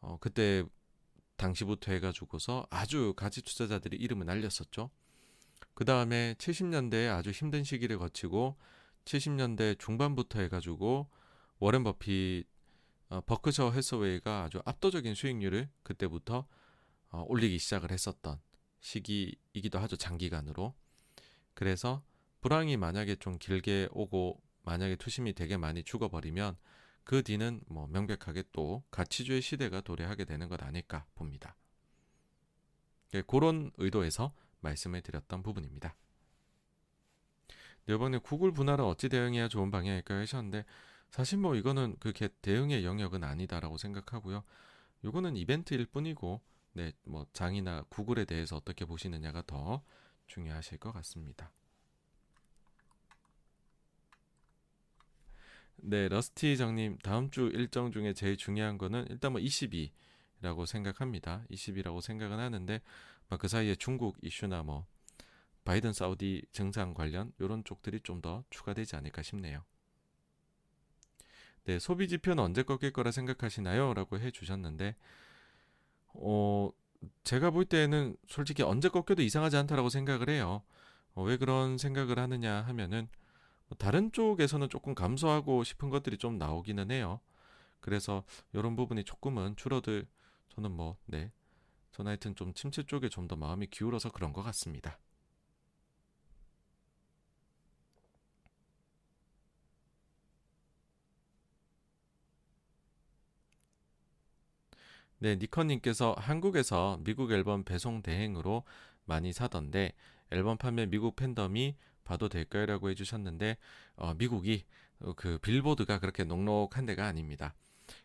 어, 그때 당시부터 해가지고서 아주 가치 투자자들이 이름을 날렸었죠. 그 다음에 70년대에 아주 힘든 시기를 거치고 70년대 중반부터 해가지고 워렌 버핏 어, 버크셔 해서웨이가 아주 압도적인 수익률을 그때부터 어, 올리기 시작을 했었던 시기이기도 하죠 장기간으로 그래서 불황이 만약에 좀 길게 오고 만약에 투심이 되게 많이 죽어버리면 그 뒤는 뭐 명백하게 또 가치주의 시대가 도래하게 되는 것 아닐까 봅니다. 예, 그런 의도에서 말씀을 드렸던 부분입니다. 이번에 구글 분할은 어찌 대응해야 좋은 방향일까 하셨는데 사실 뭐 이거는 그렇게 대응의 영역은 아니다라고 생각하고요. 이거는 이벤트일 뿐이고 네, 뭐 장이나 구글에 대해서 어떻게 보시느냐가 더 중요하실 것 같습니다. 네, 러스티 정님 다음 주 일정 중에 제일 중요한 거는 일단 뭐 22라고 생각합니다. 20이라고 생각은 하는데 그 사이에 중국 이슈나 뭐 바이든 사우디 증상 관련 이런 쪽들이 좀 더 추가되지 않을까 싶네요. 네, 소비 지표는 언제 꺾일 거라 생각하시나요? 라고 해 주셨는데 어 제가 볼 때는 솔직히 언제 꺾여도 이상하지 않다라고 생각을 해요. 어, 왜 그런 생각을 하느냐 하면은 뭐 다른 쪽에서는 조금 감소하고 싶은 것들이 좀 나오기는 해요. 그래서 이런 부분이 조금은 줄어들 저는 뭐 네. 전 하여튼 좀 침체 쪽에 좀 더 마음이 기울어서 그런 것 같습니다. 네, 니컨님께서 한국에서 미국 앨범 배송 대행으로 많이 사던데 앨범 판매 미국 팬덤이 봐도 될까요? 라고 해주셨는데 어, 미국이 그 빌보드가 그렇게 녹록한 데가 아닙니다.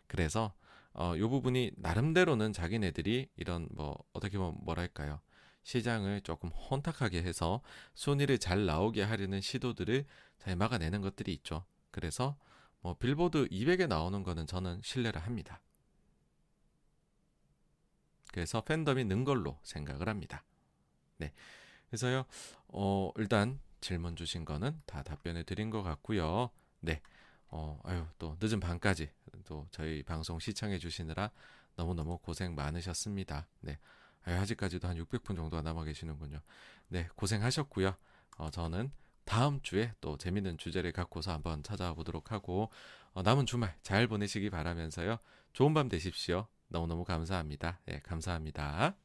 그래서 어, 요 부분이 나름대로는 자기네들이 이런 뭐 어떻게 보면 뭐랄까요 시장을 조금 혼탁하게 해서 순위를 잘 나오게 하려는 시도들을 잘 막아내는 것들이 있죠. 그래서 뭐 빌보드 200에 나오는 거는 저는 신뢰를 합니다. 그래서 팬덤이 는 걸로 생각을 합니다. 네. 그래서요, 어, 일단 질문 주신 거는 다 답변해 드린 것 같고요. 네. 어, 아유, 또 늦은 밤까지 또 저희 방송 시청해 주시느라 너무너무 고생 많으셨습니다. 네. 아유, 아직까지도 한 600분 정도가 남아 계시는군요. 네, 고생하셨고요. 어, 저는 다음 주에 또 재밌는 주제를 갖고서 한번 찾아와 보도록 하고 어, 남은 주말 잘 보내시기 바라면서요. 좋은 밤 되십시오. 너무너무 감사합니다. 네, 감사합니다.